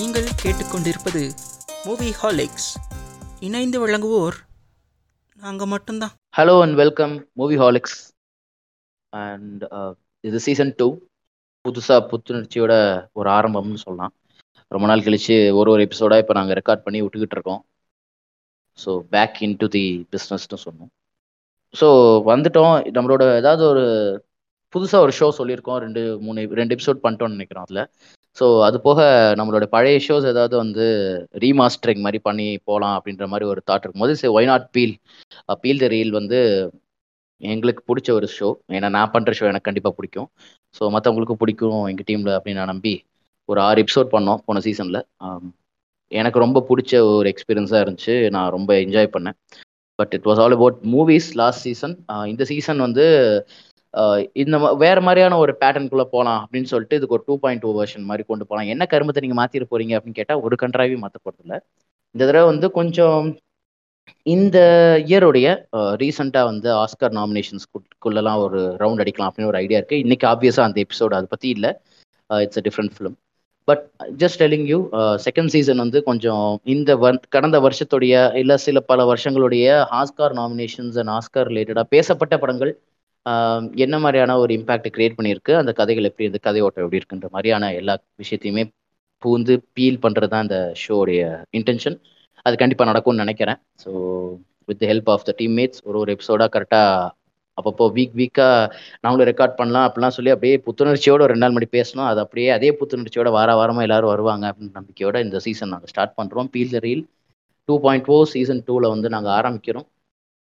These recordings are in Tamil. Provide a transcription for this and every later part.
நீங்கள் கேட்டுக்கொண்டிருப்பது மூவி ஹாலிக்ஸ் இணைந்து வழங்குவோர் நாங்கள் மட்டும்தான். Hello and welcome movieholics and இது சீசன் டூ புதுசாக புத்துணர்ச்சியோட ஒரு ஆரம்பம்னு சொல்லலாம். ரொம்ப நாள் கழிச்சு ஒரு ஒரு எபிசோடாக இப்போ நாங்கள் ரெக்கார்ட் பண்ணி விட்டுக்கிட்டு இருக்கோம். So back into the பிஸ்னஸ்னு சொன்னோம். ஸோ வந்துட்டோம். நம்மளோட ஏதாவது ஒரு புதுசாக ஒரு ஷோ சொல்லியிருக்கோம். ரெண்டு மூணு ரெண்டு எபிசோட் பண்ணிட்டோம்னு நினைக்கிறோம் அதில். ஸோ அது போக நம்மளோட பழைய ஷோஸ் ஏதாவது வந்து ரீமாஸ்டரிங் மாதிரி பண்ணி போகலாம் அப்படின்ற மாதிரி ஒரு தாட் இருக்கும்போது சரி why not feel feel the reel வந்து எங்களுக்கு பிடிச்ச ஒரு ஷோ ஏன்னா நான் பண்ணுற ஷோ எனக்கு கண்டிப்பாக பிடிக்கும். ஸோ மற்றவங்களுக்கும் பிடிக்கும் எங்கள் டீமில் அப்படின்னு நான் நம்பி ஒரு ஆறு எபிசோட் பண்ணோம் போன சீசனில் எனக்கு ரொம்ப பிடிச்ச ஒரு எக்ஸ்பீரியன்ஸாக இருந்துச்சு. நான் ரொம்ப என்ஜாய் பண்ணேன். But it was all about movies last season இந்த சீசன் வந்து இந்த வேற மாதிரியான ஒரு பேட்டர்னுக்குள்ள போகலாம் அப்படின்னு சொல்லிட்டு இதுக்கு ஒரு டூ பாயிண்ட் டூ வெர்ஷன் மாதிரி கொண்டு போகலாம் என்ன கருமத்தை நீங்க மாத்திர போறீங்க அப்படின்னு கேட்டால் ஒரு கன்றாவையும் மாற்ற இல்லை இந்த தடவை வந்து கொஞ்சம் இந்த இயருடைய ரீசெண்டாக வந்து ஆஸ்கர் நாமினேஷன்ஸ்குள்ளெல்லாம் ஒரு ரவுண்ட் அடிக்கலாம் அப்படின்னு ஒரு ஐடியா இருக்குது இன்றைக்கி ஆப்வியஸாக அந்த எபிசோடு அதை பற்றி இல்லை. It's a different film but just telling you second season வந்து கொஞ்சம் இந்த கடந்த வருஷத்துடைய இல்லை சில பல வருஷங்களுடைய ஆஸ்கார் நாமினேஷன்ஸ் அண்ட் ஆஸ்கார் ரிலேட்டடாக பேசப்பட்ட படங்கள் என்ன மாதிரியான ஒரு இம்பேக்ட் கிரியேட் பண்ணியிருக்கு? அந்த கதைகள் எப்படி இருந்து கதை ஓட்டம் எப்படி இருக்குன்ற மாதிரியான எல்லா விஷயத்தையுமே பூந்து பீல் பண்ணுறது தான் இந்த ஷோடைய இன்டென்ஷன் அது கண்டிப்பாக நடக்கும்னு நினைக்கிறேன். So with help of the teammates ஒரு ஒரு எபிசோடாக கரெக்டாக அப்பப்போ வீக் வீக்காக நாங்களும் ரெக்கார்ட் பண்ணலாம் அப்படிலாம் சொல்லி அப்படியே புத்துணர்ச்சியோட ரெண்டு நாள் மணி பேசணும் அது அப்படியே அதே புத்துணர்ச்சியோட வார வாரமாக எல்லாரும் வருவாங்க அப்படின்னு நம்பிக்கையோட இந்த சீசன் நாங்கள் ஸ்டார்ட் பண்ணுறோம் Peel the Reel two point four season டூவில் வந்து நாங்கள் ஆரம்பிக்கிறோம்.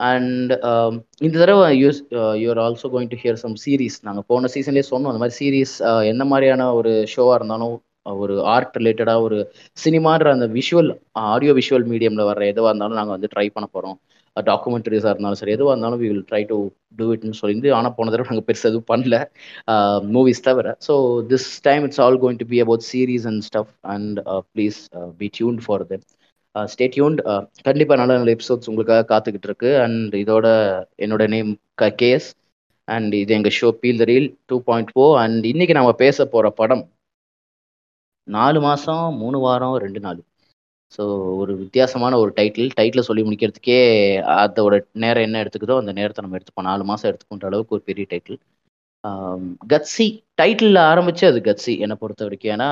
அண்ட் um, இந்த தடவை use you're also going to hear some series நாங்கள் போன சீசன்லேயே சொன்னோம் அந்த மாதிரி சீரீஸ் uh, எந்த மாதிரியான ஒரு ஷோவாக இருந்தாலும் ஒரு ஆர்ட் ரிலேட்டடாக ஒரு சினிமான்ற அந்த விஷுவல் ஆடியோ விஷுவல் மீடியமில் வர எதுவாக இருந்தாலும் நாங்கள் வந்து ட்ரை பண்ண போகிறோம் டாக்குமெண்ட்ரிஸாக uh, இருந்தாலும் சரி எதுவாக இருந்தாலும் we will try to do இட்னு சொல்லிருந்து ஆனால் போன தடவை நாங்கள் பெருசு எதுவும் பண்ணல. Uh, மூவிஸ் தவிர. So this time it's all going to be about series and stuff and please be tuned for then Uh, stay uh, கண்டிப்பாக நல்ல நல்ல எபிசோட்ஸ் உங்களுக்காக காத்துக்கிட்டு இருக்கு அண்ட் இதோட என்னோட நேம் க கேஎஸ் அண்ட் இது எங்கள் show Peel the Reel two point four and இன்னைக்கு நம்ம பேச போகிற படம் நாலு மாதம் மூணு வாரம் ரெண்டு நாள். ஸோ ஒரு வித்தியாசமான ஒரு டைட்டில் டைட்டில் சொல்லி முடிக்கிறதுக்கே அதோட நேரம் என்ன எடுத்துக்குதோ அந்த நேரத்தை நம்ம எடுத்துப்போம். நாலு மாதம் எடுத்துக்கொண்ட அளவுக்கு ஒரு பெரிய டைட்டில் கட்ஸி டைட்டிலில் ஆரம்பித்து அது கட்சி என்னை பொறுத்த வரைக்கும். ஏன்னா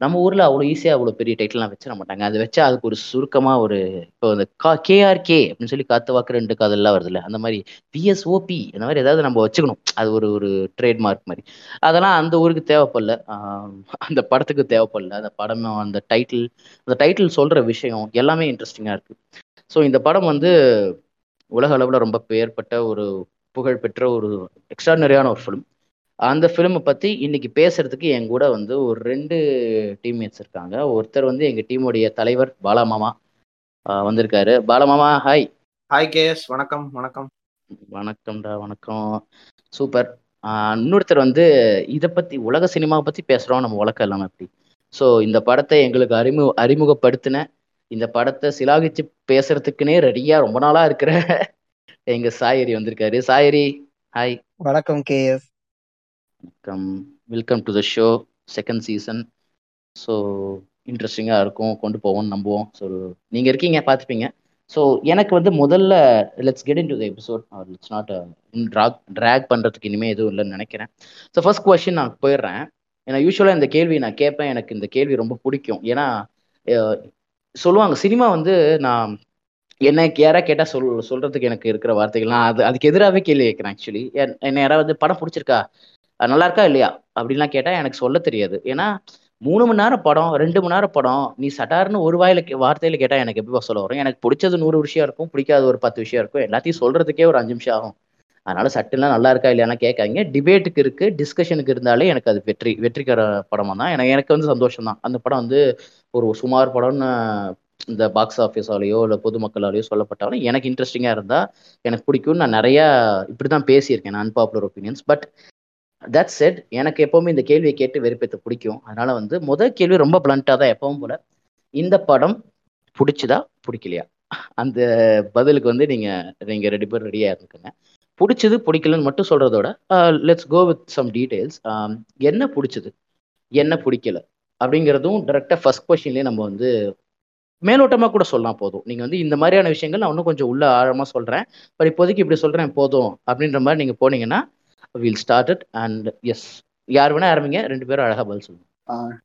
நம்ம ஊரில் அவ்வளோ ஈஸியாக அவ்வளோ பெரிய டைட்டில்லாம் வச்சிட மாட்டாங்க. அது வச்சா அதுக்கு ஒரு சுருக்கமாக ஒரு இப்போ இந்த கா கேஆர்கே அப்படின்னு சொல்லி காத்து வாக்கு ரெண்டு காதெல்லாம் வருதுல்ல அந்த மாதிரி பிஎஸ்ஓபி அந்த மாதிரி ஏதாவது நம்ம வச்சுக்கணும். அது ஒரு ஒரு ட்ரேட்மார்க் மாதிரி. அதெல்லாம் அந்த ஊருக்கு தேவைப்படல. அந்த படத்துக்கு தேவைப்படல. அந்த படம் அந்த டைட்டில் அந்த டைட்டில் சொல்கிற விஷயம் எல்லாமே இன்ட்ரெஸ்டிங்காக இருக்குது ஸோ இந்த படம் வந்து உலக அளவில் ரொம்ப பெயர்பட்ட ஒரு புகழ்பெற்ற ஒரு எக்ஸ்ட்ரானரியான ஒரு ஃபிலிம் அந்த ஃபிலிமை பற்றி இன்னைக்கு பேசுறதுக்கு என் கூட வந்து ஒரு ரெண்டு டீம்மேட்ஸ் இருக்காங்க. ஒருத்தர் வந்து எங்கள் டீமுடைய தலைவர் பாலாமாமா வந்திருக்காரு. பாலமாமா ஹாய் ஹாய் கேஎஸ் வணக்கம் வணக்கம். வணக்கம்டா வணக்கம். சூப்பர். இன்னொருத்தர் வந்து இதை பற்றி உலக சினிமாவை பற்றி பேசுகிறோம் நம்ம உலகம் இல்லாமல் எப்படி? ஸோ இந்த படத்தை எங்களுக்கு அறிமு அறிமுகப்படுத்தின இந்த படத்தை சிலாகிச்சு பேசுறதுக்குன்னே ரெடியாக ரொம்ப நாளாக இருக்கிற எங்கள் சாயரி வந்திருக்காரு. சாயரி ஹாய் வணக்கம் கேஎஸ் வணக்கம் welcome to the show second season so இன்ட்ரெஸ்டிங்காக இருக்கும் கொண்டு போவோம்னு நம்புவோம். ஸோ நீங்கள் இருக்கீங்க பார்த்துப்பீங்க. ஸோ எனக்கு வந்து முதல்ல let's get into the episode it's not track track பண்ணுறதுக்கு இனிமேல் எதுவும் இல்லைன்னு நினைக்கிறேன். ஸோ ஃபர்ஸ்ட் கொஷின் நான் போயிடுறேன். ஏன்னா யூஸ்வலாக இந்த கேள்வி நான் கேட்பேன். எனக்கு இந்த கேள்வி ரொம்ப பிடிக்கும். ஏன்னா சொல்லுவாங்க சினிமா வந்து நான் என்ன யாராவது கேட்டால் சொல் சொல்கிறதுக்கு எனக்கு இருக்கிற வார்த்தைகள்லாம் அது அதுக்கு எதிராகவே கேள்வி கேட்குறேன் ஆக்சுவலி என்ன யாராவது படம் பிடிச்சிருக்கா? நல்லா இருக்கா இல்லையா? அப்படின்லாம் கேட்டால் எனக்கு சொல்ல தெரியாது. ஏன்னா மூணு மணி நேரம் படம் ரெண்டு மணி நேரம் படம் நீ சட்டார்னு ஒரு வாயில வார்த்தையில கேட்டால் எனக்கு எப்படி சொல்ல வரும்? எனக்கு பிடிச்சது நூறு விஷயம் இருக்கும் பிடிக்காத ஒரு பத்து விஷயம் இருக்கும். எல்லாத்தையும் சொல்றதுக்கே ஒரு அஞ்சு நிமிஷம் ஆகும். அதனால சட்டுலாம் நல்லா இருக்கா இல்லையானா கேட்காங்க டிபேட்டுக்கு இருக்கு டிஸ்கஷனுக்கு இருந்தாலே எனக்கு அது வெற்றி வெற்றிகர படமா தான். எனக்கு எனக்கு வந்து சந்தோஷம் தான். அந்த படம் வந்து ஒரு சுமார் படம்னு இந்த பாக்ஸ் ஆஃபீஸாலேயோ இல்லை பொதுமக்களாலேயோ சொல்லப்பட்டாலும் எனக்கு இன்ட்ரெஸ்டிங்காக இருந்தால் எனக்கு பிடிக்கும்னு நான் நிறையா இப்படி தான் பேசியிருக்கேன் unpopular opinions but that said எனக்கு எப்பவுமே இந்த கேள்வியை கேட்டு வெறுப்பேற்ற பிடிக்கும். அதனால வந்து முதல் கேள்வி ரொம்ப பிளண்டா தான் எப்பவும் போல இந்த படம் பிடிச்சதா பிடிக்கலையா? அந்த பதிலுக்கு வந்து நீங்க நீங்க ரெண்டு பேர் ரெடியா இருந்துக்கோங்க. பிடிச்சது பிடிக்கலன்னு மட்டும் சொல்றதோட let's go with some details என்ன பிடிச்சது என்ன பிடிக்கல அப்படிங்கிறதும் டைரெக்டாக ஃபர்ஸ்ட் கொஷின்லேயே நம்ம வந்து மேலோட்டமாக கூட சொல்லலாம் போதும். நீங்கள் வந்து இந்த மாதிரியான விஷயங்கள் நான் இன்னும் கொஞ்சம் உள்ள ஆழமாக சொல்கிறேன் பட் இப்போதைக்கு இப்படி சொல்கிறேன் போதும் அப்படின்ற மாதிரி நீங்கள் போனீங்கன்னா will start it and yes யார் வேணா ஆரம்பிங்க. ரெண்டு பேரும் அழகா பதில் சொல்லுங்க.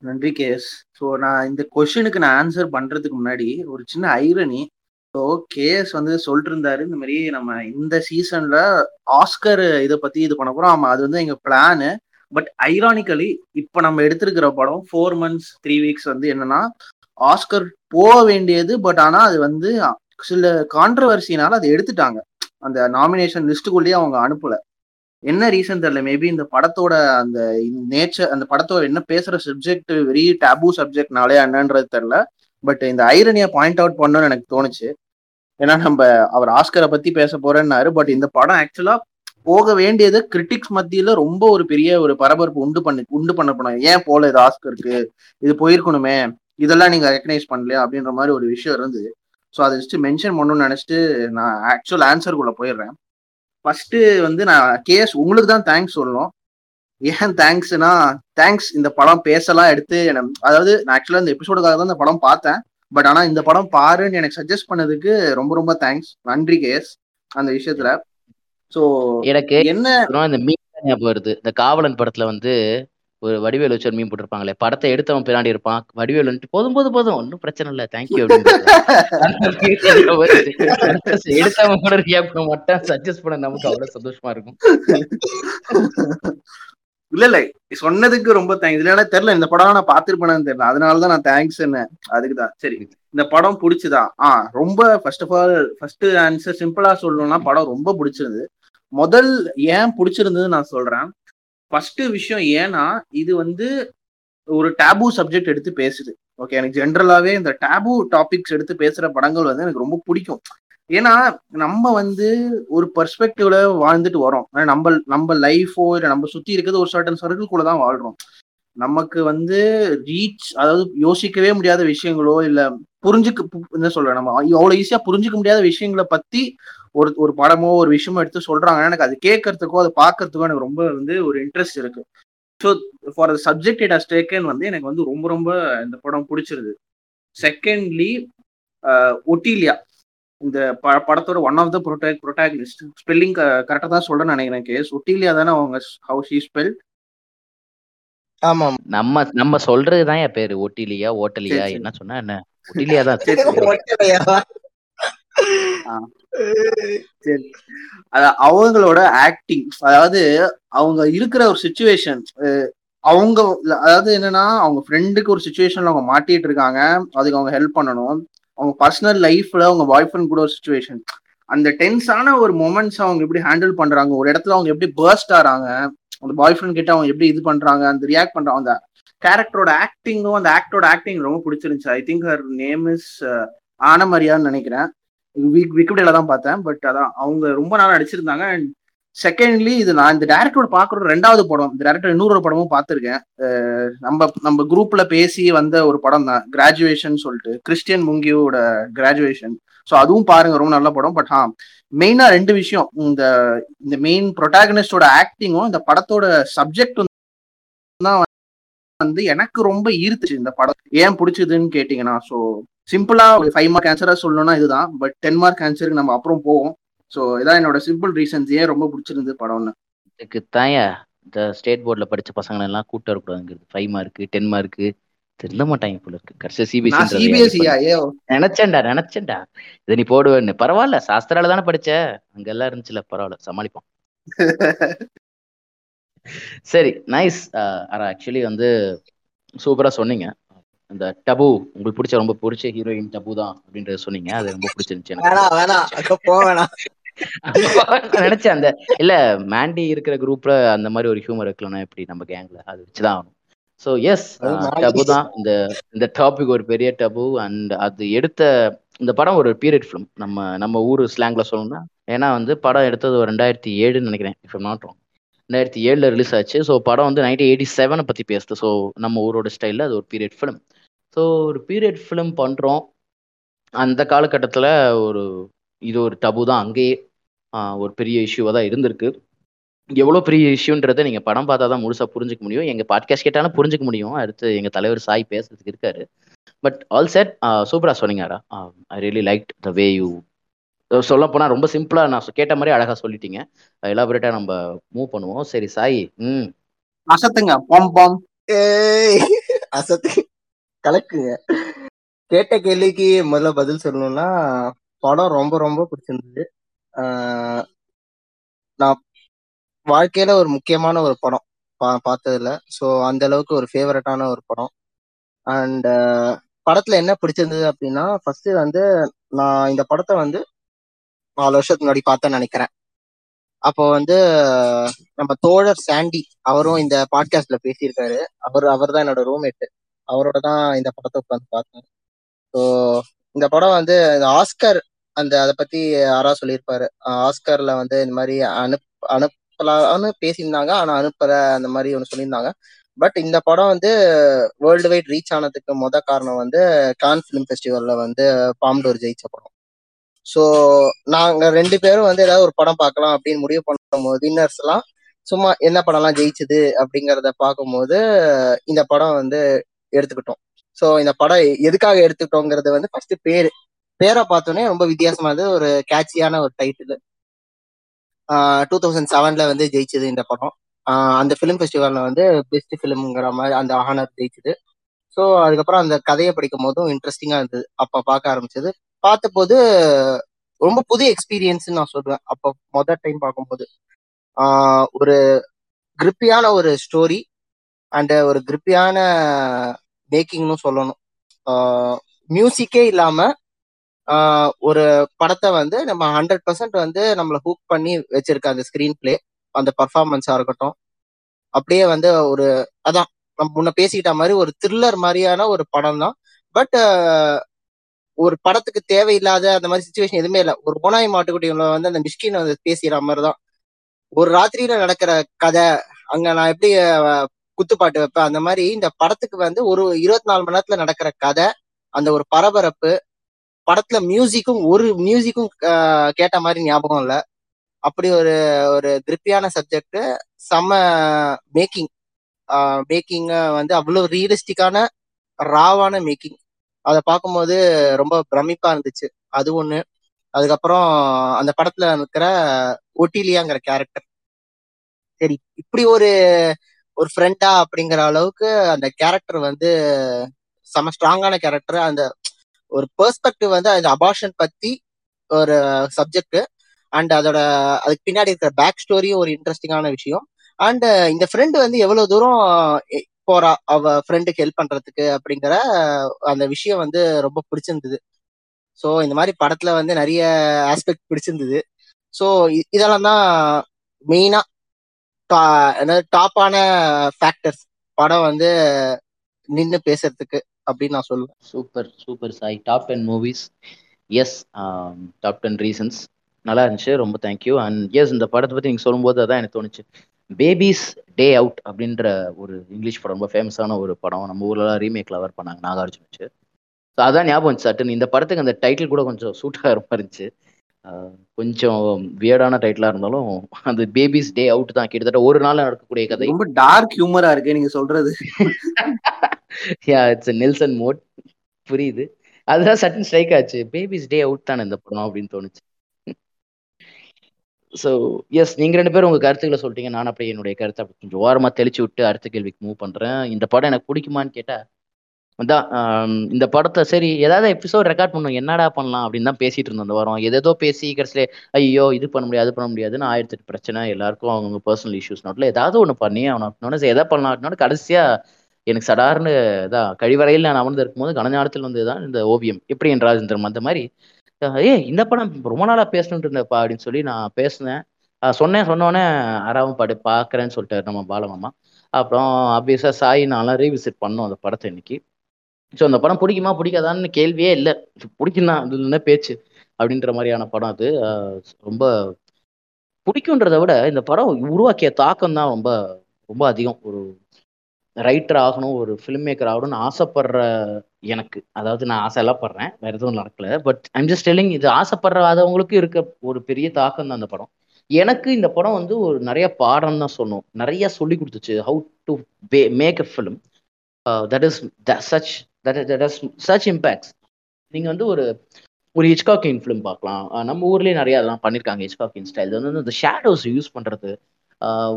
நன்றி கேஸ் ஸோ நான் இந்த கொஷனுக்கு நான் ஆன்சர் பண்றதுக்கு முன்னாடி ஒரு சின்ன ஐரணி ஸோ கேஎஸ் வந்து சொல்லிட்டு இருந்தாரு இந்த மாதிரி நம்ம இந்த சீசன்ல ஆஸ்கர் இதை பத்தி இது பண்ண போறோம். ஆமா அது வந்து எங்க பிளானு பட் ஐரானிக்கலி இப்போ நம்ம எடுத்திருக்கிற படம் ஃபோர் மந்த்ஸ் த்ரீ வீக்ஸ் வந்து என்னன்னா ஆஸ்கர் போக வேண்டியது பட் ஆனா அது வந்து சில கான்ட்ரவர்சினால அதை எடுத்துட்டாங்க. அந்த நாமினேஷன் லிஸ்ட்டுக்குள்ளேயே அவங்க அனுப்பல. என்ன ரீசன் தெரியல மேபி இந்த படத்தோட அந்த நேச்சர் அந்த படத்தோட என்ன பேசுற சப்ஜெக்ட் வெரி டேபு சப்ஜெக்ட்னாலே என்னன்றது தெரியல. பட் இந்த ஐரனியா பாயிண்ட் அவுட் பண்ணணும்னு எனக்கு தோணுச்சு. ஏன்னா நம்ம அவர் ஆஸ்கரை பத்தி பேச போறேன்னாரு. பட் இந்த படம் ஆக்சுவலா போக வேண்டியது கிரிட்டிக்ஸ் மத்தியில ரொம்ப ஒரு பெரிய ஒரு பரபரப்பு உண்டு பண்ணி உண்டு பண்ண படம் ஏன் போல இது ஆஸ்கருக்கு இது போயிருக்கணுமே. இதெல்லாம் நீங்க ரெக்கனைஸ் பண்ணலையா? அப்படின்ற மாதிரி ஒரு விஷயம் இருந்தது. ஸோ அதை ஜஸ்ட் மென்ஷன் பண்ணணும்னு நினைச்சிட்டு நான் ஆக்சுவல் ஆன்சருக்குள்ள போயிடுறேன். ஃபர்ஸ்ட் வந்து நான் கேஸ் உங்களுக்கு தான் தேங்க்ஸ் சொல்லணும். ஏன் தேங்க்ஸ்னா தேங்க்ஸ் இந்த படம் பேசலாம் எடுத்து அதாவது நான் ஆக்சுவலா இந்த எபிசோடுக்காக தான் இந்த படம் பார்த்தேன். பட் ஆனா இந்த படம் பாருன்னு எனக்கு சஜஸ்ட் பண்ணதுக்கு ரொம்ப ரொம்ப தேங்க்ஸ் நன்றி கேஸ் அந்த விஷயத்துல. ஸோ எனக்கு என்ன இந்த மீன் ஞாபகம் வருது. இந்த காவலன் படத்துல வந்து ஒரு வடிவேல் வச்சு ஒரு மீன் போட்டிருப்பாங்களே படத்தை எடுத்தவன் பின்னாடி இருப்பான். வடிவேல் வந்துட்டு போதும் போதும் போதும் ஒன்றும் பிரச்சனை இல்லை தேங்க்யூ அப்படின்னு எடுத்தவன் கூட ரியாக்ட் பண்ண மாட்டான். சஜஸ்ட் பண்ண நமக்கு அவ்வளவு சந்தோஷமா இருக்கும். இல்ல இல்ல சொன்னதுக்கு ரொம்ப தேங்க்ஸ் இல்லைன்னா தெரியல இந்த படம் நான் பார்த்திருப்பேன்னு தெரியல. அதனாலதான் நான் தேங்க்ஸ் என்ன அதுக்குதான் சரி இந்த படம் பிடிச்சதா? ஆ ரொம்ப first of all first answer சிம்பிளா சொல்லணும்னா படம் ரொம்ப பிடிச்சிருந்தது. முதல் ஏன் பிடிச்சிருந்தது நான் சொல்றேன். ஃபர்ஸ்ட் விஷயம் ஏன்னா இது வந்து ஒரு டேபு சப்ஜெக்ட் எடுத்து பேசுது. ஓகே எனக்கு ஜென்ரலாவே இந்த டேபு டாபிக்ஸ் எடுத்து பேசுற படங்கள் வந்து எனக்கு ரொம்ப பிடிக்கும். ஏன்னா நம்ம வந்து ஒரு பெர்ஸ்பெக்டிவ்ல வாழ்ந்துட்டு வரோம் நம்ம நம்ம லைஃபோ இல்லை நம்ம சுத்தி இருக்கிறது ஒரு சர்டன் சர்க்கிள்குள்ள தான் வாழ்றோம். நமக்கு வந்து ரீச் அதாவது யோசிக்கவே முடியாத விஷயங்களோ இல்ல புரிஞ்சுக்க என்ன சொல்கிறேன் நம்ம அவ்வளவு ஈஸியா புரிஞ்சுக்க முடியாத விஷயங்களை பத்தி ஒரு ஒரு படமோ ஒரு விஷயமோ எடுத்து சொல்றாங்கன்னா எனக்கு அது கேட்கறதுக்கோ அதை பார்க்கறதுக்கோ எனக்கு ரொம்ப வந்து ஒரு இன்ட்ரெஸ்ட் இருக்கு. So far the subject it has taken வந்து எனக்கு வந்து ரொம்ப ரொம்ப இந்த படம் பிடிச்சிருது. Secondly Otilia. இந்த படத்தோட one of the protag protagonist spelling கரெக்டாக தான் சொல்றேன்னு நினைக்கிறேன் கேஸ். ஒட்டிலியா தானே அவங்க ஹவு ஷீ ஸ்பெல் ஆமா நம்ம நம்ம சொல்றதுதான் என் பேரு. ஒட்டிலியா ஓட்டலியா என்ன சொன்னா என்ன? ஒட்டிலியா தான் அவங்களோட ஆக்டிங் அதாவது அவங்க இருக்கிற ஒரு சுச்சுவேஷன் அவங்க அதாவது என்னன்னா அவங்க ஃப்ரெண்டுக்கு ஒரு சுச்சுவேஷன்ல அவங்க மாட்டிட்டு இருக்காங்க. அதுக்கு அவங்க ஹெல்ப் பண்ணணும். அவங்க பர்சனல் லைஃப்ல அவங்க பாய் ஃப்ரெண்ட் கூட ஒரு சுச்சுவேஷன் அந்த டென்ஸான ஒரு மொமெண்ட்ஸ் அவங்க எப்படி ஹேண்டில் பண்றாங்க ஒரு இடத்துல அவங்க எப்படி பர்ஸ்ட் ஆறாங்க அந்த பாய் ஃப்ரெண்ட் கிட்ட அவங்க எப்படி இது பண்றாங்க அந்த ரியாக்ட் பண்றாங்க அந்த கேரக்டரோட ஆக்டிங்கும் அந்த ஆக்டரோட ஆக்டிங் ரொம்ப பிடிச்சிருந்துச்சு. I think her name is ஆனமரியான்னு நினைக்கிறேன். விக்கிபீடியால தான் பார்த்தேன் பட் அதான் அவங்க ரொம்ப நாள் நடிச்சிருந்தாங்க அண்ட் செகண்ட்லி இது நான் இந்த டேரக்டரோட பாக்குற ரெண்டாவது படம் இந்த டேரக்டர் இன்னொரு படமும் பார்த்துருக்கேன். நம்ம நம்ம குரூப்ல பேசி வந்த ஒரு படம் தான் கிராஜுவேஷன் சொல்லிட்டு கிறிஸ்டியன் முங்கியோட கிராஜுவேஷன் ஸோ அதுவும் பாருங்க ரொம்ப நல்ல படம் பட் ஆ மெயினா ரெண்டு விஷயம் இந்த இந்த மெயின் ப்ரொட்டாகனிஸ்டோட ஆக்டிங்கும் இந்த படத்தோட சப்ஜெக்ட் தான் வந்து எனக்கு ரொம்ப ஈர்த்துச்சு இந்த படம். ஏன் பிடிச்சதுன்னு கேட்டீங்கன்னா ஸோ சிம்பிளா ஒரு ஃபைவ் மார்க் ஆன்சரா சொல்லணும்னா இதுதான் பட் டென் மார்க் ஆன்சருக்கு நம்ம அப்புறம் போவோம். ஸோ இதான் என்னோட சிம்பிள் ரீசன்ஸ் ஏன் ரொம்ப பிடிச்சிருந்து படம்னு. இதுக்கு தாயா இந்த ஸ்டேட் போர்டில் படிச்ச பசங்களை எல்லாம் கூட்டு வரக்கூடாதுங்கிறது ஃபைவ் மார்க்கு டென் மார்க்கு தெரிய மாட்டாங்க போல இருக்கு. கடைசி சிபிஎஸ்சி சிபிஎஸ்சியா ஏ நினைச்சேன்டா நினைச்சேன்டா. இதை நீ போடுவேன்னு. பரவாயில்ல சாஸ்திரால தானே படிச்ச? அங்க எல்லாம் இருந்துச்சுல பரவாயில்ல சமாளிப்போம். சரி நைஸ் ஆக்சுவலி வந்து சூப்பரா சொன்னீங்க. அந்த டபு உங்களுக்கு பிடிச்ச ரொம்ப பிடிச்ச ஹீரோயின் டபு தான் அப்படின்றத சொன்னீங்க. அது ரொம்ப பிடிச்சிருந்துச்சு நினைச்சேன் அந்த இல்ல மேண்டி இருக்கிற குரூப்ல அந்த மாதிரி ஒரு ஹியூமர் இருக்கலன்னா எப்படி நம்ம கேங்ல அது வச்சுதான் ஆகணும். ஸோ எஸ் டபு தான். இந்த இந்த டாபிக் ஒரு பெரிய டபு அண்ட் அது எடுத்த இந்த படம் ஒரு பீரியட் ஃபிலிம் நம்ம நம்ம ஊர் ஸ்லாங்ல சொல்லணும்னா ஏன்னா வந்து படம் எடுத்தது ஒரு ரெண்டாயிரத்தி ஏழுன்னு நினைக்கிறேன் இப்போ நாட்டும் ரெண்டாயிரத்தி ஏழில் ரிலீஸ் ஆச்சு. ஸோ படம் வந்து நைன்டீன் எயிட்டி செவனை பற்றி பேசுது. ஸோ நம்ம ஊரோட ஸ்டைலில் அது ஒரு பீரியட் ஃபிலிம் ஸோ ஒரு பீரியட் ஃபிலிம் பண்ணுறோம் அந்த காலகட்டத்தில் ஒரு இது ஒரு டபு தான். அங்கேயே ஒரு பெரிய இஷ்யூவாக தான் இருந்திருக்கு. எவ்வளோ பெரிய இஷ்யூன்றதை நீங்கள் படம் பார்த்தா தான் முழுசாக புரிஞ்சுக்க முடியும். எங்கள் பாட்காஸ்ட் கேட்டாலும் புரிஞ்சுக்க முடியும். அடுத்து எங்கள் தலைவர் சாய் பேசுறதுக்கு இருக்காரு. பட் ஆல் செட் சூப்பராக சொன்னீங்கடா I really like the way you சொல்ல போனா ரொம்ப சிம்பிளா நான் கேட்ட மாதிரி அழகா சொல்லிட்டீங்க. எலாபரேட்டா நம்ம மூவ் பண்ணுவோம். சரி சாய். ம். அசத்துங்க. Bam bam. ஏய். அசத்து. கலக்குங்க. கேட்ட கேள்விக்கு முதல்ல பதில் சொல்லணும்னா படம் ரொம்ப ரொம்ப பிடிச்சிருந்தது. நான் வாழ்க்கையில ஒரு முக்கியமான ஒரு படம் பா பார்த்ததுல. ஸோ அந்த அளவுக்கு ஒரு ஃபேவரட்டான ஒரு படம். அண்ட் படத்துல என்ன பிடிச்சிருந்தது அப்படின்னா ஃபர்ஸ்ட் வந்து நான் இந்த படத்தை வந்து நாலு வருஷத்துக்கு முன்னாடி பார்த்தேன்னு நினைக்கிறேன். அப்போ வந்து நம்ம தோழர் சாண்டி அவரும் இந்த பாட்காஸ்ட்ல பேசியிருக்காரு. அவர் அவர் தான் என்னோட ரூம்மேட்டு அவரோட தான் இந்த படத்தை உட்காந்து பார்த்தேன். ஸோ இந்த படம் வந்து ஆஸ்கர் அந்த அதை பத்தி யாரா சொல்லியிருப்பாரு. ஆஸ்கர்ல வந்து இந்த மாதிரி அனுப் அனுப்பலாம்னு பேசியிருந்தாங்க. ஆனா அனுப்பல அந்த மாதிரி ஒன்று சொல்லியிருந்தாங்க. பட் இந்த படம் வந்து வேர்ல்டு வைட் ரீச் ஆனதுக்கு முத காரணம் வந்து கான் ஃபிலிம் ஃபெஸ்டிவல்ல வந்து பாம்டோர் ஜெயிச்ச படம். ஸோ நாங்க ரெண்டு பேரும் வந்து ஏதாவது ஒரு படம் பார்க்கலாம் அப்படின்னு முடிவு பண்ணும்போது வின்னர்ஸ் எல்லாம் சும்மா என்ன படம்லாம் ஜெயிச்சது அப்படிங்கிறத பார்க்கும்போது இந்த படம் வந்து எடுத்துக்கிட்டோம். ஸோ இந்த படம் எதுக்காக எடுத்துக்கிட்டோங்கிறது வந்து ஃபர்ஸ்ட் பேரு. பேரை பார்த்தோன்னே ரொம்ப வித்தியாசமானது ஒரு கேட்சியான ஒரு டைட்டில் டூ தௌசண்ட் செவன்ல வந்து ஜெயிச்சது இந்த படம். அந்த ஃபிலிம் ஃபெஸ்டிவல்ல வந்து பெஸ்ட் ஃபிலிம்ங்கிற மாதிரி அந்த ஆனர் ஜெயிச்சது. ஸோ அதுக்கப்புறம் அந்த கதையை படிக்கும் போதும் இன்ட்ரெஸ்டிங்காக இருந்தது. அப்போ பார்க்க ஆரம்பிச்சது பார்த்தபோது ரொம்ப புது எக்ஸ்பீரியன்ஸ் நான் சொல்லுவேன் அப்போ மொதல் டைம் பார்க்கும்போது. ஒரு கிரிப்பியான ஒரு ஸ்டோரி அண்ட் ஒரு கிரிப்பியான மேக்கிங்னு சொல்லணும். மியூசிக்கே இல்லாம ஒரு படத்தை வந்து நம்ம ஹண்ட்ரட் பர்சன்ட் வந்து நம்மளை ஹூக் பண்ணி வச்சிருக்க அந்த ஸ்கிரீன் பிளே அந்த பர்ஃபார்மன்ஸா இருக்கட்டும். அப்படியே வந்து ஒரு அதான் நம்ம முன்ன பேசிக்கிட்ட மாதிரி ஒரு த்ரில்லர் மாதிரியான ஒரு படம் தான் பட் ஒரு படத்துக்கு தேவையில்லாத அந்த மாதிரி சுச்சுவேஷன் எதுவுமே இல்லை. ஒரு ஓனாய் மாட்டுக்குட்டிகளை வந்து அந்த மிஷ்கின் வந்து பேசுகிற மாதிரி தான் ஒரு ராத்திரியில நடக்கிற கதை அங்க நான் எப்படி குத்துப்பாட்டு வைப்பேன்? அந்த மாதிரி இந்த படத்துக்கு வந்து ஒரு இருபத்தி நாலு மணி நேரத்துல நடக்கிற கதை அந்த ஒரு பரபரப்பு படத்துல மியூசிக்கும் ஒரு மியூசிக்கும் கேட்ட மாதிரி ஞாபகம் இல்லை. அப்படி ஒரு ஒரு திருப்தியான சப்ஜெக்ட் செம்ம மேக்கிங் மேக்கிங்க வந்து அவ்வளவு ரியலிஸ்டிக்கான ராவான மேக்கிங் அதை பார்க்கும்போது ரொம்ப பிரமிப்பா இருந்துச்சு. அது ஒண்ணு. அதுக்கப்புறம் அந்த படத்துல இருக்கிற ஒட்டிலியாங்கிற கேரக்டர் சரி இப்படி ஒரு ஒரு ஃப்ரெண்டா அப்படிங்கிற அளவுக்கு அந்த கேரக்டர் வந்து செம ஸ்ட்ராங்கான கேரக்டர் அந்த ஒரு பெர்ஸ்பெக்டிவ் வந்து அந்த அபார்ஷன் பத்தி ஒரு சப்ஜெக்ட் அண்ட் அதோட அதுக்கு பின்னாடி இருக்கிற பேக் ஸ்டோரியும் ஒரு இன்ட்ரெஸ்டிங்கான விஷயம். அண்ட் இந்த ஃப்ரெண்டு வந்து எவ்வளவு தூரம் போறா அவ ஃப்ரெண்டுக்கு ஹெல்ப் பண்றதுக்கு அப்படிங்கிற அந்த விஷயம் வந்து ரொம்ப பிடிச்சிருந்தது. ஸோ இந்த மாதிரி படத்துல வந்து நிறைய ஆஸ்பெக்ட் பிடிச்சிருந்தது. ஸோ இதெல்லாம் தான் மெயினா டாப்பான ஃபேக்டர்ஸ் படம் வந்து நின்று பேசுறதுக்கு அப்படின்னு நான் சொல்லுவேன். Super super Sai top ten movies yes top ten reasons நல்லா இருந்துச்சு. ரொம்ப தேங்க்யூ அண்ட் எஸ் இந்த படத்தை பற்றி நீங்கள் சொல்லும்போது அதான் எனக்கு தோணுச்சு. பேபிஸ் டே அவுட் அப்படின்ற ஒரு இங்கிலீஷ் படம் ரொம்ப ஃபேமஸான ஒரு படம். நம்ம ஊர்லலாம் ரீமேக்ல அவர் பண்ணாங்க நாகார்ஜுன் வச்சு. ஸோ அதான் ஞாபகம் சட்டுன்னு. இந்த படத்துக்கு அந்த டைட்டில் கூட கொஞ்சம் சூட் ஆகிற மாதிரி இருந்துச்சு. கொஞ்சம் வியர்டான டைட்டிலாக இருந்தாலும் அந்த பேபிஸ் டே அவுட் தான் கிட்டத்தட்ட ஒரு நாள் நடக்கக்கூடிய கதை. ரொம்ப டார்க் ஹியூமரா இருக்கு நீங்க சொல்றது. யா இட்ஸ் நெல்சன் மோட் புரியுது. அதுதான் சட்டன் ஸ்ட்ரைக் ஆச்சு. பேபிஸ் டே அவுட் தானே இந்த படம் அப்படின்னு தோணுச்சு. ஸோ எஸ் நீங்கள் ரெண்டு பேரும் உங்கள் கருத்துக்களை சொல்லிட்டீங்க. நான் அப்படியே என்னுடைய கருத்தை அப்படி கொஞ்சம் ஓரமாக தெளிச்சு விட்டு அடுத்த கேள்விக்கு மூவ் பண்ணுறேன் இந்த படம் எனக்கு பிடிக்குமான்னு கேட்டால் அதான் இந்த படத்தை சரி ஏதாவது எபிசோட் ரெக்கார்ட் பண்ணும் என்னடா பண்ணலாம் அப்படின்னு தான் பேசிட்டு இருந்தோம் அந்த வாரம். எதேதோ பேசி கடைசியில ஐயோ இது பண்ண முடியாது அது பண்ண முடியாதுன்னு ஆயிரத்தி எட்டு பிரச்சனை. எல்லாருக்கும் அவங்க பர்சனல் இஷ்யூஸ் நோட்டில் ஏதாவது ஒன்று பண்ணி அவனை எதை பண்ணலாம் அப்படின்னா கடைசியா எனக்கு சடார்னு இதான் கழிவறையில் நான் அமர்ந்து இருக்கும்போது கனஞானத்தில் வந்து தான் இந்த ஓவியம். எப்படி என் ராஜேந்திரம் அந்த மாதிரி ஏ இந்த படம் ரொம்ப நாளா பேசணுட்டு இருந்தப்பா அப்படின்னு சொல்லி நான் பேசினேன். சொன்னேன் சொன்னோடனே அறாவும் படு பார்க்குறேன்னு சொல்லிட்டாரு நம்ம பாலமாமா. அப்புறம் அபியஸா சாய் நான்லாம் ரீவிசிட் பண்ணோம் அந்த படத்தை இன்னைக்கு. ஸோ அந்த படம் பிடிக்குமா பிடிக்காதான்னு கேள்வியே இல்லை. பிடிக்கும் தான் அது என்ன பேச்சு? அப்படின்ற மாதிரியான படம் அது. ரொம்ப பிடிக்குன்றதை விட இந்த படம் உருவாக்கிய தாக்கம் தான் ரொம்ப ரொம்ப அதிகம். ஒரு ரைட்டர் ஆகணும் ஒரு ஃபிலிம் மேக்கர் ஆகணும்னு ஆசைப்படுற எனக்கு. அதாவது நான் ஆசையெல்லாம் படுறேன். வேற எதுவும் நடக்கல. பட் ஐம் ஜஸ்ட் டெல்லிங் இது ஆசைப்படுறாதவங்களுக்கு இருக்க ஒரு பெரிய தாக்கம் தான் அந்த படம். எனக்கு இந்த படம் வந்து ஒரு நிறைய பாடம் தான் சொன்னோம் நிறைய சொல்லி கொடுத்துச்சு. How to make a film that is such that that is such impacts நீங்கள் வந்து ஒரு ஒரு ஹிச்காக்கின் ஃபிலிம் பார்க்கலாம். நம்ம ஊர்லேயே நிறைய அதெல்லாம் பண்ணியிருக்காங்க ஹிச்காக்கின் ஸ்டைல் வந்து இந்த ஷேடோஸ் யூஸ் பண்ணுறது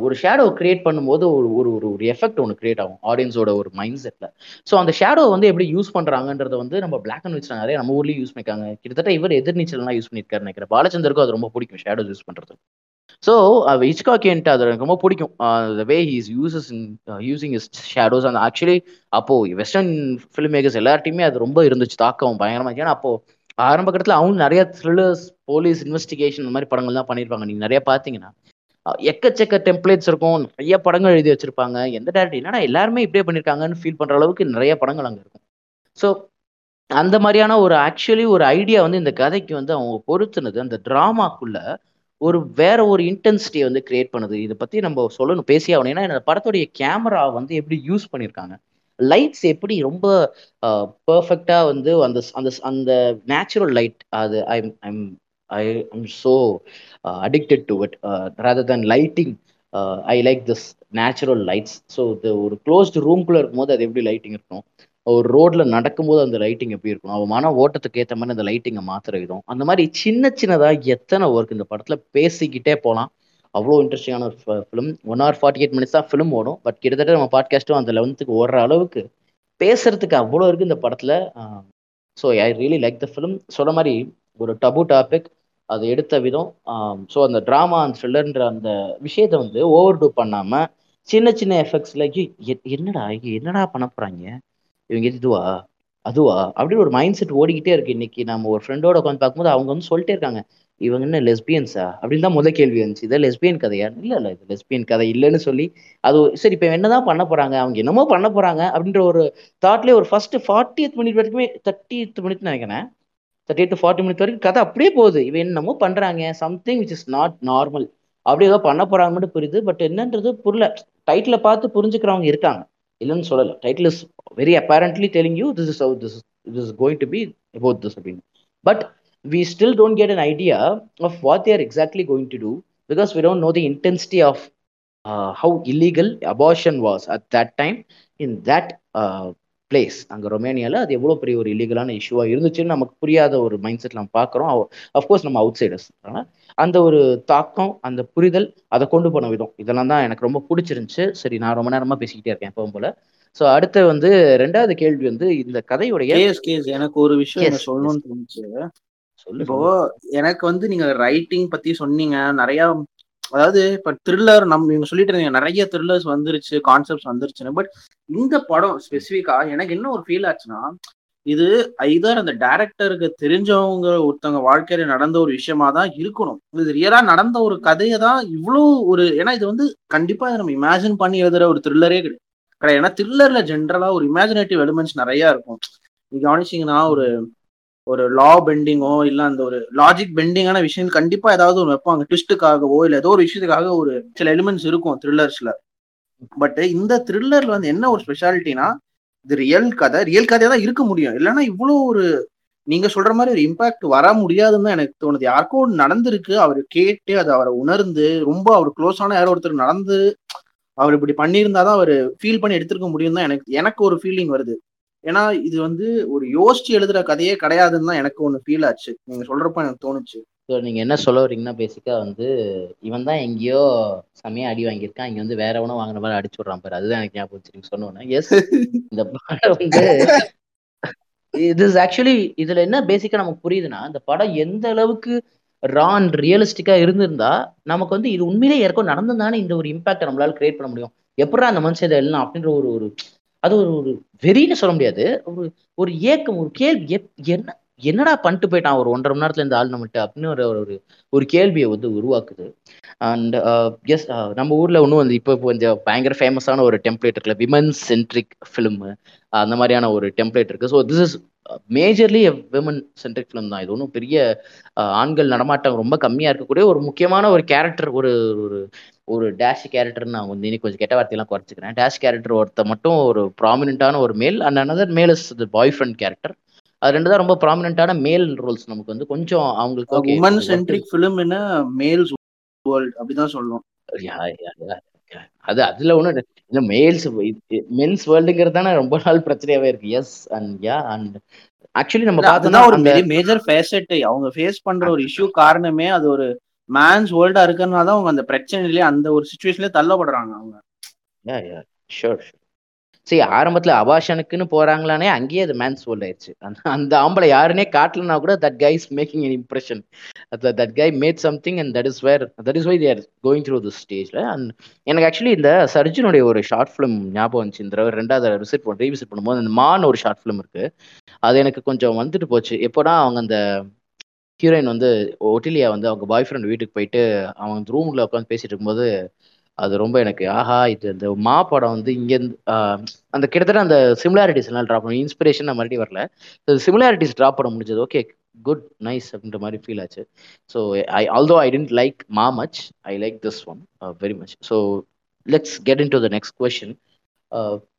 ஒரு ஷேடோ கிரியேட் பண்ணும்போது ஒரு ஒரு ஒரு ஒரு எஃபெக்ட் ஒன்று கிரியேட் ஆகும் ஆடியன்ஸோட ஒரு மைண்ட் செட்டில் ஸோ அந்த ஷேடோ வந்து எப்படி யூஸ் பண்ணுறாங்கன்றத வந்து நம்ம பிளாக் அண்ட் ஒயிட்ஸ் நிறைய நம்ம ஊர்லேயும் யூஸ் பண்ணிருக்காங்க. கிட்டத்தட்ட இவர் எதிர்நீச்சல்லாம் யூஸ் பண்ணியிருக்காரு நினைக்கிறேன். பாலச்சந்தருக்கும் அது ரொம்ப பிடிக்கும் ஷேடோஸ் யூஸ் பண்ணுறது ஸோ ஹிச்காக்கின்ட்டு அது எனக்கு ரொம்ப பிடிக்கும். The way he's uses in using is shadows அந்த ஆக்சுவலி அப்போ வெஸ்டர்ன் ஃபிலிம் மேக்கர்ஸ் எல்லார்ட்டையுமே அது ரொம்ப இருந்துச்சு தாக்கம் பயங்கரமாக ஏன்னா அப்போ ஆரம்ப கட்டத்தில் அவங்க நிறைய த்ரில்லர்ஸ் போலீஸ் இன்வெஸ்டிகேஷன் இந்த மாதிரி படங்கள் தான் பண்ணியிருப்பாங்க நீங்கள் நிறைய பார்த்தீங்கன்னா எக்கச்சக்க டெம்ப்ளேட்ஸ் இருக்கும். நிறைய படங்கள் எழுதி வச்சிருப்பாங்க. எந்த டேரக்டர் என்னடா எல்லாருமே இப்படியே பண்ணியிருக்காங்கன்னு ஃபீல் பண்ணுற அளவுக்கு நிறைய படங்கள் அங்கே இருக்கும். ஸோ அந்த மாதிரியான ஒரு ஆக்சுவலி ஒரு ஐடியா வந்து இந்த கதைக்கு வந்து அவங்க பொருத்துனது. அந்த ட்ராமாக்குள்ள ஒரு வேற ஒரு இன்டென்சிட்டியை வந்து கிரியேட் பண்ணுது. இதை பத்தி நம்ம சொல்லணும். பேசி ஆகணும். ஏன்னா இந்த படத்துடைய கேமரா வந்து எப்படி யூஸ் பண்ணியிருக்காங்க லைட்ஸ் எப்படி ரொம்ப பர்ஃபெக்டா வந்து அந்த அந்த அந்த நேச்சுரல் லைட் அது I I'm I I'm so addicted to it rather than lighting I like this natural lights so இது ஒரு க்ளோஸ்டு ரூம்குள்ளே இருக்கும்போது அது எப்படி லைட்டிங் இருக்கும் ஒரு ரோட்ல நடக்கும்போது அந்த லைட்டிங் எப்படி இருக்கும் அவன் மன ஓட்டத்துக்கு ஏற்ற மாதிரி அந்த லைட்டிங்கை மாத்திர விதம். அந்த மாதிரி சின்ன சின்னதாக எத்தனை ஒர்க் இந்த படத்தில் பேசிக்கிட்டே போகலாம் அவ்வளோ இன்ட்ரெஸ்டிங்கான film one hour forty eight minutes தான் ஃபிலிம் ஓடும். பட் கிட்டத்தட்ட நம்ம பாட்காஸ்ட்டும் அந்த லெவன்த்துக்கு ஓடுற அளவுக்கு பேசுறதுக்கு அவ்வளோ இருக்கு இந்த படத்தில். So I really like the film சொல்ற மாதிரி ஒரு டபு டாபிக் அதை எடுத்த விதம் ஸோ அந்த ட்ராமா அந்த த்ரில்லர்ன்ற அந்த விஷயத்த வந்து ஓவர் டூ பண்ணாமல் சின்ன சின்ன எஃபெக்ட்ஸில் என்னடா என்னடா பண்ண போகிறாங்க இவங்க இதுவா? அதுவா? அப்படின்னு ஒரு மைண்ட் செட் ஓடிக்கிட்டே இருக்கு. இன்னைக்கு நம்ம ஒரு ஃப்ரெண்டோட உட்காந்து பார்க்கும்போது அவங்க வந்து சொல்லிட்டே இருக்காங்க இவங்க என்ன லெஸ்பியன்ஸா அப்படின்னு தான் முதல் கேள்வி இருந்துச்சு. இதை லெஸ்பியன் கதையா? இல்லை இல்லை இது லெஸ்பியன் கதை இல்லைன்னு சொல்லி அது சரி இப்போ என்னதான் பண்ண போறாங்க? அவங்க என்னமோ பண்ண போறாங்க அப்படின்ற ஒரு தாட்லேயே ஒரு ஃபர்ஸ்ட் ஃபார்ட்டி மினிட் வரைக்குமே தேர்ட்டி மினிட் நினைக்கிறேன். தேர்ட்டி டு ஃபார்ட்டி மினிட் வரைக்கும் கதை அப்படியே போகுது. இவன் என்னமோ பண்றாங்க. Something which is not normal அப்படியே ஏதோ பண்ண போறாங்க மட்டும் புரியுது. பட் என்னன்றது புரியல. டைட்டில பார்த்து புரிஞ்சுக்கிறவங்க இருக்காங்க. இல்லைன்னு சொல்லலை. Title is very apparently telling you this is this this is going to be about this அப்படின்னு but we still don't get an idea of what they're exactly going to do because we don't know the intensity of how illegal abortion was at that time in that place அங்கே ரொமேனியாவில் அது எவ்வளோ பெரிய ஒரு இல்லீகலான இஷ்யூவாக இருந்துச்சுன்னு நமக்கு புரியாத ஒரு மைண்ட் செட் நம்ம பார்க்குறோம் அஃப்கோர்ஸ் நம்ம அவுட் சைடர்ஸ் அந்த ஒரு தாக்கம் அந்த புரிதல் அதை கொண்டு போன விதம். இதெல்லாம் தான் எனக்கு ரொம்ப பிடிச்சிருந்துச்சு. சரி நான் ரொம்ப நேரமாக பேசிக்கிட்டே இருக்கேன் எப்பவும் போல. ஸோ அடுத்து வந்து ரெண்டாவது கேள்வி வந்து இந்த கதையுடைய எனக்கு ஒரு விஷயம் சொல்லணும்னு தோணுச்சு. சொல்லு இப்போ எனக்கு வந்து நீங்க ரைட்டிங் பத்தி சொன்னீங்க. நிறைய அதாவது இப்ப த்ரில்லர் நம்ம நீங்க சொல்லிட்டு இருந்தீங்க நிறைய த்ரில்லர்ஸ் வந்துருச்சு கான்செப்ட்ஸ் வந்துருச்சுன்னு. பட் இந்த படம் ஸ்பெசிஃபிக்கா எனக்கு என்ன ஒரு ஃபீல் ஆச்சுன்னா இது ஐதர் அந்த டைரக்டருக்கு தெரிஞ்சவங்க ஒருத்தவங்க வாழ்க்கையில நடந்த ஒரு விஷயமா தான் இருக்கணும். இது ரியலா நடந்த ஒரு கதையை தான் இவ்வளோ ஒரு ஏன்னா இது வந்து கண்டிப்பா இதை நம்ம இமேஜின் பண்ணி எழுதுற ஒரு த்ரில்லரே கிடையாது. கிடையாது. ஏன்னா த்ரில்லர்ல ஜென்ரலா ஒரு இமேஜினேட்டிவ் எலிமெண்ட்ஸ் நிறைய இருக்கும். நீங்க கவனிச்சிங்கன்னா ஒரு ஒரு லா பெண்டிங்கோ இல்ல அந்த ஒரு லாஜிக் பெண்டிங்கான விஷயம் கண்டிப்பா ஏதாவது ஒன்று வைப்பாங்க. ட்விஸ்ட்டுக்காகவோ இல்ல ஏதோ ஒரு விஷயத்துக்காக ஒரு சில எலிமெண்ட்ஸ் இருக்கும் த்ரில்லர்ஸ்ல பட் இந்த த்ரில்லர்ல வந்து என்ன ஒரு ஸ்பெஷாலிட்டினா இது ரியல் கதை. ரியல் கதையா தான் இருக்க முடியும். இல்லைன்னா இவ்வளோ ஒரு நீங்க சொல்ற மாதிரி ஒரு இம்பாக்ட் வர முடியாதுன்னு தான் எனக்கு தோணுது. யாருக்கோ நடந்திருக்கு. அவர் கேட்டு அதை அவரை உணர்ந்து ரொம்ப அவர் க்ளோஸான யாரோ ஒருத்தர் நடந்து அவர் இப்படி பண்ணியிருந்தாதான் அவர் ஃபீல் பண்ணி எடுத்திருக்க முடியும் தான் எனக்கு எனக்கு ஒரு ஃபீலிங் வருது. ஏன்னா இது வந்து ஒரு யோசிச்சு எழுதுற கதையே கிடையாதுன்னு தான் எனக்கு ஒன்று ஃபீல் ஆச்சு. நீங்க சொல்றப்ப எனக்கு தோணுச்சு. ஸோ நீங்கள் என்ன சொல்ல வரீங்கன்னா பேசிக்காக வந்து இவன் தான் எங்கேயோ செமையா அடி வாங்கியிருக்கான் இங்கே வந்து வேற எவனோ வாங்கின மாதிரி அடிச்சு விட்றான் பாரு. அதுதான் எனக்கு ஞாபகம் வச்சு சொன்னோன்னே எஸ் இந்த படம் வந்து இது ஆக்சுவலி இதுல என்ன பேசிக்கா நமக்கு புரியுதுன்னா இந்த படம் எந்த அளவுக்கு ரான் ரியலிஸ்டிக்கா இருந்திருந்தா நமக்கு வந்து இது உண்மையிலேயே யாருக்கும் நடந்ததானே இந்த ஒரு இம்பாக்ட் நம்மளால கிரியேட் பண்ண முடியும். எப்படா அந்த மனுஷன் இதை எல்லாம் அப்படின்ற ஒரு ஒரு அது ஒரு ஒரு வெறின்னு சொல்ல முடியாது. ஒரு ஒரு ஏக்கம் ஒரு கேள்வி. எப்- என்ன என்னடா பண்ணிட்டு போயிட்டான்? ஒரு ஒன்றரை மணி நேரத்துல இந்த ஆள் நம்மகிட்ட அப்படின்னு ஒரு ஒரு ஒரு கேள்வியை வந்து உருவாக்குது. அண்ட் எஸ் uh, uh, நம்ம ஊர்ல இன்னும் வந்து இப்போ கொஞ்சம் பயங்கர ஃபேமஸான ஒரு டெம்ப்ளேட் இருக்குல்ல விமன் சென்ட்ரிக் ஃபிலிம் அந்த மாதிரியான ஒரு டெம்ப்ளேட் இருக்கு. So this is majorly women centric film தான். இது ஒன்றும் பெரிய uh, ஆண்கள் நடமாட்டம் ரொம்ப கம்மியா இருக்கக்கூடிய ஒரு முக்கியமான ஒரு கேரக்டர் ஒரு ஒரு ஒரு டேஷ் கேரக்டர் நான் வந்து இன்னைக்கு கொஞ்சம் கெட்ட வார்த்தையெல்லாம் குறைச்சிக்கிறேன். டேஷ் கேரக்டர் ஒருத்த மட்டும் ஒரு ப்ராமினென்ட்டான ஒரு male and another male is boyfriend character அது ரெண்டு தான் ரொம்ப ப்ராமினென்ட்டான மேல் ரோல்ஸ் நமக்கு வந்து. கொஞ்சம் அவங்களுக்கு உமன் சென்ட்ரிக் ஃபிலிம் என்ன? மேல்ஸ் வேர்ல்ட் அப்படிதான் சொல்லணும். அது அதுல ஒண்ணு இந்த மேல்ஸ் மென்ஸ் வேர்ல்டுங்கிறது தானே ரொம்ப நாள் பிரச்சனையாவே இருக்கு. Yes and yeah and actually நம்ம பார்த்தோம்னா ஒரு மேஜர் ஃபேசட் அவங்க ஃபேஸ் பண்ற ஒரு இஷ்யூ காரணமே அது ஒரு மேன்ஸ் வேர்ல்டா இருக்கறனால தான் அவங்க அந்த பிரச்சனையிலேயே அந்த ஒரு சுச்சுவேஷன்லயே தள்ளப்படுறாங்க அவங்க. யா ஷோர் சரி ஆரம்பத்துல அபாஷனுக்குன்னு போறாங்களானே அங்கேயே அது மேன்ஸ் ஓல்ட் ஆயிடுச்சு. அந்த அந்த ஆம்பளை யாருன்னே காட்டலனா கூட that guy is making an impression that guy made something and that is where that is why they're going through the ஸ்டேஜ்ல அண்ட் எனக்கு ஆக்சுவலி இந்த சர்ஜனுடைய ஒரு ஷார்ட் ஃபிலிம் ஞாபகம் வந்துச்சு இந்த தடவை ரெண்டாவது விசிட் பண்ண ரீவிசிட் பண்ணும்போது அந்த மான் ஒரு ஷார்ட் ஃபிலிம் இருக்கு. அது எனக்கு கொஞ்சம் வந்துட்டு போச்சு. எப்போனா அவங்க அந்த ஹீரோயின் வந்து ஒட்டிலியா வந்து அவங்க பாய் ஃப்ரெண்ட் வீட்டுக்கு போயிட்டு அவங்க ரூம்ல உட்காந்து பேசிட்டு இருக்கும்போது அது ரொம்ப எனக்கு ஆஹா இது இந்த மா படம் வந்து இங்கேருந்து அந்த கிட்டத்தட்ட அந்த சிமிலாரிட்டிஸ் எல்லாம் ட்ராப் பண்ணும் இன்ஸ்பிரேஷன் மறுபடியும் வரல. சிமிலாரிட்டிஸ் ட்ராப் பண்ண முடிஞ்சது. ஓகே குட் நைஸ் அப்படின்ற மாதிரி ஃபீல் ஆச்சு. So I although I tend like more much I like this one very much so let's get into the next question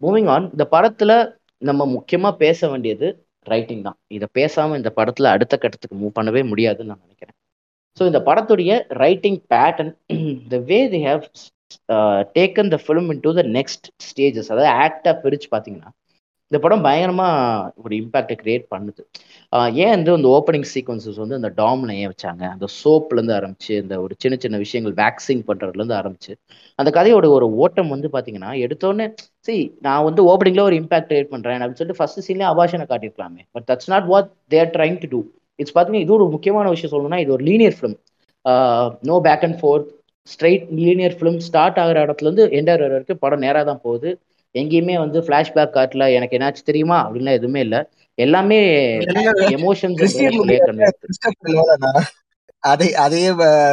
moving on இந்த படத்தில் நம்ம முக்கியமாக பேச வேண்டியது ரைட்டிங் தான். இதை பேசாமல் இந்த படத்தில் அடுத்த கட்டத்துக்கு மூவ் பண்ணவே முடியாதுன்னு நான் நினைக்கிறேன். ஸோ இந்த படத்துடைய writing pattern the way they have taken the film into the next stages அதாவது ஆக்டாக பிரித்து பார்த்தீங்கன்னா இந்த படம் பயங்கரமாக ஒரு இம்பேக்டை கிரியேட் பண்ணுது. ஏன் வந்து இந்த ஓப்பனிங் சீக்வன்சஸ் வந்து அந்த டாம்ல ஏன் வச்சாங்க? அந்த சோப்லேருந்து ஆரம்பிச்சு இந்த ஒரு சின்ன சின்ன விஷயங்கள் வேக்சிங் பண்ணுறதுலேருந்து ஆரம்பிச்சு அந்த கதையோட ஒரு ஓட்டம் வந்து பார்த்தீங்கன்னா எடுத்தோன்னே சரி நான் வந்து ஓப்பனிங்ல ஒரு இம்பாக்ட் கிரியேட் பண்ணுறேன் அப்படின்னு சொல்லிட்டு ஃபர்ஸ்ட் சீன்லேயே அபாஷனை காட்டியிருக்கலாமே. But that's not what they're trying to do it's பார்த்தீங்கன்னா இது ஒரு முக்கியமான விஷயம் சொல்லணும்னா இது ஒரு linear film no back and forth straight linear film start ஆகிற இடத்துலேருந்து எண்டர் வரைக்கும் படம் நேராக தான் போகுது. எங்கேயுமே வந்து ஃப்ளாஷ்பேக் காட்டல எனக்கு என்னாச்சு தெரியுமா? அப்படின்லாம் எதுவுமே இல்லை. எல்லாமே எமோஷன்ஸ் அதே அதே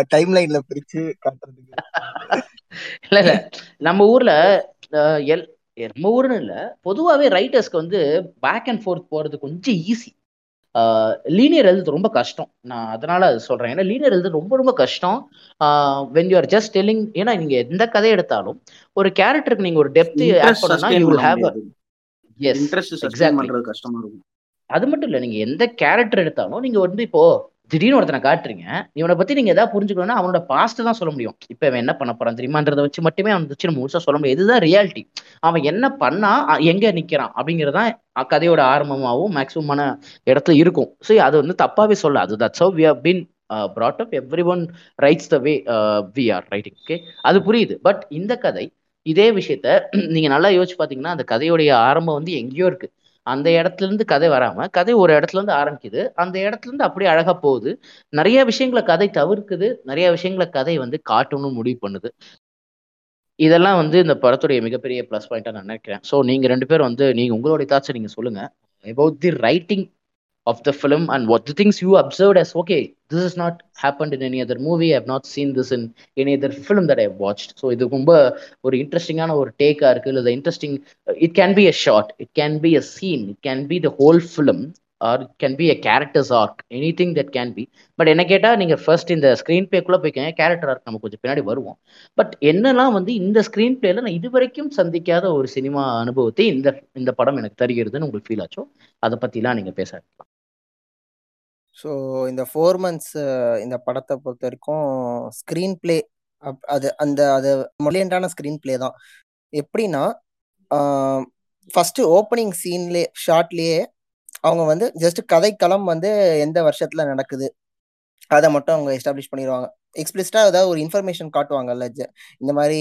டைம் லைன்ல பிரிச்சு காட்டுறதுக்கு. இல்ல இல்ல. நம்ம ஊர்ல எல் நம்ம ஊர்னு இல்ல. பொதுவாவே ரைட்டர்ஸ்க்கு வந்து பேக் அண்ட் ஃபோர்த் போறது கொஞ்சம் ஈஸி லீனியர் எழுதுறது ரொம்ப கஷ்டம். நான் அதனால அது சொல்றேன். ஏன்னா லீனியர் எழுதுறது ரொம்ப ரொம்ப கஷ்டம். When you are just telling ஏன்னா நீங்க எந்த கதை எடுத்தாலும் ஒரு கேரக்டருக்கு நீங்க ஒரு டெப்த் ஆட் சஸ்டெயின் யூ பண்ண வில் ஹேவ் எஸ் இருக்கும். அது மட்டும் இல்லை நீங்கள் எந்த கேரக்டர் எடுத்தாலும் நீங்கள் வந்து இப்போ திடீர்னு ஒருத்தனை காட்டுறீங்க இவனை பற்றி நீங்கள் எதாவது புரிஞ்சுக்கணும்னா அவனோட பாஸ்ட் தான் சொல்ல முடியும். இப்போ இவன் என்ன பண்ண போறான் தெரியுமான்றதை வச்சு மட்டுமே அவன் வச்சு நம்ம முழுசாக சொல்ல முடியும். இதுதான் ரியாலிட்டி அவன் என்ன பண்ணா எங்க நிக்கிறான் அப்படிங்கறதான் கதையோட ஆரம்பமாகவும் மேக்ஸிமமான இடத்துல இருக்கும். ஸோ அது வந்து தப்பாவே சொல்ல அது that's how we have been brought up everyone writes the way we are writing okay அது புரியுது. பட் இந்த கதை இதே விஷயத்த நீங்க நல்லா யோசிச்சு பார்த்தீங்கன்னா அந்த கதையுடைய ஆரம்பம் வந்து எங்கேயோ இருக்கு. அந்த இடத்துல இருந்து கதை வராம கதை ஒரு இடத்துல இருந்து ஆரம்பிக்குது. அந்த இடத்துல இருந்து அப்படியே அழகா போகுது. நிறைய விஷயங்களை கதை தவிர்க்குது. நிறைய விஷயங்களை கதை வந்து காட்டணும்னு முடிவு பண்ணுது. இதெல்லாம் வந்து இந்த படத்துடைய மிகப்பெரிய ப்ளஸ் பாயிண்டா நான் நினைக்கிறேன். ஸோ நீங்க ரெண்டு பேரும் வந்து நீங்க உங்களுடைய தாட்சை நீங்க சொல்லுங்க. About the writing of the film and what the things you observed as okay this has not happened in any other movie. I have not seen this in any other film that i have watched. So இது ரொம்ப ஒரு இன்ட்ரெஸ்டிங்கான ஒரு டேக்கா இருக்கு. இல்லை interesting it can be a short it can be a scene it can be the whole film or it can be a characters arc anything that can be but என்ன கேட்டால் நீங்கள் ஃபர்ஸ்ட் இந்த ஸ்க்ரீன் பிளேக்குள்ள போய்க்கங்க கேரக்டர் ஆர்க் நம்ம கொஞ்சம் பின்னாடி வருவோம். பட் என்னெல்லாம் வந்து இந்த ஸ்க்ரீன் பிளேல நான் இதுவரைக்கும் சந்திக்காத ஒரு சினிமா அனுபவத்தை இந்த இந்த படம் எனக்கு தருகிறதுன்னு உங்களுக்கு ஃபீல் ஆச்சோ? அதை பற்றிலாம் நீங்கள் பேச ஆரம்பிக்கலாம். ஸோ இந்த ஃபோர் மந்த்ஸ் இந்த படத்தை பொறுத்த வரைக்கும் ஸ்க்ரீன் பிளே அப் அது அந்த அது மொழியண்டான ஸ்க்ரீன் பிளே தான். எப்படின்னா ஃபஸ்ட்டு ஓப்பனிங் சீன்லே ஷார்ட்லேயே அவங்க வந்து ஜஸ்ட் கதைக்களம் வந்து எந்த வருஷத்தில் நடக்குது அதை மட்டும் அவங்க எஸ்டாப்ளிஷ் பண்ணிடுவாங்க எக்ஸ்பிளிஸ்டா ஏதாவது ஒரு இன்ஃபர்மேஷன் காட்டுவாங்கல்ல இந்த மாதிரி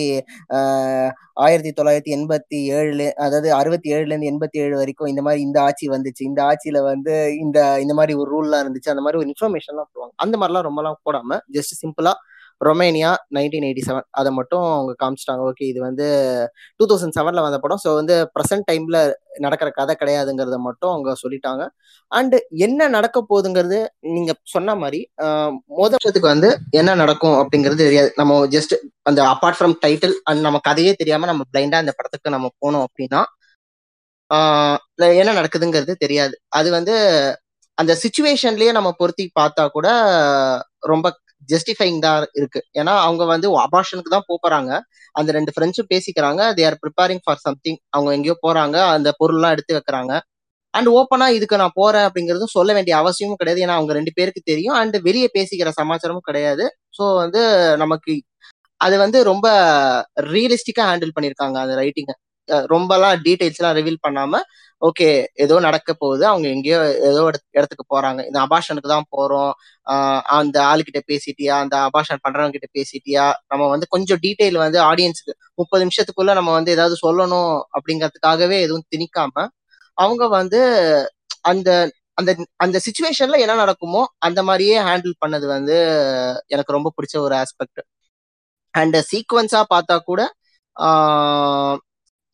ஆயிரத்தி தொள்ளாயிரத்தி எண்பத்தி ஏழுல அதாவது அறுபத்தி ஏழுல இருந்து எண்பத்தி ஏழு வரைக்கும் இந்த மாதிரி இந்த ஆட்சி வந்துச்சு. இந்த ஆட்சியில வந்து இந்த இந்த மாதிரி ஒரு ரூல்லாம் இருந்துச்சு. அந்த மாதிரி ஒரு இன்ஃபர்மேஷன்லாம் போடுவாங்க. அந்த மாதிரிலாம் ரொம்பலாம் போடாம ஜஸ்ட் சிம்பிளா ரொமேனியா நைன்டீன் எயிட்டி செவன் அதை மட்டும் அவங்க காமிச்சிட்டாங்க. ஓகே இது வந்து டூ தௌசண்ட் செவனில் வந்த படம். ஸோ வந்து ப்ரெசன்ட் டைமில் நடக்கிற கதை கிடையாதுங்கிறத மட்டும் அவங்க சொல்லிட்டாங்க. அண்டு என்ன நடக்க போகுதுங்கிறது நீங்கள் சொன்ன மாதிரி மோதத்துக்கு வருஷத்துக்கு வந்து என்ன நடக்கும் அப்படிங்கிறது தெரியாது. நம்ம ஜஸ்ட் அந்த அப்பார்ட் ஃப்ரம் டைட்டில் அண்ட் நம்ம கதையே தெரியாமல் நம்ம பிளைண்டாக அந்த படத்துக்கு நம்ம போனோம் அப்படின்னா என்ன நடக்குதுங்கிறது தெரியாது. அது வந்து அந்த சுச்சுவேஷன்லயே நம்ம பொருத்தி பார்த்தா கூட ரொம்ப ஜஸ்டிஃபைங் தான் இருக்கு. ஏன்னா அவங்க வந்து அபார்ஷனுக்கு தான் போறாங்க. அந்த ரெண்டு ஃப்ரெண்ட்ஸும் பேசிக்கிறாங்க. They are preparing for something அவங்க எங்கேயோ போறாங்க. அந்த பொருள்லாம் எடுத்து வைக்கிறாங்க. அண்ட் ஓப்பனா இதுக்கு நான் போறேன் அப்படிங்கறதும் சொல்ல வேண்டிய அவசியமும் கிடையாது. ஏன்னா அவங்க ரெண்டு பேருக்கு தெரியும். அண்ட் வெளியே பேசிக்கிற சமாச்சாரமும் கிடையாது. ஸோ வந்து நமக்கு அது வந்து ரொம்ப ரியலிஸ்டிக்கா ஹேண்டில் பண்ணியிருக்காங்க அந்த ரைட்டிங்க ரொம்பலாம் டீடைல்ஸ் எல்லாம் ரிவீல் பண்ணாம ஓகே ஏதோ நடக்க போகுது. அவங்க எங்கேயோ ஏதோ இடத்துக்கு போறாங்க. இந்த அபாஷனுக்கு தான் போறோம். அந்த ஆளுகிட்ட பேசிட்டியா? அந்த அபாஷன் பண்றவங்க கிட்ட பேசிட்டியா? நம்ம வந்து கொஞ்சம் டீட்டெயில் வந்து ஆடியன்ஸுக்கு முப்பது நிமிஷத்துக்குள்ள நம்ம வந்து ஏதாவது சொல்லணும் அப்படிங்கிறதுக்காகவே எதுவும் திணிக்காம அவங்க வந்து அந்த அந்த அந்த சுச்சுவேஷன்ல என்ன நடக்குமோ அந்த மாதிரியே ஹேண்டில் பண்ணது வந்து எனக்கு ரொம்ப பிடிச்ச ஒரு ஆஸ்பெக்ட் அண்ட் சீக்வன்ஸா பார்த்தா கூட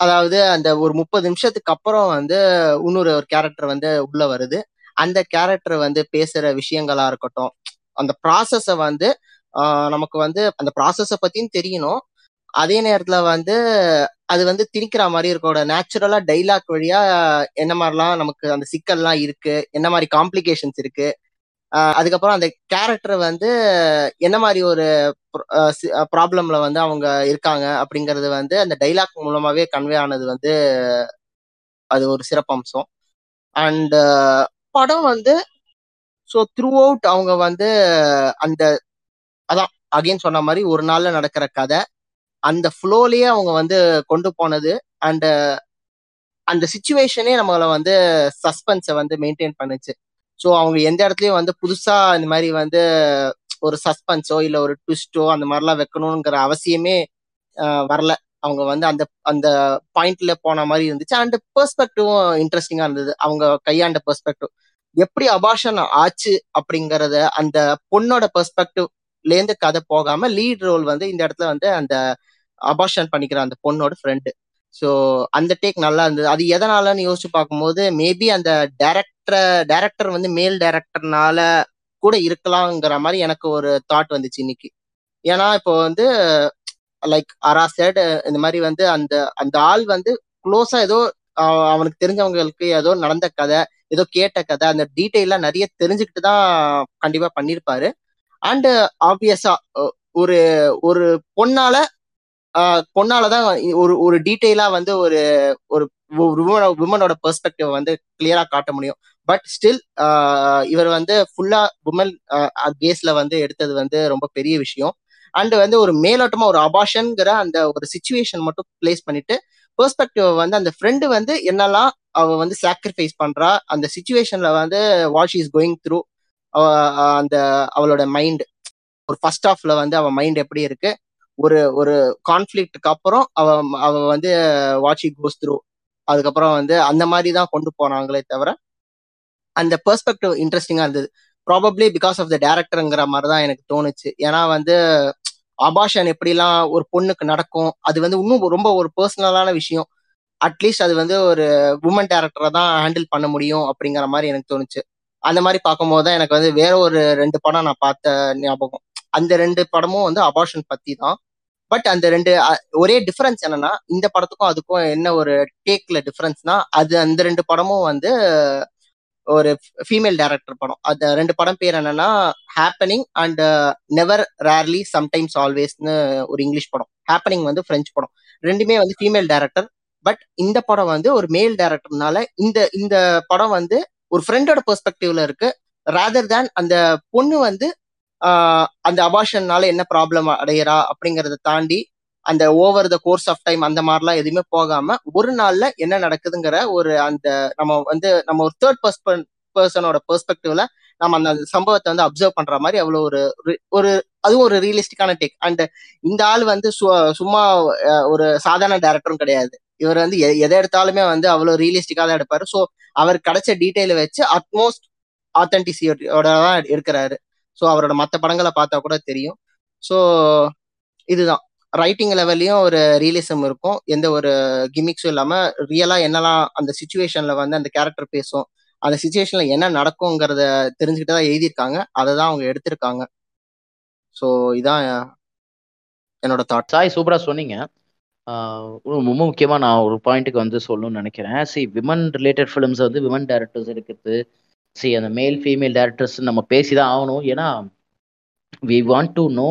அதாவது அந்த ஒரு முப்பது நிமிஷத்துக்கு அப்புறம் வந்து இன்னொரு ஒரு கேரக்டர் வந்து உள்ள வருது. அந்த கேரக்டர் வந்து பேசுற விஷயங்களா இருக்கட்டும் அந்த ப்ராசஸ வந்து நமக்கு வந்து அந்த ப்ராசஸ பத்தியும் தெரியணும். அதே நேரத்துல வந்து அது வந்து திணிக்கிற மாதிரி இருக்கோட நேச்சுரலா டைலாக் வழியா என்ன மாதிரிலாம் நமக்கு அந்த சிக்கல்லாம் இருக்கு என்ன மாதிரி காம்ப்ளிகேஷன்ஸ் இருக்கு அதுக்கப்புறம் அந்த கேரக்டர் வந்து என்ன மாதிரி ஒரு ப்ராப்ளம்ல வந்து அவங்க இருக்காங்க அப்படிங்கறது வந்து அந்த டைலாக் மூலமாவே கன்வே ஆனது வந்து அது ஒரு சிறப்பம்சம். அண்ட் படம் வந்து ஸோ த்ரூ அவுட் அவங்க வந்து அந்த அதான் அகைன் சொன்ன மாதிரி ஒரு நாள்ல நடக்கிற கதை அந்த ஃப்ளோலயே அவங்க வந்து கொண்டு போனது அண்ட் அந்த சுச்சுவேஷனே நம்மளை வந்து சஸ்பென்ஸை வந்து மெயின்டைன் பண்ணுச்சு. ஸோ அவங்க எந்த இடத்துலயும் வந்து புதுசா இந்த மாதிரி வந்து ஒரு சஸ்பென்ஸோ இல்ல ஒரு ட்விஸ்டோ அந்த மாதிரிலாம் வைக்கணுங்கிற அவசியமே வரல. அவங்க வந்து அந்த அந்த பாயிண்ட்ல போன மாதிரி இருந்துச்சு. அண்ட் பெர்ஸ்பெக்டிவும் இன்ட்ரெஸ்டிங்கா இருந்தது. அவங்க கையாண்ட பெர்ஸ்பெக்டிவ் எப்படி அபாஷன் ஆச்சு அப்படிங்கறத அந்த பொண்ணோட பெர்ஸ்பெக்டிவ்ல இருந்து கதை போகாம லீட் ரோல் வந்து இந்த இடத்துல வந்து அந்த அபாஷன் பண்ணிக்கிற அந்த பொண்ணோட ஃப்ரெண்டு ஸோ அந்த டேக் நல்லா இருந்தது. அது எதனாலன்னு யோசிச்சு பார்க்கும்போது மேபி அந்த மற்ற டைரக்டர் வந்து மேல் டைரக்டர்னால கூட இருக்கலாங்கிற மாதிரி எனக்கு ஒரு தாட் வந்துச்சு இன்னைக்கு. ஏன்னா இப்போ வந்து லைக் அரா இந்த மாதிரி வந்து அந்த அந்த ஆள் வந்து க்ளோஸா ஏதோ அவனுக்கு தெரிஞ்சவங்களுக்கு ஏதோ நடந்த கதை ஏதோ கேட்ட கதை அந்த டீட்டெயிலாக நிறைய தெரிஞ்சுக்கிட்டு தான் கண்டிப்பா பண்ணியிருப்பாரு அண்டு ஆப்வியஸா ஒரு ஒரு பொண்ணால பொண்ணால தான் ஒரு ஒரு டீட்டெயிலா வந்து ஒரு ஒரு விமனோட பெர்ஸ்பெக்டிவ் வந்து கிளியரா காட்ட முடியும். பட் ஸ்டில் uh, இவர் வந்து ஃபுல்லா உமன் கேஸ்ல வந்து எடுத்தது வந்து ரொம்ப பெரிய விஷயம். அண்ட் வந்து ஒரு மேலோட்டமா ஒரு அபாஷன்ங்கிற அந்த ஒரு சுச்சுவேஷன் மட்டும் பிளேஸ் பண்ணிட்டு பெர்ஸ்பெக்டிவ் வந்து அந்த ஃப்ரெண்டு வந்து என்னெல்லாம் அவ வந்து சாக்ரிஃபைஸ் பண்றா அந்த சுச்சுவேஷன்ல வந்து வாட் இஸ் கோயிங் த்ரூ அந்த அவளோட மைண்ட் ஒரு ஃபர்ஸ்ட் ஆஃப்ல வந்து அவன் மைண்ட் எப்படி இருக்கு ஒரு ஒரு கான்ஃபிளிக்ட்டுக்கு அப்புறம் அவ அவ வந்து வாட்ச் கோஸ் த்ரூ அதுக்கப்புறம் வந்து அந்த மாதிரி தான் கொண்டு போனாங்களே தவிர அந்த பெர்ஸ்பெக்டிவ் இன்ட்ரெஸ்டிங்கா இருந்தது. ப்ராபப்ளி பிகாஸ் ஆஃப் த டேரக்டருங்கிற மாதிரி தான் எனக்கு தோணுச்சு. ஏன்னா வந்து அபாஷன் எப்படிலாம் ஒரு பொண்ணுக்கு நடக்கும் அது வந்து இன்னும் ரொம்ப ஒரு பர்சனலான விஷயம். அட்லீஸ்ட் அது வந்து ஒரு உமன் டேரக்டரை தான் ஹேண்டில் பண்ண முடியும் அப்படிங்கிற மாதிரி எனக்கு தோணுச்சு. அந்த மாதிரி பார்க்கும்போது தான் எனக்கு வந்து வேற ஒரு ரெண்டு படம் நான் பார்த்த ஞாபகம். அந்த ரெண்டு படமும் வந்து அபார்ஷன் பத்தி தான் பட் அந்த ரெண்டு ஒரே டிஃபரன்ஸ் என்னன்னா இந்த படத்துக்கும் அதுக்கும் என்ன ஒரு டேக்ல டிஃபரன்ஸ்னா அது அந்த ரெண்டு படமும் வந்து ஒரு ஃபீமேல் டேரக்டர் படம். அந்த ரெண்டு படம் பேர் என்னன்னா happening and never rarely sometimes ஆல்வேஸ்னு ஒரு இங்கிலீஷ் படம். ஹேப்பனிங் வந்து ஃப்ரெஞ்ச் படம். ரெண்டுமே வந்து ஃபீமேல் டேரக்டர் பட் இந்த படம் வந்து ஒரு மேல் டேரக்டர்னால இந்த இந்த படம் வந்து ஒரு ஃப்ரெண்டோட பெர்ஸ்பெக்டிவ்ல இருக்கு. ரேதர் தேன் அந்த பொண்ணு வந்து uh, அந்த அபாஷன்னால என்ன ப்ராப்ளம் அடையிறா அப்படிங்கறத தாண்டி அந்த over the course of time அந்த மாதிரிலாம் எதுவுமே போகாம ஒரு நாள்ல என்ன நடக்குதுங்கிற ஒரு அந்த நம்ம வந்து நம்ம ஒரு தேர்ட் பர்சன் பர்சனோட பெர்ஸ்பெக்டிவ்ல நம்ம அந்த சம்பவத்தை வந்து அப்சர்வ் பண்ற மாதிரி அவ்வளோ ஒரு ரி- ஒரு அதுவும் ஒரு ரியலிஸ்டிக்கான டேக் அண்ட் இந்த ஆள் வந்து சு- சும்மா ஒரு சாதாரண டேரக்டரும் கிடையாது. இவர் வந்து எதை எடுத்தாலுமே வந்து அவ்வளோ ரியலிஸ்டிக்காக தான் எடுப்பாரு. ஸோ அவர் கிடைச்ச டீட்டெயில வச்சு அட்மோஸ்ட் ஆத்தென்டிசியோட தான் இருக்கிறாரு ஸோ அவரோட மற்ற படங்களை பார்த்தா கூட தெரியும். ஸோ இதுதான். ரைட்டிங் லெவல்லையும் ஒரு ரியலிசம் இருக்கும். எந்த ஒரு கிமிக்ஸும் இல்லாம ரியலா என்னெல்லாம் அந்த சுச்சுவேஷன்ல வந்து அந்த கேரக்டர் பேசும் அந்த சுச்சுவேஷன்ல என்ன நடக்குங்கிறத தெரிஞ்சுக்கிட்டு தான் எழுதியிருக்காங்க. அதை தான் அவங்க எடுத்திருக்காங்க. ஸோ இதான் என்னோட தாட் சாய் சூப்பரா சொன்னீங்க. ரொம்ப முக்கியமாக நான் ஒரு பாயிண்ட்டுக்கு வந்து சொல்லணும்னு நினைக்கிறேன். சி விமன் ரிலேட்டட் ஃபிலிம்ஸ் வந்து விமன் டேரக்டர்ஸ் இருக்குது சி அந்த மேல் ஃபீமேல் டேரக்டர்ஸ் நம்ம பேசி தான் ஆகணும். ஏன்னா we want to know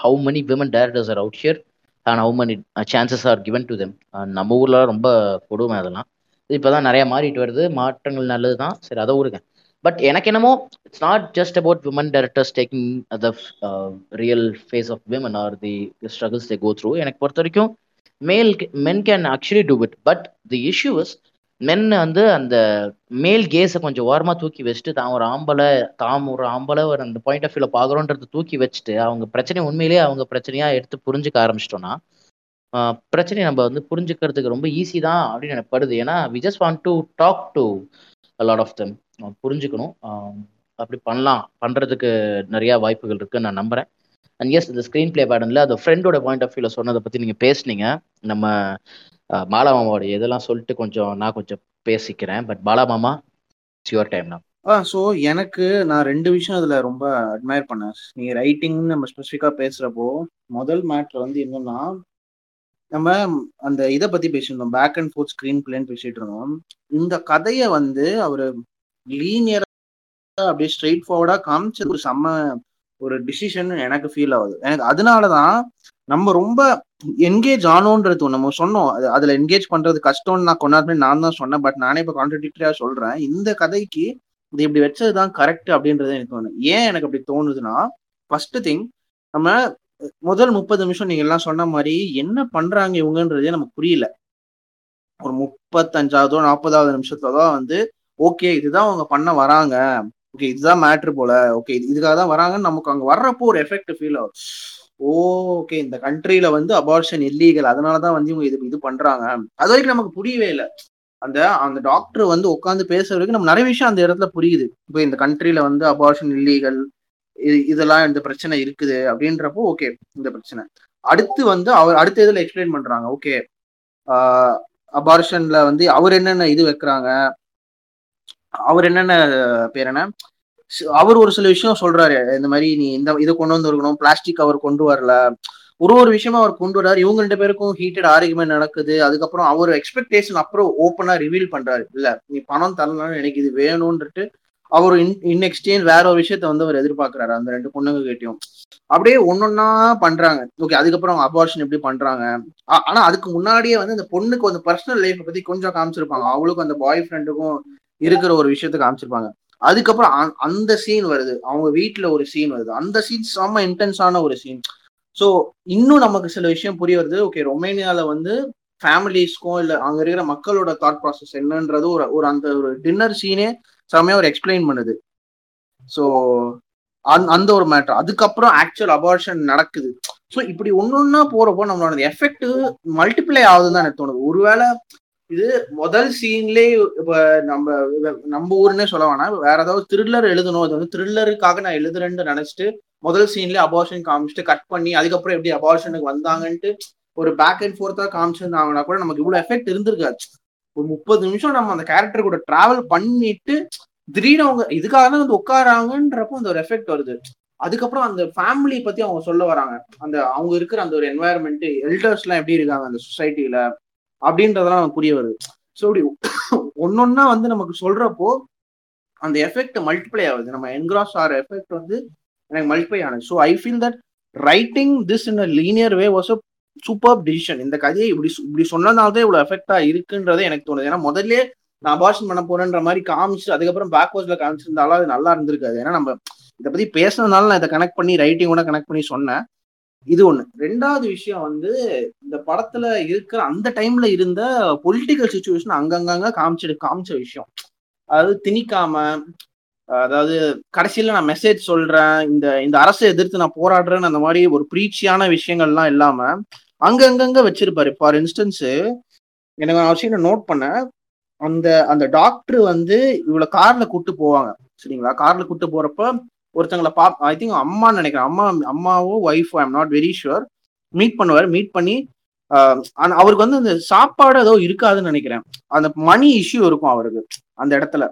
how many women directors are out here and how many uh, chances are given to them நம்ம ஊர்ல ரொம்ப கொடுமை அதெல்லாம். இப்போதான் நிறைய மாறிட்டு வருது. மாற்றங்கள் நல்லது தான் சரி அதை விடுங்க பட் எனக்கு என்னமோ it's not just about women directors taking the real face of women are the struggles they go through எனக்கு பொறுத்த வரைக்கும் male men can actually do it but the issue is men வந்து அந்த மேல் கேஸை கொஞ்சம் ஓரமாக தூக்கி வச்சுட்டு தான் ஒரு ஆம்பளை தாம் ஒரு ஆம்பளை ஒரு அந்த பாயிண்ட் ஆஃப் வியூல பார்க்குறோன்றத தூக்கி வச்சுட்டு அவங்க பிரச்சனையை உண்மையிலேயே அவங்க பிரச்சனையாக எடுத்து புரிஞ்சுக்க ஆரம்பிச்சிட்டோம்னா பிரச்சனையை நம்ம வந்து புரிஞ்சுக்கிறதுக்கு ரொம்ப ஈஸி தான் அப்படின்னு எனக்கு படுது ஏன்னா we just want to talk to lot of them புரிஞ்சுக்கணும். அப்படி பண்ணலாம். பண்ணுறதுக்கு நிறையா வாய்ப்புகள் இருக்குன்னு நான் நம்புறேன். அண்ட் எஸ் இந்த ஸ்க்ரீன் பிளே பேடனில் அந்த ஃப்ரெண்டோட பாயிண்ட் ஆஃப் வியூவில் சொன்னதை பற்றி நீங்கள் பேசுனீங்க. நம்ம பாலா மாமாவோட இதெல்லாம் சொல்லிட்டு கொஞ்சம் நான் கொஞ்சம் பேசிக்கிறேன். பட் பாலா மாமா யுவர் டைம் நான் ஆ ஸோ எனக்கு நான் ரெண்டு விஷயம் அதில் ரொம்ப அட்மையர் பண்ணேன். நீ ரைட்டிங்னு நம்ம ஸ்பெசிஃபிக்காக பேசுகிறப்போ முதல் மேட்ரு வந்து என்னன்னா நம்ம அந்த இதை பற்றி பேசியிருந்தோம். பேக் அண்ட் ஃபோர்த் ஸ்க்ரீன் பிளேன்னு பேசிட்டு இருந்தோம். இந்த கதையை வந்து அவர் லீனியராக அப்படியே ஸ்ட்ரெயிட் ஃபார்வர்டாக காமிச்சது ஒரு செம்ம ஒரு டிசிஷன் எனக்கு ஃபீல் ஆகுது. எனக்கு அதனால தான் நம்ம ரொம்ப என்கேஜ் ஆனோன்றது நம்ம சொன்னோம் அது அதுல என்கேஜ் பண்றது கஷ்டம்னு நான் கொண்டாடுமே நான் தான் சொன்னேன் பட் நானே இப்போ கான்ட்ரடிக்டரியா சொல்றேன். இந்த கதைக்கு இது இப்படி வச்சதுதான் கரெக்ட் அப்படின்றது எனக்கு தோணுது. ஏன் எனக்கு அப்படி தோணுதுன்னா ஃபர்ஸ்ட் திங் நம்ம முதல் முப்பது நிமிஷம் நீங்க எல்லாம் சொன்ன மாதிரி என்ன பண்றாங்க இவங்கன்றதே நமக்கு புரியல. ஒரு முப்பத்தஞ்சாவதோ நாற்பதாவது நிமிஷத்துலதான் வந்து ஓகே இதுதான் அவங்க பண்ண வராங்க. ஓகே இதுதான் மேட்ரு போல. ஓகே இதுக்காக தான் வராங்கன்னு நமக்கு அங்க வர்றப்போ ஒரு எஃபெக்ட் ஃபீல் ஆகும். ஓகே இந்த கண்ட்ரில வந்து அபார்ஷன் இல்லீகல் அதனாலதான் வந்து இவங்க இது இது பண்றாங்க. அது வரைக்கும் நமக்கு புரியவே இல்லை. அந்த அந்த டாக்டர் வந்து உட்காந்து பேசுற வரைக்கும் நம்ம நிறைய விஷயம் அந்த இடத்துல புரியுது. இப்போ இந்த கண்ட்ரில வந்து அபார்ஷன் இல்லீகல் இதெல்லாம் இந்த பிரச்சனை இருக்குது அப்படின்றப்போ ஓகே இந்த பிரச்சனை. அடுத்து வந்து அவர் அடுத்த இதில் எக்ஸ்பிளைன் பண்றாங்க. ஓகே அபார்ஷன்ல வந்து அவர் என்னென்ன இது வைக்கிறாங்க? அவர் என்னென்ன பேர் என்ன? அவர் ஒரு சில விஷயம் சொல்றாரு. இந்த மாதிரி நீ இந்த இதை கொண்டு வந்துருக்கணும் பிளாஸ்டிக் அவர் கொண்டு வரல. ஒரு ஒரு விஷயமா அவர் கொண்டு வர்றாரு இவங்க ரெண்டு பேருக்கும் ஹீட்டட் ஆர்குமெண்ட் நடக்குது. அதுக்கப்புறம் அவர் எக்ஸ்பெக்டேஷன் அப்புறம் ஓப்பனா ரிவீல் பண்றாரு. இல்ல நீ பணம் தரலாம் எனக்கு இது வேணும்ன்ட்டு அவர் இன் இன் எக்ஸ்சேஞ்ச் வேற ஒரு விஷயத்த வந்து அவர் எதிர்பார்க்கிறாரு. அந்த ரெண்டு பொண்ணுங்க கிட்டயும். அப்படியே ஒன்னொன்னா பண்றாங்க. ஓகே அதுக்கப்புறம் அபார்ஷன் எப்படி பண்றாங்க? ஆனா அதுக்கு முன்னாடியே வந்து அந்த பொண்ணுக்கு வந்து பர்சனல் லைஃப் பத்தி கொஞ்சம் காமிச்சிருப்பாங்க. அவளுக்கும் அந்த பாய் ஃப்ரெண்டுக்கும் இருக்கிற ஒரு விஷயத்த காமிச்சிருப்பாங்க. அதுக்கப்புறம் அந்த சீன் வருது. அவங்க வீட்டுல ஒரு சீன் வருது. அந்த சீன் செம்ம இன்டென்ஸான ஒரு சீன் ஸோ இன்னும் நமக்கு சில விஷயம் புரிய வருது. ஓகே ரொமேனியால வந்து ஃபேமிலிஸ்க்கும் இல்ல அங்க இருக்கிற மக்களோட தாட் ப்ராசஸ் என்னன்றது ஒரு ஒரு அந்த ஒரு டின்னர் சீனே செம்மையா ஒரு எக்ஸ்பிளைன் பண்ணுது. ஸோ அந்த ஒரு மேட்டர் அதுக்கப்புறம் ஆக்சுவல் அபார்ஷன் நடக்குது. ஸோ இப்படி ஒன்னொன்னா போறப்போ நம்மளோட எஃபெக்ட் மல்டிப்ளை ஆகுதுன்னு தான் எனக்கு தோணுது. ஒருவேளை இது முதல் சீன்லே இப்ப நம்ம நம்ம ஊருன்னே சொல்ல வேணாம். வேற ஏதாவது த்ரில்லர் எழுதணும். அது வந்து த்ரில்லருக்காக நான் எழுதுறேன்னு நினைச்சிட்டு முதல் சீன்ல அபார்ஷன் காமிச்சிட்டு கட் பண்ணி அதுக்கப்புறம் எப்படி அபார்ஷனுக்கு வந்தாங்கன்ட்டு ஒரு பேக் அண்ட் ஃபோர்த்தா காமிச்சிருந்தாங்கன்னா கூட நமக்கு இவ்வளவு எஃபெக்ட் இருந்திருக்காது. ஒரு முப்பது நிமிஷம் நம்ம அந்த கேரக்டர் கூட டிராவல் பண்ணிட்டு திடீர்னு அவங்க இதுக்காக தான் வந்து உட்காராங்கன்றப்போ அந்த ஒரு எஃபெக்ட் வருது. அதுக்கப்புறம் அந்த ஃபேமிலி பத்தி அவங்க சொல்ல வராங்க. அந்த அவங்க இருக்கிற அந்த ஒரு என்வாயர்மெண்ட் எல்டர்ஸ் எல்லாம் எப்படி இருக்காங்க அந்த சொசைட்டில அப்படின்றதெல்லாம் நமக்கு புரிய வருது. ஸோ இப்படி ஒன்னொன்னா வந்து நமக்கு சொல்றப்போ அந்த எஃபெக்ட் மல்டிப்ளை ஆகுது. நம்ம என்கிராஸ் ஆகிற எஃபெக்ட் வந்து எனக்கு மல்டிப்ளை ஆனது. So I feel that writing this in a linear way was a super decision இந்த கதையை இப்படி இப்படி சொன்னதால்தான் இவ்வளோ எஃபெக்டா இருக்குன்றதே எனக்கு தோணுது. ஏன்னா முதல்ல நான் அபார்ஷன் பண்ண போறேன்ற மாதிரி காமிச்சு அதுக்கப்புறம் பேக்வர்ட்ஸ்ல காமிச்சிருந்தாலும் அது நல்லா இருந்திருக்காது. ஏன்னா நம்ம இதை பத்தி பேசுனதுனால நான் இதை கனெக்ட் பண்ணி ரைட்டிங்கோட கனெக்ட் பண்ணி சொன்னேன். இது ஒண்ணு. ரெண்டாவது விஷயம் வந்து இந்த படத்துல இருக்கிற அந்த டைம்ல இருந்த பொலிட்டிக்கல் சுச்சுவேஷன் அங்கங்க காமிச்சு காமிச்ச விஷயம். அதாவது திணிக்காம அதாவது கடைசியில நான் மெசேஜ் சொல்றேன் இந்த இந்த அரசை எதிர்த்து நான் போராடுறேன்னு அந்த மாதிரி ஒரு பிரீச்சியான விஷயங்கள்லாம் இல்லாம அங்கங்கங்க வச்சிருப்பாரு. ஃபார் இன்ஸ்டன்ஸ் எனக்கு நான் விஷயம் நோட் பண்ணேன். அந்த அந்த டாக்டர் வந்து இவ்வளவு கார்ல கூட்டு போவாங்க. சரிங்களா? கார்ல கூட்டு போறப்ப ஒருத்தங்களை பா ஐ திங்க் அம்மான்னு நினைக்கிறேன். அம்மா அம்மாவோ ஒய்ஃபோ I'm not very sure meet பண்ணுவார். மீட் பண்ணி அவருக்கு வந்து அந்த சாப்பாடு ஏதோ இருக்காதுன்னு நினைக்கிறேன். அந்த மணி இஷ்யூ இருக்கும் அவருக்கு அந்த இடத்துல.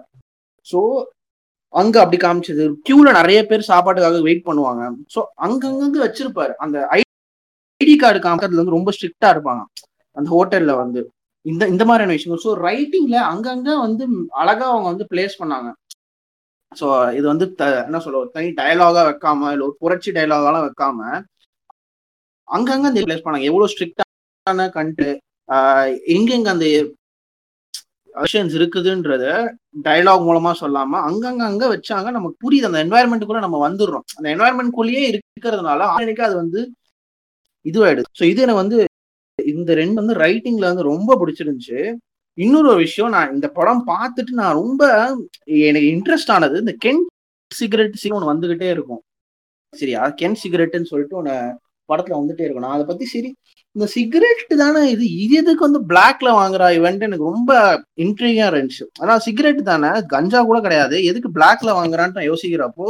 ஸோ அங்க அப்படி காமிச்சது. கியூல நிறைய பேர் சாப்பாட்டுக்காக வெயிட் பண்ணுவாங்க. ஸோ அங்கங்க வச்சிருப்பாரு. அந்த ஐடி கார்டு காமிக்கிறதுல வந்து ரொம்ப ஸ்ட்ரிக்டா இருப்பாங்க. அந்த ஹோட்டல்ல வந்து. இந்த இந்த மாதிரியான விஷயங்கள். ஸோ ரைட்டிங்ல அங்கங்க வந்து அழகா அவங்க வந்து பிளேஸ் பண்ணாங்க. ஸோ இது வந்து என்ன சொல்ல ஒரு தனி டயலாகா வைக்காம இல்லை ஒரு புரட்சி டயலாகெல்லாம் வைக்காம அங்கங்க அந்த பிளேஸ் பண்ணாங்க. எவ்வளவு ஸ்ட்ரிக்டான கண்டு எங்கெங்க அந்த விஷன்ஸ் இருக்குதுன்றத டயலாக் மூலமா சொல்லாம அங்கங்க அங்க வச்சாங்க. நமக்கு புரியுது. அந்த என்வாயன்மெண்ட்டுக்குள்ள நம்ம வந்துடுறோம். அந்த என்வாயன்மெண்ட்குள்ளேயே இருக்கிறதுனால ஆட்டோமேட்டிக்கா அது வந்து இதுவாயிடுது. ஸோ இது எனக்கு வந்து இந்த ரெண்டு வந்து ரைட்டிங்ல வந்து ரொம்ப பிடிச்சிருந்துச்சு. இன்னொரு விஷயம் நான் இந்த படம் பார்த்துட்டு நான் ரொம்ப எனக்கு இன்ட்ரெஸ்ட் ஆனது இந்த கென் சிகரெட் சீன் ஒன்று வந்துகிட்டே இருக்கும். சரியா? கென் சிகரெட்னு சொல்லிட்டு ஒன்று படத்துல வந்துட்டே இருக்கும். நான் அதை பத்தி சரி இந்த சிகரெட் தானே இது இது எதுக்கு வந்து பிளாக்ல வாங்குறா இவன்ட்டு எனக்கு ரொம்ப இன்ட்ரிகா இருந்துச்சு. ஆனா சிகரெட் தானே கஞ்சா கூட கிடையாது. எதுக்கு பிளாக்ல வாங்குறான்ட்டு நான் யோசிக்கிறப்போ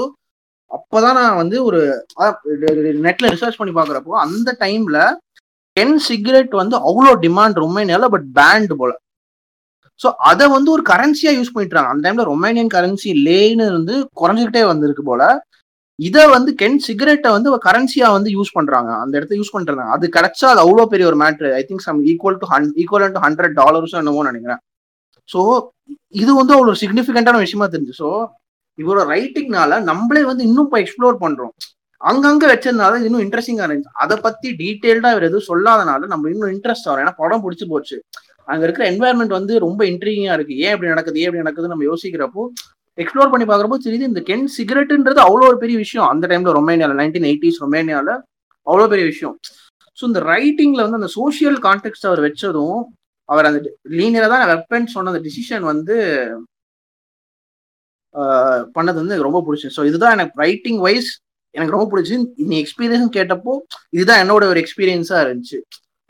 அப்பதான் நான் வந்து ஒரு நெட்ல ரிசர்ச் பண்ணி பாக்குறப்போ அந்த டைம்ல டென் சிகரெட் வந்து அவ்வளோ டிமாண்ட் ரொம்ப நேரம் பட் பேண்ட் போல. ஸோ அதை வந்து ஒரு கரன்சியா யூஸ் பண்ணிட்டுறாங்க அந்த டைம்ல ரொமேனியன் கரன்சி லேன்னு வந்து குறைஞ்சிக்கிட்டே வந்திருக்கு போல. இதை வந்து கென் சிகரெட்டை வந்து கரன்சியா வந்து யூஸ் பண்றாங்க. அந்த இடத்த யூஸ் பண்றாங்க அது கிடைச்சா அது அவ்வளோ பெரிய ஒரு matter I think some equal to hun equal to hundred டாலர்ஸும் என்னமோ நினைக்கிறேன். ஸோ இது வந்து அவ்வளோ சிக்னிஃபிகண்டான விஷயமா தெரிஞ்சு. ஸோ இவரோட ரைட்டிங்னால நம்மளே வந்து இன்னும் இப்போ எக்ஸ்ப்ளோர் பண்றோம். அங்கங்க வச்சதுனால இன்னும் இன்ட்ரெஸ்டிங்கா இருந்துச்சு. அதை பத்தி டீட்டெயில்டா இவர் எதுவும் சொல்லாதனால நம்ம இன்னும் இன்ட்ரெஸ்ட் வரும் ஏன்னா படம் பிடிச்சி போச்சு. அங்க இருக்கிற என்வாயன்மெண்ட் வந்து ரொம்ப இன்ட்ரீகிங்கா இருக்கு. ஏன் இப்படி நடக்குது? ஏன் இப்படி நடக்குது நம்ம யோசிக்கிறப்போ எக்ஸ்ப்ளோர் பண்ணி பாக்குறப்போ தெரியுது இந்த கென் சிகரெட்ன்றது அவ்வளோ ஒரு பெரிய விஷயம். அந்த டைம்ல ரொமேனியால நைன்டீன் எயிட்டிஸ் ரொமேனியால அவ்வளோ பெரிய விஷயம். ஸோ இந்த ரைட்டிங்ல வந்து அந்த சோசியல் கான்டெக்ட் அவர் வச்சதும் அவர் அந்த லீனியரா தான் வெப்பன் சொன்ன அந்த டிசிஷன் வந்து பண்ணது வந்து எனக்கு ரொம்ப பிடிச்சி. ஸோ இதுதான் எனக்கு ரைட்டிங் வைஸ் எனக்கு ரொம்ப பிடிச்சி. நீ எக்ஸ்பீரியன்ஸ் கேட்டப்போ இதுதான் என்னோட ஒரு எக்ஸ்பீரியன்ஸா இருந்துச்சு.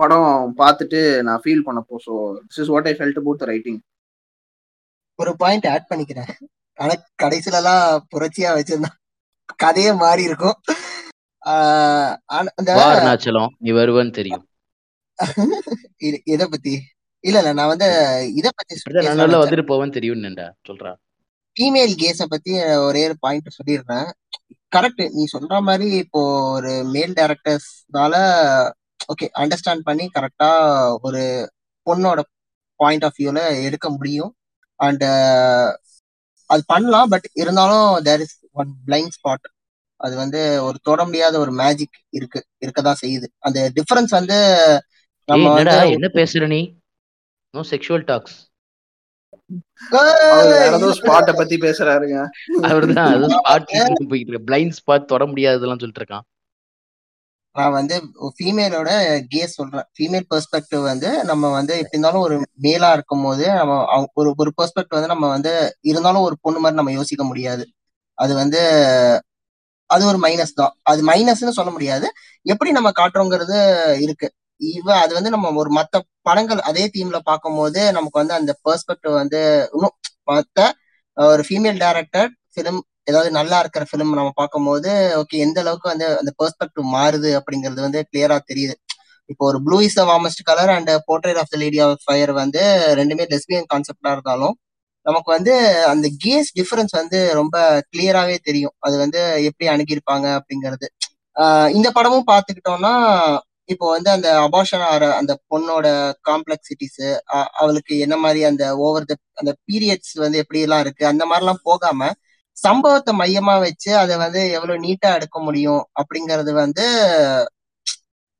படம் பார்த்துட்டு நான் ஃபீல் பண்ணப்போ so this is what I felt about the writing ஒரு பாயிண்ட் ஆட் பண்ணிக்கிறேன். ஆனா கடைசில எல்லாம் புரட்சியா வச்சிருந்தா கதையே மாறி இருக்கும். அந்த அருணாச்சலம். நீ வருவன்னு தெரியும். இத பத்தி. இல்ல இல்ல நான் வந்து இத பத்தி நல்லா வந்துட்டு போவேன்னு தெரியும் சொல்றா. ஃபீமேல் கேஸ பத்தி ஒரே ஒரு பாயிண்ட் சொல்லிடுறேன். கரெக்ட் நீ சொல்ற மாதிரி இப்போ ஒரு மேல் டேரக்டர்ஸ்னால ஓகே அண்டர்ஸ்டாண்ட் பண்ணி கரெக்டா ஒரு பொண்ணோட பாயிண்ட் ஆஃப் வியூல எடுக்க முடியும். அண்ட் அது பண்ணலாம் பட் இருந்தாலும் there is one blind spot அது வந்து ஒரு தொட முடியாத ஒரு மேஜிக் இருக்கு இருக்கதான் செய்யுது. அந்த டிஃபரன்ஸ் வந்து நம்ம என்ன பேசுற நீ? நோ செக்ஷுவல் டாக்ஸ் ஸ்பாட்ட பத்தி பேசுறாருங்க. அவர்தான் அது ஸ்பாட் போயிட்டு இருக்கு. பிளைண்ட் ஸ்பாட் தொட முடியாததெல்லாம் சொல்லிட்டு இருக்கான். நான் வந்து ஃபீமேலோட கே சொல்றேன். ஃபீமேல் பெர்ஸ்பெக்டிவ் வந்து நம்ம வந்து எப்படி இருந்தாலும் ஒரு மேலா இருக்கும் போது நம்ம ஒரு ஒரு பெர்ஸ்பெக்டிவ் வந்து நம்ம வந்து இருந்தாலும் ஒரு பொண்ணு மாதிரி நம்ம யோசிக்க முடியாது. அது வந்து அது ஒரு மைனஸ் தான். அது மைனஸ்னு சொல்ல முடியாது. எப்படி நம்ம காட்டுறோங்கிறது இருக்கு. இவ அது வந்து நம்ம ஒரு மத்த படங்கள் அதே தீம்ல பார்க்கும் போது நமக்கு வந்து அந்த பெர்ஸ்பெக்டிவ் வந்து இன்னும் மத்த ஒரு ஃபீமேல் டைரக்டர் ஃபிலிம் ஏதாவது நல்லா இருக்கிற ஃபிலிம் நம்ம பார்க்கும்போது ஓகே எந்த அளவுக்கு வந்து அந்த பெர்ஸ்பெக்டிவ் மாறுது அப்படிங்கிறது வந்து கிளியரா தெரியுது. இப்போ ஒரு blue is the warmest colour and portrait of the lady of fire வந்து ரெண்டுமே லெஸ்பியன் கான்செப்டா இருந்தாலும் நமக்கு வந்து அந்த கேஸ் டிஃபரன்ஸ் வந்து ரொம்ப கிளியராகவே தெரியும். அது வந்து எப்படி அணுகியிருப்பாங்க அப்படிங்கிறது. இந்த படமும் பார்த்துக்கிட்டோம்னா இப்போ வந்து அந்த அபாஷன் ஆற அந்த பொண்ணோட காம்ப்ளெக்சிட்டிஸ் அவளுக்கு என்ன மாதிரி அந்த ஓவர் த அந்த பீரியட்ஸ் வந்து எப்படி எல்லாம் இருக்கு அந்த மாதிரிலாம் போகாம சம்பவத்தை மையமா வச்சு அதை வந்து எவ்வளவு நீட்டா எடுக்க முடியும் அப்படிங்கறது வந்து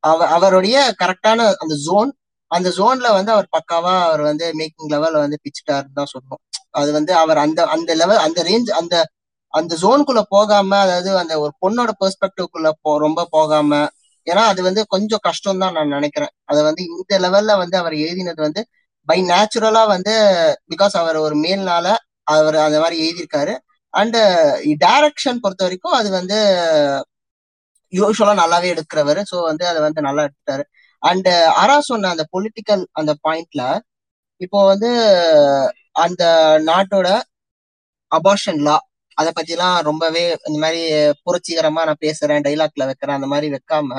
அவ அவருடைய கரெக்டான அந்த ஜோன் அந்த ஜோன்ல வந்து அவர் பக்காவா அவர் வந்து மேக்கிங் லெவல் வந்து பிச்சுட்டாருன்னு தான் சொல்லணும். அது வந்து அவர் அந்த அந்த லெவல் அந்த ரேஞ்ச் அந்த அந்த ஜோனுக்குள்ள போகாம அதாவது அந்த ஒரு பொண்ணோட பெர்ஸ்பெக்டிவ்குள்ள போ ரொம்ப போகாம ஏன்னா அது வந்து கொஞ்சம் கஷ்டம் தான் நான் நினைக்கிறேன். அதை வந்து இந்த லெவல்ல வந்து அவர் எழுதினது வந்து பை நேச்சுரலா வந்து பிகாஸ் அவர் ஒரு மேல்னால அவர் அந்த மாதிரி எழுதியிருக்காரு. அண்ட் டைரக்ஷன் uh, பொறுத்த வரைக்கும் அது வந்து யூஸ்வலா நல்லாவே எடுக்கிறவர். ஸோ வந்து அதை வந்து நல்லா எடுத்துட்டாரு. அண்ட் அரா uh, சொன்ன அந்த பொலிட்டிக்கல் அந்த பாயிண்ட்ல இப்போ வந்து அந்த நாட்டோட அபார்ஷன் லா அதை பத்திலாம் ரொம்பவே இந்த மாதிரி புரட்சிகரமா நான் பேசுறேன் டைலாக்ல வைக்கிறேன் அந்த மாதிரி வைக்காம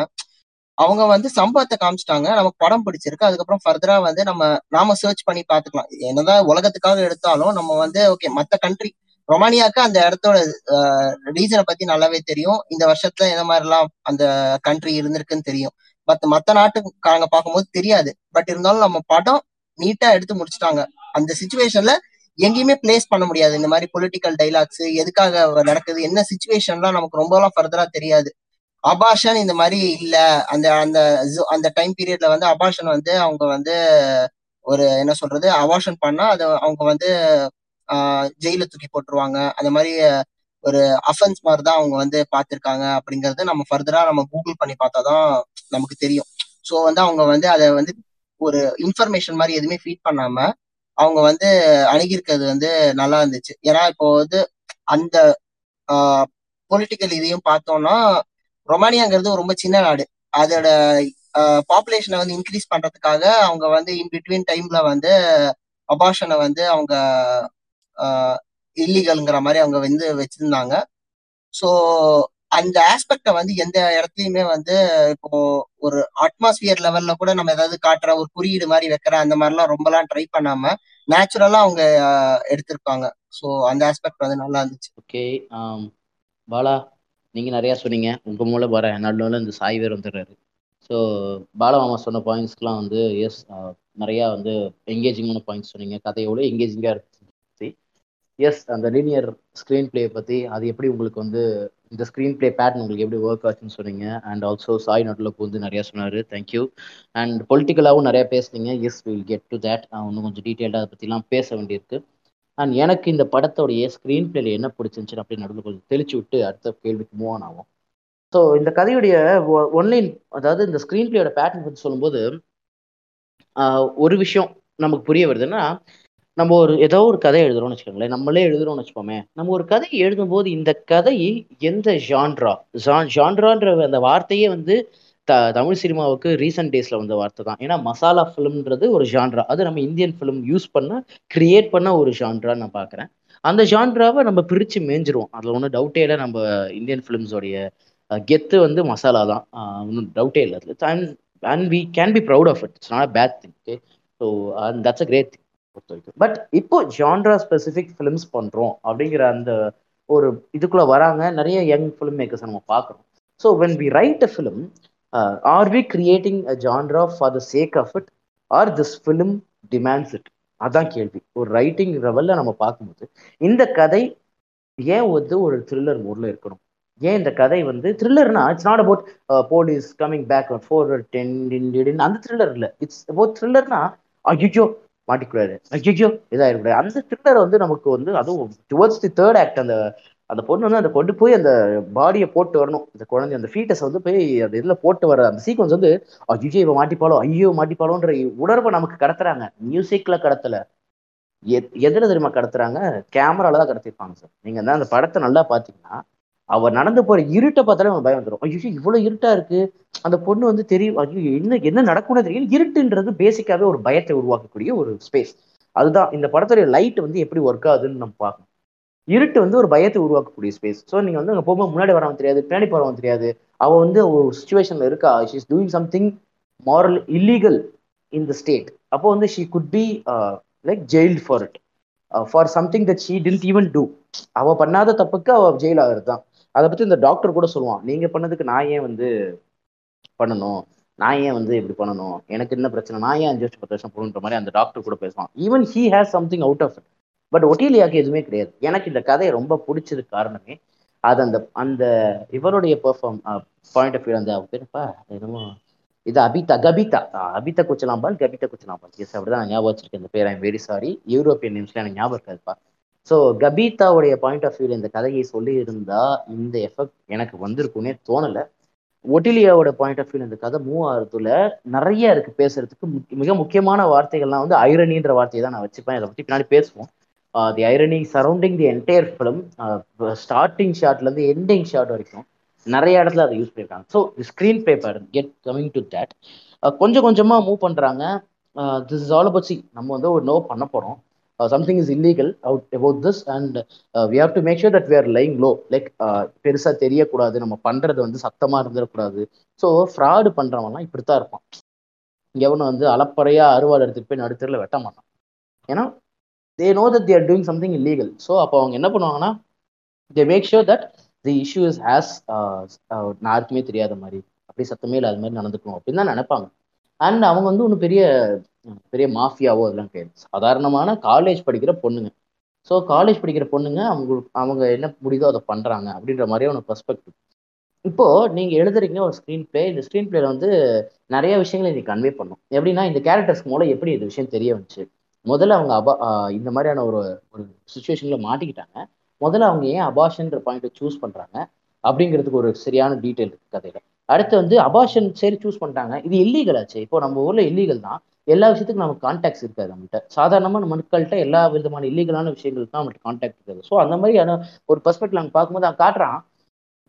அவங்க வந்து சம்பவத்தை காமிச்சிட்டாங்க. நமக்கு படம் பிடிச்சிருக்கு. அதுக்கப்புறம் ஃபர்தரா வந்து நம்ம நாம சர்ச் பண்ணி பாத்துக்கலாம் என்னதான் உலகத்துக்காக எடுத்தாலும் நம்ம வந்து ஓகே மற்ற கண்ட்ரி ரொமானியாக்கு அந்த இடத்தோட ரீசனை பத்தி நல்லாவே தெரியும். இந்த வருஷத்துல எந்த மாதிரிலாம் அந்த கண்ட்ரி இருந்திருக்குன்னு தெரியும். பட் மத்த நாட்டுக்காரங்க பார்க்கும்போது தெரியாது. பட் இருந்தாலும் நம்ம படம் நீட்டா எடுத்து முடிச்சிட்டாங்க. அந்த சுச்சுவேஷன்ல எங்கேயுமே பிளேஸ் பண்ண முடியாது. இந்த மாதிரி பொலிட்டிக்கல் டைலாக்ஸ் எதுக்காக நடக்குது என்ன சுச்சுவேஷன்லாம் நமக்கு ரொம்பலாம் ஃபர்தரா தெரியாது. அபாஷன் இந்த மாதிரி இல்ல. அந்த அந்த அந்த டைம் பீரியட்ல வந்து அபாஷன் வந்து அவங்க வந்து ஒரு என்ன சொல்றது அபாஷன் பண்ணா அதை அவங்க வந்து ஜெயில தூக்கி போட்டுருவாங்க. அந்த மாதிரி ஒரு அஃபென்ஸ் மாதிரி தான் அவங்க வந்து பார்த்துருக்காங்க அப்படிங்கறது நம்ம ஃபர்தரா நம்ம கூகுள் பண்ணி பார்த்தாதான் நமக்கு தெரியும். ஸோ வந்து அவங்க வந்து அதை வந்து ஒரு இன்ஃபர்மேஷன் மாதிரி எதுவுமே ஃபீட் பண்ணாம அவங்க வந்து அணுகியிருக்கிறது வந்து நல்லா இருந்துச்சு. ஏன்னா இப்போ வந்து அந்த பொலிட்டிக்கல் இதையும் பார்த்தோம்னா ரொமானியாங்கிறது ரொம்ப சின்ன நாடு. அதோட பாப்புலேஷனை வந்து இன்க்ரீஸ் பண்றதுக்காக அவங்க வந்து இன் பிட்வீன் டைம்ல வந்து அபாஷனை வந்து அவங்க இல்லீகல்ங்கிற மாதிரி அவங்க வந்து வச்சிருந்தாங்க. ஸோ அந்த ஆஸ்பெக்டை வந்து எந்த இடத்துலயுமே வந்து இப்போ ஒரு அட்மாஸ்பியர் லெவல்ல கூட நம்ம ஏதாவது காட்டுற ஒரு குறியீடு மாதிரி வைக்கிற அந்த மாதிரிலாம் ரொம்பலாம் ட்ரை பண்ணாம நேச்சுரலா அவங்க எடுத்திருப்பாங்க ஸோ அந்த ஆஸ்பெக்ட் வந்து நல்லா இருந்துச்சு. ஓகே பாலா நீங்க நிறைய சொன்னீங்க. உங்க மூலம் வர நடுவில் இந்த சாய் வேர் வந்துடுறாரு. ஸோ பாலா மாமா சொன்ன பாயிண்ட்ஸ்க்குலாம் வந்து எஸ் நிறையா வந்து என்கேஜிங்கான பாயிண்ட்ஸ் சொன்னீங்க. கதையோட எங்கேஜிங்காக இருக்கு. எஸ் அந்த லீனியர் ஸ்க்ரீன் பிளே பற்றி அது எப்படி உங்களுக்கு வந்து இந்த ஸ்க்ரீன் பிளே பேட்டர்ன் உங்களுக்கு எப்படி ஒர்க் ஆச்சுன்னு சொன்னீங்க. அண்ட் ஆல்சோ சாய் நடுவில் வந்து நிறையா சொன்னார். தேங்க்யூ அண்ட் பொலிட்டிக்கலாகவும் நிறையா பேசுனீங்க. Yes will get to that இன்னும் கொஞ்சம் டீட்டெயில்டாக அதை பற்றிலாம் பேச வேண்டியிருக்கு. அண்ட் எனக்கு இந்த படத்தோடைய ஸ்க்ரீன் பிளேல என்ன பிடிச்சிருந்துச்சு அப்படின்னு நடுவில் கொஞ்சம் தெளிச்சு விட்டு அடுத்த கேள்விக்கு மூவ் ஆன் ஆகும் ஸோ இந்த கதையுடைய ஒன்லைன் அதாவது இந்த ஸ்க்ரீன் பிளேயோட பேட்டர்ன் பற்றி சொல்லும்போது ஒரு விஷயம் நமக்கு புரிய வருதுன்னா நம்ம ஒரு ஏதோ ஒரு கதை எழுதுறோம்னு வச்சுக்கோங்களேன். நம்மளே எழுதுறோம்னு வச்சுப்போமே நம்ம ஒரு கதை எழுதும்போது இந்த கதை எந்த ஜான்ரா ஜான்ரான்ற அந்த வார்த்தையே வந்து த தமிழ் சினிமாவுக்கு ரீசெண்ட் டேஸில் வந்த வார்த்தை தான். ஏன்னா மசாலா ஃபிலிம்ன்றது ஒரு ஜான்ரா அது நம்ம இந்தியன் ஃபிலிம் யூஸ் பண்ண கிரியேட் பண்ண ஒரு ஜான்ரான்னு நான் பார்க்குறேன் அந்த ஜான்ராவை நம்ம பிரித்து மேஞ்சிருவோம். அதில் ஒன்றும் டவுட்டே இல்லை. நம்ம இந்தியன் ஃபிலிம்ஸோடைய கெத்து வந்து மசாலா தான். ஒன்றும் டவுட்டே இல்லை. அதில். And and we can be proud of it it's not a bad thing okay so and that's a great thing பொறுத்த வரைக்கும் பட் இப்போ ஜான்ரா ஸ்பெசிஃபிக் ஃபிலிம்ஸ் பண்ணுறோம் அப்படிங்கிற அந்த ஒரு இதுக்குள்ளே வராங்க. நிறைய யங் ஃபிலிம் மேக்கர்ஸ் நம்ம பார்க்குறோம். So when we write a film are we creating a genre for the sake of it or this film demands it அதான் கேள்வி. ஒரு ரைட்டிங் லெவலில் நம்ம பார்க்கும்போது இந்த கதை ஏன் வந்து ஒரு த்ரில்லர் மூடில் இருக்கணும்? ஏன் இந்த கதை வந்து த்ரில்லர்னா it's not about police coming back for ten அந்த த்ரில்லர் இல்லை. இட்ஸ் அபவுட் த்ரில்லர்னா ஐயோ மாட்டிக்கூடாது ஐயோ இதாயிருக்கூடாது அந்த த்ரில்லர் வந்து நமக்கு வந்து அதுவும் டுவர்ட்ஸ் தி தேர்ட் ஆக்ட் அந்த அந்த பொண்ணு வந்து அந்த கொண்டு போய் அந்த பாடியை போட்டு வரணும். இந்த குழந்தை அந்த ஃபீட்டஸ் வந்து போய் அந்த இதில் போட்டு வர அந்த சீக்வன்ஸ் வந்து ஐயோ இவ மாட்டிப்பாளோ ஐயோ மாட்டிப்பாலோன்ற உணர்வை நமக்கு கடத்துறாங்க. மியூசிக்ல கடத்தல. எதில் தெரியுமா கடத்துறாங்க? கேமரால தான் கடத்திருப்பாங்க சார். நீங்க தான் அந்த படத்தை நல்லா பாத்தீங்கன்னா அவர் நடந்து போற இருட்டை பார்த்தாலே அவன் பயம் வந்துடும் ஐயோ இவ்வளவு இருட்டா இருக்கு. அந்த பொண்ணு வந்து தெரியும் ஐயோ என்ன என்ன நடக்கும்னு தெரியும் இருட்டுன்றது பேசிக்காவே ஒரு பயத்தை உருவாக்கக்கூடிய ஒரு ஸ்பேஸ் அதுதான் இந்த படத்துடைய லைட் வந்து எப்படி ஒர்க் ஆகுதுன்னு நம்ம பார்க்கணும். இருட்டு வந்து ஒரு பயத்தை உருவாக்கக்கூடிய ஸ்பேஸ் ஸோ நீங்க வந்து அங்கே போகும்போது முன்னாடி வரவன் தெரியாது பின்னாடி போறவன் தெரியாது. அவள் வந்து ஒரு சுச்சுவேஷன்ல இருக்கா? She is doing something moral illegal in the state அப்போ வந்து she could be like jail for it for something that she didn't even do அவ பண்ணாத தப்புக்கு அவ ஜெயில் ஆகிறது தான் அதை பத்தி இந்த டாக்டர் கூட சொல்லுவான் நீங்க பண்ணதுக்கு நான் ஏன் வந்து பண்ணணும்? நான் ஏன் வந்து இப்படி பண்ணணும்? எனக்கு என்ன பிரச்சனை? நான் ஏன் அஞ்சு வருஷம் பத்து வருஷம் போகணுன்ற மாதிரி அந்த டாக்டர் கூட பேசுவான். Even he has something out of it but ஒட்டிலியாக்கு எதுவுமே கிடையாது. எனக்கு இந்த கதையை ரொம்ப பிடிச்சது காரணமே அது அந்த அந்த இவருடைய பெர்ஃபார்ம் பாயிண்ட் ஆஃப் வியூ அந்த பேருப்பா என்னமோ இது அபிதா கபிதா. அபிதா குச்சலாம்பால் கபிதா குச்சலாம்பால் எஸ் அப்படிதான் நான் ஞாபகம் வச்சிருக்கேன் இந்த பேர். ஐம் வெரி சாரி யூரோப்பியன் நேம்ஸ்ல எனக்கு ஞாபகம் இருக்காதுப்பா. ஸோ கபீதாவுடைய பாயிண்ட் ஆஃப் வியூல இந்த கதையை சொல்லியிருந்தா இந்த எஃபெக்ட் எனக்கு வந்திருக்குன்னே தோணலை. ஒட்டிலியாவோட பாயிண்ட் ஆஃப் வியூல இந்த கதை மூவ் ஆகிறதுல நிறைய இருக்கு பேசுறதுக்கு. மிக முக்கியமான வார்த்தைகள்லாம் வந்து ஐரணின்ற வார்த்தையை தான் நான் வச்சுப்பேன். இதை பற்றி பின்னாடி பேசுவோம். The irony surrounding the entire film starting ஷாட்லேருந்து ending shot வரைக்கும் நிறைய இடத்துல அதை யூஸ் பண்ணியிருக்காங்க. So screen paper get coming to that கொஞ்சம் கொஞ்சமாக மூவ் பண்ணுறாங்க this is all about see நம்ம வந்து ஒரு நோ பண்ண போகிறோம் something is illegal out about this and we have to make sure that we are lying low like பெருசா தெரியக்கூடாது. நம்ம பண்றது வந்து சத்தமா இருந்துடக்கூடாது ஸோ ஃப்ராடு பண்றவன்லாம் இப்படித்தான் இருப்பான். எவனும் வந்து அலப்பறையா அறுவாள் எடுத்துகிட்டு போய் நடுத்தரில் வெட்ட மாட்டான். ஏன்னா they know that they're doing something illegal so அப்போ அவங்க என்ன பண்ணுவாங்கன்னா they make sure that the issue is has யாருக்குமே தெரியாத மாதிரி. அப்படி சத்தமே இல்லாத மாதிரி நடந்துக்கணும் அப்படின்னு தான் நினைப்பாங்க. அண்ட் அவங்க வந்து ஒன்றும் பெரிய பெரிய மாஃபியாவோ அதெல்லாம் கிடையாது. சாதாரணமான காலேஜ் படிக்கிற பொண்ணுங்க. ஸோ காலேஜ் படிக்கிற பொண்ணுங்க அவங்க அவங்க என்ன முடியுதோ அதை பண்ணுறாங்க அப்படின்ற மாதிரியான ஒரு பெர்ஸ்பெக்டிவ் இப்போது நீங்கள் எழுதுறீங்க ஒரு ஸ்க்ரீன் பிளே இந்த ஸ்க்ரீன் பிளேல வந்து நிறைய விஷயங்களை நீங்கள் கன்வே பண்ணும் எப்படின்னா இந்த கேரக்டர்ஸ் மூலம் எப்படி இந்த விஷயம் தெரிய வந்துச்சு? முதல்ல அவங்க அபா இந்த மாதிரியான ஒரு ஒரு சுச்சுவேஷனில் மாட்டிக்கிட்டாங்க. முதல்ல அவங்க ஏன் அபாஷன்ற பாயிண்ட்டை சூஸ் பண்ணுறாங்க அப்படிங்கிறதுக்கு ஒரு சரியான டீட்டெயில் இருக்குது கதையில். அடுத்து வந்து அபாஷன் சரி சூஸ் பண்ணிட்டாங்க. இது இல்லீகல் ஆச்சு. இப்போ நம்ம ஊர்ல இல்லீகல் தான். எல்லா விஷயத்துக்கும் நமக்கு கான்டாக்ட்ஸ் இருக்காது நம்மகிட்ட. சாதாரணமாக நம்ம மக்கள்கிட்ட எல்லா விதமான இல்லீகலான விஷயங்களுக்கு தான் நம்மகிட்ட கான்டாக்ட் இருக்காது. ஸோ அந்த மாதிரியான ஒரு பெர்ஸ்பெக்டிவ் நாங்கள் பார்க்கும்போது அவன் காட்டுறான்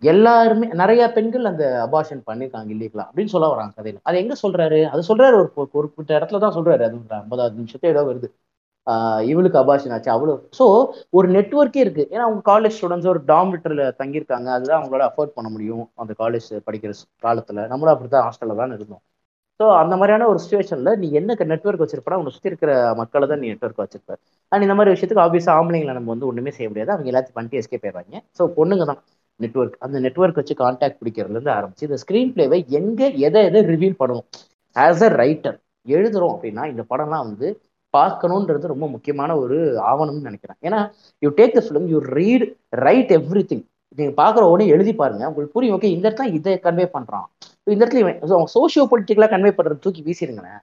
எல்லாருமே நிறைய பெண்கள் அந்த அபார்ஷன் பண்ணியிருக்காங்க இல்லீகலா அப்படின்னு சொல்ல வராங்க கதையில. அது எங்க சொல்றாரு? அது சொல்றாரு ஒரு குறிப்பிட்ட இடத்துல தான் சொல்றாரு. அது ஐம்பதாவது நிமிஷத்தை ஏதோ வருது. இவளுக்கு அபாஷன் ஆச்சு அவ்வளோ. ஸோ ஒரு நெட்ஒர்க்கே இருக்கு. ஏன்னா அவங்க காலேஜ் ஸ்டூடெண்ட்ஸ் ஒரு டாமிட்டர்ல தங்கியிருக்காங்க. அதுதான் அவங்களால அஃபோர்ட் பண்ண முடியும் அந்த காலேஜ் படிக்கிற காலத்தில். நம்மளும் அப்படி தான் ஹாஸ்டலில் தான் இருந்தோம். ஸோ அந்த மாதிரியான ஒரு சுச்சுவேஷனில் நீ என்ன நெட்ஒர்க் வச்சிருப்பா உன்னை சுற்றி இருக்கிற மக்களை தான் நீ நெட்ஒர்க் வச்சிருப்ப. அண்ட் இந்த மாதிரி விஷயத்துக்கு ஆப்வியஸா ஆம்பளைங்களை நம்ம வந்து ஒன்றுமே செய்ய முடியாது. அவங்க எல்லாத்தையும் பண்ணிட்டு எஸ்கே போயிடுறாங்க ஸோ பொண்ணுங்க தான் நெட்ஒர்க் அந்த நெட்ஒர்க் வச்சு கான்டாக்ட் பிடிக்கிறதுலேருந்து ஆரம்பிச்சு இந்த ஸ்க்ரீன் பிளேவை எங்கே எதை எதை ரிவீல் பண்ணுவோம் ஆஸ் அ ரைட்டர் எழுதுறோம் அப்படின்னா இந்த படம்லாம் வந்து பார்க்கணுன்றது ரொம்ப முக்கியமான ஒரு ஆவணம்னு நினைக்கிறேன். ஏன்னா you take the film you read right everything நீங்க பாக்குற உடனே எழுதி பாருங்க. உங்களுக்கு புரியும் ஓகே இந்த இடத்துல இதை கன்வே பண்றான். இந்த இடத்துல இவன் அவன் சோஷியோ பொலிட்டிக்கலா கன்வே பண்றது தூக்கி வீசிடுங்களேன்.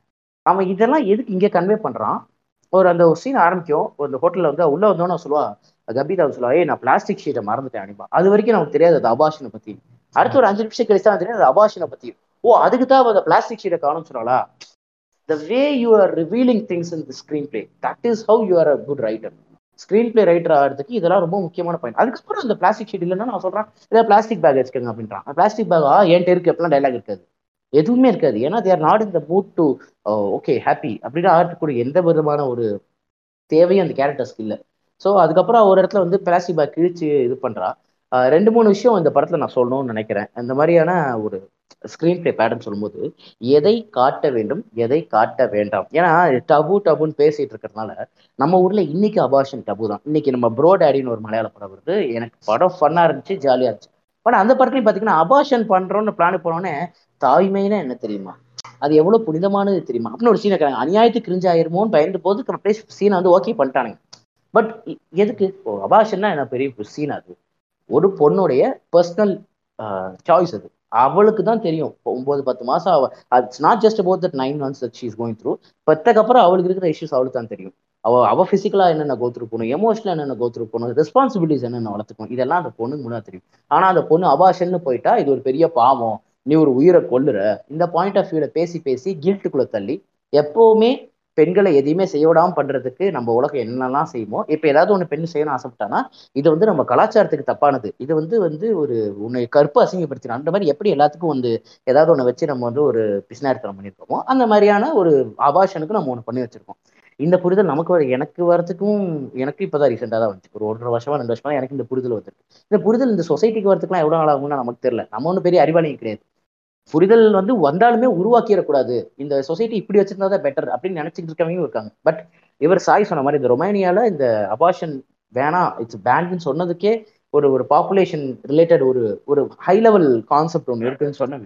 அவன் இதெல்லாம் எதுக்கு இங்க கன்வே பண்றான்? ஒரு அந்த ஒரு சீன் ஆரம்பிக்கும். ஒரு ஹோட்டல்ல வந்து உள்ள வந்தோன்னு சொல்லுவா கபிதா சொல்லுவா ஏய் நான் பிளாஸ்டிக் ஷீட்டை மறந்துட்டேன் அனுப்பா அது வரைக்கும் நமக்கு தெரியாது அது அபாஷனை பத்தி. அடுத்து ஒரு அஞ்சு நிமிஷம் கழிச்சு தான் தெரியும் அது அபாஷனை பத்தி. ஓ அதுக்கு தான் அந்த பிளாஸ்டிக் ஷீட்டை காணும் சொல்லலாம் the way you are revealing things in the screenplay that is how you are a good writer screenplay writer ஆகிறதுக்கு இதெல்லாம் ரொம்ப முக்கியமான பாயிண்ட் அதுக்கப்புறம் அந்த பிளாஸ்டிக் ஷீட் இல்லைன்னா நான் சொல்கிறேன் இதை பிளாஸ்டிக் பேக் வச்சுக்கோங்க அப்படின்றான். பிளாஸ்டிக் பேக் ஆ என்கிட்ட இருக்கு அப்படிலாம் டைலாக் இருக்காது. எதுவுமே இருக்காது. ஏன்னா they're not in the mood to okay happy அப்படின்னு ஆகிறதுக்கு எந்த விதமான ஒரு தேவையும் அந்த கேரக்டர்ஸ்க்கு இல்லை. ஸோ அதுக்கப்புறம் ஒரு இடத்துல வந்து பிளாஸ்டிக் பேக் கிழிச்சு இது பண்ணுறா ரெண்டு மூணு விஷயம் இந்த படத்தில் நான் சொல்லணும்னு நினைக்கிறேன். அந்த மாதிரியான ஒரு ஸ்கிரீன் பிளே பேட்டர்ன் சொல்லும்போது எதை காட்ட வேண்டும் எதை காட்ட வேண்டாம். ஏன்னா டபு டபுன்னு பேசிட்டு இருக்கிறதுனால நம்ம ஊர்ல இன்னைக்கு அபார்ஷன் டபு தான். இன்னைக்கு நம்ம ப்ரோ டேடின்னு ஒரு மலையாள படம் வருது. எனக்கு படம் ஃபன்னா இருந்துச்சு ஜாலியா இருந்துச்சு. பட் அந்த படத்துலயும் பாத்தீங்கன்னா அபார்ஷன் பண்றோம்னு பிளான் போனோடனே தாய்மைன்னா என்ன தெரியுமா? அது எவ்வளவு புனிதமானது தெரியுமா? அப்படின்னு ஒரு சீனை இருக்கிறாங்க அநியாயத்துக்கு கிரிஞ்சு ஆயிருமோன்னு பயந்து போது அப்படியே சீனை வந்து ஓகே பண்ணிட்டானுங்க. பட் எதுக்கு? ஓ அபாஷன்னா என்ன பெரிய சீன் அது? ஒரு பொண்ணுடைய பர்சனல் சாய்ஸ் அது. அவளுக்கு தான் தெரியும். ஒன்பது பத்து மாசம் அவ it's not just about that nine months that she's going through பத்தக்கப்புறம் அவளுக்கு இருக்கிற இஷ்யூஸ் அவளுக்கு தான் தெரியும். அவ அவ பிசிக்கலா என்னென்ன கோத்ரூ போகணும் எமோஷனலா என்னென்ன கோத்ரூ போகணும் ரெஸ்பான்சிபிலிட்டிஸ் என்னென்ன வளர்த்துக்கணும் இதெல்லாம் அந்த பொண்ணுக்கு முன்னாடி தெரியும். ஆனா அந்த பொண்ணு அபாஷன்னு போயிட்டா இது ஒரு பெரிய பாவம். நீ ஒரு உயிரை கொல்லுற. இந்த பாயிண்ட் ஆஃப் வியூல பேசி பேசி கில்ட்டுக்குள்ள தள்ளி எப்பவுமே பெண்களை எதையுமே செய்ய விடாமல் பண்ணுறதுக்கு நம்ம உலகம் என்னெல்லாம் செய்யுமோ இப்போ ஏதாவது ஒன்று பெண் செய்யணும்னு ஆசைப்பட்டானா இது வந்து நம்ம கலாச்சாரத்துக்கு தப்பானது. இது வந்து வந்து ஒரு உன்னை கற்பு அசிங்கப்படுத்தின அந்த மாதிரி எப்படி எல்லாத்துக்கும் வந்து ஏதாவது ஒன்று வச்சு நம்ம வந்து ஒரு பிசினாரித்தனம் பண்ணியிருக்கோமோ அந்த மாதிரியான ஒரு அபாஷனுக்கு நம்ம ஒன்று பண்ணி வச்சிருக்கோம். இந்த புரிதல் நமக்கு வர எனக்கு வரதுக்கும் எனக்கு இப்பதான் ரீசெண்டாக தான் வந்துச்சு. ஒரு ஒன்றரை வருஷமா ரெண்டு வருஷமா எனக்கு இந்த புரிதல் வந்துருக்கு. இந்த புரிதல் இந்த சொசைட்டிக்கு வரதுக்குலாம் எவ்வளோ நாள் நமக்கு தெரியல. நம்ம ஒன்றும் பெரிய அறிவாளிங்க கிடையாது. புரிதல் வந்து வந்தாலுமே உருவாக்கிடக்கூடாது. இந்த சொசைட்டி இப்படி வச்சிருந்தா தான் பெட்டர் அப்படின்னு நினைச்சிட்டு இருக்கவங்க இருக்காங்க. பட் இவர் சாய் சொன்ன மாதிரி இந்த ரொமேனியால இந்த அபாஷன் வேணாம் இட்ஸ் பேண்ட்னு சொன்னதுக்கே ஒரு ஒரு பாப்புலேஷன் ரிலேட்டட் ஒரு ஒரு ஹை லெவல் கான்செப்ட் ஒன்று இருக்குன்னு சொன்ன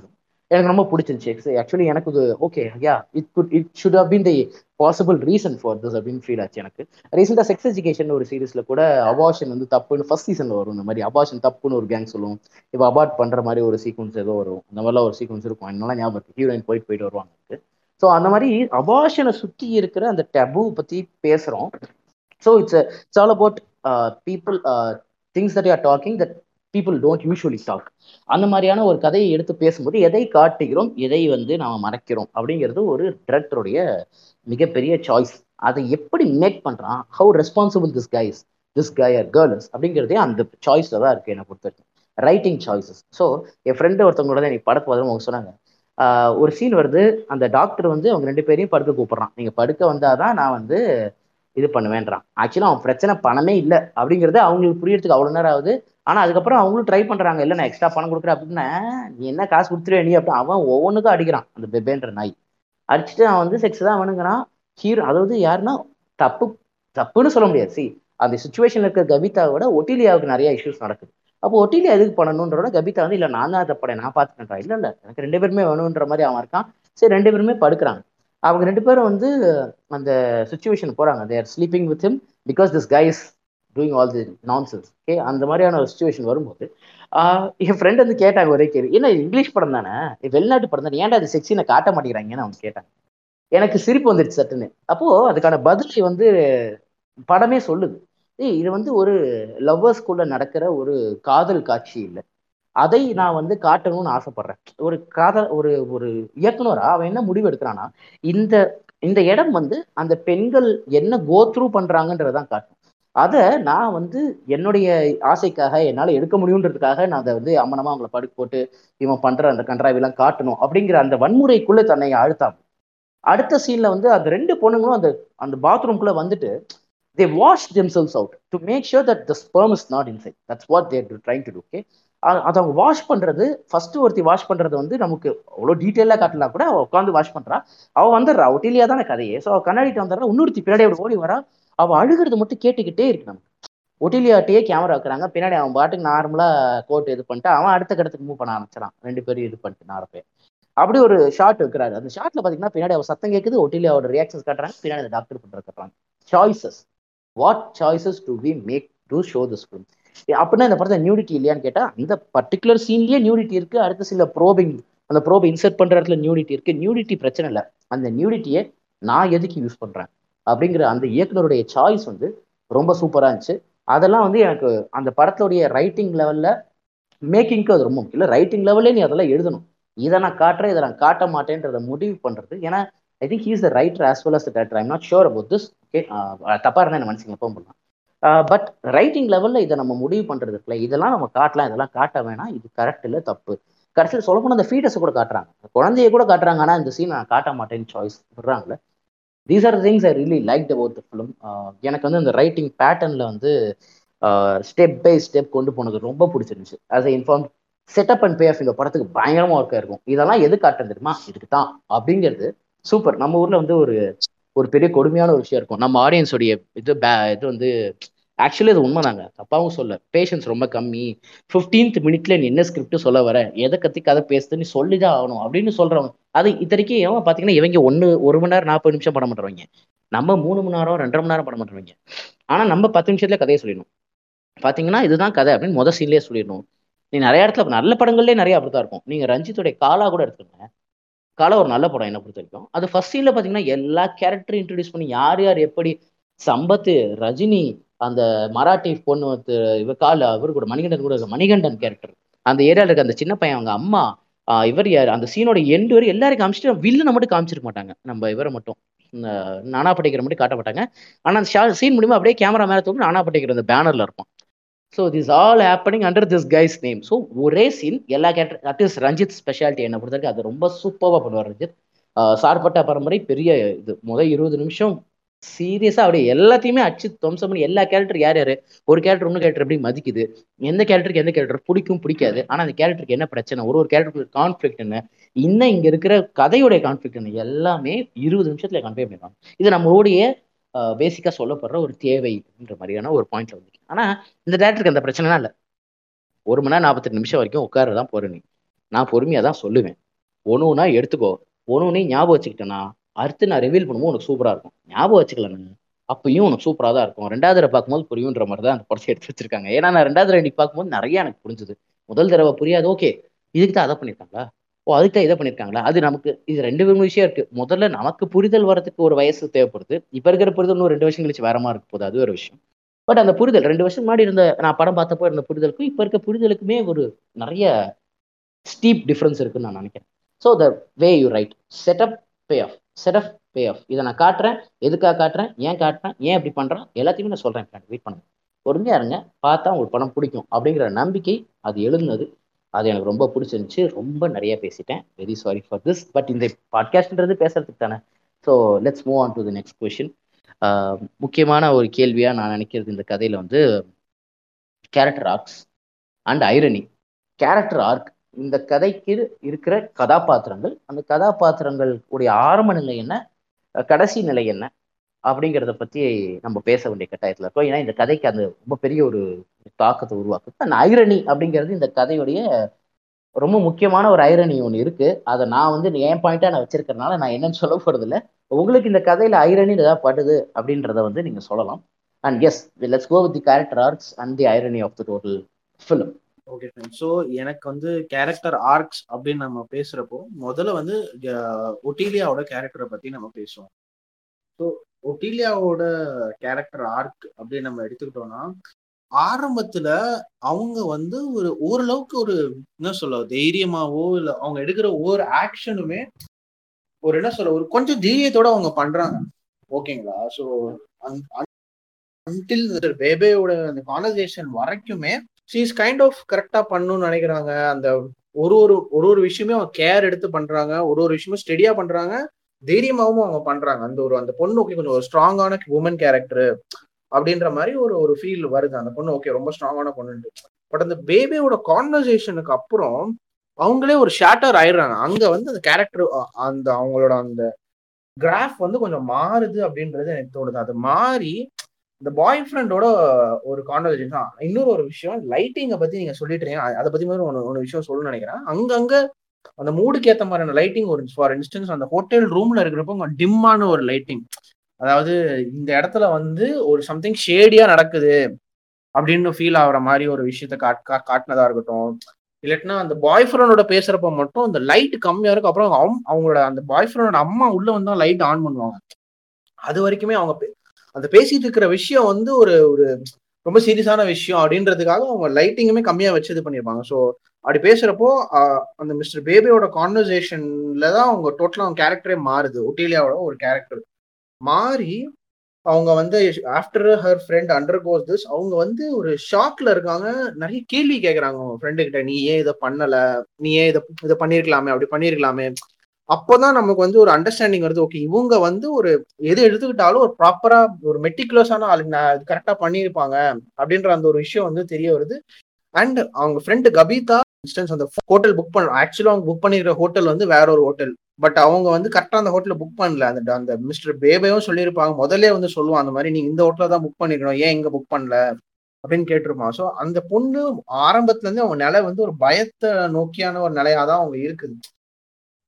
எனக்கு ரொம்ப பிடிச்சிருந்துச்சு. ஆக்சுவலி எனக்கு இது okay yeah it good it should have been the possible reason for this அப்படின்னு ஃபீல் ஆச்சு எனக்கு. ரீசெண்டாக செக்ஸ் எஜுகேஷன் ஒரு சீரீஸில் கூட அபாஷன் வந்து தப்புன்னு ஃபர்ஸ்ட் சீசனில் வரும். இந்த மாதிரி அபாஷன் தப்புன்னு ஒரு கேங் சொல்லுவோம். இப்போ அபார்ட் பண்ணுற மாதிரி ஒரு சீக்வன்ஸ் ஏதோ வரும். அந்த மாதிரிலாம் ஒரு சீக்வன்ஸ் இருக்கும். என்னெல்லாம் ஞாபகம் இருக்குது ஹீரோயின் போயிட்டு போயிட்டு வருவாங்க ஸோ அந்த மாதிரி அபாஷனை சுற்றி இருக்கிற அந்த டபு பற்றி பேசுகிறோம் so it's it's all about people things that are talking that people don't usually talk அந்த மாதிரியான ஒரு கதையை எடுத்து பேசும்போது எதை காட்டுகிறோம் எதை வந்து நாம் மறைக்கிறோம் அப்படிங்கிறது ஒரு டிரெக்டருடைய மிகப்பெரிய சாய்ஸ் அதை எப்படி மேக் பண்ணுறான் how responsible this guys this guy are girls அப்படிங்கிறதே அந்த சாய்ஸில் தான் இருக்குது என்னை பொறுத்த வரைக்கும் ரைட்டிங் சாய்ஸஸ் ஸோ என் ஃப்ரெண்டு ஒருத்தவங்களோட தான் எனக்கு படத்து வரும் அவங்க சொன்னாங்க. ஒரு சீன் வருது. அந்த டாக்டர் வந்து அவங்க ரெண்டு பேரையும் படுக்க கூப்பிட்றான். நீங்கள் படுக்க வந்தால் தான் நான் வந்து இது பண்ணுவேன்றான். ஆக்சுவலாக அவன் பிரச்சனை பணமே இல்லை அப்படிங்கிறது அவங்களுக்கு புரியறதுக்கு அவ்வளோ நேரம் ஆகுது. ஆனா அதுக்கப்புறம் அவங்களும் ட்ரை பண்றாங்க. இல்ல நான் எக்ஸ்ட்ரா பணம் கொடுக்குறேன் அப்படின்னா நீ என்ன காசு கொடுத்துருவே நீ அப்படின்னு அவன் ஒவ்வொன்றுக்கும் அடிக்கிறான். அந்த பெபேன்ற நாய். அடிச்சுட்டு அவன் வந்து செக்ஸ் தான் வேணுங்கிறான் ஹீரோ அதாவது யாருன்னா தப்பு தப்புன்னு சொல்ல முடியாது. சி அந்த சுச்சுவேஷன்ல இருக்க கவிதாவோட ஒட்டிலியாவுக்கு நிறைய இஷ்யூஸ் நடக்குது. அப்போ ஒட்டிலியா எதுக்கு பண்ணணுன்றோட கவிதா வந்து இல்லை நான் தான் தப்படை நான் பார்த்துக்கிட்டேன் இல்லை இல்லை எனக்கு ரெண்டு பேருமே வேணுன்ற மாதிரி அவன் இருக்கான். சரி ரெண்டு பேருமே படுக்கிறாங்க. அவங்க ரெண்டு பேரும் வந்து அந்த சுச்சுவேஷன் போறாங்க. They're sleeping with him because this guys doing all the nonsense okay அந்த மாதிரியான ஒரு சுச்சுவேஷன் வரும்போது என் ஃப்ரெண்ட் வந்து கேட்டாங்க ஒரே கேள்வி என்ன இங்கிலீஷ் படம் தானே? வெளிநாட்டு படம் தானே? ஏன்டா அது செக்ஸினை காட்ட மாட்டேங்கிறாங்கன்னு அவங்க கேட்டாங்க. எனக்கு சிரிப்பு வந்துடுச்சு சட்டுன்னு. அப்போது அதுக்கான பதிலை வந்து படமே சொல்லுது. ஏய் இது வந்து ஒரு லவ்வர்ஸ்குள்ளே நடக்கிற ஒரு காதல் காட்சி இல்லை. அதை நான் வந்து காட்டணும்னு ஆசைப்படுறேன். ஒரு காதல் ஒரு ஒரு இயக்குனரா அவன் என்ன முடிவு எடுக்கிறான்னா இந்த இந்த இடம் வந்து அந்த பெண்கள் என்ன கோத்ரூ பண்ணுறாங்கன்றதான் பண்றாங்கன்றதான் காட்டும். அதை நான் வந்து என்னுடைய ஆசைக்காக என்னால் எடுக்க முடியுன்றதுக்காக நான் அதை வந்து அம்மனமா அவங்கள படுக்க போட்டு இவன் பண்ற அந்த கன்றாவிலாம் காட்டணும் அப்படிங்கிற அந்த வன்முறைக்குள்ள தன்னை அழுத்தாம அடுத்த சீன்ல வந்து அந்த ரெண்டு பொண்ணுங்களும் அந்த அந்த பாத்ரூம்குள்ள வந்துட்டு they wash themselves out to make sure that the sperm is not inside that's what they're trying to do okay அதை அவங்க வாஷ் பண்றது ஃபர்ஸ்ட் ஒருத்தி வாஷ் பண்றது வந்து நமக்கு அவ்வளோ டீட்டெயிலாக காட்டலாம் கூட அவள் உட்காந்து வாஷ் பண்றா. அவள் வந்துடுறா ஒட்டிலியா தானே கதையே. ஸோ அவள் கண்ணாடிட்டு வந்துடுறா இன்னொருத்தி பின்னாடி அப்படி ஓடி வரா. அவள் அழுகிறது மட்டும் கேட்டுக்கிட்டே இருக்கு நமக்கு ஒட்டிலியாட்டையே கேமரா வைக்கிறாங்க. பின்னாடி அவன் பாட்டுக்கு நார்மலா கோட் இது பண்ணிட்டு அவன் அடுத்த கடத்துக்கு மூவ் பண்ண ஆரம்பிச்சிடான் ரெண்டு பேரும் இது பண்ணிட்டு நாரப்பே அப்படி ஒரு ஷார்ட் வைக்கிறாரு. அந்த ஷார்ட்ல பாத்தீங்கன்னா பின்னாடி அவ சத்தம் கேட்குது ஒட்டிலியாவோட ரியாக்ஷன்ஸ் காட்டுறாங்க. பின்னாடி டாக்டர் பண்ற காட்டுறாங்க choices what choices do we make to show this film அப்படின்னா இந்த படத்தை நியூடிட்டி இல்லையான்னு கேட்டா இந்த பர்டிகுலர் சீன்லயே நியூடிட்டி இருக்கு. அடுத்த சில ப்ரோபிங் அந்த ப்ரோபை இன்சர்ட் பண்ற இடத்துல நியூடிட்டி இருக்கு. நியூடிட்டி பிரச்சனை இல்லை. அந்த நியூடிட்டியை நான் எதுக்கு யூஸ் பண்றேன்? அப்படிங்கிற அந்த இயக்குனருடைய சாய்ஸ் வந்து ரொம்ப சூப்பராக இருந்துச்சு. அதெல்லாம் வந்து எனக்கு அந்த படத்துடைய ரைட்டிங் லெவலில் மேக்கிங்க்கு அது ரொம்ப முக்கியம். இல்லை ரைட்டிங் லெவலே நீ அதெல்லாம் எழுதணும். இதை நான் காட்டுறேன் இதை நான் காட்ட மாட்டேன்றதை முடிவு பண்ணுறது ஏன்னா I think he's the writer as well as the director I'm not sure about this okay தப்பாக இருந்தால் என்ன மனுஷங்க எப்பவும் பண்ணலாம் பட் ரைட்டிங் லெவலில் இதை நம்ம முடிவு பண்ணுறது இருக்குல்ல இதெல்லாம் நம்ம காட்டலாம் இதெல்லாம் காட்ட வேணாம். இது கரெக்ட் இல்லை தப்பு. கடைசியில் சொல்ல போனால் அந்த ஃபீட்டஸை கூட காட்டுறாங்க. குழந்தைய கூட காட்டுறாங்க ஆனால் இந்த சீன் நான் காட்ட மாட்டேன்னு choice விடுறாங்களே these are things I really like about the film எனக்கு வந்து இந்த ரைட்டிங் பேட்டர்னில் வந்து ஸ்டெப் பை ஸ்டெப் கொண்டு போனது ரொம்ப பிடிச்சிருந்துச்சு. As I inform setup and payoff இந்த படத்துக்கு பயங்கரமாக ஒர்க்காக இருக்கும். இதெல்லாம் எது காட்டம் தெரியுமா? இதுக்கு தான். அப்படிங்கிறது சூப்பர் நம்ம ஊரில் வந்து ஒரு ஒரு பெரிய கொடுமையான ஒரு விஷயம் இருக்கும். நம்ம ஆடியன்ஸோடைய இது பே இது வந்து ஆக்சுவலி அது உண்மைதாங்க. தப்பாவும் சொல்ல. பேஷன்ஸ் ரொம்ப கம்மி. ஃபிஃப்டீன்த் மினிட்ல நீ என்ன ஸ்கிரிப்ட் சொல்ல வர? எதை கத்தி கதை பேசுது? நீ சொல்லிதான் ஆகணும். அப்படின்னு சொல்றவங்க அது இத்தனைக்கும் ஏன் பார்த்தீங்கன்னா இவங்க ஒன்று ஒரு மணி நேரம் நாற்பது நிமிஷம் படம் பண்றவங்க. நம்ம மூணு மணி நேரம் ரெண்டரை மணி நேரம் படம் பண்றவங்க. ஆனால் நம்ம பத்து நிமிஷத்துல கதையை சொல்லிடணும். பார்த்தீங்கன்னா இதுதான் கதை அப்படின்னு முதல் சீன்லயே சொல்லிடணும். நீ நிறைய இடத்துல நல்ல படங்கள்லேயே நிறைய அப்படித்தான் இருக்கும். நீங்க ரஞ்சித்துடைய காலா கூட எடுத்துக்கோங்க. காலா ஒரு நல்ல படம் என்ன பொறுத்த வரைக்கும். அது ஃபர்ஸ்ட் சீன்ல பார்த்தீங்கன்னா எல்லா கேரக்டரும் இன்ட்ரடியூஸ் பண்ணி யார் யார் எப்படி சம்பத்து ரஜினி அந்த மராட்டி பொண்ணு இவ கால அவர் கூட மணிகண்டன் கூட மணிகண்டன் கேரக்டர் அந்த ஏரியாவில் இருக்க அந்த சின்ன பையன் அவங்க அம்மா இவர் யார்? அந்த சீனோட எண்டு வரை எல்லாரும் காமிச்சிட்டு வில்லனை மட்டும் காமிச்சிருக்க மாட்டாங்க. நம்ம இவரை மட்டும். நானா பட்டிக்கிற மட்டும் காட்ட மாட்டாங்க ஆனால் அந்த சீன் மூலியமா அப்படியே கேமரா மேலே தூக்கி நானா பட்டிக்கிற அந்த பேனர்ல இருப்பான். So this all happening under this guys name so ஒரே சீன் எல்லா character that is Ranjith speciality என்ன பொறுத்த வரைக்கும் அது ரொம்ப சூப்பராக பண்ணுவார் ரஞ்சித். சார்பட்டா பரம்பரை பெரிய இது. முதல் இருபது நிமிஷம் சீரியஸா அப்படியே எல்லாத்தையுமே அடிச்சு துவம்சம் பண்ணி எல்லா கேரக்டர் யார் யாரு? ஒரு கேரக்டர் ஒன்று கேரக்டர் எப்படி மதிக்குது? எந்த கேரக்டருக்கு எந்த கேரக்டர் பிடிக்கும் பிடிக்காது. ஆனா அந்த கேரக்டருக்கு என்ன பிரச்சனை? ஒரு ஒரு கேரக்டருக்கு கான்ஃபிளிக் என்ன? இன்னும் இங்க இருக்கிற கதையுடைய கான்ஃபிளிக் என்ன? எல்லாமே இருபது நிமிஷத்துல கன்வே பண்ணிடுவாங்க. இது நம்மளுடைய பேசிக்கா சொல்லப்படுற ஒரு தேவைன்ற மாதிரியான ஒரு பாயிண்ட்ல வந்து ஆனா இந்த டேரக்டருக்கு அந்த பிரச்சனைலாம் இல்லை. ஒரு மணி நேரம் நாற்பத்தெட்டு நிமிஷம் வரைக்கும் உட்காரதான் போற நீ நான் பொறுமையா தான் சொல்லுவேன். ஒன்று ஒன்றா எடுத்துக்கோ. ஒன்று ஒன்றே ஞாபகம் வச்சுக்கிட்டேன்னா அடுத்து நான் ரிவீல் பண்ணும்போது உனக்கு சூப்பராக இருக்கும். ஞாபகம் வச்சுக்கலன்னு அப்பயும் உனக்கு சூப்பராக தான் இருக்கும். ரெண்டாவது தடவை பார்க்கும்போது புரியுன்ற மாதிரி தான் அந்த படத்தை எடுத்து வச்சிருக்காங்க. ஏன்னா நான் ரெண்டாவது தடவை பார்க்கும்போது நிறைய எனக்கு புரிஞ்சுது. முதல் தடவை புரியாது. ஓகே இதுக்கு தான் அதை பண்ணியிருக்காங்களா ஓ அதுக்கு தான் இதை பண்ணியிருக்காங்களா அது நமக்கு இது ரெண்டு மூணு விஷயம் இருக்கு. முதல்ல நமக்கு புரிதல் வரதுக்கு ஒரு வயசு தேவைப்படுது. இப்போ இருக்கிற புரிதல் இன்னும் ரெண்டு வருஷம் கழிச்சு வேற மாதிரி இருக்க போது அது ஒரு விஷயம். பட் அந்த புரிதல் ரெண்டு வருஷம் முன்னாடி இருந்த நான் படம் பார்த்தப்போ இருந்த புரிதலுக்கும் இப்போ இருக்க புரிதலுக்குமே ஒரு நிறைய ஸ்டீப் டிஃப்ரென்ஸ் இருக்குன்னு நான் நினைக்கிறேன். So the way you write setup payoff setup payoff இதை நான் காட்டுறேன். எதுக்காக காட்டுறேன்? ஏன் காட்டுறேன்? ஏன் இப்படி பண்ணுறேன் எல்லாத்தையுமே நான் சொல்கிறேன் வெயிட் பண்ணுங்க. பொறுமையாக இருங்க. பார்த்தா உங்களுக்கு படம் பிடிக்கும் அப்படிங்கிற நம்பிக்கை அது எழுதுனது. அது எனக்கு ரொம்ப பிடிச்சிருந்துச்சு. ரொம்ப நிறைய பேசிட்டேன். Very sorry for this but இந்த பாட்காஸ்ட்ன்றது பேசுறதுக்கு தானே. So let's move on to the next question முக்கியமான ஒரு கேள்வியாக நான் நினைக்கிறது இந்த கதையில் வந்து character arcs and irony character arc இந்த கதைக்கு இருக்கிற கதாபாத்திரங்கள் அந்த கதாபாத்திரங்கள் உடைய ஆரம்ப நிலை என்ன கடைசி நிலை என்ன அப்படிங்கிறத பத்தி நம்ம பேச வேண்டிய கட்டாயத்தில் இருக்கோம். ஏன்னா இந்த கதைக்கு அந்த ரொம்ப பெரிய ஒரு தாக்கத்தை உருவாக்குது. அந்த ஐரணி அப்படிங்கிறது இந்த கதையுடைய ரொம்ப முக்கியமான ஒரு ஐரணி ஒன்று இருக்கு. அதை நான் வந்து என் பாயிண்டா நான் வச்சிருக்கிறதுனால நான் என்னன்னு சொல்ல போகிறது இல்லை உங்களுக்கு இந்த கதையில ஐரணி ஏதாவது படுது அப்படின்றத வந்து நீங்க சொல்லலாம். And yes let's go with the character arcs and the irony of the total film okay so எனக்கு வந்து கேரக்டர் ஆர்க்ஸ் அப்படின்னு நம்ம பேசுறப்போ முதல்ல வந்து ஒட்டீலியாவோட கேரக்டரை பத்தி நம்ம பேசுவோம். ஸோ ஒட்டீலியாவோட கேரக்டர் ஆர்க் அப்படின்னு நம்ம எடுத்துக்கிட்டோம்னா ஆரம்பத்துல அவங்க வந்து ஒரு ஓரளவுக்கு ஒரு என்ன சொல்ல தைரியமாவோ இல்ல அவங்க எடுக்கிற ஒவ்வொரு ஆக்ஷனுமே ஒரு என்ன சொல்ல ஒரு கொஞ்சம் தைரியத்தோட அவங்க பண்றாங்க. ஓகேங்களா ஸோ அன்டில் பேபேயோட அந்த கான்வர்சேஷன் வரைக்குமே ஷீஸ் கைண்ட் ஆஃப் கரெக்டா பண்ணணும்னு நினைக்கிறாங்க. அந்த ஒரு ஒரு ஒரு ஒரு விஷயமே அவங்க கேர் எடுத்து பண்றாங்க. ஒரு ஒரு விஷயமும் ஸ்டெடியா பண்றாங்க. தைரியமாகவும் அவங்க பண்றாங்க. அந்த ஒரு அந்த பொண்ணு ஓகே கொஞ்சம் ஒரு ஸ்ட்ராங்கான உமன் கேரக்டர் அப்படின்ற மாதிரி ஒரு ஒரு ஃபீல் வருது. அந்த பொண்ணு ஓகே ரொம்ப ஸ்ட்ராங்கான பொண்ணு பட் அந்த பேபியோட கான்வர்சேஷனுக்கு அப்புறம் அவங்களே ஒரு ஷேட்டர் ஆயிடுறாங்க. அங்க வந்து அந்த கேரக்டர் அந்த அவங்களோட அந்த கிராஃப் வந்து கொஞ்சம் மாறுது அப்படின்றது எனக்கு தோணுது. அது மாறி இந்த பாய் ஃப்ரெண்டோட ஒரு கான்வர்சேஷன் தான். இன்னொரு ஒரு விஷயம் லைட்டிங்கை பத்தி நீங்க சொல்லிட்டு அதை பத்தி மாதிரி ஒன்று ஒன்று விஷயம் சொல்லணும்னு நினைக்கிறேன். அங்கங்க அந்த மூடுக்கு ஏற்ற மாதிரியான லைட்டிங் ஒரு ஃபார் இன்ஸ்டன்ஸ் அந்த ஹோட்டல் ரூம்ல இருக்கிறப்போ டிம்மான ஒரு லைட்டிங் அதாவது இந்த இடத்துல வந்து ஒரு சம்திங் ஷேடியா நடக்குது அப்படின்னு ஃபீல் ஆகுற மாதிரி ஒரு விஷயத்த காட் கா- காட்டினதா இருக்கட்டும். இல்லாட்டினா அந்த பாய் ஃப்ரெண்டோட பேசுறப்ப மட்டும் அந்த லைட் கம்மியா இருக்கும். அப்புறம் அவங்களோட அந்த பாய் ஃப்ரெண்டோட அம்மா உள்ள வந்து லைட் ஆன் பண்ணுவாங்க. அது வரைக்குமே அவங்க பே- அந்த பேசிட்டு இருக்கிற விஷயம் வந்து ஒரு ஒரு ரொம்ப சீரியஸான விஷயம் அப்படின்றதுக்காக அவங்க லைட்டிங்குமே கம்மியா வச்சு இது பண்ணியிருப்பாங்க. ஸோ அப்படி பேசுறப்போ அந்த மிஸ்டர் பேபியோட கான்வர்சேஷன்ல தான் அவங்க டோட்டலாக அவங்க கேரக்டரே மாறுது. ஒட்டீலியாவோட ஒரு கேரக்டர் மாறி அவங்க வந்து after her friend undergoes this அவங்க வந்து ஒரு ஷாக்ல இருக்காங்க. நிறைய கேள்வி கேட்குறாங்க அவங்க ஃப்ரெண்டு கிட்ட. நீ ஏன் இதை பண்ணல? நீ ஏன் இதை இதை பண்ணியிருக்கலாமே? அப்படி பண்ணியிருக்கலாமே? அப்போதான் நமக்கு வந்து ஒரு அண்டர்ஸ்டாண்டிங் வருது. ஓகே இவங்க வந்து ஒரு எது எடுத்துக்கிட்டாலும் ஒரு ப்ராப்பரா ஒரு மெட்டிகுலஸான ஆளு. நான் கரெக்டா பண்ணியிருப்பாங்க அப்படின்ற அந்த ஒரு விஷயம் வந்து தெரிய வருது. அண்ட் அவங்க ஃப்ரெண்டு கபிதா இன்ஸ்டன்ஸ் அந்த ஹோட்டல் புக் பண்ண ஆக்சுவலா அவங்க புக் பண்ணிருக்கிற ஹோட்டல் வந்து வேற ஒரு ஹோட்டல் பட் அவங்க வந்து கரெக்டா அந்த ஹோட்டலில் புக் பண்ணல. அந்த அந்த மிஸ்டர் பேபையும் சொல்லியிருப்பாங்க. முதல்ல வந்து சொல்லுவான் அந்த மாதிரி நீங்க இந்த ஹோட்டலில் தான் புக் பண்ணிருக்கணும். ஏன் இங்க புக் பண்ணல? அப்படின்னு கேட்டிருப்பான். ஸோ அந்த பொண்ணு ஆரம்பத்துல இருந்து அவங்க நிலை வந்து ஒரு பயத்தை நோக்கியான ஒரு நிலையாதான் அவங்க இருக்குது.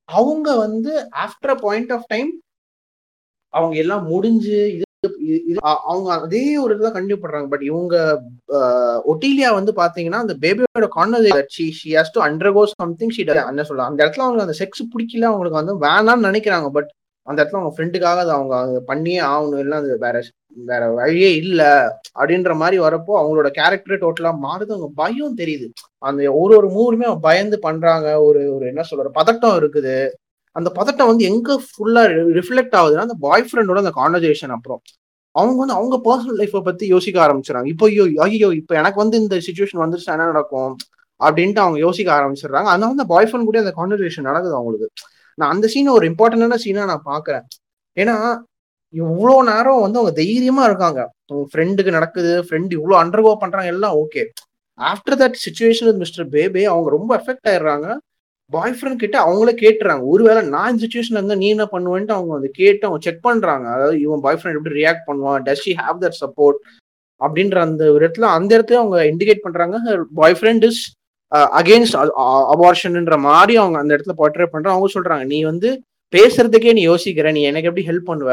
அவங்க வந்து ஆஃப்டர் பாயிண்ட் ஆஃப் டைம் அவங்க எல்லாம் முடிஞ்சு இது இது- அவங்க அதே ஒரு இதுதான் கண்டினியூ பண்றாங்க பட் இவங்க ஒட்டிலியா ஒட்டீலியா வந்து பாத்தீங்கன்னா அந்த பேபியோட conversation she she to undergo something she என்ன சொல்லலாம் அந்த இடத்துல அவங்க அந்த செக்ஸ் பிடிக்கல அவங்களுக்கு வந்து வேணாம்னு நினைக்கிறாங்க. பட் அந்த இடத்துல அவங்க ஃப்ரெண்டுக்காக அதை அவங்க பண்ணியே ஆகணும். இல்லை அது வேற வேற வழியே இல்ல அப்படின்ற மாதிரி வரப்போ அவங்களோட கேரக்டர் டோட்டலா மாறுது. அவங்க பயம் தெரியுது. அந்த ஒரு ஒரு மூணுமே அவங்க பயந்து பண்றாங்க. ஒரு ஒரு என்ன சொல்ற பதட்டம் இருக்குது. அந்த பதட்டம் வந்து எங்க ஃபுல்லா ரிஃப்ளெக்ட் ஆகுதுன்னா அந்த பாய் ஃப்ரெண்டோட அந்த கான்வர்சேஷன் அப்புறம். அவங்க வந்து அவங்க பர்சனல் லைஃப்பை பத்தி யோசிக்க ஆரம்பிச்சிடறாங்க. இப்போ ஐயோ ஐயோ இப்போ எனக்கு வந்து இந்த சுச்சுவேஷன் வந்துருச்சு என்ன நடக்கும்? அப்படின்ட்டு அவங்க யோசிக்க ஆரம்பிச்சிடுறாங்க. அதனால அந்த பாய் ஃப்ரெண்ட் கூட அந்த கான்வர்சேஷன் நடக்குது அவங்களுக்கு. நான் அந்த சீனை ஒரு இம்பார்ட்டன்டான சீனா நான் பாக்குறேன். ஏன்னா இவ்வளோ நேரம் வந்து அவங்க தைரியமா இருக்காங்க. ஃப்ரெண்டுக்கு நடக்குது ஃப்ரெண்ட் இவ்வளோ அண்டர்கோ பண்றாங்க எல்லாம் okay after that situation mister Bebe அவங்க ரொம்ப எஃபெக்ட் ஆயிடுறாங்க. பாய் ஃப்ரெண்ட் கிட்ட அவங்களே கேட்டுறாங்க. ஒருவேளை நான் இந்த சுச்சுவேஷன்ல இருந்தா நீ என்ன பண்ணுவேன்ட்டு அவங்க வந்து கேட்டு அவங்க செக் பண்றாங்க. அதாவது இவன் பாய் ஃப்ரெண்ட் எப்படி ரியாக்ட் பண்ணுவான்? Does she have that support அப்படின்ற அந்த ஒரு இடத்துல அந்த இடத்துல அவங்க இண்டிகேட் பண்றாங்க. பாய் ஃப்ரெண்ட் இஸ் அகேன்ஸ்ட் அபார்ஷன்ன்ற மாதிரி அவங்க அந்த இடத்துல போர்ட்ரேட் பண்றாங்க. அவங்க சொல்றாங்க நீ வந்து பேசுறதுக்கே நீ யோசிக்கிற. நீ எனக்கு எப்படி ஹெல்ப் பண்ணுவ?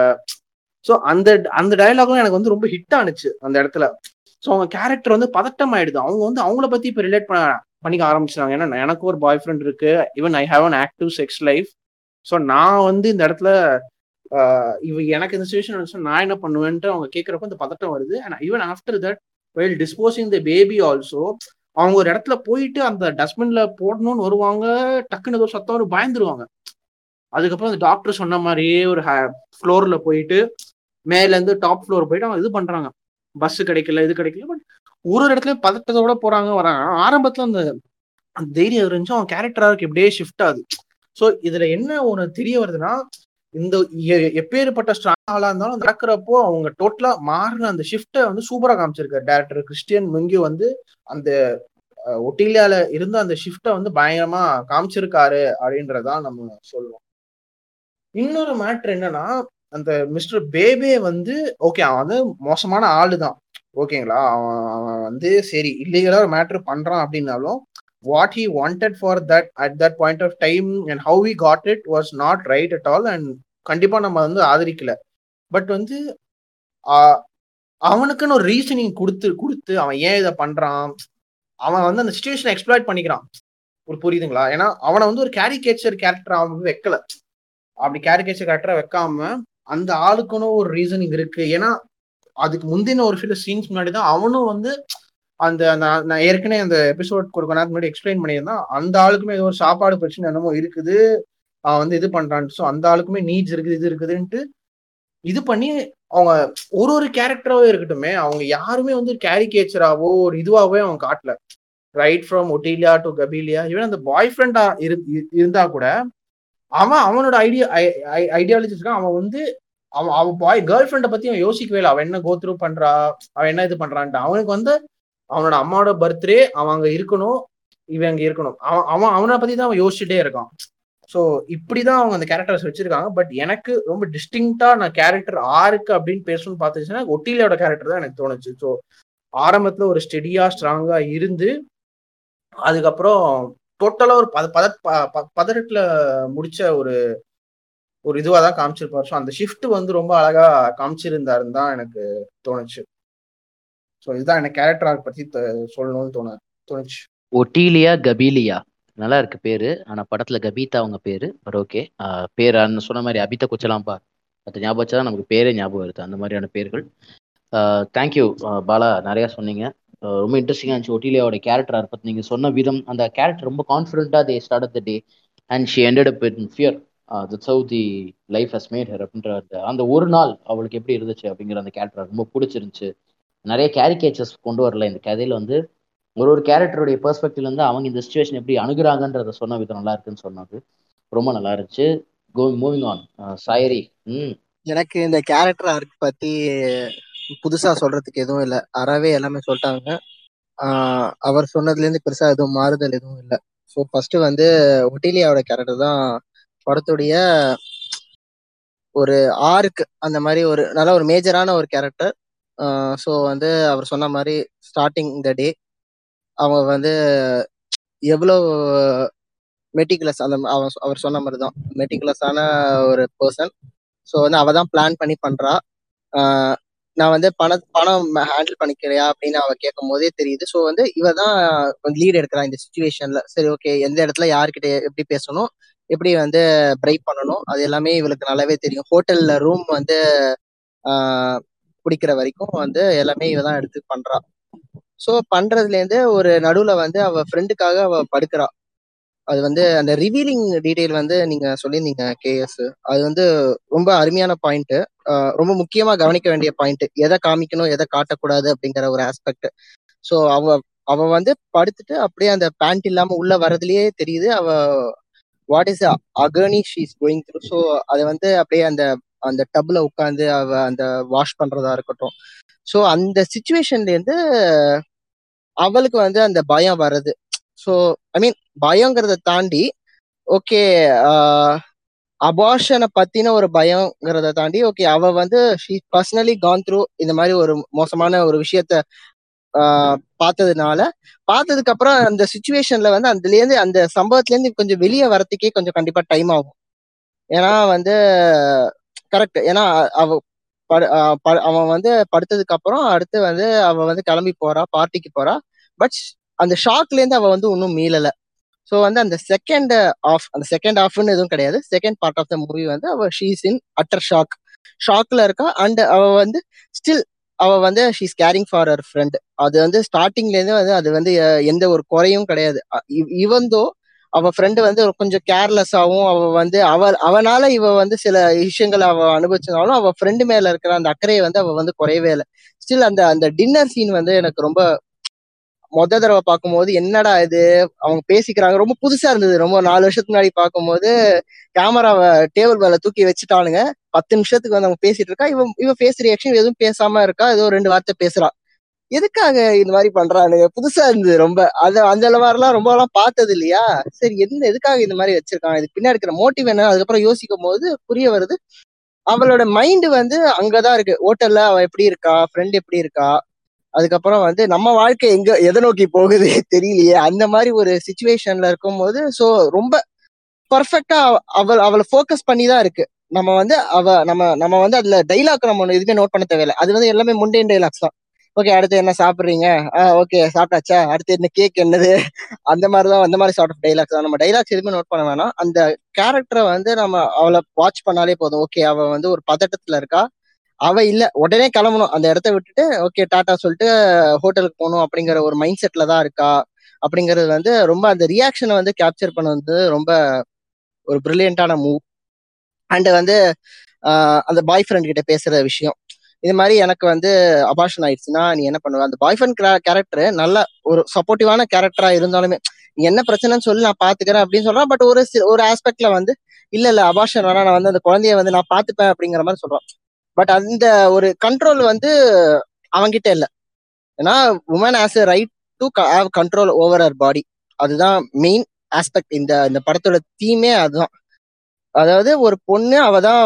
ஸோ அந்த அந்த டயலாகும் எனக்கு வந்து ரொம்ப ஹிட் ஆனிச்சு அந்த இடத்துல. ஸோ அவங்க கேரக்டர் வந்து பதட்டம் ஆயிடுது. அவங்க வந்து அவங்கள பத்தி இப்போ ரிலேட் பண்ண பண்ணிக்க ஆரம்பிச்சிட்டாங்க. ஏன்னா எனக்கு ஒரு பாய் ஃப்ரெண்ட் இருக்கு. Even I have an active sex life so நான் வந்து இந்த இடத்துல இவ எனக்கு இந்த சுச்சுவேஷன் நான் என்ன பண்ணுவேன்ட்டு அவங்க கேட்குறப்ப இந்த பதட்டம் வருது. And even after that well disposing the baby also அவங்க ஒரு இடத்துல போயிட்டு அந்த டஸ்ட்பின்ல போடணும்னு வருவாங்க. டக்குன்னு ஏதோ சத்தம் ஒரு பயந்துருவாங்க. அதுக்கப்புறம் அந்த டாக்டர் சொன்ன மாதிரியே ஒரு ஃப்ளோர்ல போயிட்டு மேலேருந்து டாப் ஃப்ளோர் போயிட்டு அவங்க இது பண்றாங்க. பஸ் கிடைக்கல இது கிடைக்கல பட் ஒரு ஒரு இடத்துலயும் பதட்டத்தோட போறாங்க வராங்க. ஆரம்பத்துல அந்த தைரியம் இருந்துச்சு அவன் கேரக்டராக இப்படியே ஷிஃப்ட் ஆகுது. ஸோ இதுல என்ன ஒன்று தெரிய வருதுன்னா இந்த எ- எப்பேற்பட்ட ஸ்ட்ராங் ஆளா இருந்தாலும் நடக்கிறப்போ அவங்க டோட்டலா மாறின அந்த ஷிஃப்ட்டை வந்து சூப்பரா காமிச்சிருக்காரு. டேரக்டர் கிறிஸ்டியன் மெங்கியூ வந்து அந்த ஒட்டிலியால இருந்த அந்த ஷிஃப்ட்டை வந்து பயங்கரமா காமிச்சிருக்காரு அப்படின்றதான் நம்ம சொல்லுவோம். இன்னொரு மேட்ரு என்னன்னா அந்த மிஸ்டர் பேபே வந்து ஓகே அவன் வந்து மோசமான ஆளு தான் ஓகேங்களா? அவன் அவன் வந்து சரி இல்லீகலா ஒரு மேட்ரு பண்றான் அப்படின்னாலும் what he wanted for that at that point of time and how we got it was not right at all and கண்டிப்பா நம்ம வந்து ஆதரிக்கல. பட் வந்து அவனுக்குன்னு ஒரு ரீசனிங் கொடுத்து கொடுத்து அவன் ஏன் இதை பண்றான்? அவன் வந்து அந்த சுச்சுவேஷனை எக்ஸ்ப்ளாய்ட் பண்ணிக்கிறான். ஒரு புரியுதுங்களா? ஏன்னா அவனை வந்து ஒரு கேரிகேச்சர் கேரக்டர் அவன் வந்து வைக்கல. அப்படி கேரிகேச்சர் கேரக்டரை வைக்காம அந்த ஆளுக்குன்னு ஒரு ரீசனிங் இருக்கு. ஏன்னா அதுக்கு முந்தின ஒரு சில சீன்ஸ் முன்னாடி தான் அவனும் வந்து அந்த நான் நான் ஏற்கனவே அந்த எபிசோட் கொடுக்க நேரத்துக்கு முன்னாடி எக்ஸ்பிளைன் பண்ணியிருந்தான். அந்த ஆளுக்குமே ஏதோ ஒரு சாப்பாடு பிரச்சனை என்னமோ இருக்குது. அவன் வந்து இது பண்றான் ஸோ அந்த ஆளுக்குமே நீட்ஸ் இருக்குது இது இருக்குதுன்ட்டு இது பண்ணி அவங்க ஒரு ஒரு கேரக்டராகவே இருக்கட்டுமே அவங்க யாருமே வந்து கேரிகேச்சராகவோ ஒரு இதுவாகவே அவங்க காட்டல. Right from Otilia to கபீலியா even அந்த பாய் ஃப்ரெண்டா இருந்தா கூட அவன் அவனோட ஐடியா ஐடியாலஜிஸ் இருக்கான் அவன் வந்து அவன் அவன் பாய் கேர்ள் ஃப்ரெண்டை பத்தி அவன் யோசிக்கவே இல்லை. அவன் என்ன கோத்ரூ பண்றா அவன் என்ன இது பண்றான்ட்டு. அவனுக்கு வந்து அவனோட அம்மாவோட பர்த்டே அவன் அங்க இருக்கணும் இவன் அங்க இருக்கணும். அவன் அவன் அவனை பத்தி தான் அவன் யோசிச்சுட்டே இருக்கான். ஸோ இப்படிதான் அவங்க அந்த கேரக்டர்ஸ் வச்சிருக்காங்க. பட் எனக்கு ரொம்ப டிஸ்டிங்டா நான் கேரக்டர் ஆருக்கு அப்படின்னு பேசணும்னு பார்த்துச்சுன்னா ஒட்டிலியோட கேரக்டர் தான் எனக்கு தோணுச்சு. ஸோ ஆரம்பத்துல ஒரு ஸ்டெடியா ஸ்ட்ராங்கா இருந்து அதுக்கப்புறம் டோட்டலா ஒரு பத பத பதறட்டுல முடிச்ச ஒரு ஒரு இதுவா தான் காமிச்சிருப்பாரு. ஸோ அந்த ஷிஃப்ட் வந்து ரொம்ப அழகா காமிச்சிருந்தாருன்னு தான் எனக்கு தோணுச்சு. ஸோ இதுதான் எனக்கு கேரக்டர் ஆர்க் பத்தி சொல்லணும்னு தோணு தோணுச்சு. ஒட்டீலியா கபீலியா? நல்லா இருக்கு பேரு. ஆனா படத்துல கபீதா அவங்க பேரு பட் ஓகே பேர் சொன்ன மாதிரி அபிதா குச்சலாம்பா. அது ஞாபகம் வச்சா நமக்கு பேரே ஞாபகம் வருது அந்த மாதிரியான பேர்கள். தேங்க்யூ பாலா நிறையா சொன்னீங்க. ரொம்ப இன்ட்ரெஸ்டிங்காக இருந்துச்சு. ஒட்டிலியாவோட கேரக்டர் பற்றி நீங்கள் சொன்ன விதம் அந்த கேரக்டர் ரொம்ப கான்ஃபிடென்ட்டாக they start the day and she ended up in fear that's how the life has made her அப்படின்ற அந்த அந்த ஒரு நாள் அவளுக்கு எப்படி இருந்துச்சு அப்படிங்கிற அந்த கேரக்டர் ரொம்ப பிடிச்சிருந்துச்சு. நிறைய கேரிகேச்சர்ஸ் கொண்டு வரல. இந்த கதையில் வந்து ஒரு ஒரு கேரக்டருடைய பெர்ஸ்பெக்டிவ்லேருந்து அவங்க இந்த சுச்சுவேஷன் எப்படி அணுகுறாங்கன்றத சொன்ன விதம் நல்லா இருக்குன்னு சொன்னது. ரொம்ப நல்லா இருந்துச்சு. கோவிங் மூவிங் ஆன் சாயரி ம். எனக்கு இந்த கேரக்டர் ஆர்க் பத்தி புதுசா சொல்றதுக்கு எதுவும் இல்லை. அறவே எல்லாமே சொல்லிட்டாங்க. அவர் சொன்னதுல இருந்து பெருசா எதுவும் மாறுதல் எதுவும் இல்லை. ஸோ ஃபர்ஸ்ட் வந்து ஒட்டிலியாவோட கேரக்டர் தான் படத்துடைய ஒரு ஆர்க் அந்த மாதிரி ஒரு நல்ல ஒரு மேஜரான ஒரு கேரக்டர் ஸோ வந்து அவர் சொன்ன மாதிரி ஸ்டார்டிங் த டே அவங்க வந்து எவ்வளோ மெட்டிகுலஸ் அந்த அவன் அவர் சொன்ன மாதிரி தான். மெட்டிகுலஸான ஒரு பர்சன் ஸோ வந்து அவள் தான் பிளான் பண்ணி பண்ணுறா நான் வந்து பண பணம் ஹேண்டில் பண்ணிக்கிறியா அப்படின்னு அவ கேட்கும் போதே தெரியுது. ஸோ வந்து இவ தான் லீட் எடுக்கிறா இந்த சுச்சுவேஷன்ல சரி ஓகே எந்த இடத்துல யார்கிட்ட எப்படி பேசணும் எப்படி வந்து பிரைப் பண்ணணும் அது எல்லாமே இவளுக்கு நல்லாவே தெரியும். ஹோட்டல்ல ரூம் வந்து பிடிக்கிற வரைக்கும் வந்து எல்லாமே இவ தான் எடுத்து பண்றா. ஸோ பண்றதுல இருந்து ஒரு நடுவுல வந்து அவ ஃப்ரெண்டுக்காக அவ படுக்கிறா. அது வந்து அந்த ரிவீலிங் டீடைல் வந்து நீங்க சொல்லியிருந்தீங்க கேஎஸ் அது வந்து ரொம்ப அருமையான பாயிண்ட் ரொம்ப முக்கியமா கவனிக்க வேண்டிய பாயிண்ட் எதை காமிக்கணும் எதை காட்டக்கூடாது அப்படிங்கிற ஒரு ஆஸ்பெக்ட் ஸோ அவ அவ வந்து படுத்துட்டு அப்படியே அந்த பேண்ட் இல்லாம உள்ள வர்றதுலயே தெரியுது. அவ what is agony she's going through so அதை வந்து அப்படியே அந்த அந்த டப்ல உட்காந்து அவ அந்த வாஷ் பண்றதா இருக்கட்டும். ஸோ அந்த சுச்சுவேஷன்ல இருந்து அவளுக்கு வந்து அந்த பயம் வர்றது. ஸோ ஐ மீன் பயங்கிறத தாண்டி ஓகே அபார்ஷனை பத்தின ஒரு பயங்கிறத தாண்டி ஓகே அவ வந்து ஷீ பர்சனலி கான் த்ரூ இந்த மாதிரி ஒரு மோசமான ஒரு விஷயத்த பார்த்ததுனால பார்த்ததுக்கு அப்புறம் அந்த சுச்சுவேஷன்ல வந்து அதுல இருந்து அந்த சம்பவத்துல இருந்து கொஞ்சம் வெளியே வரத்துக்கே கொஞ்சம் கண்டிப்பா டைம் ஆகும். ஏன்னா வந்து கரெக்ட் ஏன்னா அவ அவன் வந்து படுத்ததுக்கு அப்புறம் அடுத்து வந்து அவ வந்து கிளம்பி போறா பார்ட்டிக்கு போறா. பட் அந்த ஷாக்ல இருந்து அவ வந்து இன்னும் மீளல. ஸோ வந்து அந்த செகண்ட் ஆஃப் அந்த செகண்ட் ஆஃப்னு எதுவும் கிடையாது. Second part of the movie வந்து அவ ஷீஸ் இன் அட்டர் ஷாக் ஷாக்ல இருக்கா அண்ட் அவ வந்து ஸ்டில் அவ வந்து she's caring for her friend அது வந்து ஸ்டார்டிங்லேருந்து வந்து அது வந்து எந்த ஒரு குறையும் கிடையாது. இவந்தோ அவ ஃப்ரெண்டு வந்து கொஞ்சம் கேர்லெஸ்ஸாகவும் அவ வந்து அவ அவனால இவ வந்து சில விஷயங்கள் அவ அனுபவிச்சதாலும் அவ ஃப்ரெண்டு மேல இருக்கிற அந்த அக்கறையை வந்து அவ வந்து குறையவே இல்லை. ஸ்டில் அந்த அந்த டின்னர் சீன் வந்து எனக்கு ரொம்ப மொத தடவை பார்க்கும்போது என்னடா இது? அவங்க பேசிக்கிறாங்க. ரொம்ப புதுசா இருந்தது. ரொம்ப நாலு வருஷத்துக்கு முன்னாடி பார்க்கும்போது கேமராவை டேபிள் மேல தூக்கி வச்சுட்டானுங்க. பத்து நிமிஷத்துக்கு வந்து அவங்க பேசிட்டு இருக்கா. இவன் இவ ஃபேஸ் ரியாக்ஷன் எதுவும் பேசாம இருக்கா? ஏதோ ரெண்டு வார்த்தை பேசுறா. எதுக்காக இந்த மாதிரி பண்றானுங்க? புதுசா இருந்தது ரொம்ப. அது அந்த மாதிரிலாம் ரொம்ப எல்லாம் பார்த்தது இல்லையா? சரி என்ன எதுக்காக இந்த மாதிரி வச்சிருக்கான் இதுக்கு பின்னாடி இருக்கிற மோட்டிவ் என்ன? அதுக்கப்புறம் யோசிக்கும் போது புரிய வருது. அவளோட மைண்டு வந்து அங்கதான் இருக்கு. ஹோட்டல்ல அவ எப்படி இருக்கா? ஃப்ரெண்ட் எப்படி இருக்கா? அதுக்கப்புறம் வந்து நம்ம வாழ்க்கை எங்க எதை நோக்கி போகுது தெரியலையே. அந்த மாதிரி ஒரு சுச்சுவேஷன்ல இருக்கும் போது ஸோ ரொம்ப பர்ஃபெக்டா அவள் அவளை ஃபோக்கஸ் பண்ணி தான் இருக்கு. நம்ம வந்து அவ நம்ம நம்ம வந்து அதுல டைலாக் நம்ம எதுவுமே நோட் பண்ண தேவையில்லை. அது வந்து எல்லாமே முண்டேன் டைலாக்ஸ் தான். ஓகே அடுத்து என்ன சாப்பிட்றீங்க? ஆ ஓகே சாப்பிட்டாச்சா? அடுத்து என்ன கேக் என்னது? அந்த மாதிரி தான் அந்த மாதிரி சார்ட் ஆஃப் டைலாக்ஸ் தான். நம்ம டைலாக்ஸ் எதுவுமே நோட் பண்ண வேணாம். அந்த கேரக்டரை வந்து நம்ம அவளை வாட்ச் பண்ணாலே போதும். ஓகே அவள் வந்து ஒரு பதட்டத்துல இருக்கா? அவ இல்ல உடனே கிளம்பணும். அந்த இடத்த விட்டுட்டு ஓகே டாட்டா சொல்லிட்டு ஹோட்டலுக்கு போகணும் அப்படிங்கிற ஒரு மைண்ட் செட்ல தான் இருக்கா? அப்படிங்கிறது வந்து ரொம்ப அந்த ரியாக்ஷனை வந்து கேப்சர் பண்ண வந்து ரொம்ப ஒரு பிரில்லியண்டான மூவ் அண்ட் வந்து அந்த பாய் ஃப்ரெண்ட் கிட்ட பேசுற விஷயம். இது மாதிரி எனக்கு வந்து அபாஷன் ஆயிடுச்சுன்னா நீ என்ன பண்ணுவ? அந்த பாய் ஃப்ரெண்ட் கேரக்டர் நல்ல ஒரு சப்போர்ட்டிவான கேரக்டரா இருந்தாலுமே நீ என்ன பிரச்சனைன்னு சொல்லி நான் பாத்துக்கிறேன் அப்படின்னு சொல்றான். பட் ஒரு ஒரு ஆஸ்பெக்ட்ல வந்து இல்ல இல்ல அபாஷன் வேணா நான் வந்து அந்த குழந்தைய வந்து நான் பாத்துப்பேன் அப்படிங்கிற மாதிரி சொல்றான். பட் அந்த ஒரு கண்ட்ரோல் வந்து அவன்கிட்ட இல்லை. ஏன்னா woman has a right to have control over her body அதுதான் மெயின் ஆஸ்பெக்ட் இந்த இந்த படத்தோட தீமே அதுதான். அதாவது ஒரு பொண்ணு அவ தான்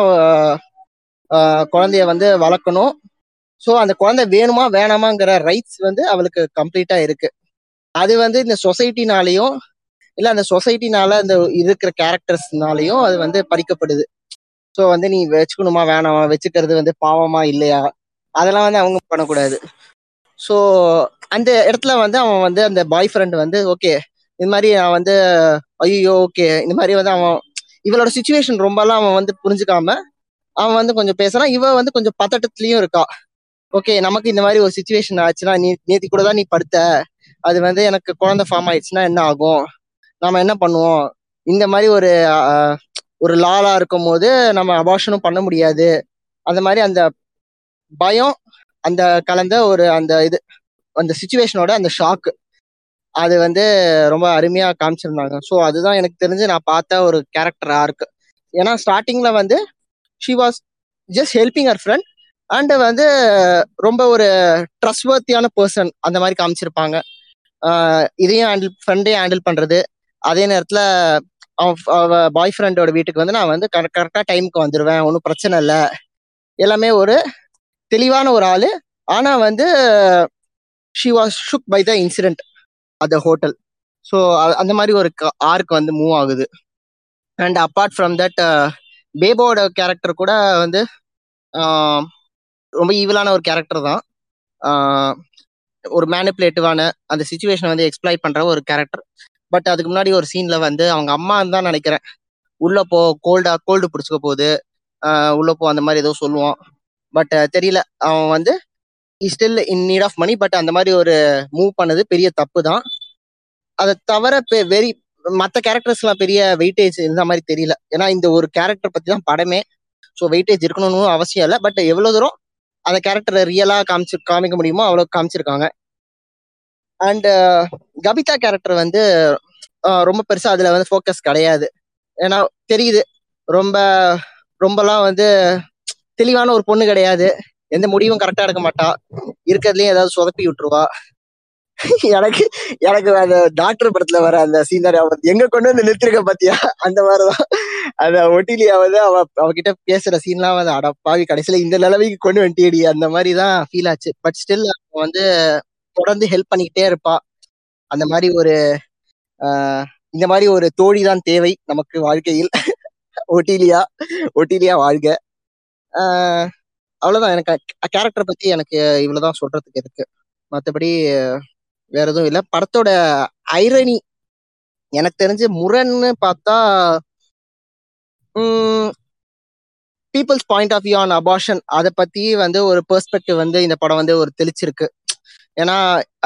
குழந்தைய வந்து வளர்க்கணும். ஸோ அந்த குழந்தை வேணுமா வேணாமாங்கிற ரைட்ஸ் வந்து அவளுக்கு கம்ப்ளீட்டா இருக்கு. அது வந்து இந்த சொசைட்டினாலையும் இல்லை அந்த சொசைட்டினால அந்த இருக்கிற கேரக்டர்ஸ்னாலையும் அது வந்து பறிக்கப்படுது. ஸோ வந்து நீ வச்சுக்கணுமா வேணாமா? வச்சுக்கிறது வந்து பாவமா இல்லையா? அதெல்லாம் வந்து அவங்க பண்ணக்கூடாது. ஸோ அந்த இடத்துல வந்து அவன் வந்து அந்த பாய் ஃப்ரெண்ட் வந்து ஓகே இது மாதிரி நான் வந்து ஐயோ ஓகே இந்த மாதிரி வந்து அவன் இவளோட சுச்சுவேஷன் ரொம்பலாம் அவன் வந்து புரிஞ்சுக்காம அவன் வந்து கொஞ்சம் பேசுறான். இவ வந்து கொஞ்சம் பதட்டத்துலயும் இருக்கா. ஓகே நமக்கு இந்த மாதிரி ஒரு சுச்சுவேஷன் ஆச்சுன்னா நீ நேத்தி கூட தான் நீ படுத்த. அது வந்து எனக்கு குழந்தை ஃபார்ம் ஆயிடுச்சுன்னா என்ன ஆகும்? நாம என்ன பண்ணுவோம்? இந்த மாதிரி ஒரு ஒரு லாலா இருக்கும் போது நம்ம அபாஷனும் பண்ண முடியாது. அந்த மாதிரி அந்த பயம் அந்த கலந்த ஒரு அந்த இது அந்த சுச்சுவேஷனோட அந்த ஷாக்கு அது வந்து ரொம்ப அருமையாக காமிச்சிருந்தாங்க. ஸோ அதுதான் எனக்கு தெரிஞ்சு நான் பார்த்த ஒரு கேரக்டர் ஆர்க் ஏன்னா ஸ்டார்டிங்கில் வந்து she was just helping her friend and வந்து ரொம்ப ஒரு ட்ரஸ்ட்வர்த்தியான பர்சன் அந்த மாதிரி காமிச்சிருப்பாங்க. இதையும் ஹேண்டில் ஃப்ரெண்டையும் ஹேண்டில் பண்ணுறது அதே நேரத்தில் அவன் அவ பாய் ஃப்ரெண்டோட வீட்டுக்கு வந்து நான் வந்து கரெக்டாக டைமுக்கு வந்துடுவேன் ஒன்றும் பிரச்சனை இல்லை. எல்லாமே ஒரு தெளிவான ஒரு ஆள். ஆனால் வந்து she was shook by the incident at the hotel so அந்த மாதிரி ஒரு ஆர்க் வந்து மூவ் ஆகுது. அண்ட் அப்பார்ட் ஃப்ரம் தட் பேபோட கேரக்டர் கூட வந்து ரொம்ப ஈவிலான ஒரு கேரக்டர் தான். ஒரு மேனிப்புலேட்டிவான அந்த சுச்சுவேஷனை வந்து எக்ஸ்பிளைட் பண்ணுற ஒரு கேரக்டர் பட் அதுக்கு முன்னாடி ஒரு சீன்ல வந்து அவங்க அம்மான்னு தான் நினைக்கிறேன். உள்ள போ கோல்டா கோல்டு பிடிச்சிக்க போகுது. உள்ள போ அந்த மாதிரி ஏதோ சொல்லுவான். பட் தெரியல. அவன் வந்து still in need of money but அந்த மாதிரி ஒரு மூவ் பண்ணது பெரிய தப்பு தான். அதை தவிர வெரி மற்ற கேரக்டர்ஸ்லாம் பெரிய வெயிட்டேஜ் இந்த மாதிரி தெரியல. ஏன்னா இந்த ஒரு கேரக்டர் பத்தி தான் படமே ஸோ வெயிட்டேஜ் இருக்கணும்னு அவசியம் இல்லை. பட் எவ்வளோ தூரம் அந்த கேரக்டரை ரியலாக காமிச்சு காமிக்க முடியுமோ அவ்வளோ காமிச்சிருக்காங்க. அண்ட் uh, கபிதா கேரக்டர் வந்து ரொம்ப பெருசா அதுல வந்து ஃபோக்கஸ் கிடையாது. ஏன்னா தெரியுது. ரொம்ப ரொம்பலாம் வந்து தெளிவான ஒரு பொண்ணு கிடையாது. எந்த முடிவும் கரெக்டா எடுக்க மாட்டா. இருக்கிறதுலயும் ஏதாவது சொதப்பி விட்டுருவா. எனக்கு எனக்கு அந்த டாக்டர் படத்துல வர அந்த சீனர் அவர் எங்க கொண்டு வந்து நிறுத்திருக்க பாத்தியா? அந்த மாதிரிதான். அந்த ஒட்டிலியா வந்து அவ அவகிட்ட பேசுற சீன்லாம் வந்து அட பாவி கடைசியில இந்த நிலவைக்கு கொண்டு வந்துட்டியடி அந்த மாதிரி தான் ஃபீல் ஆச்சு பட் ஸ்டில் வந்து தொடர்ந்து ஹெல்ப் பண்ணிக்கிட்டே இருப்பா. அந்த மாதிரி ஒரு இந்த மாதிரி ஒரு தோழி தான் தேவை நமக்கு வாழ்க்கையில். ஒட்டிலியா ஒட்டிலியா வாழ்க. ஆஹ் அவ்வளவுதான். எனக்கு கேரக்டர் பத்தி எனக்கு இவ்வளவுதான் சொல்றதுக்கு இருக்கு. மற்றபடி வேற எதுவும் இல்லை. படத்தோட ஐரணி எனக்கு தெரிஞ்சு முரண்னு பார்த்தா people's point of view on abortion அதை பத்தி வந்து ஒரு பெர்ஸ்பெக்டிவ் வந்து இந்த படம் வந்து ஒரு தெளிச்சிருக்கு. ஏன்னா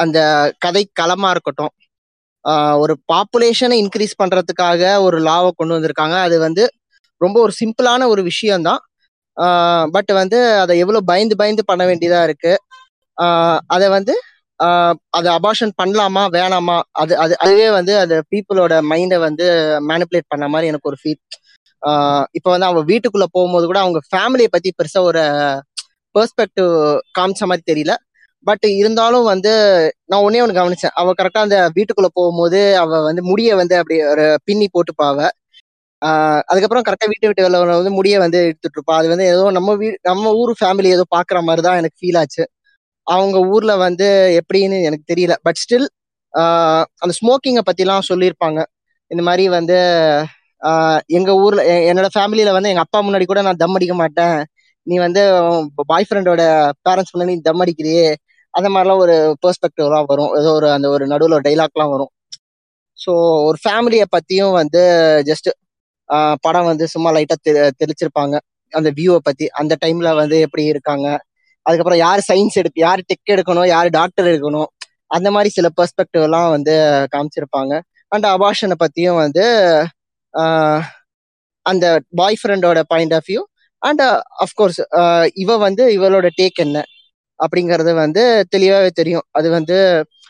அந்த கதை களமா இருக்கட்டும் ஒரு பாப்புலேஷனை இன்க்ரீஸ் பண்றதுக்காக ஒரு லாவை கொண்டு வந்திருக்காங்க. அது வந்து ரொம்ப ஒரு சிம்பிளான ஒரு விஷயம்தான். பட் வந்து அதை எவ்வளோ பயந்து பயந்து பண்ண வேண்டியதா இருக்கு. அதை வந்து அதை அபார்ஷன் பண்ணலாமா வேணாமா? அது அது அதுவே வந்து அது பீப்புளோட மைண்டை வந்து மேனிப்புலேட் பண்ண மாதிரி எனக்கு ஒரு ஃபீல் இப்போ வந்து அவங்க வீட்டுக்குள்ள போகும்போது கூட அவங்க ஃபேமிலியை பத்தி பெருசா ஒரு பெர்ஸ்பெக்டிவ் காமிச்ச மாதிரி தெரியல. பட் இருந்தாலும் வந்து நான் ஒன்னே ஒன்று கவனிச்சேன். அவ கரெக்டா அந்த வீட்டுக்குள்ள போகும்போது அவ வந்து முடிய வந்து அப்படி ஒரு பின்னி போட்டுப்பாவ. அதுக்கப்புறம் கரெக்டா வீட்டு விட்டு வெளில வந்து முடிய வந்து எடுத்துட்டு இருப்பா. அது வந்து ஏதோ நம்ம வீ நம்ம ஊர் ஃபேமிலி ஏதோ பாக்குற மாதிரி தான் எனக்கு ஃபீல் ஆச்சு. அவங்க ஊர்ல வந்து எப்படின்னு எனக்கு தெரியல. பட் ஸ்டில் அந்த ஸ்மோக்கிங்கை பத்திலாம் சொல்லியிருப்பாங்க. இந்த மாதிரி வந்து எங்கள் எங்க ஊர்ல என்னோட ஃபேமிலியில வந்து எங்க அப்பா முன்னாடி கூட நான் தம் அடிக்க மாட்டேன். நீ வந்து பாய் ஃப்ரெண்டோட பேரண்ட்ஸ் முன்னாடி நீ தம் அடிக்கிறியே. அந்த மாதிரிலாம் ஒரு பெர்ஸ்பெக்டிவ்லாம் வரும். ஏதோ ஒரு அந்த ஒரு நடுவில் ஒரு டைலாக்லாம் வரும். ஸோ ஒரு ஃபேமிலியை பற்றியும் வந்து ஜஸ்ட் படம் வந்து சும்மா லைட்டாக தெ தெளிச்சிருப்பாங்க. அந்த வியூவை பற்றி அந்த டைமில் வந்து எப்படி இருக்காங்க. அதுக்கப்புறம் யார் சயின்ஸ் எடுக்க யார் டெக் எடுக்கணும் யார் டாக்டர் எடுக்கணும். அந்த மாதிரி சில பெர்ஸ்பெக்டிவ்லாம் வந்து காமிச்சிருப்பாங்க. அண்ட் அபாஷனை பற்றியும் வந்து அந்த பாய் ஃப்ரெண்டோட point of view and of course இவ வந்து இவளோட டேக் என்ன? அப்படிங்கிறது வந்து தெளிவாகவே தெரியும். அது வந்து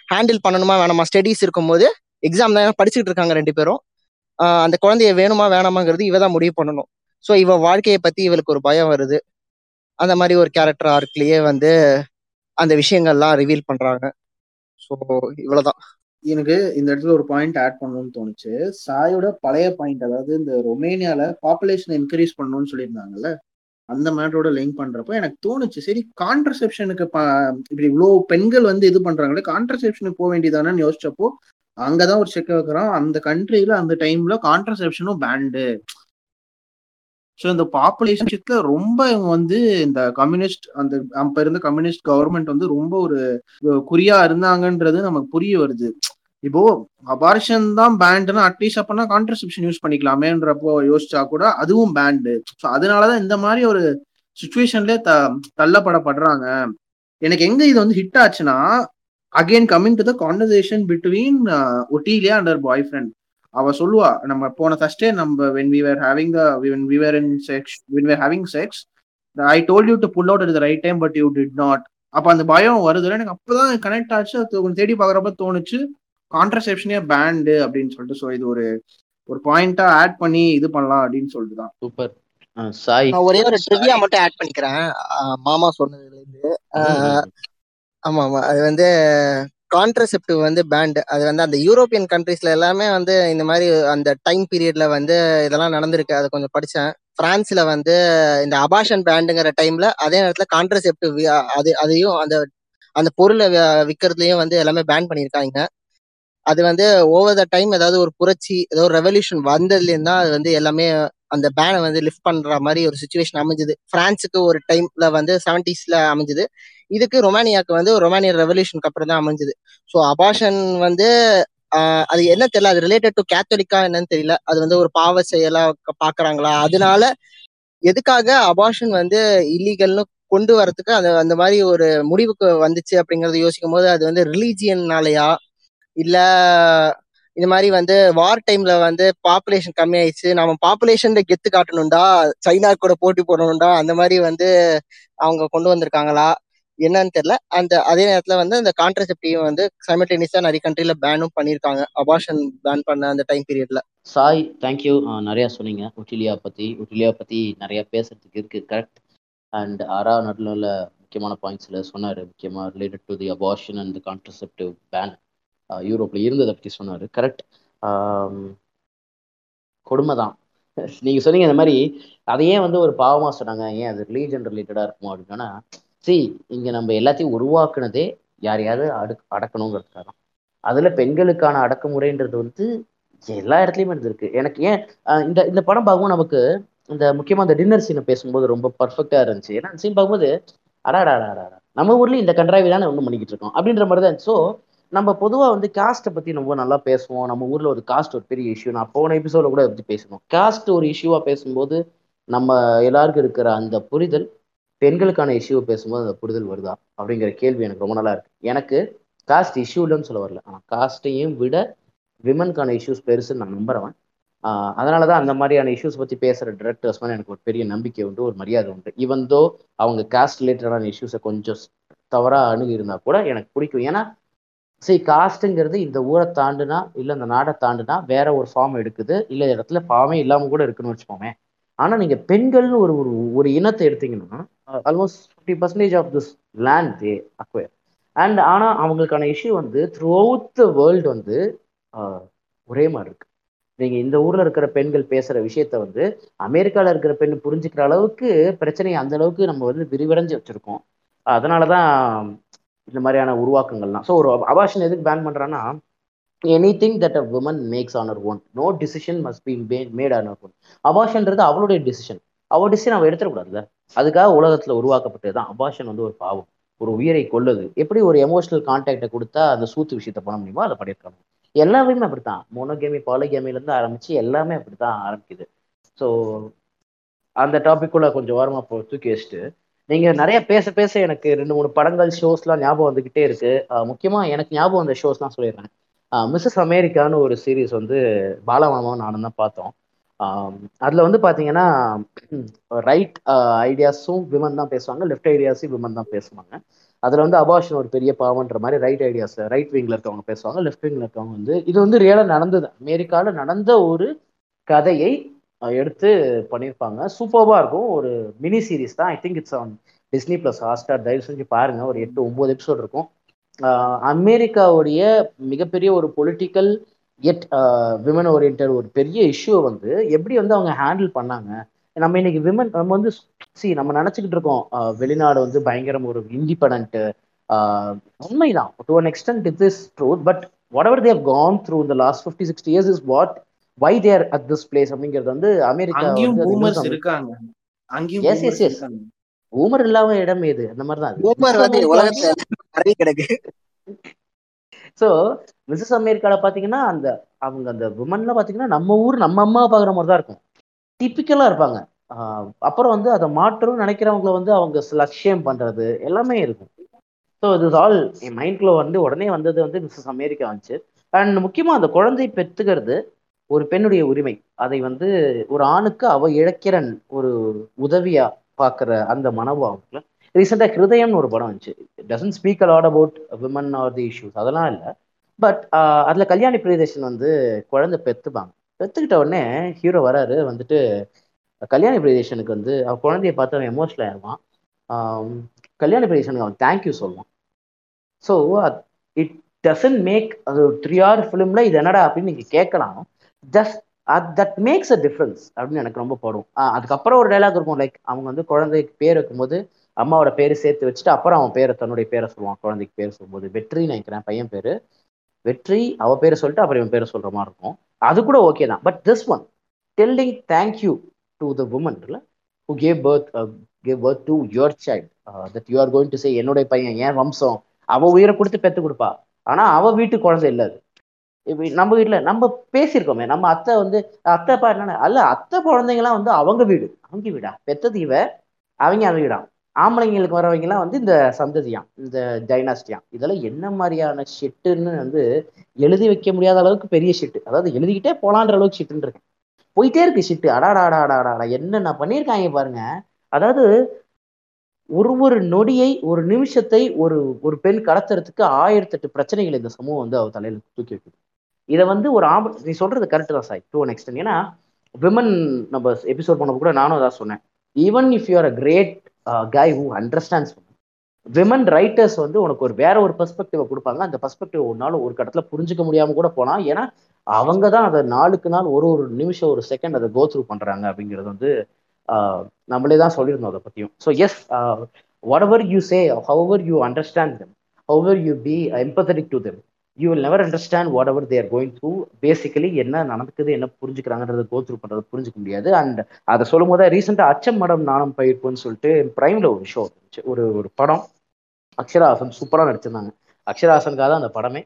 ஹேண்டில் பண்ணணுமா வேணாமா? ஸ்டடீஸ் இருக்கும்போது எக்ஸாம் தான் படிச்சுட்டு இருக்காங்க ரெண்டு பேரும். அந்த குழந்தைய வேணுமா வேணாமாங்கிறது இவ தான் முடிவு பண்ணணும். ஸோ இவ வாழ்க்கையை பற்றி இவளுக்கு ஒரு பயம் வருது. அந்த மாதிரி ஒரு கேரக்டர் ஆர்க்லேயே வந்து அந்த விஷயங்கள்லாம் ரிவீல் பண்ணுறாங்க ஸோ இவ்வளோதான் எனக்கு இந்த இடத்துல ஒரு பாயிண்ட் ஆட் பண்ணணும்னு தோணுச்சு. சாயோட பழைய பாயிண்ட் அதாவது இந்த ரொமேனியாவில் பாப்புலேஷன் இன்க்ரீஸ் பண்ணணும்னு சொல்லியிருந்தாங்கல்ல? அந்த மேட்டரோட லிங்க் பண்றப்போ எனக்கு தோணுச்சு சரி கான்ட்ரசெப்ஷனுக்கு இப்படி இவ்வளோ பெண்கள் வந்து இது பண்றாங்களே கான்ட்ரசெப்ஷனுக்கு போக வேண்டியதானு யோசிச்சப்போ அங்கதான் ஒரு செக் வைக்கிறோம். அந்த கண்ட்ரியில அந்த டைம்ல கான்ட்ரசெப்ஷனும் பேண்டு ஸோ இந்த செக்ல ரொம்ப இவங்க வந்து இந்த கம்யூனிஸ்ட் அந்த அப்ப இருந்த கம்யூனிஸ்ட் கவர்மெண்ட் வந்து ரொம்ப ஒரு குறியா இருந்தாங்கன்றது நமக்கு புரிய வருது. இப்போ அபார்ஷன் தான் பேண்டுனா அட்லீஸ்ட் அப்பனா கான்ட்ரசெப்ஷன் யூஸ் பண்ணிக்கலாமேன்றப்போ யோசிச்சா கூட அதுவும் பேண்டு ஸோ அதனாலதான் இந்த மாதிரி ஒரு சுச்சுவேஷன்ல த தள்ளப்படப்படுறாங்க. எனக்கு எங்க இது வந்து ஹிட் ஆச்சுன்னா again coming to the conversation between Otilia and boyfriend அவ சொல்லுவா நம்ம போன ஃபர்ஸ்டே நம்ம when we were having the when we were in sex when were having sex I told you to pull out at the right time but you did not அப்ப அந்த பயம் வருது எனக்கு அப்பதான் கனெக்ட் ஆச்சு அது கொஞ்சம் தேடி பாக்குறப்ப தோணுச்சு. கான்ட்ரசெப்ஷனே பேண்டு அப்படின்னு சொல்லிட்டு ஸோ இது ஒரு ஒரு பாயிண்டா ஆட் பண்ணி இது பண்ணலாம் அப்படின்னு சொல்லிட்டு தான் சூப்பர் சாய். நான் ஒரே ஒரு ட்ரிவியா மட்டும் ஆட் பண்ணிக்கிறேன். மாமா சொன்னதுல இருந்து ஆமா ஆமா அது வந்து கான்ட்ரசெப்டிவ் வந்து பேண்ட் அது வந்து அந்த யூரோப்பியன் கண்ட்ரீஸ்ல எல்லாமே வந்து இந்த மாதிரி அந்த டைம் பீரியட்ல வந்து இதெல்லாம் நடந்திருக்கு. அதை கொஞ்சம் படிச்சேன். பிரான்ஸ்ல வந்து இந்த அபாஷன் பேண்டுங்கிற டைம்ல அதே நேரத்துல கான்ட்ரசெப்டிவ் அது அதையும் அந்த அந்த பொருளை வி- விக்கிறதுலயும் வந்து எல்லாமே பேன் பண்ணியிருக்காங்க. அது வந்து ஓவர் த டைம் ஏதாவது ஒரு புரட்சி ஏதோ ஒரு ரெவல்யூஷன் வந்ததுலேருந்து தான் அது வந்து எல்லாமே அந்த பேனை வந்து லிஃப்ட் பண்ற மாதிரி ஒரு சுச்சுவேஷன் அமைஞ்சது. பிரான்ஸுக்கு ஒரு டைம்ல வந்து செவன்டிஸ்ல அமைஞ்சது. இதுக்கு ரொமானியாக்கு வந்து ரொமானிய ரெவல்யூஷனுக்கு அப்புறம் தான் அமைஞ்சது. ஸோ அபாஷன் வந்து அது என்ன தெரியல அது ரிலேட்டட் டு கேத்தலிக்கா என்னன்னு தெரியல. அது வந்து ஒரு பாவ செயலா பாக்குறாங்களா? அதனால எதுக்காக அபாஷன் வந்து இல்லீகல்னு கொண்டு வரதுக்கு அந்த அந்த மாதிரி ஒரு முடிவுக்கு வந்துச்சு அப்படிங்கறத யோசிக்கும் போது அது வந்து ரிலீஜியன்னாலயா இல்ல இந்த மாதிரி வந்து வார் டைம்ல வந்து பாப்புலேஷன் கம்மி ஆயிடுச்சு நம்ம பாப்புலேஷன்ல கெத்து காட்டணும்டா. சைனா கூட போட்டி போடணும்டா. அந்த மாதிரி வந்து அவங்க கொண்டு வந்திருக்காங்களா? என்னன்னு தெரியல. அந்த அதே நேரத்துல வந்து அந்த கான்ட்ரசெப்டிவ் வந்து சைமல்டேனியஸா நிறைய கண்ட்ரில பேனும் பண்ணியிருக்காங்க. அபார்ஷன் பேன் பண்ண அந்த டைம் பீரியட்ல சாய் தேங்க்யூ நிறையா சொன்னீங்க. உட்டிலியா பற்றி உட்டிலியா பற்றி நிறையா பேசுறதுக்கு இருக்கு. கரெக்ட் அண்ட் ஆரா நடுவில் முக்கியமான பாயிண்ட்ஸில் சொன்னார். முக்கியமாக related to the abortion and contraceptive ban யூரோப்பில் இருந்ததை பற்றி சொன்னார். கரெக்ட் கொடுமை தான் நீங்கள் சொன்னீங்க இந்த மாதிரி அதையே வந்து ஒரு பாவமாக சொன்னாங்க? ஏன் அது ரிலீஜன் ரிலேட்டடாக இருக்குமோ அப்படின்னா சி இங்கே நம்ம எல்லாத்தையும் உருவாக்குனதே யாரையாவது அடு அடக்கணுங்கிறதுக்காக தான். அதில் பெண்களுக்கான அடக்குமுறைன்றது வந்து எல்லா இடத்துலையுமே இருந்திருக்கு. எனக்கு ஏன் இந்த இந்த படம் பார்க்கும்போது நமக்கு இந்த முக்கியமாக இந்த டின்னர் சீனை பேசும்போது ரொம்ப பர்ஃபெக்டாக இருந்துச்சு. ஏன்னா சீன் பார்க்கும்போது அடாடாடாடா நம்ம ஊர்லேயும் இந்த கன்றாவி தானே ஒன்றும் பண்ணிக்கிட்டு இருக்கோம் அப்படின்ற மாதிரி தான் ஸோ நம்ம பொதுவாக வந்து காஸ்ட்டை பற்றி ரொம்ப நல்லா பேசுவோம். நம்ம ஊரில் ஒரு காஸ்ட் ஒரு பெரிய இஷ்யூ நான் போன எபிசோட கூட பற்றி பேசணும் காஸ்ட் ஒரு இஷ்யூவாக பேசும்போது நம்ம எல்லாருக்கும் இருக்கிற அந்த புரிதல் பெண்களுக்கான இஷ்யூவை பேசும்போது அந்த புரிதல் வருதா? அப்படிங்கிற கேள்வி எனக்கு ரொம்ப நல்லா இருக்கு. எனக்கு காஸ்ட் இஷ்யூ இல்லைன்னு சொல்ல வரல. ஆனால் காஸ்ட்டையும் விட விமனுக்கான இஷ்யூஸ் பெருசுன்னு நான் நம்புறவன். அதனால தான் அந்த மாதிரியான இஷ்யூஸ் பற்றி பேசுகிற டிரெக்டர்ஸ் மேலே எனக்கு ஒரு பெரிய நம்பிக்கை உண்டு ஒரு மரியாதை உண்டு. ஈவன் தோ அவங்க காஸ்ட் ரிலேட்டடான இஷ்யூஸை கொஞ்சம் தவறாக அணுகி இருந்தால் கூட எனக்கு பிடிக்கும். ஏன்னா சரி காஸ்ட்டுங்கிறது இந்த ஊரை தாண்டுனா இல்லை இந்த நாடை தாண்டுனா வேற ஒரு ஃபார்ம் எடுக்குது. இல்லை இடத்துல ஃபார்மே இல்லாமல் கூட இருக்குன்னு வச்சுப்போமே ஆனால் நீங்கள் பெண்கள்னு ஒரு ஒரு ஒரு இனத்தை எடுத்தீங்கன்னா almost fifty percentage of this land they acquire and ஆனால் அவங்களுக்கான இஷ்யூ வந்து த்ரூ அவுட் த வேர்ல்டு வந்து ஒரே மாதிரி இருக்கு. நீங்கள் இந்த ஊரில் இருக்கிற பெண்கள் பேசுகிற விஷயத்த வந்து அமெரிக்காவில் இருக்கிற பெண் புரிஞ்சுக்கிற அளவுக்கு பிரச்சனையை அந்த அளவுக்கு நம்ம வந்து விரிவடைஞ்சு வச்சுருக்கோம். அதனால தான் இந்த மாதிரியான உருவாக்கங்கள்லாம். ஸோ ஒரு அபாஷன் எதுக்கு பேன் பண்ணுறான்னா anything that a woman makes on own no decision must be made on own அபாஷன்றது அவளுடைய டிசிஷன் அவள் டிசிஷன் அவள் எடுத்துடக்கூடாதுல்ல. அதுக்காக உலகத்தில் உருவாக்கப்பட்டது தான் அபாஷன் வந்து ஒரு பாவம். ஒரு உயிரை கொள்ளுது எப்படி ஒரு எமோஷனல் கான்டாக்டை கொடுத்தா அந்த சூத்து விஷயத்த பண்ண முடியுமோ அதை பண்ணியிருக்காங்க. எல்லாமே அப்படித்தான். மோனோகேமி பாலிகேமிலேருந்து ஆரம்பிச்சு எல்லாமே அப்படித்தான் ஆரம்பிக்குது. ஸோ அந்த டாபிக்குள்ள கொஞ்சம் வாரமாக தூக்கி வச்சுட்டு நீங்க நிறைய பேச பேச எனக்கு ரெண்டு மூணு படங்கள் ஷோஸ்லாம் ஞாபகம் வந்துகிட்டே இருக்கு. முக்கியமா எனக்கு ஞாபகம் வந்த ஷோஸ்லாம் சொல்லிடுறேன். மிஸ்ஸஸ் அமெரிக்கான்னு ஒரு சீரீஸ் வந்து பாலமாமாவும் நானும் தான் பார்த்தோம். அதில் அதுல வந்து பாத்தீங்கன்னா ரைட் ஐடியாஸும் விமன் தான் பேசுவாங்க லெஃப்ட் ஐடியாஸும் விமன் தான் பேசுவாங்க. அதுல வந்து அபாஷன் ஒரு பெரிய பாவன்ற மாதிரி ரைட் ஐடியாஸ் ரைட் விங்ல இருக்கவங்க பேசுவாங்க லெஃப்ட் விங்ல இருக்கவங்க வந்து இது வந்து ரியலா நடந்தது. அமெரிக்கால நடந்த ஒரு கதையை எடுத்து பண்ணியிருப்பாங்க. சூப்பர்வா இருக்கும். ஒரு மினி சீரிஸ் தான். I think it's on Disney plus Hotstar தயவு செஞ்சு பாருங்க. ஒரு எட்டு ஒன்பது எபிசோட் இருக்கும். அமெரிக்காவுடைய மிகப்பெரிய ஒரு பொலிட்டிக்கல் எட் விமன் ஓரியன்ட் ஒரு பெரிய இஷ்யூவை வந்து எப்படி வந்து அவங்க ஹேண்டில் பண்ணாங்க? நம்ம இன்னைக்கு விமன் நம்ம வந்து சி நம்ம நினச்சிக்கிட்டு இருக்கோம். வெளிநாடு வந்து பயங்கரம் ஒரு இண்டிபெண்ட் உண்மைதான். To an extent it is truth but whatever they've gone through இந்த last fifty sixty years is what why they're at this place அப்படிங்கிறது வந்து அமெரிக்கா இருக்காங்க. அங்கேயும் Yes, yes, boomers yes. இருக்காங்க. ஊமர் இல்லாம இடம் ஏது அந்த மாதிரி தான் பூமர் வந்து உலகத்துல பரவி கிடக்கு. ஸோ மிஸ்ஸஸ் அமெரிக்கால பாத்தீங்கன்னா அந்த அவங்க அந்த விமன்ல பாத்தீங்கன்னா நம்ம ஊர் நம்ம அம்மா பார்க்குற மாதிரி தான் இருக்கும். டிப்பிக்கலா இருப்பாங்க. அப்புறம் வந்து அதை மாற்றணும்னு நினைக்கிறவங்கள வந்து அவங்க லட்சியம் பண்றது எல்லாமே இருக்கும். ஸோ இது ஆல் என் மைண்ட்குள்ள வந்து உடனே வந்தது வந்து மிஸ்ஸஸ் அமெரிக்கா வந்துச்சு. அண்ட் முக்கியமா அந்த குழந்தை பெற்றுக்கிறது ஒரு பெண்ணுடைய உரிமை. அதை வந்து ஒரு ஆணுக்கு அவ இழக்கிற ஒரு உதவியா பார்க்குற அந்த மனோபாவத்துல ரீசெண்டாக ஹிருதயம்னு ஒரு படம் வந்துச்சு. Doesn't speak a lot about women or the issues அதெல்லாம் இல்லை. பட் அதில் கல்யாணி பிரியதர்ஷன் வந்து குழந்தை பெற்றுப்பாங்க பெற்றுக்கிட்ட உடனே ஹீரோ வராரு. வந்துட்டு கல்யாணி பிரியதர்ஷனுக்கு வந்து அவன் குழந்தைய பார்த்து அவன் எமோஷனல் ஆயிடுவான். கல்யாணி பிரியதர்ஷனுக்கு அவன் தேங்க்யூ சொல்லுவான். ஸோ இட் டசன்ட் மேக் அது த்ரீ ஹவர் ஃபிலிமில் இது என்னடா அப்படின்னு நீங்கள் கேட்கலாம். Just that makes a difference அப்படின்னு எனக்கு ரொம்ப படும். அதுக்கப்புறம் ஒரு டைலாக் இருக்கும். லைக் அவங்க வந்து குழந்தைக்கு பேர் வைக்கும்போது அம்மாவோட பேர் சேர்த்து வச்சுட்டு அப்புறம் அவன் பேரை தன்னுடைய பேரை சொல்லுவான். குழந்தைக்கு பேர் சொல்லும்போது. வெற்றி நினைக்கிறேன் பையன் பேர். வெற்றி அவ பேரை சொல்லிட்டு அப்புறம் இவன் பேரை சொல்கிற மாதிரி இருக்கும். அது கூட ஓகே தான். But this one telling thank you to the woman இல்லை? Who gave birth gave birth to your child that you are going to say என்னுடைய பையன் ஏன் வம்சம். அவள் உயிரை கொடுத்து பெற்று கொடுப்பா. ஆனால் அவள் வீட்டு குழந்தை இல்லை அது. நம்ம வீட்ல நம்ம பேசியிருக்கோமே நம்ம அத்தை வந்து அத்தைப்பா என்னன்னா அல்ல அத்தை குழந்தைங்களாம் வந்து அவங்க வீடு அவங்க வீடா? பெத்தது இவ அவங்க அவங்க வீடா? ஆம்பளைங்களுக்கு வரவங்கலாம் வந்து இந்த சந்ததியாம் இந்த டைனாஸ்டியாம் இதெல்லாம் என்ன மாதிரியான ஷிட்டுன்னு வந்து எழுதி வைக்க முடியாத அளவுக்கு பெரிய ஷெட்டு அதாவது எழுதிக்கிட்டே போலான்ற அளவுக்கு ஷிட்டுன்னு இருக்கேன் போயிட்டே இருக்கு ஷிட்டு அடாடா என்னென்ன பண்ணியிருக்காங்க பாருங்க. அதாவது ஒரு ஒரு நொடியை ஒரு நிமிஷத்தை ஒரு ஒரு பெண் கடத்துறதுக்கு ஆயிரத்தெட்டு பிரச்சனைகள் இந்த சமூகம் வந்து அவ தலையில தூக்கி வைக்குது. இதை வந்து ஒரு ஆம்பளை நீ சொல்றது கரெக்ட் தான் சாய் டு அன் எக்ஸ்டென்ட் ஏன்னா விமன் நம்ம எபிசோட் பண்ண கூட நானும் அதான் சொன்னேன். Even if you are a great guy who understands women writers வந்து உனக்கு ஒரு வேற ஒரு பெர்ஸ்பெக்டிவை கொடுப்பாங்க. அந்த பெர்ஸ்பெக்டிவ் ஒரு ஒரு கட்டத்துல புரிஞ்சுக்க முடியாம கூட போனால் ஏன்னா அவங்க தான் அதை நாளுக்கு நாள் ஒரு ஒரு நிமிஷம் ஒரு செகண்ட் அதை கோ த்ரூ பண்றாங்க அப்படிங்கிறது வந்து நம்மளே தான் சொல்லியிருந்தோம் அதை பத்தியும். So yes whatever you say how you understand them how you be empathetic to them you will never understand whatever they're going through basically என்ன நடக்குது என்ன புரிஞ்சுக்கிறாங்கன்றத கோ த்ரூ பண்ணுறது புரிஞ்சுக்க முடியாது. அண்ட் அதை சொல்லும் போது ரீசெண்டாக அச்சம் மடம் நானும் பயிர்ப்புன்னு சொல்லிட்டு பிரைமில் ஒரு ஷோ ஒரு ஒரு படம். அக்ஷராசன் சூப்பராக நடிச்சிருந்தாங்க. அக்ஷராசனுக்காக தான் அந்த படமே.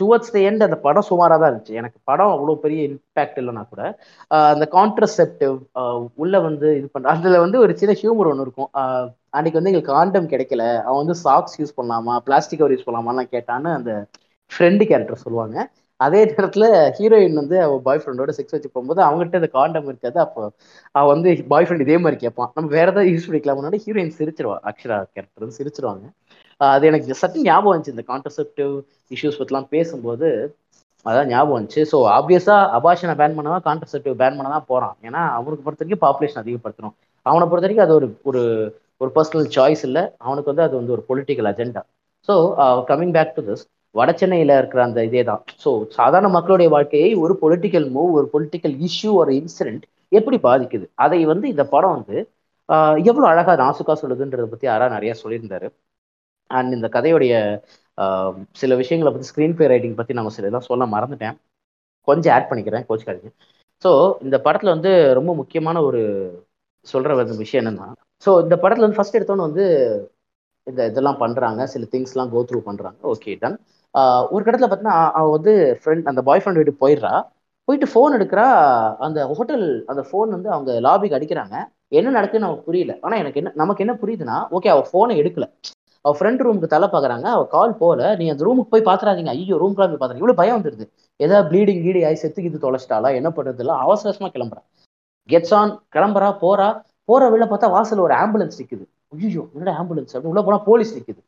டுவர்ட்ஸ் த எண்ட் அந்த படம் சுமாராக தான் இருந்துச்சு. எனக்கு படம் அவ்வளோ பெரிய இம்பேக்ட் இல்லைனா கூட அந்த கான்ட்ரசெப்டிவ் உள்ள வந்து இது பண்ணுற அதில் வந்து ஒரு சின்ன ஹியூமர் ஒன்று இருக்கும். அன்னைக்கு வந்து எங்களுக்கு காண்டம் கிடைக்கல. அவன் வந்து சாக்ஸ் யூஸ் பண்ணலாமா பிளாஸ்டிக் கவர் யூஸ் பண்ணலாமான்னு கேட்டான்னு அந்த ஃப்ரெண்டு கேரக்டர் சொல்லுவாங்க. அதே நேரத்துல ஹீரோயின் வந்து அவள் பாய் ஃப்ரெண்டோட செக்ஸ் வச்சு போகும்போது அவங்ககிட்ட அந்த காண்டம் இருக்காது. அப்போ அவள் வந்து பாய் ஃப்ரெண்ட் இதே மாதிரி கேட்பான். நம்ம வேற ஏதாவது யூஸ் பண்ணிக்கலாம். ஹீரோயின் சிரிச்சிருவா. அக்ஷரா கேரக்டர் வந்து சிரிச்சிருவாங்க. அது எனக்கு சட்டன் ஞாபகம் வந்துச்சு. இந்த கான்ட்ரசெப்டிவ் இஷ்யூஸ் பற்றிலாம் பேசும்போது அதான் ஞாபகம் வந்துச்சு. ஸோ ஆப்வியஸாக அபாஷனை பேன் பண்ணவா கான்ட்ரசெப்டிவ் பேன் பண்ண தான் போகிறான் ஏன்னா அவனுக்கு பொறுத்த வரைக்கும் பாப்புலேஷன் அதிகப்படுத்தணும். அவனை பொறுத்த வரைக்கும் அது ஒரு ஒரு ஒரு பர்சனல் சாய்ஸ் இல்லை. அவனுக்கு வந்து அது வந்து ஒரு political agenda so coming back to this வட சென்னையில் இருக்கிற அந்த இதே தான். ஸோ சாதாரண மக்களுடைய வாழ்க்கையை ஒரு பொலிட்டிக்கல் மூவ் ஒரு பொலிட்டிக்கல் இஷ்யூ ஒரு இன்சிடென்ட் எப்படி பாதிக்குது? அதை வந்து இந்த படம் வந்து uh, எவ்வளோ அழகாக நாசுக்கா சொல்லுதுன்றதை பற்றி யாரா நிறையா சொல்லியிருந்தாரு. அண்ட் இந்த கதையுடைய uh, சில விஷயங்களை பற்றி ஸ்க்ரீன் பிளே ரைட்டிங் பற்றி நம்ம சில இதெல்லாம் சொல்ல மறந்துட்டேன். கொஞ்சம் ஆட் பண்ணிக்கிறேன் கோச்சுக்காதீங்க. ஸோ இந்த படத்தில் வந்து ரொம்ப முக்கியமான ஒரு சொல்கிற விஷயம் என்னென்னா ஸோ இந்த படத்தில் வந்து ஃபர்ஸ்ட் எடுத்தோன்னு வந்து இந்த இதெல்லாம் பண்ணுறாங்க சில திங்ஸ்லாம் கோ த்ரூ பண்ணுறாங்க ஓகே டன் ஒரு இடத்துல பார்த்தீங்கன்னா அவன் வந்து ஃப்ரெண்ட் அந்த பாய் ஃப்ரெண்ட் வீட்டுக்கு போயிடுறா. போயிட்டு ஃபோன் எடுக்கிறா. அந்த ஹோட்டல் அந்த ஃபோன் வந்து அவங்க லாபிக்கு அடிக்கிறாங்க. என்ன நடக்குன்னு நமக்கு புரியல. ஆனால் எனக்கு என்ன நமக்கு என்ன புரியுதுன்னா ஓகே அவள் ஃபோனை எடுக்கல. அவள் ஃப்ரெண்ட் ரூமுக்கு தலை பார்க்குறாங்க அவள் கால் போகல நீ அந்த ரூமுக்கு போய் பார்த்துறாதீங்க ஐயோ ரூம்க்குலாம் போய் பார்த்துறீங்க இவ்வளோ பயம் வந்துடுது ஏதாவது ப்ளீடிங் கீடி ஆகி செத்துக்கு இது தொலைச்சிட்டாலா என்ன பண்ணுறதுலாம் அவசரமாக கிளம்புறா. கெட்ஸ் ஆன் கிளம்புறா போறா. போற வழியில பார்த்தா வாசல் ஒரு ஆம்புலன்ஸ் நிக்குது. ஐயோ என்னடா ஆம்புலன்ஸ் அப்படின்னு உள்ள போனா போலீஸ் நிக்குது.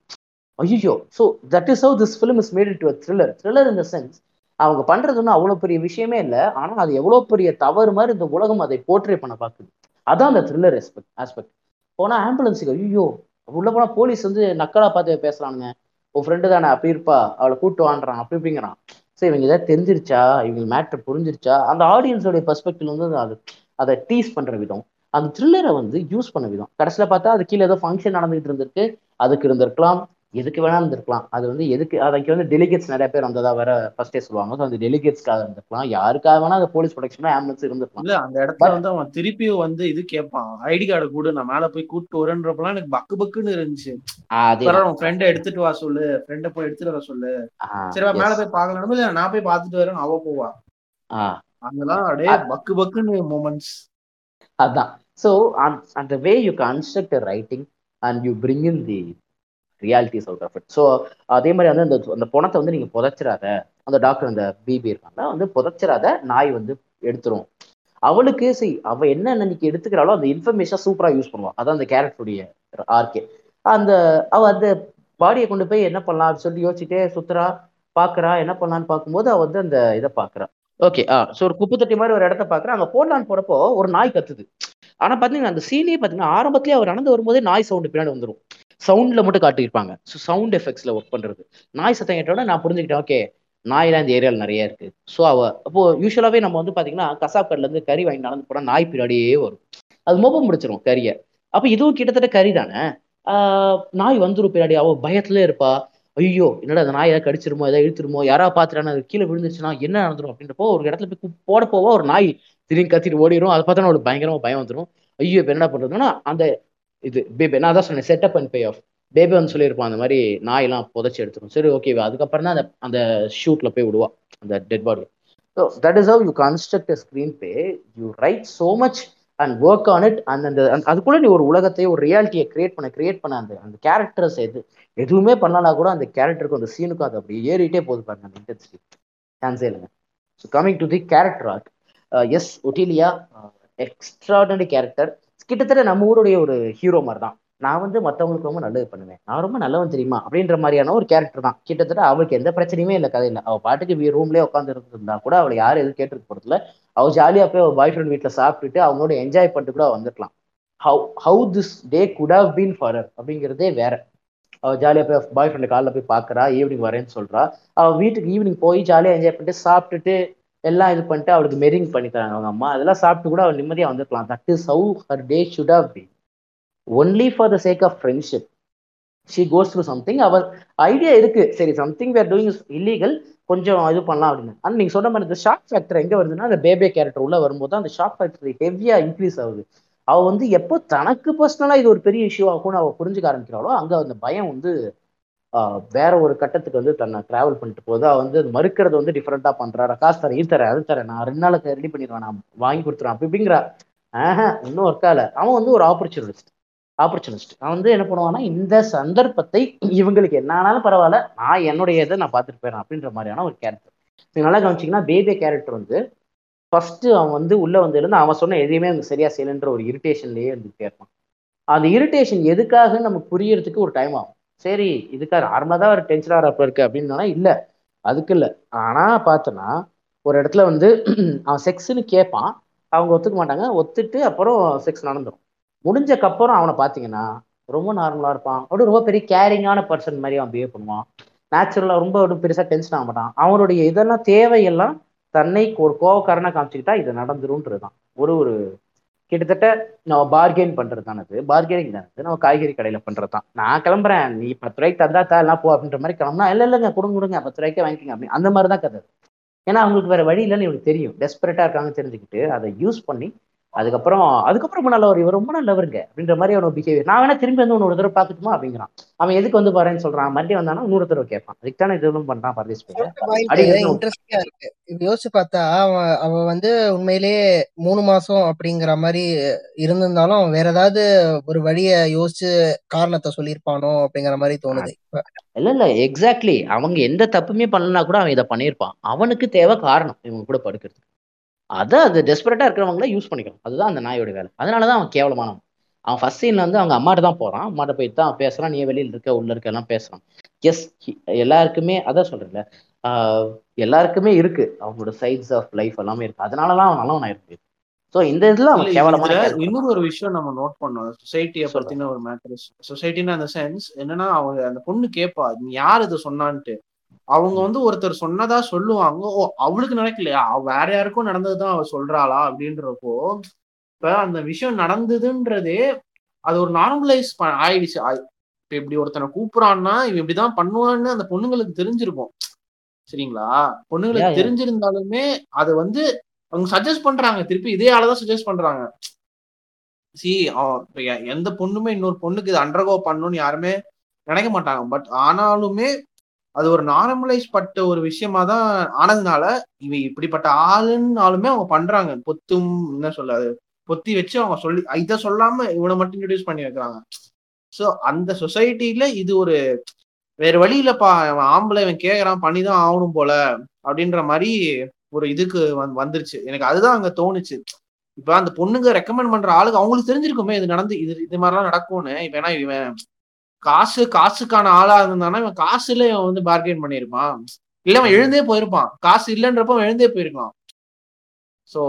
ஐயோ so that is how this film is made to thriller thriller in the sense அவங்க பண்றது ஒன்றும் அவ்வளோ பெரிய விஷயமே இல்லை. ஆனால் அது எவ்வளோ பெரிய தவறு மாதிரி இந்த உலகம் அதை போர்ட்ரே பண்ண பார்க்குது. அதான் அந்த த்ரில்லர் ஆஸ்பெக்ட் ஆஸ்பெக்ட் போனால் ஆம்புலன்ஸுக்கு ஐயோ உள்ள போனால் போலீஸ் வந்து நக்கலா பார்த்து பேசுறானுங்க. உன் ஃப்ரெண்டு தானே அப்படி இருப்பா. அவளை கூட்டு வாண்டுறான் அப்படி இப்படிங்கிறான். ஸோ இவங்க ஏதாவது தெரிஞ்சிருச்சா? இவங்க மேட்ரு புரிஞ்சிருச்சா? அந்த ஆடியன்ஸோடைய பெர்ஸ்பெக்டிவ் வந்து அது அதை டீஸ் பண்ற விதம். அந்த த்ரில்லரை வந்து யூஸ் பண்ண விதம். கடைசியில பார்த்தா அது கீழே ஏதோ ஃபங்க்ஷன் நடந்துகிட்டு இருந்திருக்கு. அதுக்கு இருந்திருக்கலாம். எதுக்கு வேணா இருந்திருக்கலாம். அது வந்து எதுக்கு அதுக்கு வந்து டெலிகேட்ஸ் நிறைய பேர் வந்ததா வேற ஃபர்ஸ்டே சொல்லுவாங்க. ஸோ அந்த டெலிகேட்ஸ்க்காக இருந்திருக்கலாம். யாருக்காக வேணா அந்த போலீஸ் ப்ரொடெக்ஷன் ஆம்புலன்ஸ் இருந்திருக்கலாம். இல்ல அந்த இடத்துல வந்து அவன் திருப்பியும் வந்து இது கேட்பான் ஐடி கார்டு கூட நான் மேல போய் கூட்டு வரேன்றப்பலாம் எனக்கு பக்கு பக்குன்னு இருந்துச்சு. அதே உன் ஃப்ரெண்டை எடுத்துட்டு வா சொல்லு. ஃப்ரெண்டை போய் எடுத்துட்டு வர சொல்லு. சரி மேல போய் பாக்கலாம் நான் போய் பார்த்துட்டு வரேன் அவ போவா. அங்கெல்லாம் அப்படியே பக்கு பக்குன்னு மூமெண்ட்ஸ் அதான். ஸோ அந்த way you construct writing and you bring in the realities out of it so அதே மாதிரி வந்து அந்த அந்த பணத்தை வந்து நீங்கள் புதைச்சிடாத. அந்த டாக்டர் அந்த பிபி இருக்காங்க வந்து புதைச்சிடாத நாய் வந்து எடுத்துரும். அவளுக்கு சரி அவள் என்ன இன்னைக்கு எடுத்துக்கிறாளோ அந்த இன்ஃபர்மேஷன் சூப்பராக யூஸ் பண்ணுவான் அதான் அந்த கேரக்டருடைய ஆர்கே அந்த அவ அந்த பாடியை கொண்டு போய் என்ன பண்ணலாம் அப்படின்னு சொல்லி யோசிச்சுட்டே சுத்துறா பார்க்குறா என்ன பண்ணலான்னு பார்க்கும்போது அவள் வந்து அந்த இதை பார்க்குறா ஓகே ஆ ஸோ ஒரு குப்பை தொட்டி மாதிரி ஒரு இடத்த பார்க்குறேன். அங்கே போடலான்னு போகிறப்போ ஒரு நாய் கத்துது. ஆனால் பார்த்தீங்கன்னா அந்த சீனே பார்த்தீங்கன்னா ஆரம்பத்திலேயே அவர் நடந்து வரும்போதே நாய் சவுண்டு பின்னாடி வந்துடும் சவுண்டில் மட்டும் காட்டியிருப்பாங்க. ஸோ சவுண்ட் எஃபெக்ட்ஸில் ஒர்க் பண்ணுறது நாய் சத்தம் கேட்டோட நான் புரிஞ்சுக்கிட்டேன் ஓகே நாயெல்லாம் இந்த ஏரியாவில் நிறைய இருக்கு. ஸோ அவ அப்போ யூஸ்வலாகவே நம்ம வந்து பார்த்தீங்கன்னா கசாப்கட்லேருந்து கறி வாங்கி நடந்து போனால் நாய் பின்னாடியே வரும். அது மோப்பம் முடிச்சிரும் கறியை. அப்போ இதுவும் கிட்டத்தட்ட கறி தானே நாய் வந்துடும் பின்னாடி. அவள் பயத்துல இருப்பா. ஐயோ என்னடா அந்த நாய் ஏதாவது கடிச்சிருமோ ஏதாவது இழுத்துருமோ யாரா பாத்துட்டானா அது கீழே விழுந்துச்சுன்னா என்ன நடந்துரும் அப்படின்றப்போ ஒரு இடத்துல போய் போட போவா ஒரு நாய் திடீர்னு கத்திட்டு ஓடிடும் அதை பார்த்தா ஒரு பயங்கரமா பயம் வந்துடும் ஐயோ இப்போ என்ன பண்றதுன்னா அந்த இது பேபி நான் தான் சொன்னேன் setup and bay of baby வந்து சொல்லியிருப்பான் அந்த மாதிரி நாயெல்லாம் புதைச்சி எடுத்துரும். சரி ஓகே அதுக்கப்புறம் தான் அந்த அந்த ஷூட்ல போய் விடுவா அந்த dead body so that is how you construct screenplay you write so much and work on it and அந்த அந்த- அதுக்குள்ள நீ ஒரு உலகத்தை ஒரு ரியாலிட்டியை கிரியேட் பண்ண கிரியேட் பண்ண அந்த அந்த கேரக்டர்ஸ் எது எதுவுமே பண்ணலனா கூட அந்த கேரக்டருக்கும் அந்த சீனுக்கும் அது அப்படியே ஏறிட்டே போகுது பாருங்க அந்த இன்டென்சிட்டி சான்ஸே இல்லைங்க. So coming to the character arc as Otilia extraordinary character கிட்டத்தட்ட நம்ம ஊருடைய ஒரு ஹீரோ மாதிரி தான் நான் வந்து மற்றவங்களுக்கு ரொம்ப நல்லது பண்ணுவேன். நான் ரொம்ப நல்லவன் தெரியுமா? அப்படின்ற மாதிரியான ஒரு கேரக்டர் தான். கிட்டத்தட்ட அவளுக்கு எந்த பிரச்சனையுமே இல்லை கதையில் அவள் பாட்டுக்கு ரூம்லேயே உட்காந்து இருந்திருந்தா கூட அவளை யாரும் எதுவும் கேட்டுக்க போகிறதுல அவள் ஜாலியாக போய் அவள் பாய் ஃப்ரெண்ட் வீட்டில் சாப்பிட்டுட்டு அவங்களோட என்ஜாய் பண்ணிட்டு கூட வந்துருக்கலாம். How how this day could have been for her அப்படிங்கிறதே வேற. அவள் ஜாலியாக போய் பாய் ஃப்ரெண்டு காலைல போய் பார்க்கறா ஈவினிங் வரேன்னு சொல்கிறா அவள் வீட்டுக்கு ஈவினிங் போய் ஜாலியாக என்ஜாய் பண்ணிட்டு சாப்பிட்டுட்டு எல்லாம் இது பண்ணிட்டு அவளுக்கு மெரிங் பண்ணி தராங்க அவங்க அம்மா அதெல்லாம் சாப்பிட்டு கூட அவள் நிம்மதியாக வந்துருக்கலாம். That is how her day should have been only for the sake of friendship she goes through something our idea இருக்கு. சரி something where doing is illegal கொஞ்சம் இது பண்ணலாம் அப்படின்னு. ஆனால் நீங்கள் சொன்ன மாதிரி இந்த ஷாக் ஃபேக்டர் எங்கே வருதுன்னா அந்த பேபே கேரக்டர் உள்ள வரும்போது அந்த ஷாக் ஃபேக்டர் ஹெவியா இன்க்ரீஸ் ஆகுது. அவ வந்து எப்போ தனக்கு பர்சனலா இது ஒரு பெரிய இஷ்யூ ஆகும்னு அவ புரிஞ்சுக்க ஆரம்பிக்கிறாளோ அங்க அந்த பயம் வந்து வேற ஒரு கட்டத்துக்கு வந்து தன்னை டிராவல் பண்ணிட்டு போகுது. அவ வந்து அது மறுக்கிறது வந்து டிஃப்ரெண்டா பண்றா. காசு தரேன் இது தரேன் அது தரேன். நான் ரெண்டு நாளுக்கு ரெடி பண்ணிடுவேன். நான் வாங்கி கொடுத்துருவேன். அப்படி இப்படிங்கிறா இன்னும் ஒர்க் ஆகல. அவன் வந்து ஒரு ஆப்பர்ச்சுனிஸ்ட் ஆப்பர்ச்சுனிஸ்ட் அவன் வந்து என்ன பண்ணுவான்னா இந்த சந்தர்ப்பத்தை இவங்களுக்கு என்ன ஆனாலும் பரவாயில்ல நான் என்னுடைய இதை நான் பார்த்துட்டு போயிடறேன் அப்படின்ற மாதிரியான ஒரு கேரக்டர் நீங்கள் நல்லா கவனிச்சிங்கன்னா பேபே கேரக்டர் வந்து ஃபர்ஸ்ட் அவன் வந்து உள்ளே வந்து இருந்து அவன் சொன்ன எதையுமே அவங்க சரியாக செய்யலைன்ற ஒரு இரிட்டேஷன்லேயே இருந்துகிட்டே இருப்பான். அந்த இரிட்டேஷன் எதுக்காக நமக்கு புரியறதுக்கு ஒரு டைம் ஆகும். சரி இதுக்காக நார்மலாக தான் ஒரு டென்ஷன் ஆகிறப்ப இருக்கு அப்படின்னா இல்லை அதுக்கு இல்லை. ஆனால் பார்த்தோன்னா ஒரு இடத்துல வந்து அவன் செக்ஸுன்னு கேட்பான். அவங்க ஒத்துக்க மாட்டாங்க. ஒத்துட்டு அப்புறம் செக்ஸ் நடந்துடும் முடிஞ்சக்கப்புறம் அவனை பார்த்தீங்கன்னா ரொம்ப நார்மலாக இருப்பான். அப்படி ரொம்ப பெரிய கேரிங்கான பர்சன் மாதிரி அவன் பிஹேவ் பண்ணுவான். நேச்சுரலாக ரொம்ப ஒன்றும் பெருசாக டென்ஷன் ஆக மாட்டான். அவனுடைய இதெல்லாம் தேவையெல்லாம் தன்னை ஒரு கோவக்காரனை காமிச்சுக்கிட்டா இது நடந்துரும்ன்றது தான் ஒரு ஒரு கிட்டத்தட்ட நம்ம பார்கெயின் பண்றது தானது பார்கெனிங் தானது நம்ம காய்கறி கடையில் பண்ணுறது தான் நான் கிளம்புறேன். நீ பத்து ரூபாய்க்கு தந்தா தா எல்லாம் போ அப்படின்ற மாதிரி கிளம்புனா இல்லை இல்லைங்க கொடுங்க கொடுங்க. பத்து ரூபாய்க்கே வாங்கிக்கோங்க. அப்படி அந்த மாதிரி தான் கதை. ஏன்னா அவங்களுக்கு வேற வழி இல்லைன்னு இவங்களுக்கு தெரியும். டெஸ்பரேட்டாக இருக்காங்க தெரிஞ்சுக்கிட்டு அதை யூஸ் பண்ணி அதுக்கப்புறம் அதுக்கப்புறம் ரொம்ப நல்லவர். இவர் ரொம்ப நல்லவருங்க. அப்படின்ற மாதிரி அவனோட பிஹேவியர் நான் வேணா திரும்பி வந்து ஒரு தடவை பார்க்கட்டுமா அப்படிங்கிறான். அவன் எதுக்கு வந்து பாருன்னு சொல்றான். மறுபடியும் வந்தானா இன்னொரு தடவை கேட்பான். அதுக்கு தானே இதுவும் பண்றான் பரதேஷ் இன்ட்ரெஸ்டிங்கா இருக்கு? யோசிச்சு பார்த்தா அவன் அவன் வந்து உண்மையிலேயே மூணு மாசம் அப்படிங்கிற மாதிரி இருந்திருந்தாலும் அவன் வேற ஏதாவது ஒரு வழிய யோசிச்சு காரணத்தை சொல்லியிருப்பானோ அப்படிங்கிற மாதிரி தோணுது. இல்ல இல்ல. எக்ஸாக்ட்லி அவங்க எந்த தப்புமே பண்ணலனா கூட அவன் இதை பண்ணியிருப்பான். அவனுக்கு தேவை காரணம் இவங்க கூட படுக்கிறதுக்கு. அதை அது டெஸ்பரேட்டா இருக்கிறவங்கள யூஸ் பண்ணிக்கலாம் அதுதான் அந்த நாயோட வேலை. அதனாலதான் அவன் கேவலமானவன். அவன் ஃபர்ஸ்ட் சீன்ல வந்து அவங்க அம்மாட்ட தான் போறான். அம்மாட்ட போய் தான் பேசுறான். நீ வெளியில இருக்க உள்ள இருக்க எல்லாம் பேசுறான். எஸ் எல்லாருக்குமே அதான் சொல்றேன்ல எல்லாருக்குமே இருக்கு. அவங்களோட சைட்ஸ் ஆஃப் லைஃப் எல்லாமே இருக்கு. அதனாலதான் அவன் நல்லவனா இருக்கு ஸோ இந்த இதுல அவன் கேவலமான character. இன்னொரு ஒரு விஷயம் நம்ம நோட் பண்ணோம். சொசைட்டிய. பத்தின ஒரு மேட்டர் சொசைட்டின்னு அந்த சென்ஸ் என்னன்னா அவங்க அந்த பொண்ணு கேப்பா நீ யார் இது சொன்னான்ட்டு? அவங்க வந்து ஒருத்தர் சொன்னதா சொல்லுவாங்க. ஓ அவளுக்கு நடக்கலையா? வேற யாருக்கும் நடந்ததுதான் அவ சொல்றாளா அப்படின்றப்போ இப்ப அந்த விஷயம் நடந்ததுன்றதே அது ஒரு நார்மலைஸ் ஆயிடுச்சு. இப்ப இப்படி ஒருத்தனை கூப்பிடுறான்னா இவன் இப்படிதான் பண்ணுவான்னு அந்த பொண்ணுங்களுக்கு தெரிஞ்சிருக்கும். சரிங்களா? பொண்ணுங்களுக்கு. தெரிஞ்சிருந்தாலுமே அது வந்து அவங்க சஜஸ்ட் பண்றாங்க. திருப்பி இதே ஆளதான் சஜஸ்ட் பண்றாங்க. சி எந்த பொண்ணுமே இன்னொரு பொண்ணுக்கு இது அண்டர்கோ பண்ணணும்னு யாருமே நினைக்க மாட்டாங்க. பட் ஆனாலுமே அது ஒரு நார்மலைஸ் பட்ட ஒரு விஷயமா தான் ஆனதுனால இவ இப்படிப்பட்ட ஆளுன்னாலுமே அவங்க பண்றாங்க. பொத்தும் என்ன சொல்லாது பொத்தி வச்சு அவங்க சொல்லி இதை சொல்லாம இவனை மட்டும் இன்ட்ரடியூஸ் பண்ணி வைக்கிறாங்க ஸோ அந்த சொசைட்டில இது ஒரு வேற வழியில பா அவன் ஆம்பளை இவன் கேக்குறான் பண்ணிதான் ஆகணும் போல அப்படின்ற மாதிரி ஒரு இதுக்கு வந் வந்துருச்சு. எனக்கு அதுதான் அங்க தோணுச்சு. இப்ப அந்த பொண்ணுங்க ரெக்கமெண்ட் பண்ற ஆளுக்கு அவங்களுக்கு தெரிஞ்சிருக்குமே இது நடந்து இது இது மாதிரிலாம் நடக்கும்னு. இப்ப ஏன்னா இவன் காசு காசுக்கான ஆளா இருந்தானா இவன் காசுல இவன் வந்து பார்கெயின் பண்ணியிருப்பான். இல்ல அவன் எழுந்தே போயிருப்பான். காசு இல்லைன்றப்ப அவன் எழுந்தே போயிருக்கான் சோ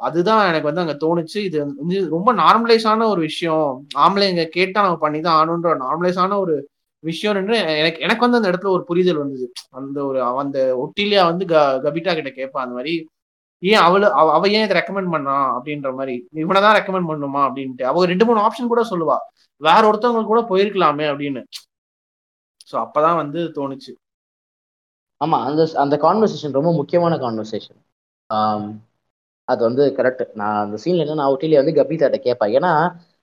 அதுதான் எனக்கு வந்து அங்க தோணுச்சு. இது வந்து ரொம்ப நார்மலைஸான ஒரு விஷயம். ஆம்பளைங்க கேட்டா நம்ம பண்ணி தான் ஆகணுன்ற நார்மலைஸான ஒரு விஷயம் என்று எனக்கு எனக்கு வந்து அந்த இடத்துல ஒரு புரிதல் வந்தது. அந்த ஒரு அந்த ஒட்டிலியா வந்து க கபிட்டா கிட்ட கேட்பான். அந்த மாதிரி ஏன் அவளு அவ ஏன் இதை ரெக்கமெண்ட் பண்ணான் அப்படின்ற மாதிரி. இவனை தான் ரெக்கமெண்ட் பண்ணுமா? அப்படின்ட்டு. அவ ரெண்டு மூணு ஆப்ஷன் கூட சொல்லுவா. வேற ஒருத்தவங்க கூட போயிருக்கலாமே அப்படின்னு. ஸோ அப்பதான் வந்து தோணுச்சு. ஆமா அந்த அந்த கான்வர்சேஷன் ரொம்ப முக்கியமான கான்வர்சேஷன் அது வந்து கரெக்ட் நான் அந்த சீன்ல என்ன நான் ஒட்டிலே வந்து கபிதாட்ட கேட்பேன். ஏன்னா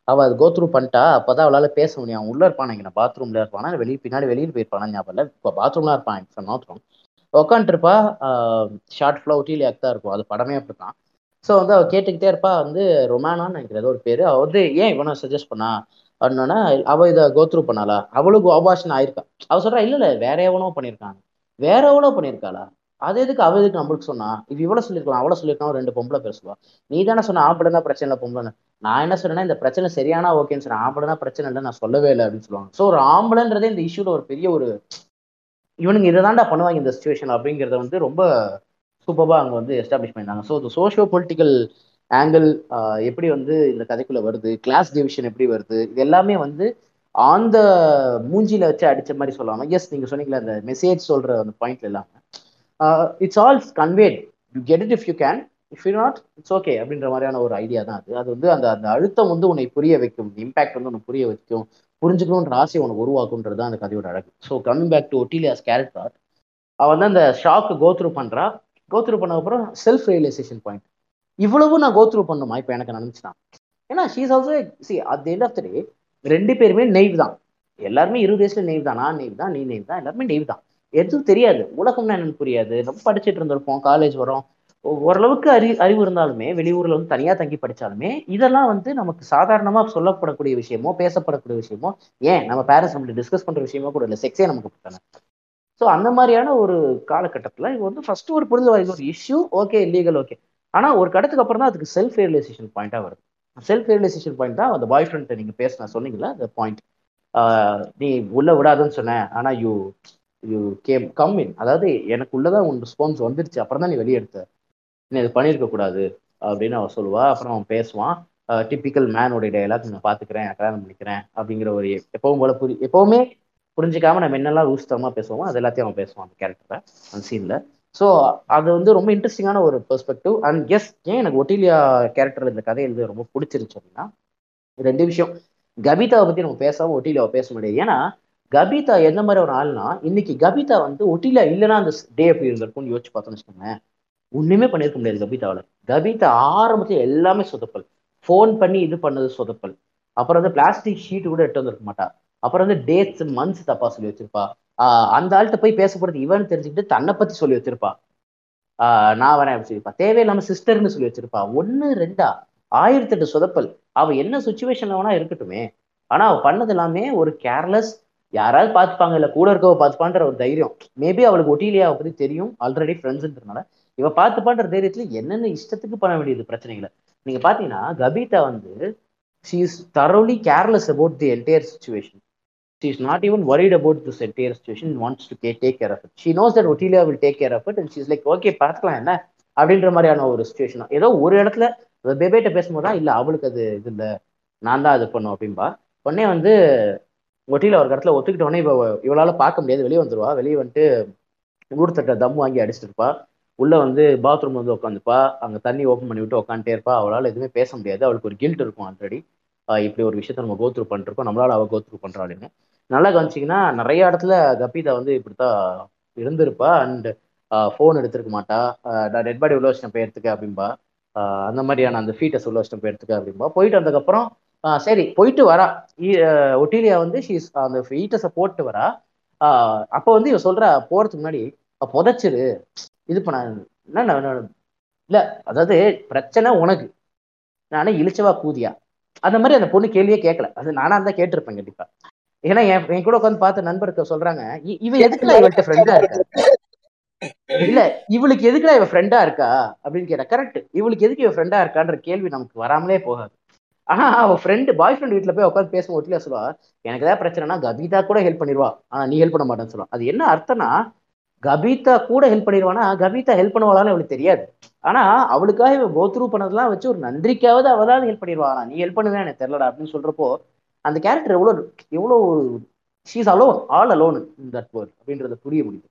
அவள் அது கோத்ரூ பண்ணிட்டா அப்பதான் அவளால பேச முடியும். அவன் உள்ள இருப்பான். இங்க பாத்ரூம்ல இருப்பானா? வெளியே பின்னாடி வெளியில் போயிருப்பானா? ஞாபகம் இல்லை. இப்போ பாத்ரூம்லாம் இருப்பான். இப்போ நாட் உட்காந்துருப்பா ஷார்ட் ஃபிளோ ஒட்டிலியாக்கு இருக்கும். அது படமே அப்படித்தான். ஸோ வந்து அவள் கேட்டுக்கிட்டே இருப்பா வந்து ரொமானான்னு நினைக்கிறது ஒரு பேரு. அவள் வந்து ஏன் இவனை சஜஸ்ட் பண்ணா? அப்படின்னா அவள் இதை கோத்ரூ பண்ணாளா? அவளுக்கு ஆபாஷன் ஆயிருக்கா அவள் சொல்றா இல்ல இல்ல வேற எவனோ பண்ணியிருக்காங்க வேற எவ்வளோ பண்ணியிருக்காளா அது எதுக்கு அவ எதுக்கு நம்மளுக்கு சொன்னா? இது இவ்வளவு சொல்லியிருக்கலாம் அவ்வளோ சொல்லியிருக்கலாம் ரெண்டு பொம்பளை பேசுவா. நீ தானே சொன்ன ஆம்பளைனா பிரச்சனை இல்லை பொம்பளை நான் என்ன சொன்னேன்னா இந்த பிரச்சனை சரியானா ஓகேன்னு சொன்னேன் ஆம்பளைனா பிரச்சனை இல்லை நான் சொல்லவே இல்லை அப்படின்னு சொல்லுவாங்க. ஸோ ஒரு ஆம்பளைன்றதே இந்த இஷ்யூல ஒரு பெரிய ஒரு இவனுங்க இதை தாண்டா பண்ணுவாங்க இந்த சுச்சுவேஷன் அப்படிங்கிறத வந்து ரொம்ப சூப்பராக அங்கே வந்து எஸ்டாப்ளிஷ் பண்ணியிருந்தாங்க. ஸோ இந்த சோஷியோ பொலிட்டிக்கல் ஆங்கிள் எப்படி வந்து இந்த கதைக்குள்ளே வருது கிளாஸ் டிவிஷன் எப்படி வருது இது எல்லாமே வந்து ஆந்த மூஞ்சியில் வச்சு அடிச்ச மாதிரி சொல்லலாம். எஸ் நீங்க சொன்னீங்களே அந்த மெசேஜ் சொல்ற அந்த பாயிண்ட்ல எல்லாமே. It's all conveyed you get it if you can if you not it's okay அப்படின்ற மாதிரியான ஒரு ஐடியா தான் அது. அது வந்து அந்த அந்த அழுத்தம் வந்து உன்னை புரிய வைக்கும். இம்பேக்ட் வந்து உன்னை புரிய வைக்கும். புரிஞ்சுக்கணுன்ற ஆசையை உனக்கு உருவாக்குன்றது தான் அந்த கதையோட அழகு. So coming back to Otilia's character அவள் வந்து அந்த ஷாக்கு கோத்ரூ பண்றா. கோத்ரூ பண்ண அப்புறம் செல்ஃப் ரியலைசேஷன் பாயிண்ட் இவ்வளவு நான் கோத்ரூ பண்ணுமா இப்போ எனக்கு நினச்சினா ஏன்னா she's also she at end of the day ரெண்டு பேருமே நெய்வ் தான். எல்லாருமே இருபது வயசுல நெய்வ் தான். நான் நெய்வ் தான் நீ நெய்வ் தான் எல்லாருமே நெய்வ் தான். எதுவும் தெரியாது. உலகம்னா என்னன்னு புரியாது. ரொம்ப படிச்சுட்டு இருந்திருப்போம். காலேஜ் வரோம். ஓரளவுக்கு அறி அறிவு இருந்தாலுமே வெளியூர்ல வந்து தனியா தங்கி படிச்சாலுமே இதெல்லாம் வந்து நமக்கு சாதாரணமா சொல்லப்படக்கூடிய விஷயமோ பேசப்படக்கூடிய விஷயமோ ஏன்? நம்ம பேரண்ட்ஸ் நம்மளுக்கு டிஸ்கஸ் பண்ற விஷயமோ கூட இல்லை. செக்ஸே நமக்கு தானே ஸோ அந்த மாதிரியான ஒரு காலகட்டத்தில் இது வந்து ஃபர்ஸ்ட் ஒரு புரிதல் வரைக்கும் ஒரு இஷ்யூ ஓகே லீகல் ஓகே ஆனால் ஒரு கடத்துக்கு அப்புறம் தான் அதுக்கு செல்ஃப் ரியலைசேஷன் பாயிண்டாக வருது. செல்ஃப் ரியலைசேஷன் பாயிண்ட் தான் அந்த பாய் ஃப்ரெண்ட் நீங்கள் பேசினா சொன்னீங்களா அந்த பாயிண்ட் நீ உள்ள விடாதுன்னு சொன்னேன் ஆனால் you you came come in அதாவது எனக்கு உள்ளதான் உன் ரெஸ்பான்ஸ் வந்துருச்சு. அப்புறம் தான் நீ வெளியே எடுத்த. நீ அது பண்ணியிருக்க கூடாது அப்படின்னு அவன் சொல்லுவா. அப்புறம் அவன் பேசுவான். டிப்பிக்கல் மேனோட டைலாக் நான் பார்த்துக்கிறேன் கல்யாணம் பண்ணிக்கிறேன் அப்படிங்கிற ஒரு எப்பவும் போல புரி எப்பவுமே புரிஞ்சுக்காம நம்ம என்னெல்லாம் ஊஸ்தமா பேசுவோமோ அது எல்லாத்தையும் அவன் பேசுவான் அந்த கேரக்டரை அந்த சீன்ல ஸோ அது வந்து ரொம்ப இன்ட்ரெஸ்டிங்கான ஒரு பெர்ஸ்பெக்டிவ் அண்ட் கெஸ் ஏன் எனக்கு ஒட்டிலியா கேரக்டர் இந்த கதை எழுத ரொம்ப பிடிச்சிருந்துச்சு அப்படின்னா ரெண்டு விஷயம். கபிதாவை பத்தி நம்ம பேசாம ஒட்டிலியாவை பேச முடியாது. ஏன்னா கபிதா எந்த மாதிரி ஒரு ஆள்னா இன்னைக்கு கபிதா வந்து ஒட்டிலியா இல்லைன்னா அந்த டே எப்படி இருந்திருக்கும்னு யோசிச்சு பார்த்தோம்னு வச்சுக்கோங்களேன். ஒண்ணுமே பண்ணியிருக்க முடியாது கபிதாவில். கபிதா ஆரம்பத்தில் எல்லாமே சொதப்பல். ஃபோன் பண்ணி இது பண்ணது சொதப்பல். அப்புறம் வந்து பிளாஸ்டிக் ஷீட் கூட எடுத்து வந்திருக்க மாட்டா. அப்புறம் வந்து டேட்ஸ் மந்த்ஸ் தப்பா சொல்லி வச்சிருப்பா. அந்த ஆள்கிட்ட போய் பேச போறது இவன் தெரிஞ்சுக்கிட்டு தன்னை பத்தி சொல்லி வச்சிருப்பா. ஆஹ் நான் வரேன் அப்படின்னு சொல்லியிருப்பா. தேவையில்லாம சிஸ்டர்னு சொல்லி வச்சிருப்பா. ஒன்னு ரெண்டா? ஆயிரத்தி எட்டு சொதப்பல். அவ என்ன சுச்சுவேஷன்ல வேணா இருக்கட்டுமே. ஆனா அவ பண்ணது எல்லாமே ஒரு கேர்லெஸ் யாராவது பார்த்துப்பாங்க இல்ல கூட இருக்கவ பார்த்துப்பான்ற ஒரு தைரியம். மேபி அவளுக்கு ஒட்டிலியாவை பத்தி தெரியும். ஆல்ரெடி ஃப்ரெண்ட்ஸ்ன்றதுனால இவ பார்த்துப்பான்ற தைரியத்துல என்னென்ன இஷ்டத்துக்கு பண்ண வேண்டியது பிரச்சனைகளை? நீங்க பாத்தீங்கன்னா கபிதா வந்து she is thoroughly careless about the entire situation she is not even worried about this entire situation wants to to ca- take care she knows that Otilia will take care of care of is like okay like, பார்த்துக்கலாம் என்ன? அப்படின்ற மாதிரியான ஒரு சுச்சுவேஷன் ஏதோ ஒரு இடத்துல பேபேட்ட பேசும்போது தான் இல்லை அவளுக்கு அது இது இல்லை. நான் தான் அது பண்ணும் அப்படின்பா உடனே வந்து ஒட்டியில ஒரு இடத்துல ஒத்துக்கிட்ட உடனே இவ இவளால் பார்க்க முடியாது. வெளியே வந்துடுவா வெளியே வந்துட்டு ஊர்த்தட்ட தம் வாங்கி அடிச்சிட்டு இருப்பா. உள்ள வந்து பாத்ரூம் வந்து உட்காந்துப்பா அங்க தண்ணி ஓப்பன் பண்ணி விட்டு உட்காந்துட்டே இருப்பா. அவளால எதுவுமே பேச முடியாது. அவளுக்கு ஒரு கில்ட் இருக்கும் ஆல்ரெடி இப்படி ஒரு விஷயத்த நம்ம கோத்ரூ பண்ணிருக்கோம். நம்மளால அவ கோத்ரூ பண்றாளுன்னு நல்லா கவனிச்சிங்கன்னா நிறைய இடத்துல கபிதா வந்து இப்படித்தான் இருந்திருப்பா. அண்ட் ஃபோன் எடுத்திருக்க மாட்டா. நான் டெட் பாடி உள்ள வச்சிட்டேன் போய் எடுத்துக்க அப்படின்பா அந்த மாதிரியான அந்த ஃபீட்டஸ் உள்ள வச்சிட்டேன் போய் எடுத்துக்க அப்படின்பா போயிட்டு வந்ததுக்கப்புறம் சரி போயிட்டு வரா. இ- ஒட்டிலியா வந்து ஷீஸ் அந்த ஃபீட்டஸை போட்டு வரா. அப்போ வந்து இவ சொல்றா போறதுக்கு முன்னாடி புதைச்சிரு. இது பண்ண என்ன இல்ல அதாவது பிரச்சனை உனக்கு. நானே இழிச்சவா கூதியா? அந்த மாதிரி அந்த பொண்ணு கேள்வியே கேட்கல அது நானா இருந்தா கேட்டிருப்பேன் கண்டிப்பா. ஏன்னா என் கூட உட்காந்து பார்த்த நண்பருக்கு சொல்றாங்க "இ- இவ எதுக்குல இவள்கிட்ட ஃப்ரெண்டா இருக்கா? இல்ல இவளுக்கு எதுக்குடா இவ ஃப்ரெண்டா இருக்கா? அப்படின்னு கேட்டா கரெக்ட் இவளுக்கு எதுக்கு இவ ஃப்ரெண்டா இருக்கான்ற கேள்வி நமக்கு வராமலே போகாது. ஆனா அவ ஃப்ரெண்டு பாய் ஃப்ரெண்ட் வீட்டுல போய் உட்காந்து பேசும் ஒட்டில சொல்லுவா எனக்கு ஏதாவது பிரச்சனைனா கபிதா கூட ஹெல்ப் பண்ணிடுவா ஆனா நீ ஹெல்ப் பண்ண மாட்டேன்னு சொல்லுவா. அது என்ன அர்த்தம்னா கபிதா கூட ஹெல்ப் பண்ணிடுவானா? கபிதா ஹெல்ப் பண்ணுவாளான்னு அவளுக்கு தெரியாது. ஆனா அவளுக்காக இவ கோத்ரூ பண்ணதெல்லாம் வச்சு ஒரு நன்றிக்காவது அவளாவது ஹெல்ப் பண்ணிடுவாளா? நீ ஹெல்ப் பண்ணுவேன் எனக்கு தெரியலடா அப்படின்னு சொல்றப்போ அந்த கேரக்டர் எவ்வளோ எவ்வளோ she's alone all alone in that world அப்படின்றத புரிய முடியுது.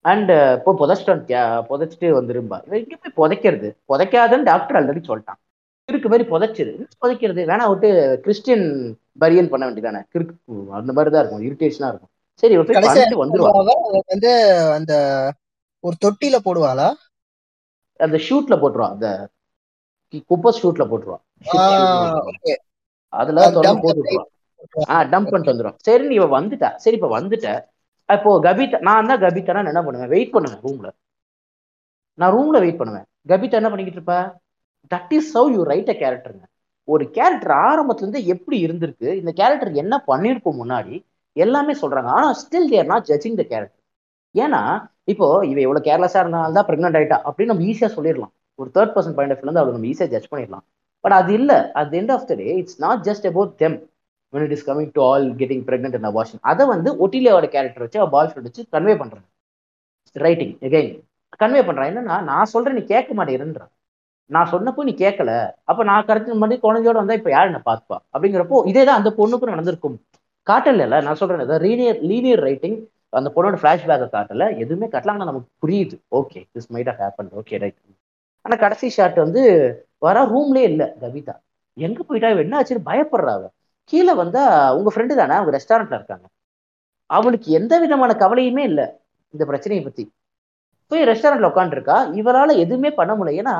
அண்ட் இப்போ புதைச்சிட்டான் கே- புதைச்சிட்டு வந்துரும்பா. இவன் இங்க போய் புதைக்கிறது. புதைக்காதன்னு டாக்டர் ஆல்ரெடி சொல்லிட்டான். கிறுக்கு மாதிரி புதைச்சிரு. புதைக்கிறது? வேணா விட்டு கிறிஸ்டியன் பரியன் பண்ண வேண்டியதானே கிறுக்கு அந்த மாதிரி தான் இருக்கும் இரிட்டேஷனாக இருக்கும். சரி வந்து அந்த ஒரு தொட்டில போடுவாளா? அந்த ஷூட்ல போட்டுருவா அந்த குப்பை ஷூட்ல போட்டுருவா. Shit shoot ல போட்டுருவா. ஓகே. அதுல அது தொடர்ந்து dump போட்டு விட்டுருவா ஆ டம்ப் பண்ணிட்டு வந்துடும் சரி நீ இவ வந்துட்டா. சரி இப்ப வந்துட்ட. அப்போ கபிதா நான் தான் கபிதா நான் என்ன பண்ணுவேன்? வெயிட் பண்ணுவேன் ரூம்ல நான் ரூம்ல வெயிட் பண்ணுவேன். கபிதா என்ன பண்ணிக்கிட்டு இருப்பா? That is so you write a கேரக்டருங்க ஒரு கேரக்டர் ஆரம்பத்துல இருந்து எப்படி இருந்திருக்கு இந்த கேரக்டர் என்ன பண்ணிருக்கும் முன்னாடி எல்லாமே சொல்றாங்க. ஆனா still they're not judging the character ஏன்னா இப்போ இவ இவ்வளவு கேர்லெஸ்ஸா இருந்தாலும் தான் பிரெக்னென்ட் ஆயிட்டா அப்படின்னு நம்ம ஈஸியா சொல்லிடலாம். ஒரு தேர்ட் பர்சன் பாயிண்ட் ஆஃப் இருந்து அவளை நம்ம ஈஸியா ஜட்ஜ் பண்ணிடலாம். பட் அது இல்ல. At end of the day it's not just about them when it is coming to all getting pregnant and abortion. அதை வந்து ஒட்டிலியாவோட கேரக்டர் வச்சு அவள் பாய் ஃப்ரெண்ட் வச்சு கன்வே பண்றாங்க. ரைட்டிங் எகைன் கன்வே பண்றான். என்னன்னா நான் சொல்றேன் நீ கேட்க மாட்டேங்கிறன்றான் நான் சொன்னப்போ நீ கேட்கல. அப்ப நான் கரெக்ட் மாதிரி குழந்தையோட வந்தா இப்ப யார் என்ன பாத்துப்பா அப்படிங்கிறப்போ இதே தான் அந்த பொண்ணுக்கும் நடந்திருக்கும். காட்டல நான் சொல்றேன் லீனியர் லீனியர் ரைட்டிங் அந்த பொண்ணோட ஃபிளாஷ்பேக்கை காட்டல எதுவுமே காட்டல ஆனால் நமக்கு புரியுது. Okay this might happen okay right ஆனா கடைசி ஷாட் வந்து வர ரூம்லயே இல்ல கவிதா. எங்க போயிட்டா என்ன ஆச்சுன்னு பயப்படுறா கீழே வந்தா உங்க ஃப்ரெண்டு தானே அவங்க ரெஸ்டாரண்ட்ல இருக்காங்க. அவளுக்கு எந்த விதமான கவலையுமே இல்லை இந்த பிரச்சனையை பத்தி. போய் ரெஸ்டாரண்ட்ல உட்காந்துருக்கா இவரால எதுவுமே பண்ண முடியல. ஏன்னா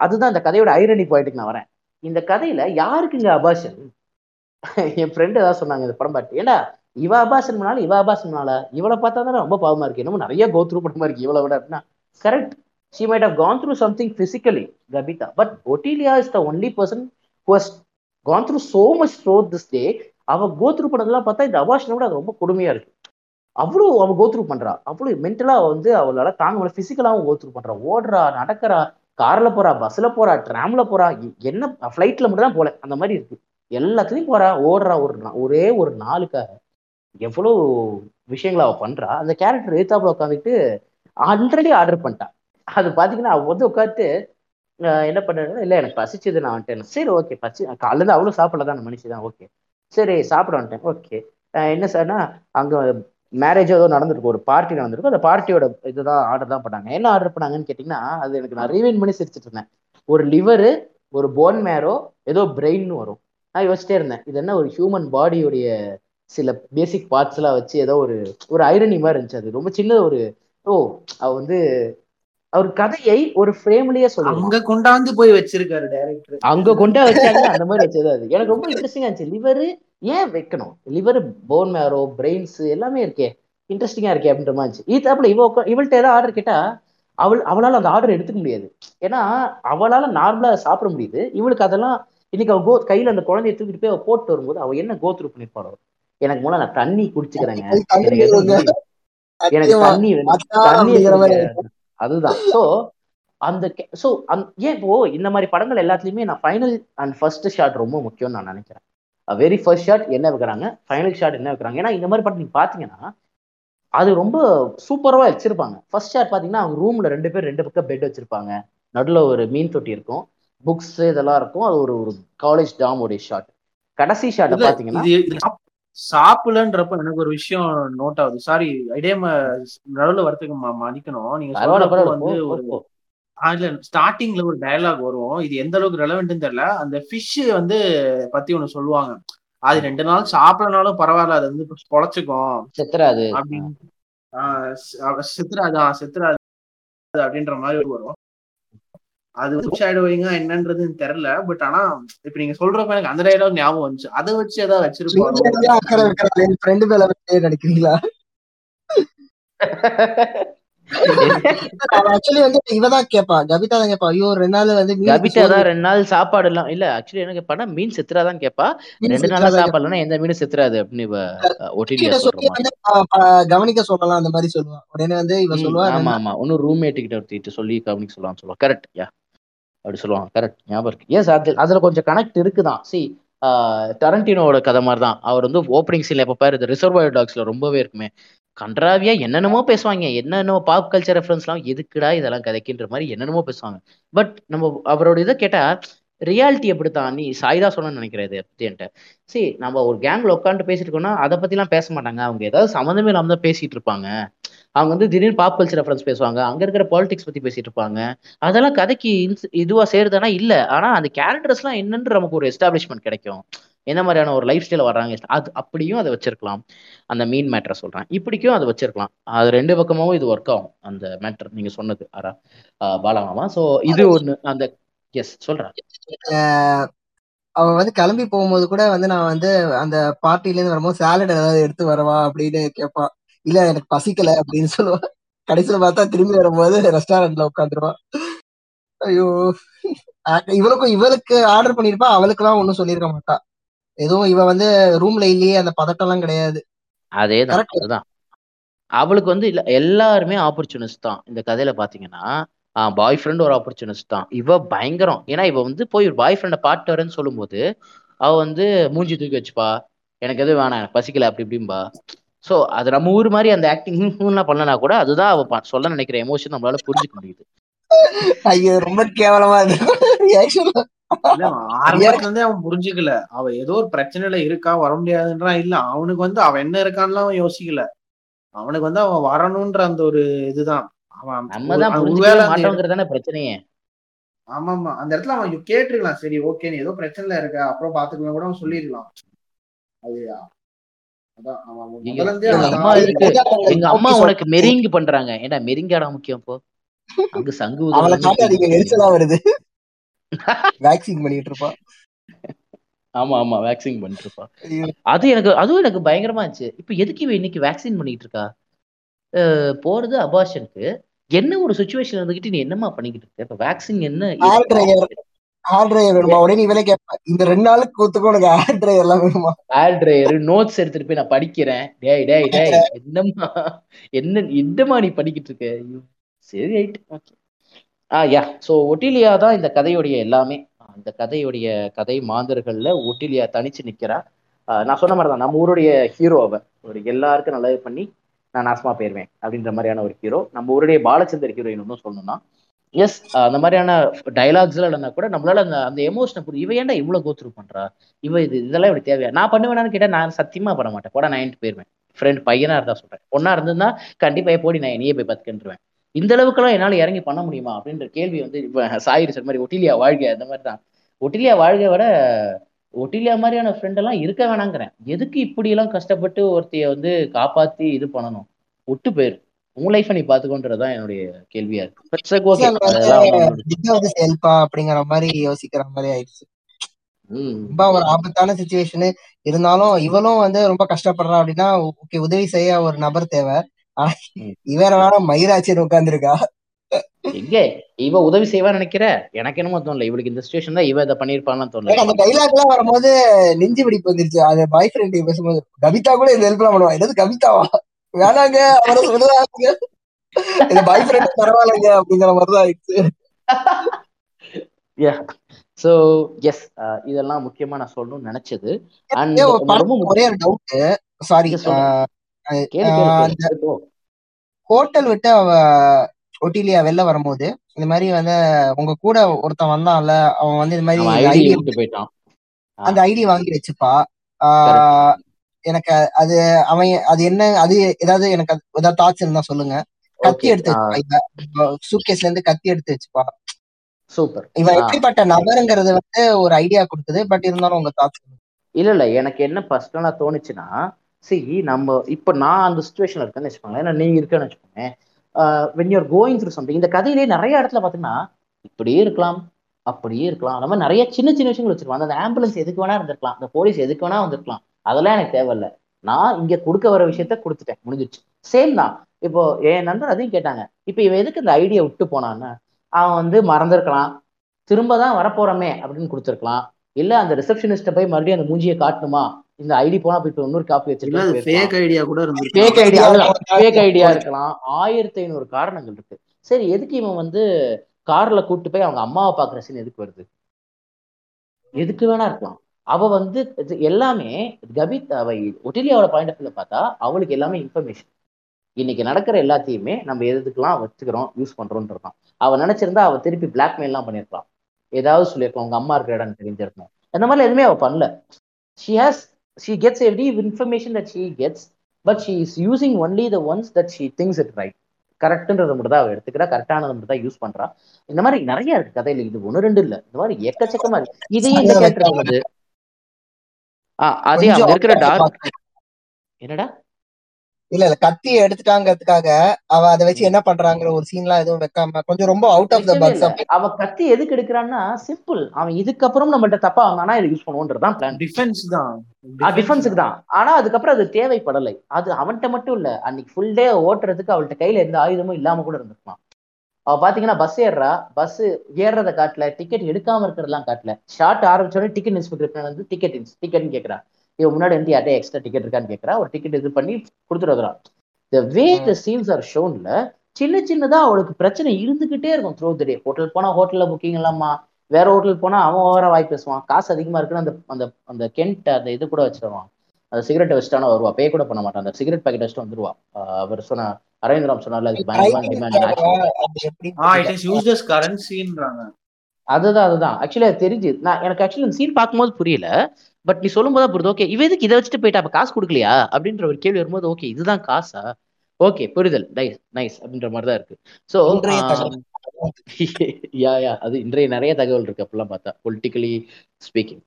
அதுதான் இந்த கதையோட ஐரணி பாயிண்ட்டுக்கு நான் வரேன். இந்த கதையில யாருக்கு இங்க அபாஷன் என் ஃப்ரெண்டு ஏதாவது சொன்னாங்க இந்த படம் பார்த்து ஏண்டா இவ அபாசன் பண்ணாலும் இவ அபாசன் பண்ணால இவளை பார்த்தா தானே ரொம்ப பாவமா இருக்கு. என்னமோ நிறைய கோத்ரூ படமா இருக்கு இவளை விட அப்படின்னா. Correct she might have gone through something physically Gabita but Otilia is the only person who gone through so much much this day அவ கோத்ரூ பண்ணதெல்லாம் பார்த்தா இந்த அபாஷனை விட அது ரொம்ப கொடுமையா இருக்கு. அவ்வளோ அவ கோத்ரூ பண்றா. அவ்வளோ மென்டலா வந்து அவளால தாங்க முடியல. பிசிக்கலாவும் கோத்ரூ பண்றா. ஓடுறா நடக்கிறா கார்ல போறா பஸ்ல போறா டிராம்ல போறா என்ன ஃபிளைட்ல மட்டும் தான் போல அந்த மாதிரி இருக்கு. எல்லாத்துலேயும் போறா ஓடுறா ஒரு ஒரே ஒரு நாளுக்காக எவ்வளோ விஷயங்களை அவள் பண்றா. அந்த கேரக்டர் எழுத்தாப்புல உட்காந்துக்கிட்டு ஆல்ரெடி ஆர்டர் பண்ணிட்டா. அது பார்த்தீங்கன்னா அவ வந்து உட்காந்து என்ன பண்ணுறது இல்லை எனக்கு பசிச்சது நான் வந்துட்டேன். சரி ஓகே பசி காலைல அவ்வளோ சாப்பிடல தான் மனுஷி தான் ஓகே சரி சாப்பிட வந்துட்டேன் ஓகே என்ன சார்னா அங்கே மேரேஜ் ஏதோ நடந்திருக்கும் ஒரு பார்ட்டி நடந்திருக்கும் அந்த பார்ட்டியோட இதுதான் ஆர்டர் தான் பண்ணாங்க. என்ன ஆர்டர் பண்ணாங்கன்னு கேட்டிங்கன்னா அது எனக்கு நான் ரீவைன் பண்ணி சிரிச்சிட்டு இருந்தேன். ஒரு லிவரு ஒரு போன் மேரோ ஏதோ பிரெயின்னு வரும். நான் யோசிச்சிட்டே இருந்தேன். இது என்ன ஒரு ஹியூமன் பாடியோடைய சில பேசிக் பார்ட்ஸ் எல்லாம் வச்சு ஏதோ ஒரு ஒரு ஐரணி மாதிரி இருந்துச்சு. அது ரொம்ப சின்ன ஒரு ஓ அவ வந்து அவர் கதையை ஒரு ஃப்ரேம்லயே சொல்லுவாங்க அங்க கொண்டாந்து போய் வச்சிருக்காரு டைரக்டர் அங்க கொண்டே வச்சாங்க அந்த மாதிரி வச்சது அது. எனக்கு ரொம்ப இன்ட்ரெஸ்டிங்கா இருந்துச்சு. லிவர் ஏன் வைக்கணும்? லிவர் போன் மேரோ பிரெயின்ஸ் எல்லாமே இருக்கே. இன்ட்ரெஸ்டிங்கா இருக்கே அப்படின்ற மாதிரி இருந்துச்சு. இது அப்படி இவ இவள்கிட்ட ஏதாவது ஆர்டர் கேட்டா அவள் அவளால அந்த ஆர்டர் எடுத்துக்க முடியாது. ஏன்னா அவளால நார்மலா சாப்பிட முடியுது. இவளுக்கு அதெல்லாம் இன்னைக்கு அவ கோ கையில அந்த குழந்தைய தூக்கிட்டு போய் அவ போட்டு வரும்போது அவ என்ன கோத்ரூ பண்ணிருப்பாளோ எனக்கு மூலம் நான் தண்ணி குடிச்சுக்கிறேங்க. எனக்கு. தண்ணி தண்ணி அதுதான். சோ அந்த சோ ஏன் இப்போ இந்த மாதிரி படங்கள் எல்லாத்துலயுமே நான் ஃபைனல் அண்ட் ஃபர்ஸ்ட் ஷாட் ரொம்ப முக்கியம்னு நான் நினைக்கிறேன். வெரி ஃபர்ஸ்ட் ஷாட் என்ன வைக்கிறாங்க? ஃபைனல் ஷாட் என்ன வைக்கிறாங்க? ஏன்னா இந்த மாதிரி படம் நீங்க பாத்தீங்கன்னா அது ரொம்ப சூப்பரவா வச்சிருப்பாங்க. ஃபர்ஸ்ட் ஷாட் பாத்தீங்கன்னா அவங்க ரூம்ல ரெண்டு பேர் ரெண்டு பக்கம் பெட் வச்சிருப்பாங்க. நடுவுல ஒரு மீன் தொட்டி இருக்கும். புக்ஸ் இதெல்லாம் இருக்கும். அது ஒரு ஒரு காலேஜ் டாமோடைய ஷாட் கடைசி இல்ல, பாத்தீங்கன்னா சாப்பிடலன்றப்ப எனக்கு ஒரு விஷயம் நோட் ஆகுது. சாரி இடையே நடுவுல வரத்துக்கு ம- மன்னிக்கணும். நீங்க சொல்றப்போ வந்து ஒரு இல்ல ஸ்டார்டிங்ல ஒரு டயலாக் வரும். இது எந்த அளவுக்கு ரெலவெண்ட்னு தெரியல. அந்த ஃபிஷ் வந்து பத்தி ஒண்ணு சொல்லுவாங்க. அது ரெண்டு நாள் சாப்பிடனாலும் பரவாயில்ல. அது வந்து பொழைச்சுக்கும். செத்துறாது. அப்படின்னு. ஆஹ் சி- அவ- சித்ராதான் சித்ராது அப்படின்ற மாதிரி வரும். அது ஷேடோவிங்கா என்னன்றது தெரியல. பட் ஆனா இப்ப நீங்க சொல்றப்ப எனக்கு அந்த டயலாக் ஞாபகம் வந்துச்சு. அதை வச்சு ஏதாவது நினைக்கிறீங்களா? ஆக்சுவலி வந்து இவதான் கேப்பா. கவிதா தான் கேப்பா. ஐயோ ரெண்டு நாள் வந்து கபிதா தான் ரெண்டு நாள் சாப்பாடு எல்லாம் இல்ல ஆக்சுவலி என்ன கேப்பானா மீன் செத்துறாதான் கேப்பா. ரெண்டு நாளா எந்த மீனும் செத்துறாது அப்படின்னு கவனிக்க சொல்லலாம் அந்த மாதிரி சொல்லுவா. உடனே வந்து இவ ம், சொல்லுவா ஆமா ஆமா. இன்னும் ரூம்மேட் கிட்ட ஒருத்திட்டு சொல்லி கவனிக்க சொல்லலாம் சொல்லுவா. கரெக்ட் யா அப்படி சொல்லுவாங்க. கரெக்ட் ஞாபகம் இருக்கு. எஸ் அது அதுல கொஞ்சம் கனெக்ட் இருக்குதான். சி டரண்டினோட கதை மாதிரி தான் அவர் வந்து ஓப்பனிங் சீன்ல எப்ப பாரு ரிசர்வாயர் டாக்ஸ்ல ரொம்பவே இருக்குமே. கன்றாவியா என்னென்னமோ பேசுவாங்க. என்னென்னமோ பாப் கல்ச்சர் ரெஃபரன்ஸ்லாம் எதுக்குடா இதெல்லாம் கதைக்கின்ற மாதிரி என்னென்னமோ பேசுவாங்க. பட் நம்ம அவரோட இதை கேட்டா ரியாலிட்டி அப்படித்தான் நீ சாய்தா சொன்னு நினைக்கிறேன் இதை சரி நம்ம ஒரு கேங்ல உட்காந்து பேசிட்டு இருக்கோம்னா அதை பத்திலாம் பேச மாட்டாங்க. அவங்க ஏதாவது சம்மந்தமே இல்லாம தான் பேசிட்டு இருப்பாங்க. அவங்க வந்து திடீர்னு பாப் கல்ச்சர் ரெஃபரன்ஸ் பேசுவாங்க. அங்க இருக்கிற பாலிடிக்ஸ் பத்தி பேசிட்டு இருப்பாங்க. அதெல்லாம் கதைக்கு ins- இதுவா சேருதானா இல்ல. ஆனா அந்த கேரக்டர்ஸ்லாம் என்னன்னு நமக்கு ஒரு எஸ்டாப்ளிஷ்மெண்ட் கிடைக்கும். என்ன மாதிரியான ஒரு லைஃப் ஸ்டைல வர்றாங்க? அது அப்படியும் அதை வச்சிருக்கலாம். அந்த மீன் மேட்டரை சொல்றேன். இப்படிக்கும் அதை வச்சிருக்கலாம். அது ரெண்டு பக்கமாவும் இது ஒர்க் ஆகும். அந்த மேட்டர் நீங்க சொன்னது. ஆரா பாலாமாமா சோ இது ஒண்ணு. அந்த எஸ் சொல்றேன் ஆஹ் அவ வந்து கிளம்பி போகும்போது கூட வந்து நான் வந்து அந்த பார்ட்டில இருந்து வரும்போது சாலட் ஏதாவது எடுத்து வரவா அப்படின்னு கேட்பா. இல்ல எனக்கு பசிக்கல அப்படின்னு சொல்லுவா. கடைசியில பார்த்தா திரும்பி வரும்போது ரெஸ்டாரண்ட்ல உட்காந்துருவா. ஐயோ. இவளுக்கும் இவளுக்கு ஆர்டர் பண்ணிருப்பா அவளுக்கெல்லாம் ஒன்றும் சொல்லியிருக்க மாட்டா. எதுவும் இவ வந்து ரூம்ல இல்லையே அந்த பதட்டம்லாம் கிடையாது. அதேதான் அவளுக்கு வந்து இல்ல எல்லாருமே ஆப்பர்ச்சுனிஸ்ட் தான். இந்த கதையில பாத்தீங்கன்னா பாய் ஃப்ரெண்ட் ஒரு ஆப்பர்ச்சுனிஸ்ட் தான். இவ பயங்கரம். ஏன்னா இவ வந்து போய் ஒரு பாய் ஃப்ரெண்டை பாட்டு வரேன்னு சொல்லும்போது அவ வந்து மூஞ்சி தூக்கி வச்சுப்பா. எனக்கு எதுவும் வேணாம் எனக்கு பசிக்கல அப்படி இப்படிம்பா. ஸோ அது நம்ம ஊர் மாதிரி அந்த ஆக்டிங்லாம் பண்ணனா கூட அதுதான் அவ சொல்ல நினைக்கிற எமோஷன் நம்மளால புரிஞ்சுக்க முடியுது. ஐயோ ரொம்ப கேவலமா ஆரம்பத்துல இருந்தே அவன் புரிஞ்சுக்கல. அவ ஏதோ ஒரு பிரச்சனையில இருக்கா வர முடியாதுன்றான் இல்ல அவனுக்கு வந்து அவன் என்ன இருக்கான்லாம் அவன் யோசிக்கல. அவனுக்கு வந்து அவன் வரணும்ன்ற அந்த ஒரு இதுதான். அவன் ஒருவேளை பிரச்சனையே. ஆமா ஆமா அந்த இடத்துல அவன் கேட்டிருக்கலாம். சரி ஓகே நீ ஏதோ பிரச்சனைல இருக்க. அப்புறம் பாத்துக்கலாம். கூட அவன் சொல்லிருக்கலாம் அது அதான் அவன் ஐயோ, முதல்ல இருந்தே எங்க அம்மா தான் இருக்கு. எங்க அம்மா ஓகே உனக்கு மெரிங்கு பண்றாங்க. ஏன்டா மெரிங்காடா முக்கியம் இப்போ? அங்க சங்கு அவளை காட்டாதீங்க எரிச்சலா வருது. வேக்சின் பண்ணிட்டு இருப்பா. ஆமா ஆமா வேக்சின் பண்ணிட்டு இருப்பா. அது எனக்கு அதுவும் எனக்கு பயங்கரமா இருந்துச்சு. இப்ப எதுக்கு இவ இன்னைக்கு வேக்சின் பண்ணிட்டு இருக்கா? போறது அபார்ஷனுக்கு என்ன ஒரு சுச்சுவேஷன் இருந்துகிட்டு நீ என்னம்மா பண்ணிக்கிட்டு இருக்க? இப்ப வேக்சின் என்ன ஹேர் ட்ரையர் வேணுமா? உடனே இவளே கேட்பா இந்த ரெண்டு நாளுக்கு கூத்துக்கும் உனக்கு ஹேர் ட்ரையர் எல்லாம் வேணுமா? ஹேர் ட்ரையர் நோட்ஸ் எடுத்துட்டு போய் நான் படிக்கிறேன். டேய் டேய் டேய் என்னம்மா? என்ன என்னம்மா நீ படிக்கிட்டு இருக்க? ஐயோ சரி right okay ah yeah so Otilia தான் இந்த கதையுடைய எல்லாமே. இந்த கதையுடைய கதை மாந்தர்கள்ல ஒட்டிலியா தனிச்சு நிக்கிறா. நான் சொன்ன மாதிரி தான் நம்ம ஊருடைய ஹீரோ அவ ஒரு எல்லாருக்கும் நல்லது பண்ணி நான் நாசமா போயிருவேன் அப்படின்ற மாதிரியான ஒரு ஹீரோ நம்ம ஊருடைய பாலச்சந்தர் ஹீரோயின் ஒன்றும் சொல்லணும்னா எஸ் அந்த மாதிரியான டைலாக்ஸ்லாம் எல்லாம் கூட நம்மளால அந்த அந்த எமோஷனை புரியும் இவ ஏன்டா இவ்வளவு கோத்ரூ பண்றா? இவ இது இதெல்லாம் இப்படி தேவையா? நான் பண்ணுவேனான்னு கேட்டா நான் சத்தியமா பண்ண மாட்டேன். கூட நான் போயிருவேன். ஃப்ரெண்ட் பையனா இருந்தா சொல்றேன். பொண்ணா இருந்திருந்தா கண்டிப்பா போடி நான் நீயே போய் பத்துக்கின்றுவேன் இந்த அளவுக்குலாம் என்னால இறங்கி பண்ண முடியுமா? அப்படின்ற கேள்வி வந்து இப்ப சார் சொன்ன மாதிரி ஒட்டிலியா வாழ்க அந்த மாதிரி தான். ஒட்டிலியா வாழ்க விட ஒட்டிலியா மாதிரியான ஃப்ரெண்ட் எல்லாம் இருக்க வேணாங்கிறேன் எதுக்கு இப்படி எல்லாம் கஷ்டப்பட்டு ஒருத்தைய வந்து காப்பாத்தி இது பண்ணணும்? ஒட்டு போயிரு. உன் லைஃபை நீ பாத்துக்கோன்றதுதான் என்னுடைய கேள்வியா இருக்கு. செல்பா அப்படிங்கிற மாதிரி யோசிக்கிற மாதிரி ஆயிடுச்சு. ம். ரொம்ப ஒரு ஆபத்தான சுச்சுவேஷன் இருந்தாலும் இவளும் வந்து ரொம்ப கஷ்டப்படுறா அப்படின்னா ஓகே உதவி செய்ய ஒரு நபர் தேவை. இவர வேணா மயிராச்சின்னு உட்கார்ந்துருக்கா. எங்க? இவ உதவி செய்வான்னு நினைக்கிற? எனக்கு என்னமோ தோணல. இவளுக்கு இந்த சுச்சுவேஷன் தான் இவ இதை பண்ணிருப்பான்னு தோணல. அந்த டைலாக் எல்லாம் வரும்போது நெஞ்சு பிடிப்பு வந்துருச்சு. அது பாய் ஃப்ரெண்ட் பேசும்போது கவிதா கூட இந்த ஹெல்ப் எல்லாம் பண்ணுவா. என்னது கவிதாவா? வேணாங்க அவரை சொல்லுவாங்க இது பாய் ஃப்ரெண்ட் பரவாயில்லைங்க அப்படிங்கிற மாதிரிதான் ஆயிடுச்சு. சோ எஸ் இதெல்லாம் முக்கியமா நான் சொல்லணும்னு நினைச்சது. அண்ட் ரொம்ப ஒரே ஒரு டவுட் சாரி கேளு போ. ஹோட்டல் விட்டு அவ ஒட்டிலியா வெளில வரும்போது இந்த மாதிரி வந்து உங்க கூட ஒருத்தன் வந்தான்ல அவன் வந்து இந்த மாதிரி ஐடி போயிட்டான். அந்த ஐடி வாங்கி வச்சுப்பா. எனக்கு அது அவன் அது என்ன அது ஏதாவது எனக்கு ஏதாவது தாட்ஸ் இருந்தா சொல்லுங்க. கத்தி எடுத்து சூட்கேஸ்ல இருந்து கத்தி எடுத்து வச்சுப்பா. சூப்பர். இவன் எப்படிப்பட்ட நபருங்கிறது வந்து ஒரு ஐடியா கொடுக்குது பட் இருந்தாலும் உங்க தாட்ஸ் இல்ல இல்ல. எனக்கு என்ன பர்சனலா தோணுச்சுன்னா சி நம்ம இப்ப நான் அந்த சுச்சுவேஷன்ல இருக்கேன்னு வச்சுக்கோங்களேன். ஏன்னா நீங்க இருக்கேன்னு வச்சுக்கோங்க when you're going through something இந்த கதையிலே நிறைய இடத்துல பாத்தீங்கன்னா இப்படியே இருக்கலாம் அப்படியே இருக்கலாம். அந்த மாதிரி நிறைய சின்ன சின்ன விஷயங்கள் வச்சிருப்பாங்க. அந்த ஆம்புலன்ஸ் எதுக்கு வேணா இருந்திருக்கலாம். அந்த போலீஸ் எதுக்கு வேணா வந்திருக்கலாம். அதெல்லாம் எனக்கு தேவையில்ல. நான் இங்க கொடுக்க வர விஷயத்த கொடுத்துட்டேன். முடிஞ்சிச்சு சேம் தான். இப்போ என் நண்பர் அதையும் கேட்டாங்க. இப்போ இவன் எதுக்கு இந்த ஐடியா விட்டு போனான்னு அவன் வந்து மறந்துருக்கலாம். திரும்ப தான் வரப்போறோமே அப்படின்னு கொடுத்துருக்கலாம். இல்ல அந்த ரிசப்ஷனிஸ்ட போய் மறுபடியும் அந்த மூஞ்சியை காட்டணுமா? இந்த ஐடி போனா போய் இப்ப இன்னொரு காப்பி வச்சிருக்கேன் ஃபேக் ஐடியா கூட இருந்திருக்கு ஃபேக் ஐடியா ஃபேக் ஐடியா போயிட்டு. இருக்கலாம். ஆயிரத்தி ஐநூறு காரணங்கள் இருக்கு. சரி எதுக்கு இவன் வந்து கார்ல கூட்டு போய் அவங்க அம்மாவை பாக்குற சீன் எதுக்கு வருது? எதுக்கு வேணா இருக்கலாம். அவ வந்து எல்லாமே கபித் அவ ஒட்டிலியாவோட பாயிண்ட் ஆஃப் வியூல பார்த்தா அவளுக்கு எல்லாமே இன்ஃபர்மேஷன் இன்னைக்கு நடக்கிற எல்லாத்தையுமே நம்ம எதுக்கெல்லாம் வச்சுக்கிறோம் யூஸ் பண்றோம்ன்றதான் அவ நினைச்சிருந்தா அவ திருப்பி பிளாக்மெயில்லாம் பண்ணிருக்கலாம். ஏதாவது சொல்லியிருக்கலாம் உங்க அம்மா இருக்கிற இடம் தெரிஞ்சிருக்கும். அந்த மாதிரி எதுவுமே அவ பண்ணல. She has she gets every information that she gets but she is using only the ones that she thinks it right கரெக்ட்ன்றத மட்டும் தான் அவ எடுத்துக்கிறா கரெக்டானதை மட்டும் தான் யூஸ் பண்றா. இந்த மாதிரி நிறைய இருக்கு கதையில. இது ஒன்று ரெண்டு இல்ல. இந்த மாதிரி எக்கச்சக்கமா இருக்கு. இதையே இந்த கேரக்டர் அதே அங்க இருக்கிற டார்க். என்னடா? இல்ல இல்ல கத்தியை எடுத்துட்டாங்கிறதுக்காக அவ அதை வச்சு என்ன பண்றாங்கிற ஒரு சீன்லாம் எதுவும் வைக்காம கொஞ்சம் ரொம்ப அவுட் ஆஃப் த பக்ஸ் அவ கத்தி எதுக்கு எடுக்கிறான்னா சிம்பிள் அவன் இதுக்கப்புறம் நம்மள்ட்ட தப்பா வந்தானா இதை யூஸ் பண்ணுவோன்றதுதான் பிளான் டிஃபென்ஸ் தான். டிஃபென்ஸுக்கு தான். ஆனா அதுக்கப்புறம் அது தேவைப்படலை. அது அவன்கிட்ட மட்டும் இல்ல. அன்னைக்கு ஃபுல் டே ஓட்டுறதுக்கு அவள்கிட்ட கையில எந்த ஆயுதமும் இல்லாம கூட இருந்திருக்கலாம். அவ பாத்தீங்கன்னா பஸ் ஏறுறா. பஸ் ஏறுறத காட்டல. டிக்கெட் எடுக்காம இருக்கிறதெல்லாம் காட்டல. ஷார்ட் ஆரம்பிச்சோடனே டிக்கெட் இன்ஸ்பெக்டர் வந்து டிக்கெட் டிக்கெட்னு கேக்குறா. இவன் முன்னாடி வந்து யார்ட்டே எக்ஸ்ட்ரா டிக்கெட் இருக்கான்னு கேக்குறா. ஒரு டிக்கெட் இது பண்ணி கொடுத்துட்டு வந்துறான் த வே த சீன்ஸ் ஆர் ஷோன்ல சின்ன சின்னதா அவளுக்கு பிரச்சனை இருந்துகிட்டே இருக்கும் த்ரூ த டே ஹோட்டல் போனா ஹோட்டல்ல புக்கிங் இல்லாமா வேற ஹோட்டல் போனா அவன் ஓவரா வாய் பேசுவான். காசு அதிகமா இருக்குன்னு அந்த அந்த அந்த கெண்ட் அந்த இது கூட வச்சிருவான். அந்த சிகரெட் வச்சுட்டானா வருவா. பே கூட பண்ண மாட்டான். அந்த சிகரெட் பாக்கெட் வச்சுட்டு வந்துருவா. ஆஹ் அவர் சொன்ன அரவிந்தராம் சொன்னார்ல அதுக்கு பயங்கரமான டிமாண்ட் அது அதுதான் அதுதான். ஆக்சுவலி அது தெரிஞ்சு. நான் எனக்கு ஆக்சுவலி இந்த சீன் பார்க்கும்போது புரியல. பட் நீ சொல்லும்போது புரியுது. ஓகே இவ எதுக்கு இதை வச்சுட்டு போயிட்டா அப்ப காசு கொடுக்கலையா? அப்படின்ற ஒரு கேள்வி வரும்போது ஓகே இதுதான் காசா? ஓகே புரிதல். நைஸ் நைஸ் அப்படின்ற மாதிரி தான் இருக்கு ஸோ. யா யா அது இன்றைய நிறைய தகவல் இருக்கு. அப்பெல்லாம் பார்த்தா பொலிட்டிக்கலி ஸ்பீக்கிங்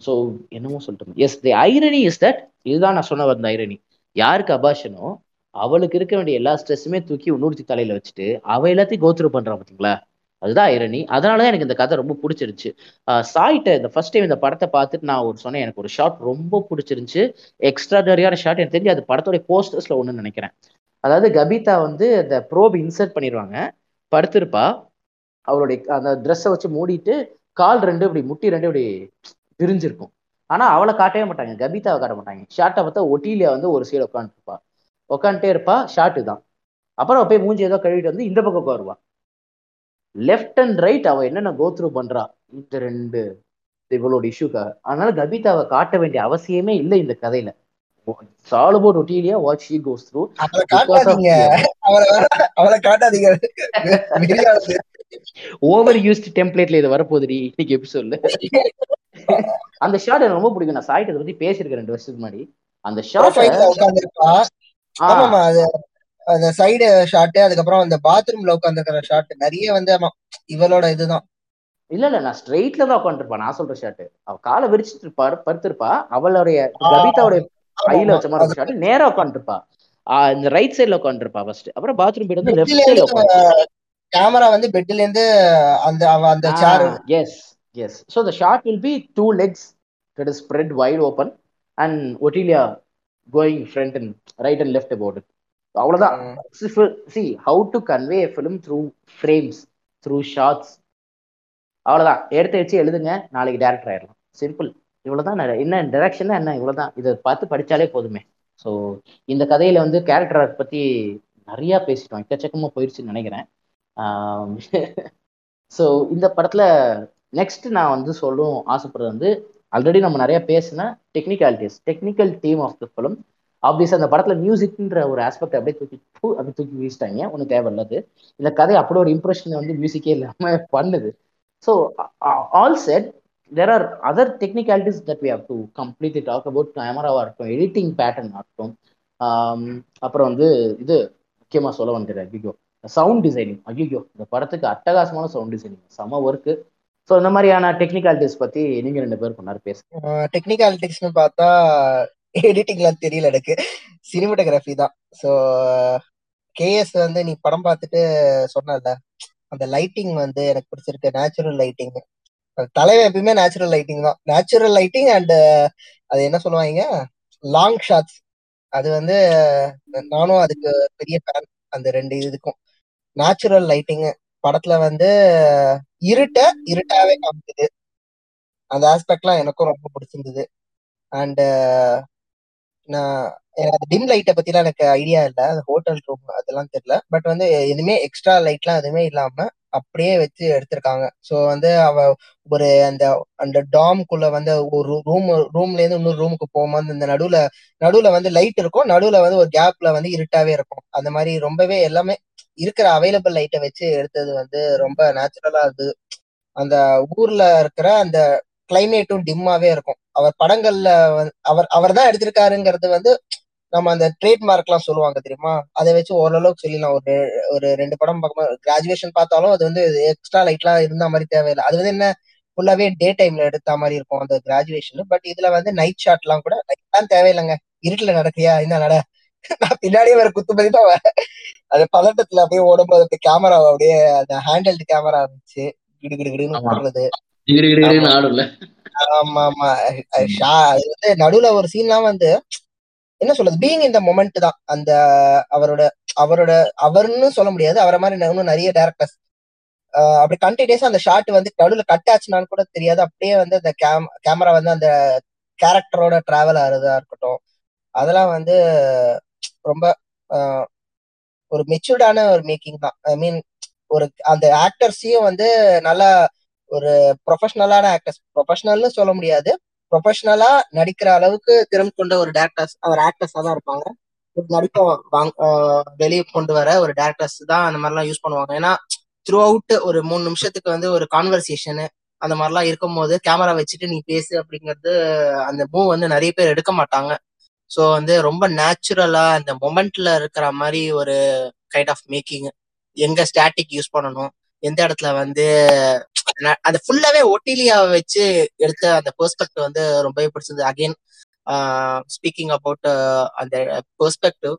ஸோ என்னமோ சொல்லிட்டு yes the irony is that இதுதான் நான் சொன்ன வந்த ஐரணி யாருக்கு அபாஷனோ அவளுக்கு இருக்க வேண்டிய எல்லா ஸ்ட்ரெஸ்ஸுமே தூக்கி இன்னொருத்தி தலையில வச்சுட்டு அவ எல்லாத்தையும் கோத்ரூ பண்றான் பார்த்தீங்களா அதுதான் ஐரணி அதனாலதான் எனக்கு இந்த கதை ரொம்ப பிடிச்சிருந்துச்சு. சாயிட்ட இந்த ஃபர்ஸ்ட் டைம் இந்த படத்தை பார்த்துட்டு நான் ஒரு சொன்னேன் எனக்கு ஒரு ஷாட் ரொம்ப பிடிச்சிருந்துச்சு. எக்ஸ்ட்ராடரியான ஷாட் எனக்கு தெரிஞ்சு அது படத்தோட போஸ்டர்ஸ்ல ஒன்று நினைக்கிறேன். அதாவது கபிதா வந்து அந்த ப்ரோப் இன்சர்ட் பண்ணிடுவாங்க. படுத்திருப்பா. அவளுடைய அந்த ட்ரெஸ்ஸை வச்சு மூடிட்டு கால் ரெண்டு இப்படி முட்டி ரெண்டு இப்படி விரிஞ்சிருக்கும் ஆனா அவளை காட்டவே மாட்டாங்க. கபிதாவை காட்ட மாட்டாங்க. ஷார்ட்டை பார்த்தா ஒட்டிலியா வந்து ஒரு சைடு உட்காந்துருப்பா உட்காந்துட்டே இருப்பா ஷார்ட்டு தான். அப்புறம் போய் மூஞ்சி ஏதோ கழுவிட்டு வந்து இந்த பக்கம் உட்காருவா. லெஃப்ட் அண்ட் ரைட் அவ என்னென்ன கோத்ரூ பண்றா? இந்த ரெண்டு. இவளோட இஷ்யூக்காக அதனால கபிதாவை காட்ட வேண்டிய அவசியமே இல்லை இந்த கதையில. சாலுபோ ரொட்டீலியா வாட் ஷீ கோஸ் த்ரூ அவளை காட்டாதீங்க. ஓவர் யூஸ்ட் டெம்ப்ளேட்ல இது வரப்போகுதுடி. இன்னைக்கு எபிசோட்ல அந்த ஷாட் எனக்கு ரொம்ப பிடிக்கும். நான் சாயிட்டு பத்தி பேசியிருக்கேன் ரெண்டு வருஷத்துக்கு முன்னாடி. அந்த ஷாட் அந்த சைடு ஷாட் அதுக்கப்புறம் அந்த பாத்ரூம்ல உட்காந்துருக்கிற ஷாட் நிறைய வந்து இவளோட இதுதான். இல்ல இல்ல நான் ஸ்ட்ரெயிட்ல தான் உட்காந்துருப்பா நான் சொல்ற ஷாட் அவ காலை விரிச்சிட்டு இருப்பா படுத்திருப்பா. அவளுடைய கவிதாவுடைய கையில. வச்ச மாதிரி ஷாட் நேரா உட்காந்துருப்பா இந்த ரைட் சைடுல உட்காந்துருப்பா ஃபர்ஸ்ட் அப்புறம் பாத்ரூம் போயிட்டு வந்து லெஃப்ட் சைடுல கேமரா வந்து பெட்ல இருந்து அந்த அவ அந்த chair yes yes so the shot will be two legs it is spread wide open and Otilia going front and right and left about it அவ்வளோதான் see how to convey film through frames through shots அவ்வளோதான் எடுத்து வச்சு எழுதுங்க. நாளைக்கு டேரக்டர் ஆயிடலாம். சிம்பிள் இவ்வளோதான் என்ன டைரக்ஷன் என்ன? இவ்வளோதான் இதை பார்த்து படிச்சாலே போதுமே. ஸோ இந்த கதையில வந்து கேரக்டரை பற்றி நிறையா பேசிட்டோம். எக்கச்சக்கமாக போயிடுச்சுன்னு நினைக்கிறேன். ஸோ இந்த படத்தில் நெக்ஸ்ட் நான் வந்து சொல்லும் ஆசைப்படுறது வந்து ஆல்ரெடி நம்ம நிறைய பேசின technicalities technical team of the film obvious அந்த படத்தில் மியூசிக்ன்ற ஒரு ஆஸ்பெக்ட் அப்படியே தூக்கி அப்படியே அப்படி தூக்கி வீசிட்டாங்க. ஒன்றும் தேவையில்லாது இந்த கதை அப்படி ஒரு இம்ப்ரெஷன் வந்து மியூசிக்கே இல்லாமல் பண்ணுது. So all set there are other technicalities that we have to completely talk about கேமராவாக இருக்கட்டும் எடிட்டிங் பேட்டர்ன் ஆகட்டும் அப்புறம் வந்து இது முக்கியமாக சொல்ல வந்துடுறேன் ஐயோ சவுண்ட் டிசைனிங் ஐயோ இந்த படத்துக்கு அட்டகாசமான சவுண்ட் டிசைனிங் செம ஒர்க்கு ஸோ இந்த மாதிரியான டெக்னிக்காலிட்டிஸ் பற்றி நீங்கள் ரெண்டு பேரும் கொண்டாரு பேசுங்க. டெக்னிக்காலிட்டிக்ஸ்னு பார்த்தா எடிட்டிங்லாம் தெரியல எனக்கு. சினிமோட்டோகிராஃபி தான். ஸோ கேஎஸ் வந்து நீ படம் பார்த்துட்டு சொன்னல அந்த லைட்டிங் வந்து எனக்கு பிடிச்சிருக்கு. நேச்சுரல் லைட்டிங் தலைவன் எப்பயுமே நேச்சுரல் லைட்டிங் தான். நேச்சுரல் லைட்டிங் அண்ட் அது என்ன சொல்லுவாங்க? லாங் ஷாட்ஸ் அது வந்து நானும் அதுக்கு பெரிய ஃபேன் அந்த ரெண்டு இதுக்கும். நேச்சுரல் லைட்டிங்கு படத்துல வந்து இருட்ட இருட்டாவே காமிக்குது. அந்த ஆஸ்பெக்ட்லாம் எனக்கும் ரொம்ப பிடிச்சிருந்தது. அண்டு நான் எனக்கு அந்த டிம் லைட்டை பத்திலாம் எனக்கு ஐடியா இல்லை. அந்த ஹோட்டல் ரூம் அதெல்லாம் தெரியல. பட் வந்து எதுவுமே எக்ஸ்ட்ரா லைட்லாம் எதுவுமே இல்லாம அப்படியே வச்சு எடுத்திருக்காங்க. ஸோ வந்து அவ ஒரு அந்த அந்த டாம்குள்ள வந்து ஒரு ரூம் ரூம்ல இருந்து இன்னொரு ரூமுக்கு போகும்போது இந்த நடுவுல நடுவுல வந்து லைட் இருக்கும். நடுவுல வந்து ஒரு கேப்ல வந்து இருட்டாவே இருக்கும். அந்த மாதிரி ரொம்பவே எல்லாமே இருக்கிற அவைலபிள் லைட்டை வச்சு எடுத்தது வந்து ரொம்ப நேச்சுரலா அது அந்த ஊர்ல இருக்கிற அந்த கிளைமேட்டும் டிம்மாவே இருக்கும். அவர் படங்கள்ல அவர் அவர் தான் எடுத்திருக்காருங்கிறது வந்து நம்ம அந்த ட்ரேட்மார்க் எல்லாம் சொல்லுவாங்க தெரியுமா? அதை வச்சு ஓரளவுக்கு சொல்லிடலாம் ஒரு ஒரு ரெண்டு படம் பார்க்கும்போது கிராஜுவேஷன் பார்த்தாலும் அது வந்து எக்ஸ்ட்ரா லைட்லாம் இருந்த மாதிரி தேவையில்லை. அது வந்து என்ன ஃபுல்லாவே டே டைம்ல எடுத்த மாதிரி இருக்கும் அந்த கிராஜுவேஷன் பட் இதுல வந்து நைட் ஷாட் எல்லாம் கூட லைட்லாம் தேவையில்லைங்க. இருட்டுல நடக்கிறியா? என்ன நட நான் பின்னாடியே வேற குத்துமதி தான் வரேன் அது பதட்டத்துல அப்படியே ஓடும்போது அப்படியே கேமரா அப்படியே அந்த ஹேண்டல்டு கேமரா இருந்துச்சு கிடு கிடு கிடுன்னு ஆமா. போடுறது ஆமா. ஷா அது வந்து நடுவுல ஒரு சீன்லாம் வந்து என்ன சொல்றது? பீயிங் இந்த மொமெண்ட் தான். அந்த அவரோட அவரோட அவர்னு சொல்ல முடியாது. அவரை மாதிரி இன்னும் நிறைய டேரக்டர்ஸ் அப்படி கண்டினியூஸா அந்த ஷாட் வந்து நடுவுல கட் ஆச்சுனான்னு கூட தெரியாது. அப்படியே வந்து அந்த கேம் கேமரா வந்து அந்த கேரக்டரோட டிராவல் ஆகுறதா இருக்கட்டும். அதெல்லாம் வந்து ரொம்ப ஒரு மெச்சூர்டான ஒரு மேக்கிங் தான். ஐ மீன் ஒரு அந்த ஆக்டர்ஸையும் வந்து நல்லா ஒரு ப்ரொஃபஷனலான ஆக்டர்ஸ் ப்ரொஃபஷனல்னு சொல்ல முடியாது. ப்ரொஃபஷனலா நடிக்கிற அளவுக்கு திறம் கொண்ட ஒரு டேரக்டர்ஸ் அவர் ஆக்டர்ஸா தான் இருப்பாங்க. ஒரு நடிப்பை வெளியே கொண்டு வர ஒரு டேரக்டர்ஸ் தான் அந்த மாதிரிலாம் யூஸ் பண்ணுவாங்க. ஏன்னா த்ரூ அவுட் ஒரு மூணு நிமிஷத்துக்கு வந்து ஒரு கான்வர்சேஷனு அந்த மாதிரிலாம் இருக்கும்போது கேமரா வச்சுட்டு நீ பேசு அப்படிங்கிறது அந்த மூவ் வந்து நிறைய பேர் எடுக்க மாட்டாங்க. ஸோ வந்து ரொம்ப நேச்சுரலா அந்த மொமெண்ட்ல இருக்கிற மாதிரி ஒரு கைண்ட் ஆஃப் மேக்கிங் எங்க ஸ்டாட்டிக் யூஸ் பண்ணணும் எந்த இடத்துல வந்து அந்த ஃபுல்லாவே ஒட்டிலியா வச்சு எடுத்த அந்த பெர்ஸ்பெக்டிவ் வந்து ரொம்பவே பிடிச்சது. அகைன் ஸ்பீக்கிங் அபவுட் அந்த பெர்ஸ்பெக்டிவ்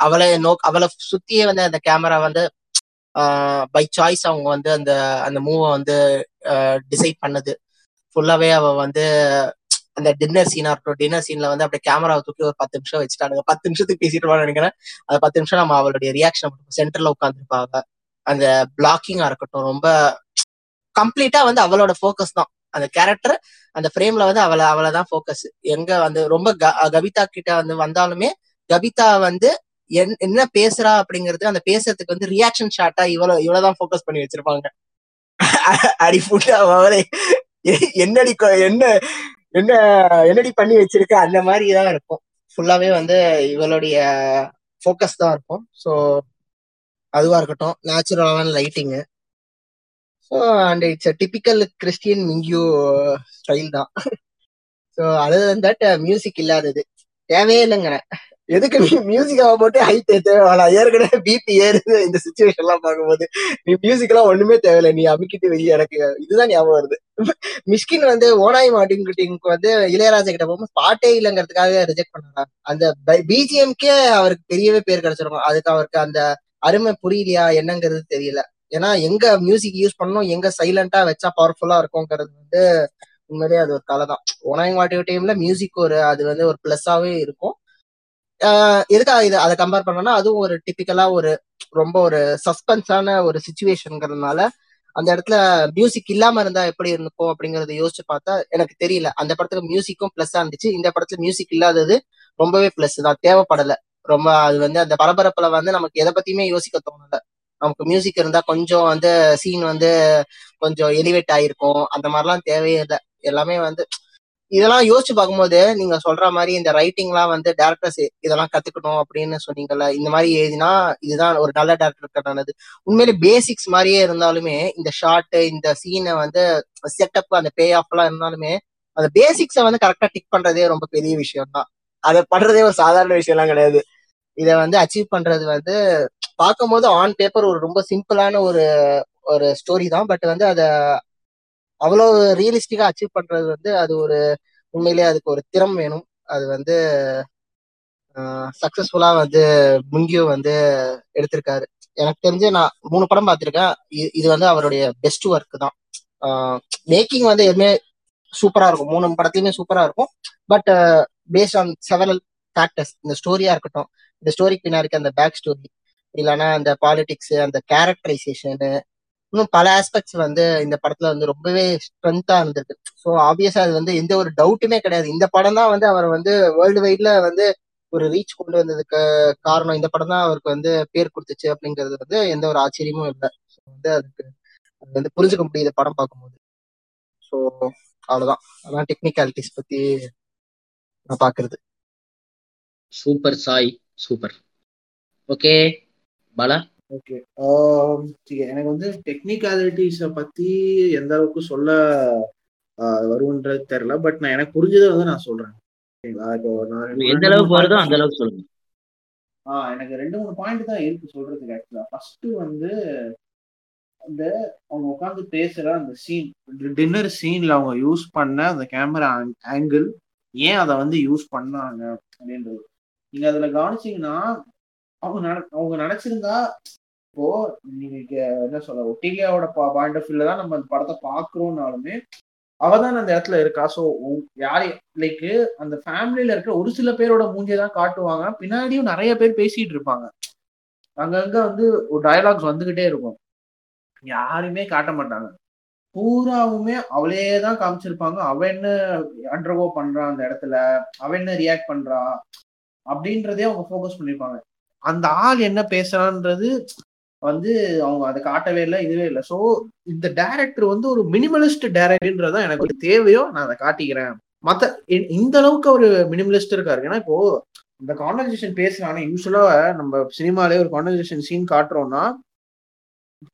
அவளை நோக் அவளை சுத்தியே வந்து அந்த கேமரா வந்து பை சாய்ஸ் அவங்க வந்து அந்த அந்த மூவை வந்து டிசைட் பண்ணுது. ஃபுல்லாவே அவ வந்து அந்த டின்னர் சீனா இருக்கட்டும் டின்னர் சீன்ல வந்து அப்படியே கேமராவை தூக்கி ஒரு பத்து நிமிஷம் வச்சுட்டானுங்க. பத்து நிமிஷத்துக்கு பேசிட்டு நினைக்கிறேன். அந்த பத்து நிமிஷம் நம்ம அவளுடைய ரியாக்ஷன் சென்டர்ல உட்காந்துருப்பாங்க அந்த பிளாக்கிங்கா இருக்கட்டும் ரொம்ப கம்ப்ளீட்டா வந்து அவளோட ஃபோக்கஸ் தான். அந்த கேரக்டர் அந்த ஃப்ரேம்ல வந்து அவளை அவளை தான் ஃபோக்கஸ் எங்க வந்து ரொம்ப க- கவிதா கிட்ட வந்து வந்தாலுமே கவிதா வந்து என்- என்ன பேசுறா அப்படிங்கிறது அந்த பேசுறதுக்கு வந்து ரியாக்ஷன் ஷாட்டா இவ்வளவு இவ்வளவுதான் ஃபோக்கஸ் பண்ணி வச்சிருப்பாங்க. அடி ஃபுட்டா அவளே. என்னடி என்ன என்ன என்னடி பண்ணி வச்சிருக்க? அந்த மாதிரி தான் இருக்கும் ஃபுல்லாவே வந்து இவளுடைய ஃபோக்கஸ் தான் இருக்கும் ஸோ அதுவா இருக்கட்டும். நேச்சுரலான lighting so and it's a typical Cristian Mungiu style தான். ஸோ அதர் தட் மியூசிக் இல்லாதது. தேவையே இல்லைங்கிறேன் எதுக்கு மியூசிக் மியூசிக்காக போட்டு ஹைட் தேவையான ஏற்கனவே பிபி ஏறுது. இந்த சுச்சுவேஷன் எல்லாம் பார்க்கும்போது நீ மியூசிக் எல்லாம் ஒண்ணுமே தேவையில்லை. நீ அமுக்கிட்டு வெளியே எனக்கு இதுதான் ஞாபகம் வருது. மிஷ்கின் வந்து ஓனாய் மார்டின்க்கு வந்து இளையராஜா கிட்ட போகும்போது பாட்டே இல்லைங்கிறதுக்காக ரிஜெக்ட் பண்ணாங்க அந்த பிஜிஎம்கே அவருக்கு பெரியவே பேர் கிடைச்சிருக்கும். அதுக்கு அவருக்கு அந்த அருமை புரியலையா? என்னங்கிறது தெரியல. ஏன்னா எங்க மியூசிக் யூஸ் பண்ணணும் எங்க சைலண்டா வச்சா பவர்ஃபுல்லா இருக்கும்ங்கிறது வந்து உண்மையிலேயே அது ஒரு கலை தான் ஓனாய் மாட்டிவ் டைம்ல மியூசிக் ஒரு அது வந்து ஒரு பிளஸ்ஸாவே இருக்கும். எதுக்காக இது அதை கம்பேர் பண்ணோம்னா அதுவும் ஒரு டிபிக்கலா ஒரு ரொம்ப ஒரு சஸ்பென்ஸான ஒரு சுச்சுவேஷன்ங்கிறதுனால அந்த இடத்துல மியூசிக் இல்லாம இருந்தா எப்படி இருந்திருக்கும் அப்படிங்கறத யோசிச்சு பார்த்தா எனக்கு தெரியல. அந்த படத்துக்கு மியூசிக்கும் பிளஸ்ஸா இருந்துச்சு. இந்த படத்துல மியூசிக் இல்லாதது ரொம்பவே பிளஸ் தான். தேவைப்படல. ரொம்ப அது வந்து அந்த பரபரப்புல வந்து நமக்கு எதை பத்தியுமே யோசிக்க தோணல. நமக்கு மியூசிக் இருந்தா கொஞ்சம் வந்து சீன் வந்து கொஞ்சம் எலிவேட் ஆயிருக்கும். அந்த மாதிரிலாம் தேவையே இல்லை. எல்லாமே வந்து இதெல்லாம் யோசிச்சு பார்க்கும்போது நீங்க சொல்ற மாதிரி இந்த ரைட்டிங்லாம் வந்து டேரக்டர்ஸ் இதெல்லாம் கத்துக்கணும் அப்படின்னு சொன்னீங்கல்ல இந்த மாதிரி எழுதினா இதுதான் ஒரு நல்ல டேரக்டர் நல்லது. உண்மையிலே பேசிக்ஸ் மாதிரியே இருந்தாலுமே இந்த ஷார்ட் இந்த சீனை வந்து செட்டப் அந்த பே ஆஃப் எல்லாம் இருந்தாலுமே அந்த பேசிக்ஸை வந்து கரெக்டா டிக் பண்றதே ரொம்ப பெரிய விஷயம் தான் அதை பண்றதே ஒரு சாதாரண விஷயம் எல்லாம் கிடையாது. இதை வந்து அச்சீவ் பண்றது வந்து பார்க்கும்போது ஆன் பேப்பர் ஒரு ரொம்ப சிம்பிளான ஒரு ஒரு ஸ்டோரி தான். பட் வந்து அதை அவ்வளோ ரியலிஸ்டிக்கா அச்சீவ் பண்றது வந்து அது ஒரு உண்மையிலேயே அதுக்கு ஒரு திறம் வேணும். அது வந்து சக்சஸ்ஃபுல்லா வந்து முங்கியோ வந்து எடுத்திருக்காரு. எனக்கு தெரிஞ்சு நான் மூணு படம் பார்த்திருக்கேன். இது வந்து அவருடைய பெஸ்ட் ஒர்க் தான். மேக்கிங் வந்து எதுவுமே சூப்பரா இருக்கும். மூணு படத்துலயுமே சூப்பரா இருக்கும். But based on several factors இந்த ஸ்டோரியா இருக்கட்டும். இந்த ஸ்டோரிக்கு பின்னாடி இருக்க அந்த பேக் ஸ்டோரி இல்லைன்னா அந்த பாலிடிக்ஸ் அந்த கேரக்டரைசேஷனு இன்னும் பல ஆஸ்பெக்ட்ஸ் வந்து இந்த படத்துல வந்து ரொம்பவே ஸ்ட்ரென்த்தா இருந்திருக்கு. ஸோ ஆப்வியஸா அது வந்து எந்த ஒரு டவுட்டுமே கிடையாது. இந்த படம் தான் வந்து அவர் வந்து வேர்ல்டு வைட்ல வந்து ஒரு ரீச் கொண்டு வந்ததுக்கு காரணம். இந்த படம் தான் அவருக்கு வந்து பேர் கொடுத்துச்சு அப்படிங்கிறது வந்து எந்த ஒரு ஆச்சரியமும் இல்லை. ஸோ வந்து அதுக்கு அது வந்து புரிஞ்சுக்க முடியுது படம் பார்க்கும்போது. ஸோ அவ்வளோதான் அதான் டெக்னிக்காலிட்டிஸ் பத்தி நான் பாக்குறது super Sai super okay Bala? Okay எனக்கு வந்து டெக்னிக்காலிட்டிஸ பத்தி எந்த அளவுக்கு சொல்ல வரும்ன்றது தெரியல. பட் நான் எனக்கு புரிஞ்சதை வந்து நான் சொல்றேன். எந்த அளவுக்கு வருதோ அந்த அளவுக்கு சொல்லுங்க. ஆஹ் எனக்கு ரெண்டு மூணு பாயிண்ட் தான் இருக்கு சொல்றதுக்கு ஆக்சுவலா ஃபர்ஸ்ட் வந்து அந்த அவங்க உட்காந்து பேசுற அந்த சீன் டின்னர் சீன்ல அவங்க யூஸ் பண்ண அந்த கேமரா ஆங்கிள் ஏன் அதை வந்து யூஸ் பண்ணாங்க அப்படின்றது. நீங்க அதுல கவனிச்சீங்கன்னா அவங்க அவங்க நினைச்சிருந்தா இப்போ நீங்க என்ன சொல்ல ஒட்டிலியாவோட பாயிண்ட் ஆஃப் வியூல தான் நம்ம அந்த படத்தை பாக்குறோம்னாலுமே அவ தான் அந்த இடத்துல இருக்கா. ஸோ யார் லைக் அந்த ஃபேமிலியில இருக்கிற ஒரு சில பேரோட மூஞ்சியை தான் காட்டுவாங்க. பின்னாடியும் நிறைய பேர் பேசிட்டு இருப்பாங்க. அங்கங்க வந்து ஒரு டயலாக்ஸ் வந்துகிட்டே இருக்கும். யாருமே காட்ட மாட்டாங்க. பூராவுமே அவளே தான் காமிச்சிருப்பாங்க. அவ என்ன அண்டர்கோ பண்றா அந்த இடத்துல? அவ என்ன ரியாக்ட் பண்றா? அப்படின்றதே அவங்க ஃபோக்கஸ் பண்ணிருப்பாங்க. அந்த ஆள் என்ன பேசுறான்றது வந்து அவங்க அதை காட்டவே இல்லை இதுவே இல்லை. ஸோ இந்த டேரக்டர் வந்து ஒரு மினிமலிஸ்ட் டேரக்டர்ன்றதான் எனக்கு ஒரு தேவையோ நான் அதை காட்டிக்கிறேன். மற்ற இந்த அளவுக்கு ஒரு மினிமலிஸ்ட் இருக்காரு. ஏன்னா இப்போ இந்த கான்வர்சேஷன் பேசுறாங்க யூஸ்வலா நம்ம சினிமாலே ஒரு கான்வர்சேஷன் சீன் காட்டுறோம்னா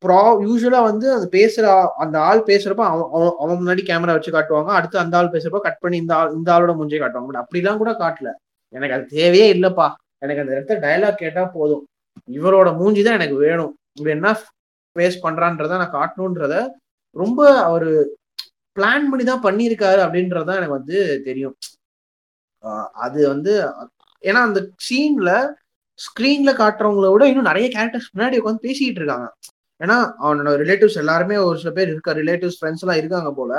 ப்ரா யூஸ்வலா வந்து அது பேசுற அந்த ஆள் பேசுறப்ப அவன் அவன் முன்னாடி கேமரா வச்சு காட்டுவாங்க. அடுத்து அந்த ஆள் பேசுறப்ப கட் பண்ணி இந்த ஆள் இந்த ஆளோட முஞ்சே காட்டுவாங்க. பட் அப்படிலாம் கூட காட்டல. எனக்கு அது தேவையே இல்லைப்பா. எனக்கு அந்த இடத்துல டைலாக் கேட்டா போதும். இவரோட மூஞ்சி தான் எனக்கு வேணும். இவர் என்ன ஃபேஸ் பண்றான்றத நான் காட்டணுன்றத ரொம்ப அவரு பிளான் பண்ணி தான் பண்ணியிருக்காரு அப்படின்றதான் எனக்கு வந்து தெரியும். அது வந்து ஏன்னா அந்த சீன்ல ஸ்க்ரீனில் காட்டுறவங்கள விட இன்னும் நிறைய கேரக்டர்ஸ் முன்னாடி உட்காந்து பேசிக்கிட்டு இருக்காங்க. ஏன்னா அவனோட ரிலேட்டிவ்ஸ் எல்லாருமே ஒரு சில பேர் இருக்க ரிலேட்டிவ்ஸ் ஃப்ரெண்ட்ஸ் எல்லாம் இருக்காங்க போல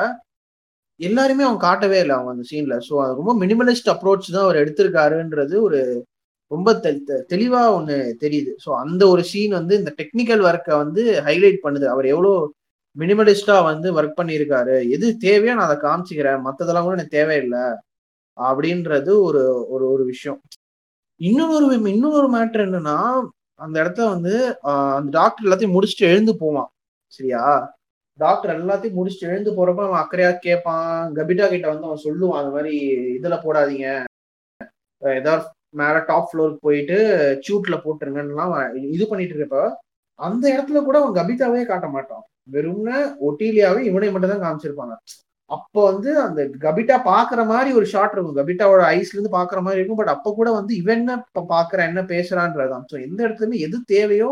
எல்லாருமே அவங்க காட்டவே இல்லை அவங்க அந்த சீன்ல ஸோ அது ரொம்ப மினிமலிஸ்ட் அப்ரோச் தான் அவர் எடுத்திருக்காருன்றது ஒரு ரொம்ப தெளிவா ஒண்ணு தெரியுது. ஸோ அந்த ஒரு சீன் வந்து இந்த டெக்னிக்கல் ஒர்க்கை வந்து ஹைலைட் பண்ணுது. அவர் எவ்வளோ மினிமலிஸ்டா வந்து ஒர்க் பண்ணியிருக்காரு. எது தேவையோ நான் அதை காமிச்சிக்கிறேன். மற்றதெல்லாம் கூட எனக்கு தேவையில்லை. அப்படின்றது ஒரு ஒரு ஒரு விஷயம். இன்னொரு இன்னொரு மேட்ரு என்னன்னா அந்த இடத்த வந்து அந்த டாக்டர் எல்லாத்தையும் முடிச்சுட்டு எழுந்து போவான். சரியா? டாக்டர் எல்லாத்தையும் முடிச்சுட்டு எழுந்து போறப்ப அவன் அக்கறையா கேட்பான் கபிட்டா கிட்ட வந்து அவன் சொல்லுவான் அந்த மாதிரி இதுல போடாதீங்க. ஏதாவது மேல டாப் ஃப்ளோருக்கு போயிட்டு சூட்ல போட்டுருங்கன்னு இது பண்ணிட்டு இருக்கப்ப அந்த இடத்துல கூட அவன் கபிதாவே காட்ட மாட்டான். வெறும்னா ஒட்டிலியாவே இவனை மட்டும் தான் காமிச்சிருப்பாங்க. அப்போ வந்து அந்த கபிட்டா பாக்குற மாதிரி ஒரு ஷாட் இருக்கும். கபிட்டாவோட ஐஸ்ல இருந்து பாக்குற மாதிரி இருக்கும். பட் அப்ப கூட வந்து இவன் என்ன பாக்குற என்ன பேசுறான்றதான் ஸோ எந்த இடத்துலயுமே எது தேவையோ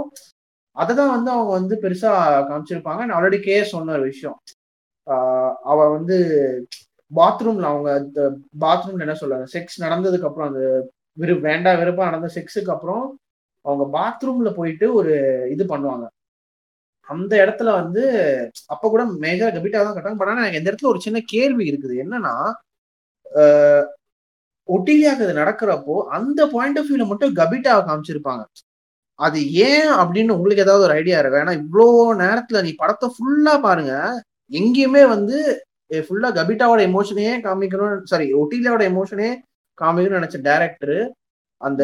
அதை தான் வந்து அவங்க வந்து பெருசா காமிச்சிருப்பாங்க. நான் ஆல்ரெடி கே சொன்ன ஒரு விஷயம். அவ வந்து பாத்ரூம்ல அவங்க அந்த பாத்ரூம்ல என்ன சொல்றாங்க? செக்ஸ் நடந்ததுக்கு அப்புறம் அந்த விரு வேண்டா விருப்பம் நடந்த செக்ஸுக்கு அப்புறம் அவங்க பாத்ரூம்ல போயிட்டு ஒரு இது பண்ணுவாங்க. அந்த இடத்துல வந்து அப்ப கூட மேஜரா கபிட்டா தான் கட்டாங்க பட் ஆனா எனக்கு இந்த இடத்துல ஒரு சின்ன கேள்வி இருக்குது. என்னன்னா ஒட்டிலியாக்கு அது நடக்கிறப்போ அந்த பாயிண்ட் ஆஃப் வியூல மட்டும் கபிட்டாவை காமிச்சிருப்பாங்க. அது ஏன் அப்படின்னு உங்களுக்கு ஏதாவது ஒரு ஐடியா இருக்கும் ஏன்னா இவ்வளோ நேரத்துல நீ படத்தை ஃபுல்லா பாருங்க. எங்கேயுமே வந்து ஃபுல்லா கபிட்டாவோட எமோஷனையே காமிக்கணும் சாரி ஒட்டிலியாவோட எமோஷனே காமிக்கணும்னு நினைச்ச டேரக்டர் அந்த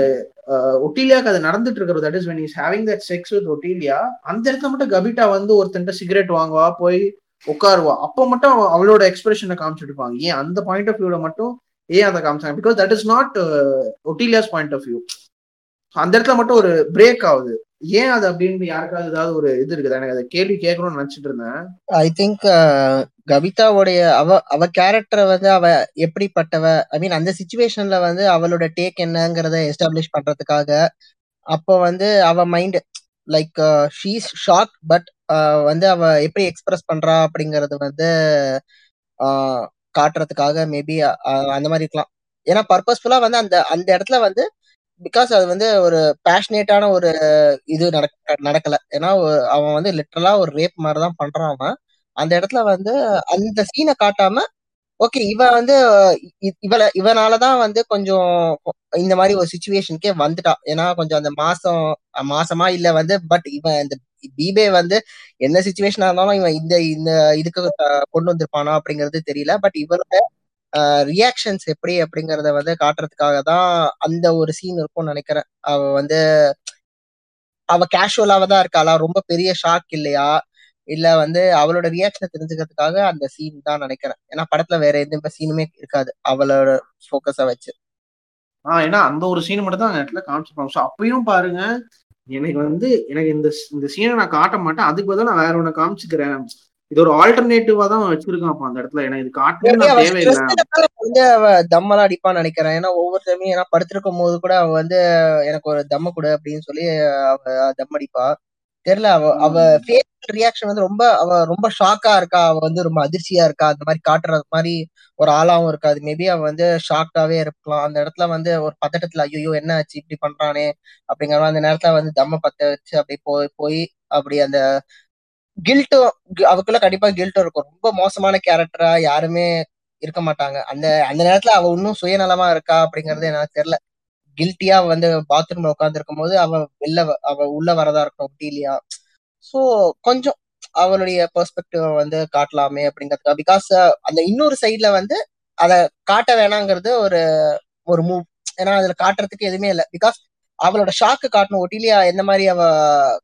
ஒட்டிலியாக்கு அது நடந்துட்டு இருக்கிறது that is when is having that sex with Otilia அந்த இடத்துல மட்டும் கபிட்டா வந்து ஒருத்தன்ட்ட சிகரெட் வாங்குவா போய் உட்காருவா. அப்போ மட்டும் அவளோட எக்ஸ்பிரஷனை காமிச்சிட்டு இருப்பாங்க. ஏன் அந்த பாயிண்ட் ஆஃப் வியூல மட்டும் ஏன் அதை காமிச்சாங்க? Because that is not Otilia's point of view அந்த இடத்துல மட்டும் ஒரு பிரேக் ஆகுது. ஏன் அது அப்படின்னு யாருக்காவது ஏதாவது ஒரு இது இருக்குது? எனக்கு அதை கேள்வி கேட்கணும்னு நினைச்சிட்டு இருந்தேன். ஐ திங்க் uh, கவிதாவுடைய அவ அவ கேரக்டரை வந்து அவ எப்படிப்பட்டவ? ஐ மீன் அந்த சுச்சுவேஷன்ல வந்து அவளோட டேக் என்னங்கிறத எஸ்டாப்ளிஷ் பண்றதுக்காக அப்போ வந்து அவ mind like she's shock but வந்து அவ எப்படி எக்ஸ்பிரஸ் பண்றா அப்படிங்கறது வந்து uh, காட்டுறதுக்காக மேபி uh, அந்த மாதிரி இருக்கலாம். ஏன்னா பர்பஸ்ஃபுல்லா வந்து அந்த அந்த இடத்துல வந்து பிகாஸ் அது வந்து ஒரு பேஷனேட்டான ஒரு இது நடக்க நடக்கல. ஏன்னா அவன் வந்து லிட்டரலா ஒரு ரேப் மாதிரி தான் பண்றான் அவன். அந்த இடத்துல வந்து அந்த சீனை காட்டாம ஓகே இவ வந்து இ- இவள இவனாலதான் வந்து கொஞ்சம் இந்த மாதிரி ஒரு சுச்சுவேஷனுக்கே வந்துட்டான். ஏன்னா கொஞ்சம் அந்த மாசம் மாசமா இல்ல வந்து பட் இவன் இந்த பீபே வந்து என்ன சுச்சுவேஷனா இருந்தாலும் இவன் இந்த இந்த இதுக்கு கொண்டு வந்திருப்பானா அப்படிங்கிறது தெரியல. பட் இவளோட ரியாக்ஷன்ஸ் எப்படி அப்படிங்கறத வந்து காட்டுறதுக்காக தான் அந்த ஒரு சீன் இருக்கும்னு நினைக்கிறேன். அவ வந்து அவ கேஷுவலாக தான் இருக்காளா ரொம்ப பெரிய ஷாக் இல்லையா? இல்ல வந்து அவளோட ரியாக்ஷனை தெரிஞ்சுக்கிறதுக்காக அந்த சீன் தான் நினைக்கிறேன். ஏன்னா படத்துல வேற எந்த சீனுமே இருக்காது. அவளோட ஃபோக்கஸை வச்சு. ஆஹ் ஏன்னா அந்த ஒரு சீன் மட்டும் தான் அந்த இடத்துல காமிச்சிருப்பாங்க. ஸோ அப்பயும் பாருங்க எனக்கு வந்து எனக்கு இந்த இந்த சீனை நான் காட்ட மாட்டேன். அதுக்கு பதிலாக நான் வேற ஒண்ணு காமிச்சுக்கிறேன். இது ஒரு ஆல்டர்னேட்டிவா தான் வச்சிருக்கான் அப்ப அந்த இடத்துல. எனக்கு இது அவ தேவையில்லை. தம்மெல்லாம் அடிப்பான்னு நினைக்கிறேன். ஏன்னா ஒவ்வொரு டைமும் ஏன்னா படுத்திருக்கும் போது கூட அவ வந்து எனக்கு ஒரு தம்ம கொடு அப்படின்னு சொல்லி அவ தம் அடிப்பா. தெரியல அவ அவ ஃபேஷியல் ரியாக்ஷன் வந்து ரொம்ப அவ ரொம்ப ஷாக்கா இருக்கா? அவ வந்து ரொம்ப அதிர்ச்சியா இருக்கா? அந்த மாதிரி காட்டுறது மாதிரி ஒரு ஆளாவும் இருக்காது. மேபி அவ வந்து ஷாக்காவே இருக்கலாம். அந்த இடத்துல வந்து ஒரு பதட்டத்துல ஐயோ என்ன ஆச்சு? இப்படி பண்றானே? அப்படிங்கிற அந்த நேரத்துல வந்து தம்ம பத்த வச்சு அப்படி போய் போய் அப்படி அந்த கில்ட்டும் அவக்குள்ள கண்டிப்பா கில்ட்டும் இருக்கும். ரொம்ப மோசமான கேரக்டரா யாருமே இருக்க மாட்டாங்க. அந்த அந்த நேரத்துல அவ இன்னும் சுயநலமா இருக்கா அப்படிங்கறது எனக்கு தெரியல. கில்ட்டியா வந்து பாத்ரூம்ல உட்கார்ந்து இருக்கும் போது அவ வெளில அவ உள்ள வரதா இருக்கும் டீலியா சோ கொஞ்சம் அவளுடைய பெர்ஸ்பெக்டிவ் வந்து காட்டலாமே அப்படிங்கிறதுக்காக பிகாஸ் அந்த இன்னொரு சைட்ல வந்து அதை காட்ட வேணாங்கிறது ஒரு ஒரு மூவ் ஏன்னா அதுல காட்டுறதுக்கு எதுவுமே இல்லை. பிகாஸ் அவளோட ஷாக்கு காட்டணும். ஒட்டிலியா எந்த மாதிரி அவ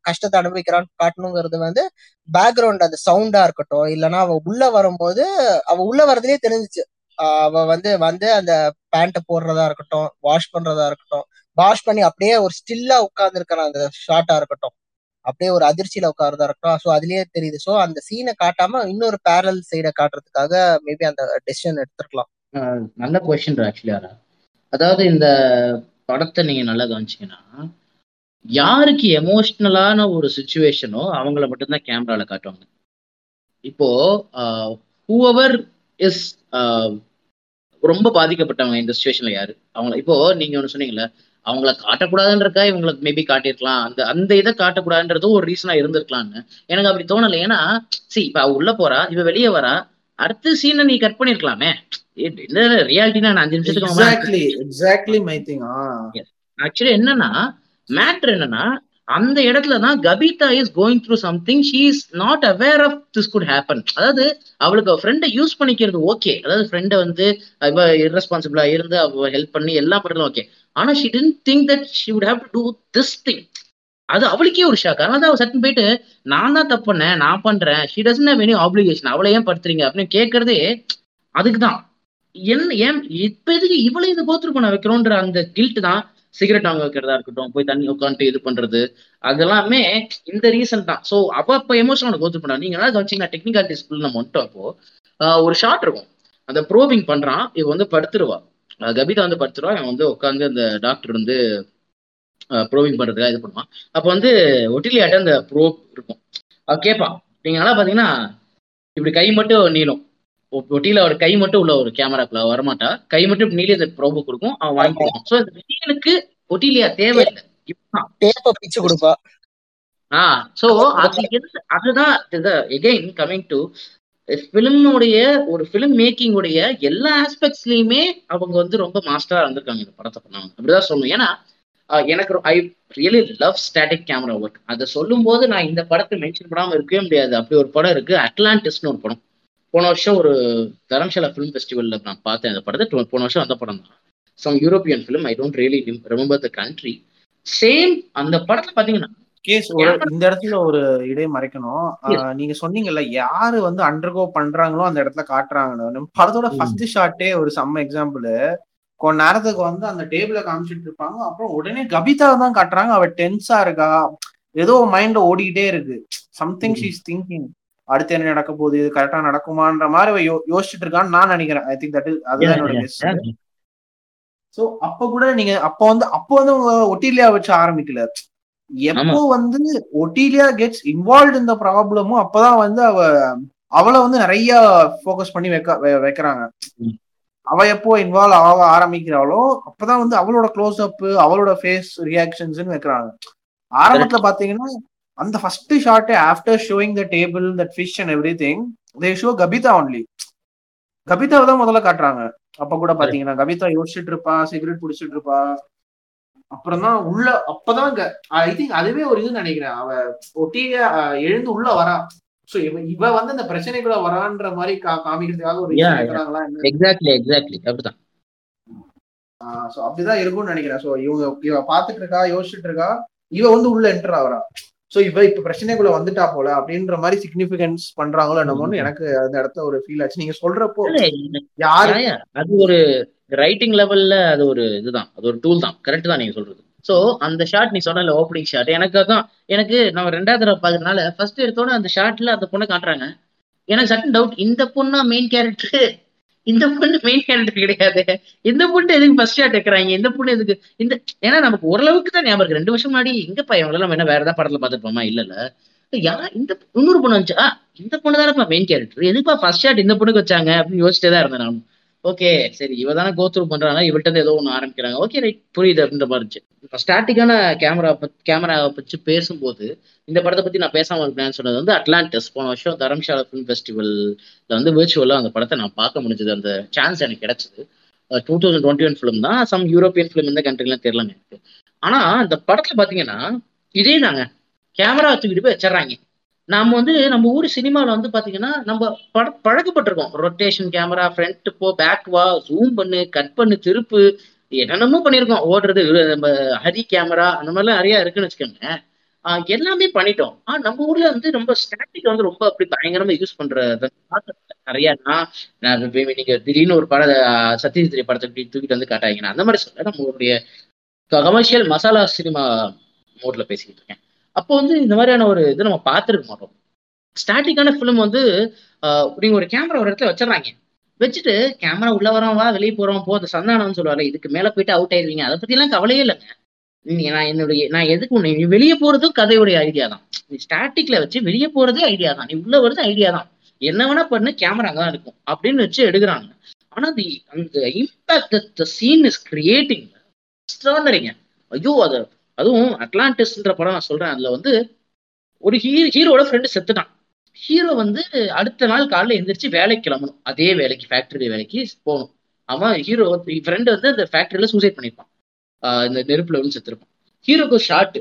கஷ்டத்தை அனுபவிக்கிறான்னு காட்டணுங்கிறது வந்து பேக்ரவுண்ட் அந்த சவுண்டா இருக்கட்டும். இல்லைன்னா அவ உள்ள வரும்போது அவ உள்ள வரதுலயே தெரிஞ்சுச்சு. அவ வந்து வந்து அந்த பேண்ட்டை போடுறதா இருக்கட்டும் வாஷ் பண்றதா இருக்கட்டும் வாஷ் பண்ணி அப்படியே ஒரு ஸ்டில்லா உட்கார்ந்துருக்கான் அந்த ஷார்ட்டா இருக்கட்டும். அப்படியே ஒரு அதிர்ச்சியில உட்கார்றதா இருக்கட்டும். ஸோ அதுலயே தெரியுது. ஸோ அந்த சீனை காட்டாம இன்னொரு பேரல் சைடை காட்டுறதுக்காக மேபி அந்த டெசிஷன் எடுத்துருக்கலாம். நல்ல கொஸ்டின் ஆக்சுவலி அதாவது இந்த படத்தை நீங்க நல்லா கவனிச்சிங்கன்னா யாருக்கு எமோஷ்னலான ஒரு சுச்சுவேஷனோ அவங்கள மட்டும்தான் கேமரால காட்டுவாங்க. இப்போ ஹூவர் இஸ் ரொம்ப பாதிக்கப்பட்டவங்க இந்த சுச்சுவேஷன்ல யாரு? அவங்கள இப்போ நீங்க ஒன்று சொன்னீங்கல்ல அவங்கள காட்டக்கூடாதுன்றக்கா இவங்களுக்கு மேபி காட்டியிருக்கலாம். அந்த அந்த இதை காட்டக்கூடாதுன்றதும் ஒரு ரீசனா இருந்திருக்கலாம்னு. எனக்கு அப்படி தோணலை. ஏன்னா சி இப்ப அவ உள்ள போறா இவ வெளியே வரா அடுத்த சீனை நீ கட் பண்ணிருக்கலாமே. இந்த ரியாலிட்டினா நான் அஞ்சு நிமிஷத்துக்கு exactly exactly my thing ah. Actually என்னன்னா மேட்ரு என்னன்னா அந்த இடத்துல தான் Gabita is going through something she is not aware of this could happen அதாவது அவளுக்கு ஃப்ரெண்டை யூஸ் பண்ணிக்கிறது ஓகே அதாவது ஃப்ரெண்டை வந்து இவ இருந்து அவ ஹெல்ப் பண்ணி எல்லாம் பண்றது ஓகே ஆனா she didn't think that she would have to do this thing அது அவளுக்கே ஒரு ஷாக் அதனால தான் அவ சட்டன் போயிட்டு நான் தான் தப்பு பண்ணேன் நான் பண்றேன். She doesn't have any application அவளை ஏன் படுத்துறீங்க? அப்படின்னு கேட்கறதே அதுக்கு தான் என்ன ஏன் இப்ப எதுக்கு இவளை இது கோத்துரு பண்ண வைக்கிறோன்ற அந்த கில்ட் தான் சிகரெட் வாங்க வைக்கிறதா இருக்கட்டும் போய் தண்ணி உட்காந்துட்டு இது பண்றது. அதெல்லாமே இந்த ரீசன் தான். ஸோ அவ அப்போ எமோஷனல் கோத்து பண்ணா நீங்க என்ன கவனிச்சீங்கன்னா டெக்னிக்காலிட்டிஸ்குள்ள நம்ம வந்துட்டோம் அப்போ ஒரு ஷார்ட் இருக்கும். அந்த ப்ரோபிங் பண்றான் இவ வந்து படுத்துருவா. கபிதா வந்து படுத்துருவா இவன் வந்து உட்காந்து அந்த டாக்டர் வந்து ப்ரோவிங் பண்றதுக்காக இது பண்ணுவான். அப்போ வந்து ஒட்டிலியாட்ட அந்த ப்ரோப் இருக்கும். அவ கேட்பான் நீங்க நல்லா பாத்தீங்கன்னா இப்படி கை மட்டும் நீளும். ஒட்டியில ஒரு கை மட்டும் உள்ள ஒரு கேமராக்குள்ள வரமாட்டா. கை மட்டும் இப்படி நீளி அந்த ப்ரோபு கொடுக்கும் அவன் வாங்கிக்குவான் ஸோ இந்த சீனுக்கு ஒட்டிலியா தேவையில்லை. கொடுப்பா. ஆ சோ அது அதுதான் எகைன் கமிங் டு ஃபிலிமுடைய ஒரு ஃபிலிம் மேக்கிங் உடைய எல்லா ஆஸ்பெக்ட்ஸ்லயுமே அவங்க வந்து ரொம்ப மாஸ்டரா இருந்திருக்காங்க இந்த படத்தை பண்ணாங்க அப்படிதான் சொல்லணும். ஏன்னா ஆஹ் எனக்கு I really love static camera work அதை சொல்லும் போது நான் இந்த படத்தை மென்ஷன் பண்ணாம இருக்கவே முடியாது. அப்படி ஒரு படம் இருக்கு. அட்லாண்டிஸ்னு ஒரு படம். போன வருஷம் ஒரு தரம்சாலா ஃபிலிம் ஃபெஸ்டிவல்ல நான் பார்த்தேன் அந்த படத்தை. போன வருஷம் அந்த படம் தான். Some European film I don't really remember the country same அந்த படத்துல பாத்தீங்கன்னா கேஸ் ஒரு இந்த இடத்துல ஒரு இடை மறைக்கணும். நீங்க சொன்னீங்கல்ல யாரு வந்து அண்டர்கோ பண்றாங்களோ அந்த இடத்துல காட்டுறாங்கன்னு. படத்தோட ஃபர்ஸ்ட் ஷாட்டே ஒரு செம்ம எக்ஸாம்பிள் கொஞ்ச நேரத்துக்கு வந்து அந்த டேபிள காமிச்சிட்டு இருப்பாங்க. அப்புறம் உடனே கபிதா தான் காட்டுறாங்க. அவ டென்ஸா இருக்கா? ஏதோ மைண்ட்ல ஓடிக்கிட்டே இருக்கு. சம்திங் ஷீஸ் திங்கிங் அடுத்து என்ன நடக்க போகுது? இது கரெக்டா நடக்குமான்ற மாதிரி அவ யோசிச்சுட்டு இருக்கான்னு நான் நினைக்கிறேன். ஐ திங்க் தட் இஸ் அதுதான் என்னோட கெஸ் சோ அப்ப கூட நீங்க அப்ப வந்து அப்போ வந்து ஒட்டிலியா வச்சு ஆரம்பிக்கல. எப்போ வந்து ஒட்டிலியா கெட்ஸ் இன்வால்வ் இந்த ப்ராப்ளமும் அப்பதான் வந்து அவ அவளை வந்து நிறைய ஃபோக்கஸ் பண்ணி வைக்க வைக்கிறாங்க. அவ எப்போ இன்வால்வ் ஆக ஆரம்பிக்கிறாளோ அப்பதான் வந்து அவளோட க்ளோஸ் அப் அவளோட ஃபேஸ் ரியாக்ஷன்ஸ் வைக்கிறாங்க. ஆரம்பத்துல பாத்தீங்கன்னா அந்த first shot after showing the table that fish and everything they show Gabita only கபிதாவை தான் முதல்ல காட்டுறாங்க. அப்ப கூட பாத்தீங்கன்னா கபிதா யோசிச்சுட்டு இருப்பா சிகரெட் குடிச்சிட்டு இருப்பா. அப்புறம் தான் உள்ள அப்பதான் ஐ திங்க் அதுவே ஒரு இது நினைக்கிறேன். அவ ஒட்டிய எழுந்து உள்ள வரா. சோ இவ இவ வந்து அந்த பிரச்சனைக்குள்ள வரான்ற மாதிரி கா- காமிக்கிறதுக்காக ஒரு எக்ஸாக்ட்லி எக்ஸாக்ட்லி அப்படிதான். சோ அப்படிதான் இருக்கும்னு நினைக்கிறேன். சோ இவங்க இவ பாத்துட்டு இருக்கா யோசிச்சுட்டு இருக்கா இவ வந்து உள்ள என்டர் ஆகுறா. சோ இவ இப்ப பிரச்சனைக்குள்ள வந்துட்டா போல அப்படின்ற மாதிரி சிக்னிபிகன்ஸ் பண்றாங்களோ என்னமோன்னு எனக்கு அந்த இடத்துல ஒரு ஃபீல் ஆச்சு. நீங்க சொல்றப்போ யாரு. அது ஒரு ரைட்டிங் லெவல்ல அது ஒரு இதுதான். அது ஒரு டூல் தான். கரெக்ட் தான் நீங்க சொல்றது. சோ அந்த ஷாட் நீ சொன்ன ஓப்பனிங் ஷாட் எனக்கு அதான் எனக்கு நம்ம ரெண்டாவது தடவை பாக்குறதுனால ஃபர்ஸ்ட் எடுத்தோட அந்த ஷாட்ல அந்த பொண்ணை காட்டுறாங்க. எனக்கு சட்டன் டவுட் இந்த பொண்ணா மெயின் கேரக்டர் இந்த பொண்ணு மெயின் கேரக்டர் கிடையாது. இந்த பொண்ணு எதுக்கு ஃபர்ஸ்ட் ஷாட் எடுக்கிறாங்க? இந்த பொண்ணு எதுக்கு? இந்த ஏன்னா நமக்கு ஓரளவுக்கு தான் ஞாபகம் இருக்கு. ரெண்டு வருஷம் முன்னாடி எங்க பையன் நம்ம என்ன வேற ஏதாவது படத்துல பார்த்துருப்போமா? இல்ல இல்ல. யா இந்த இன்னொரு பொண்ணு வந்துச்சா? இந்த பொண்ணு தானப்பா மெயின் கேரக்டர் எதுக்குப்பா ஃபர்ஸ்ட் ஷாட் இந்த பொண்ணுக்கு வச்சாங்க? அப்படின்னு யோசிச்சுட்டே தான் இருந்தேன் நானும். ஓகே சரி இவ தானே கோத்ரூ பண்றாங்க இவள்கிட்ட ஏதோ ஒன்று ஆரம்பிக்கிறாங்க. ஓகே ரைட் புரியுது அப்படின்ற மாதிரி இருந்துச்சு. இப்போ ஸ்டாட்டிக்கான கேமரா கேமராவை பற்றி பேசும்போது இந்த படத்தை பத்தி நான் பேசாம இருக்கேன்னு சொன்னது வந்து அட்லாண்டிஸ் போன வருஷம் தரம்ஷாலா ஃபிலிம் ஃபெஸ்டிவல்ல வந்து விர்ச்சுவலா அந்த படத்தை நான் பார்க்க முடிஞ்சது. அந்த சான்ஸ் எனக்கு கிடைச்சது. Two thousand twenty one film தான். சம் யூரோப்பியன் ஃபிலிம் இந்த கண்ட்ரிலாம் தெரியலங்க எனக்கு. ஆனா இந்த படத்துல பாத்தீங்கன்னா இதே தாங்க. கேமரா தூக்கிட்டு போய் வச்சிடறாங்க. நாம வந்து நம்ம ஊர் சினிமாவில் வந்து பார்த்தீங்கன்னா நம்ம பட பழக்கப்பட்டிருக்கோம். ரொட்டேஷன் கேமரா ஃப்ரண்ட் போ பேக் வா ஜூம் பண்ணு கட் பண்ணு திருப்பு என்னென்னமோ பண்ணியிருக்கோம் ஓடுறது நம்ம ஹரி கேமரா அந்த மாதிரிலாம் நிறையா இருக்குன்னு வச்சுக்கோங்க எல்லாமே பண்ணிட்டோம். ஆஹ் நம்ம ஊர்ல வந்து ரொம்ப ஸ்டாட்டிக் வந்து ரொம்ப அப்படி பயங்கரமா யூஸ் பண்றது நிறையா நான் நான் நீங்க திடீர்னு ஒரு பட சத்யஜித்ரி படத்தை இப்படி தூக்கிட்டு வந்து காட்டாங்கன்னா அந்த மாதிரி சொல்ல நம்மளுடைய கமர்ஷியல் மசாலா சினிமா மோட்ல பேசிக்கிட்டு இருக்கேன். அப்போ வந்து இந்த மாதிரியான ஒரு இது நம்ம பார்த்துருக்க மாட்டோம். ஸ்டாட்டிக்கான ஃபிலிம் வந்து நீங்க ஒரு கேமரா ஒரு இடத்துல வச்சிடறாங்க. வச்சுட்டு கேமரா உள்ள வரோம் வா வெளியே போறோம் போ அந்த சந்தானம்னு சொல்லுவாரு இதுக்கு மேல போயிட்டு அவுட் ஆயிருவீங்க. அதை பத்தி எல்லாம் கவலையே இல்லைங்க. நீ நான் என்னுடைய நான் எதுக்கு உன்னை நீ வெளியே போறதும் கதையுடைய ஐடியா தான். நீ ஸ்டாட்டிக்ல வச்சு வெளியே போறதே ஐடியா தான். நீ உள்ள வருது ஐடியா தான். என்ன வேணா பண்ணு கேமரா அங்கதான் இருக்கும். அப்படின்னு வச்சு எடுக்கிறாங்க. ஆனா தி அந்த இம்பாக்ட் சீன் இஸ் கிரியேட்டிங் எக்ஸ்ட்ரானரிங்க ஐயோ அதை அதுவும் அட்லாண்டிஸ்ன்ற படம் நான் சொல்றேன். அதுல வந்து ஒரு ஹீரோ ஹீரோட ஃப்ரெண்டு செத்துட்டான் ஹீரோ வந்து அடுத்த நாள் காலைல எந்திரிச்சு வேலைக்கு கிளம்பணும். அதே வேலைக்கு ஃபேக்டரி வேலைக்கு போகணும். அவன் ஹீரோ ஃப்ரெண்டு வந்து அந்த ஃபேக்டரியில சூசைட் பண்ணியிருப்பான் இந்த நெருப்புல வந்து செத்துருப்பான். ஹீரோக்கு ஒரு ஷார்ட்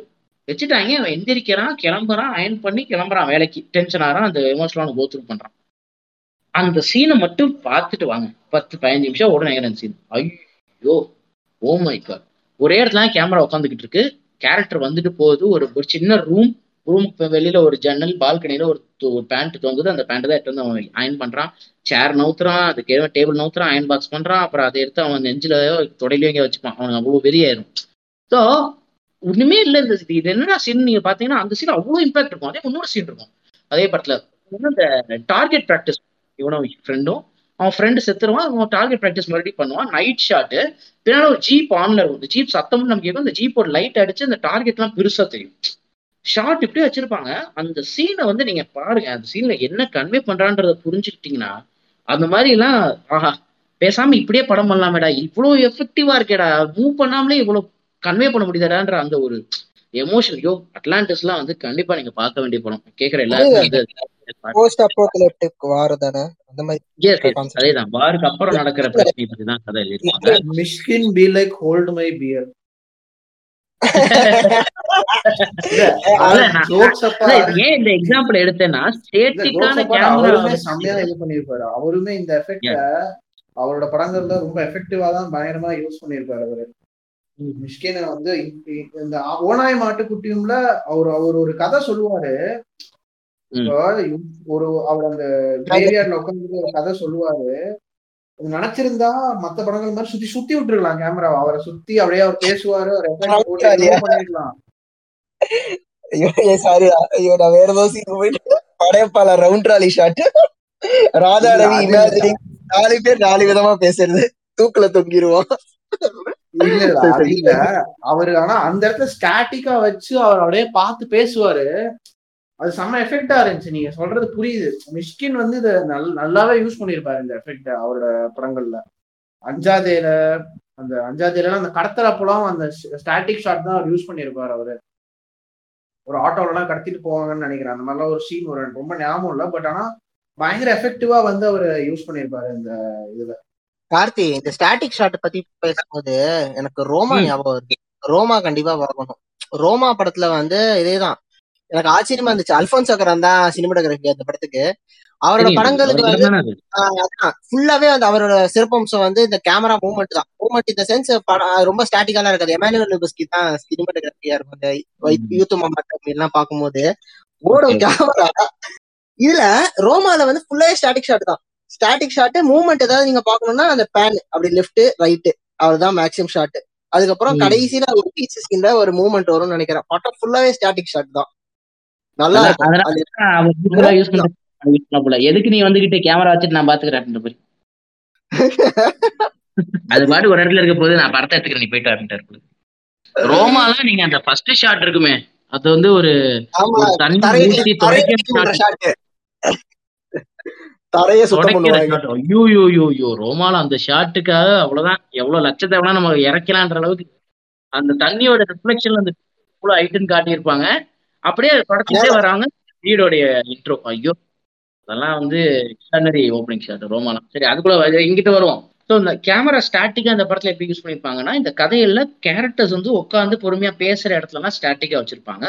வச்சுட்டாங்க. அவன் எந்திரிக்கிறான் கிளம்புறான் அயன் பண்ணி கிளம்புறான் வேலைக்கு. டென்ஷன் ஆகிறான் அந்த எமோஷனலான கோத்ரூ பண்றான். அந்த சீனை மட்டும் பார்த்துட்டு வாங்க. பத்து பதினஞ்சு நிமிஷம் உடனே நேரம் சீன் ஐயோ ஓ மை காட் ஒரே இடத்துல கேமரா உட்காந்துக்கிட்டு இருக்கு. கேரக்டர் வந்துட்டு போகுது. ஒரு ஒரு சின்ன ரூம் ரூமுக்கு வெளியில ஒரு ஜன்னல் பால்கனியில ஒரு பேண்ட் தொங்குது. அந்த பேண்ட் தான் எடுத்து வந்து அவன் அயன் பண்றான். சேர் நவுத்துறான். அதுக்கு டேபிள் நவுத்துறான். அயன் பாக்ஸ் பண்றான். அப்புறம் அதை எடுத்து அவன் நெஞ்சில தொடையில எங்க வச்சுப்பான். அவனுக்கு அவ்வளவு வெறியாயிரும் ஸோ ஒண்ணுமே இல்ல. இந்த இது என்னடா சீன் நீங்க பாத்தீங்கன்னா அந்த சீன் அவ்வளவு இம்பாக்ட் இருக்கும். அதே இன்னொரு சீன் இருக்கும். அதே படத்துல. இந்த டார்கெட் ப்ராக்டிஸ் இவனும் ஃப்ரெண்டும் அவன் ஃப்ரெண்டு செத்துருவான் அவன் டார்கெட் ப்ராக்டிஸ் மறுபடியும் பண்ணுவான். நைட் ஷாட்டு பின்னாடி ஒரு ஜீப் ஆன்ல இருக்கும் இந்த ஜீப் சத்தம் நமக்கு கேட்கும் இந்த ஜீப்போட லைட் அடிச்சு அந்த டார்கெட்லாம் பெருசா தெரியும். ஷார்ட் இப்படியே வச்சிருப்பாங்க. அந்த சீனை வந்து நீங்க பாருங்க. அந்த சீன்ல என்ன கன்வே பண்றான்றத புரிஞ்சுக்கிட்டீங்கன்னா அந்த மாதிரி எல்லாம் ஆஹா பேசாம இப்படியே படம் பண்ணலாமேடா. இவ்வளவு எஃபெக்டிவா இருக்கேடா. மூவ் பண்ணாமலே இவ்வளவு கன்வே பண்ண முடியுதாடான்ற அந்த ஒரு எமோஷன் யோ அட்லாண்டிஸ்லாம் வந்து கண்டிப்பா நீங்க பார்க்க வேண்டிய படம். கேட்கிற எல்லாருமே வந்து போஸ்ட் அப்போகலிப்டிக் வார் தானே அந்த மாதிரி அதேதான். வாருக்கு அப்புறம் நடக்கிற பிரச்சனை பத்தி தான் கதை எழுதியிருப்பாங்க. Mysskin be like hold my beer ஏன் இந்த எக்ஸாம்பிள் எடுத்தேன்னா ஸ்டேட்டிக்கான கேமரா செம்மையா இது பண்ணிருப்பாரு அவருமே இந்த எஃபெக்ட அவரோட படங்கள்ல ரொம்ப எஃபெக்டிவா தான் பயங்கரமா யூஸ் பண்ணிருப்பாரு அவரு. மிஷ்கின வந்து இந்த ஓனாய் மாட்டுக்குட்டியும்ல அவர் அவர் ஒரு கதை சொல்லுவாரு. ஒரு அவர் அந்த கிரேவியார்ட்ல உட்காந்து ஒரு கதை சொல்லுவாரு. நினைச்சிருந்தா மத்த படங்கள் மாதிரி சுத்தி சுத்தி விட்டுருக்கலாம் கேமரா அவரை சுத்தி அப்படியே அவர் பேசுவாரு பண்ணிருக்கலாம் சாரி ஐயோ நான் வேற ஏதோ சீன் போயிட்டு படையப்பால round trolley shot Radha Ravi imagining நாலு பேர் நாலு விதமா பேசுறது. தூக்குல இல்ல. அவரு ஆனா அந்த இடத்துல ஸ்டாட்டிக்கா வச்சு அவர் அப்படியே பார்த்து பேசுவாரு. அது செம்ம எஃபெக்டா இருந்துச்சு. நீங்க சொல்றது புரியுது. மிஷ்கின் வந்து இத நல் நல்லாவே யூஸ் பண்ணிருப்பாரு இந்த எஃபெக்ட் அவரோட படங்கள்ல. அஞ்சாதேல அந்த அஞ்சாதேல அந்த கடத்தறப்பெல்லாம் அந்த ஸ்டாட்டிக் ஷாட் தான் அவர் யூஸ் பண்ணிருப்பாரு அவரு. ஒரு ஆட்டோல எல்லாம் கடத்திட்டு போவாங்கன்னு நினைக்கிறேன். அந்த மாதிரிலாம் ஒரு சீன் ஒரு ரொம்ப ஞாபகம் இல்ல. பட் ஆனா பயங்கர எஃபெக்டிவா வந்து அவர் யூஸ் பண்ணிருப்பாரு இந்த இதுல. கார்த்தி இந்த ஸ்டாட்டிக் ஷாட் பத்தி பேசும்போது எனக்கு ரோமா. ஞாபகம் வருது ரோமா கண்டிப்பா பார்க்கணும் ரோமா படத்துல வந்து இதேதான். எனக்கு ஆச்சரியமா இருந்துச்சு. அல்போன்சோ கரன் தான் சினிமாட்டோகிராஃபி அந்த படத்துக்கு. அவரோட படங்களுக்கு வந்து. ஃபுல்லாவே வந்து அவரோட சிறப்பம்சம் வந்து இந்த கேமரா மூவ்மெண்ட் தான். மூவ்மெண்ட் இந்த சென்ஸ் ரொம்ப ஸ்டாட்டிக்கா இருக்காது. எமானுவல் லுபஸ்கி தான் சினிமாட்டோகிராஃபியா இருக்கும். இந்த. யூத் மாமாட்டம் எல்லாம் பார்க்கும்போது. ஓடும். கேமரா இதுல ரோமால வந்து ஃபுல்லாவே ஸ்டாட்டிக் ஷாட் தான். ஸ்டாட்டிக் ஷாட் மூவ்மெண்ட் ஏதாவது நீங்க பார்க்கணும்னா அந்த பேன் அப்படி லெஃப்ட் ரைட் அவ்வளவுதான் மேக்ஸிமம் ஷாட் அதுக்கப்புறம். கடைசியில ஒரு ஒரு மூவ்மெண்ட் வரும்னு நினைக்கிறேன். படம் ஃபுல்லாவே ஸ்டாட்டிக் ஷாட் தான். நல்லா எதுக்கு நீ வந்துகிட்டு கேமரா வச்சுட்டு நான் பாத்துக்கிறேன் மாதிரி அது பாட்டு ஒரு இடத்துல இருக்க போது நான் படத்தை எடுத்துக்கிறேன் நீ போயிட்டு வரேன்ட்டாரு போல. ரோமாலாம் நீங்க அந்த ஃபர்ஸ்ட் ஷாட் இருக்குமே. அது வந்து ஒரு தரையை ஐயோ யோ யோ யோ ரோமால அந்த ஷாட்டுக்காக அவ்வளவுதான். எவ்வளவு லட்சத்தை வேணா நம்ம இறக்கலான்ற அளவுக்கு அந்த தண்ணியோட ரிஃப்ளெக்ஷன்ல அந்த இவ்வளவு காட்டியிருப்பாங்க. அப்படியே தொடச்சிட்டே வராங்க. வீடோடைய இன்ட்ரோ ஐயோ அதெல்லாம் வந்து எக்ஸ்ட்ரானரி ஓப்பனிங் ஷாட் ரோமாலாம். சரி அதுக்குள்ள இங்கிட்ட வருவோம். ஸோ இந்த கேமரா ஸ்டாட்டிக்கா இந்த படத்துல எப்படி யூஸ் பண்ணிருப்பாங்கன்னா இந்த கதையில கேரக்டர்ஸ் வந்து உட்காந்து பொறுமையா பேசுற இடத்துலலாம் ஸ்டாட்டிக்கா வச்சிருப்பாங்க.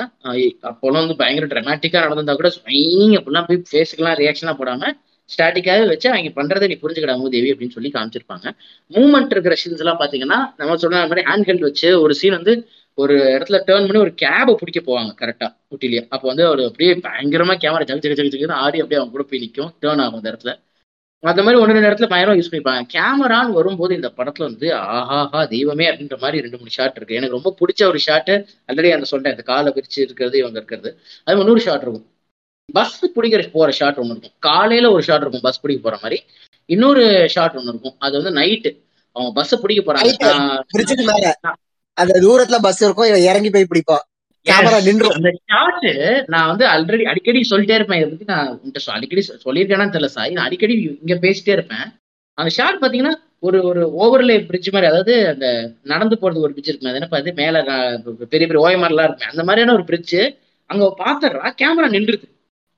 அப்போலாம் வந்து பயங்கர ட்ராமாட்டிக்கா நடந்திருந்தா கூட ஸ்வைங் அப்படிலாம் போய் ஃபேஸுக்கெல்லாம் ரியாக்ஷனா போடாம ஸ்டாட்டிக்காவே வச்சு அவங்க பண்றதை நீ புரிஞ்சுக்கிட மூதேவி அப்படின்னு சொல்லி காமிச்சிருப்பாங்க. மூவ்மெண்ட் இருக்கிற சீன்ஸ் எல்லாம் பாத்தீங்கன்னா நம்ம சொன்ன மாதிரி ஹேண்ட் ஹெல்ட் வச்சு ஒரு சீன் வந்து ஒரு இடத்துல டேர்ன் பண்ணி ஒரு கேபை பிடிக்க போவாங்க கரெக்டா ஊட்டிலேயே அப்போ வந்து அவர் அப்படியே பயங்கரமா கேமரா ஜக ஜக ஜகன்னு ஆடி அப்படியே அவங்க கூட போய் நிற்கும் டேர்ன் ஆகும் அந்த இடத்துல. அந்த மாதிரி ஒன்று ரெண்டு இடத்துல பயங்கரம் யூஸ் பண்ணிப்பாங்க. கேமரான்னு வரும்போது இந்த படத்துல வந்து ஆஹாஹா தெய்வமே அப்படின்ற மாதிரி ரெண்டு மூணு ஷாட் இருக்கு. எனக்கு ரொம்ப பிடிச்ச ஒரு ஷாட்டு ஆல்ரெடி அந்த சொல்லிட்டேன் இந்த காலை பிரிச்சு இருக்கிறது இவங்க இருக்கிறது. அது இன்னொரு ஷாட் இருக்கும். பஸ் பிடிக்கிற போற ஷாட் ஒன்று இருக்கும். காலையில ஒரு ஷாட் இருக்கும் பஸ் பிடிக்க போற மாதிரி. இன்னொரு ஷாட் ஒன்று இருக்கும். அது வந்து நைட்டு அவங்க பஸ்ஸை பிடிக்க போறாங்க. அந்த தூரத்துல பஸ் இருக்கும். இவன் இறங்கி போய் பிடிப்பான். கேமரா. நின்றும். அந்த ஷாட் நான் வந்து ஆல்ரெடி அடிக்கடி சொல்லிட்டே இருப்பேன். இதை பத்தி நான் சொ- அடிக்கடி சொ- சொல்லியிருக்கேனான்னு தெரியல சாய் நான் அடிக்கடி இங்க பேசிட்டே இருப்பேன். அந்த ஷாட் பாத்தீங்கன்னா ஒரு ஒரு ஓவர்லே பிரிட்ஜ் மாதிரி அதாவது அந்த நடந்து போறது ஒரு பிரிட்ஜ் இருக்குமே அது என்ன பார்த்து மேல பெரிய பெரிய ஓயமாரெல்லாம் இருப்பேன் அந்த மாதிரியான ஒரு பிரிட்ஜ் அங்க பாத்துறா கேமரா நின்றுது.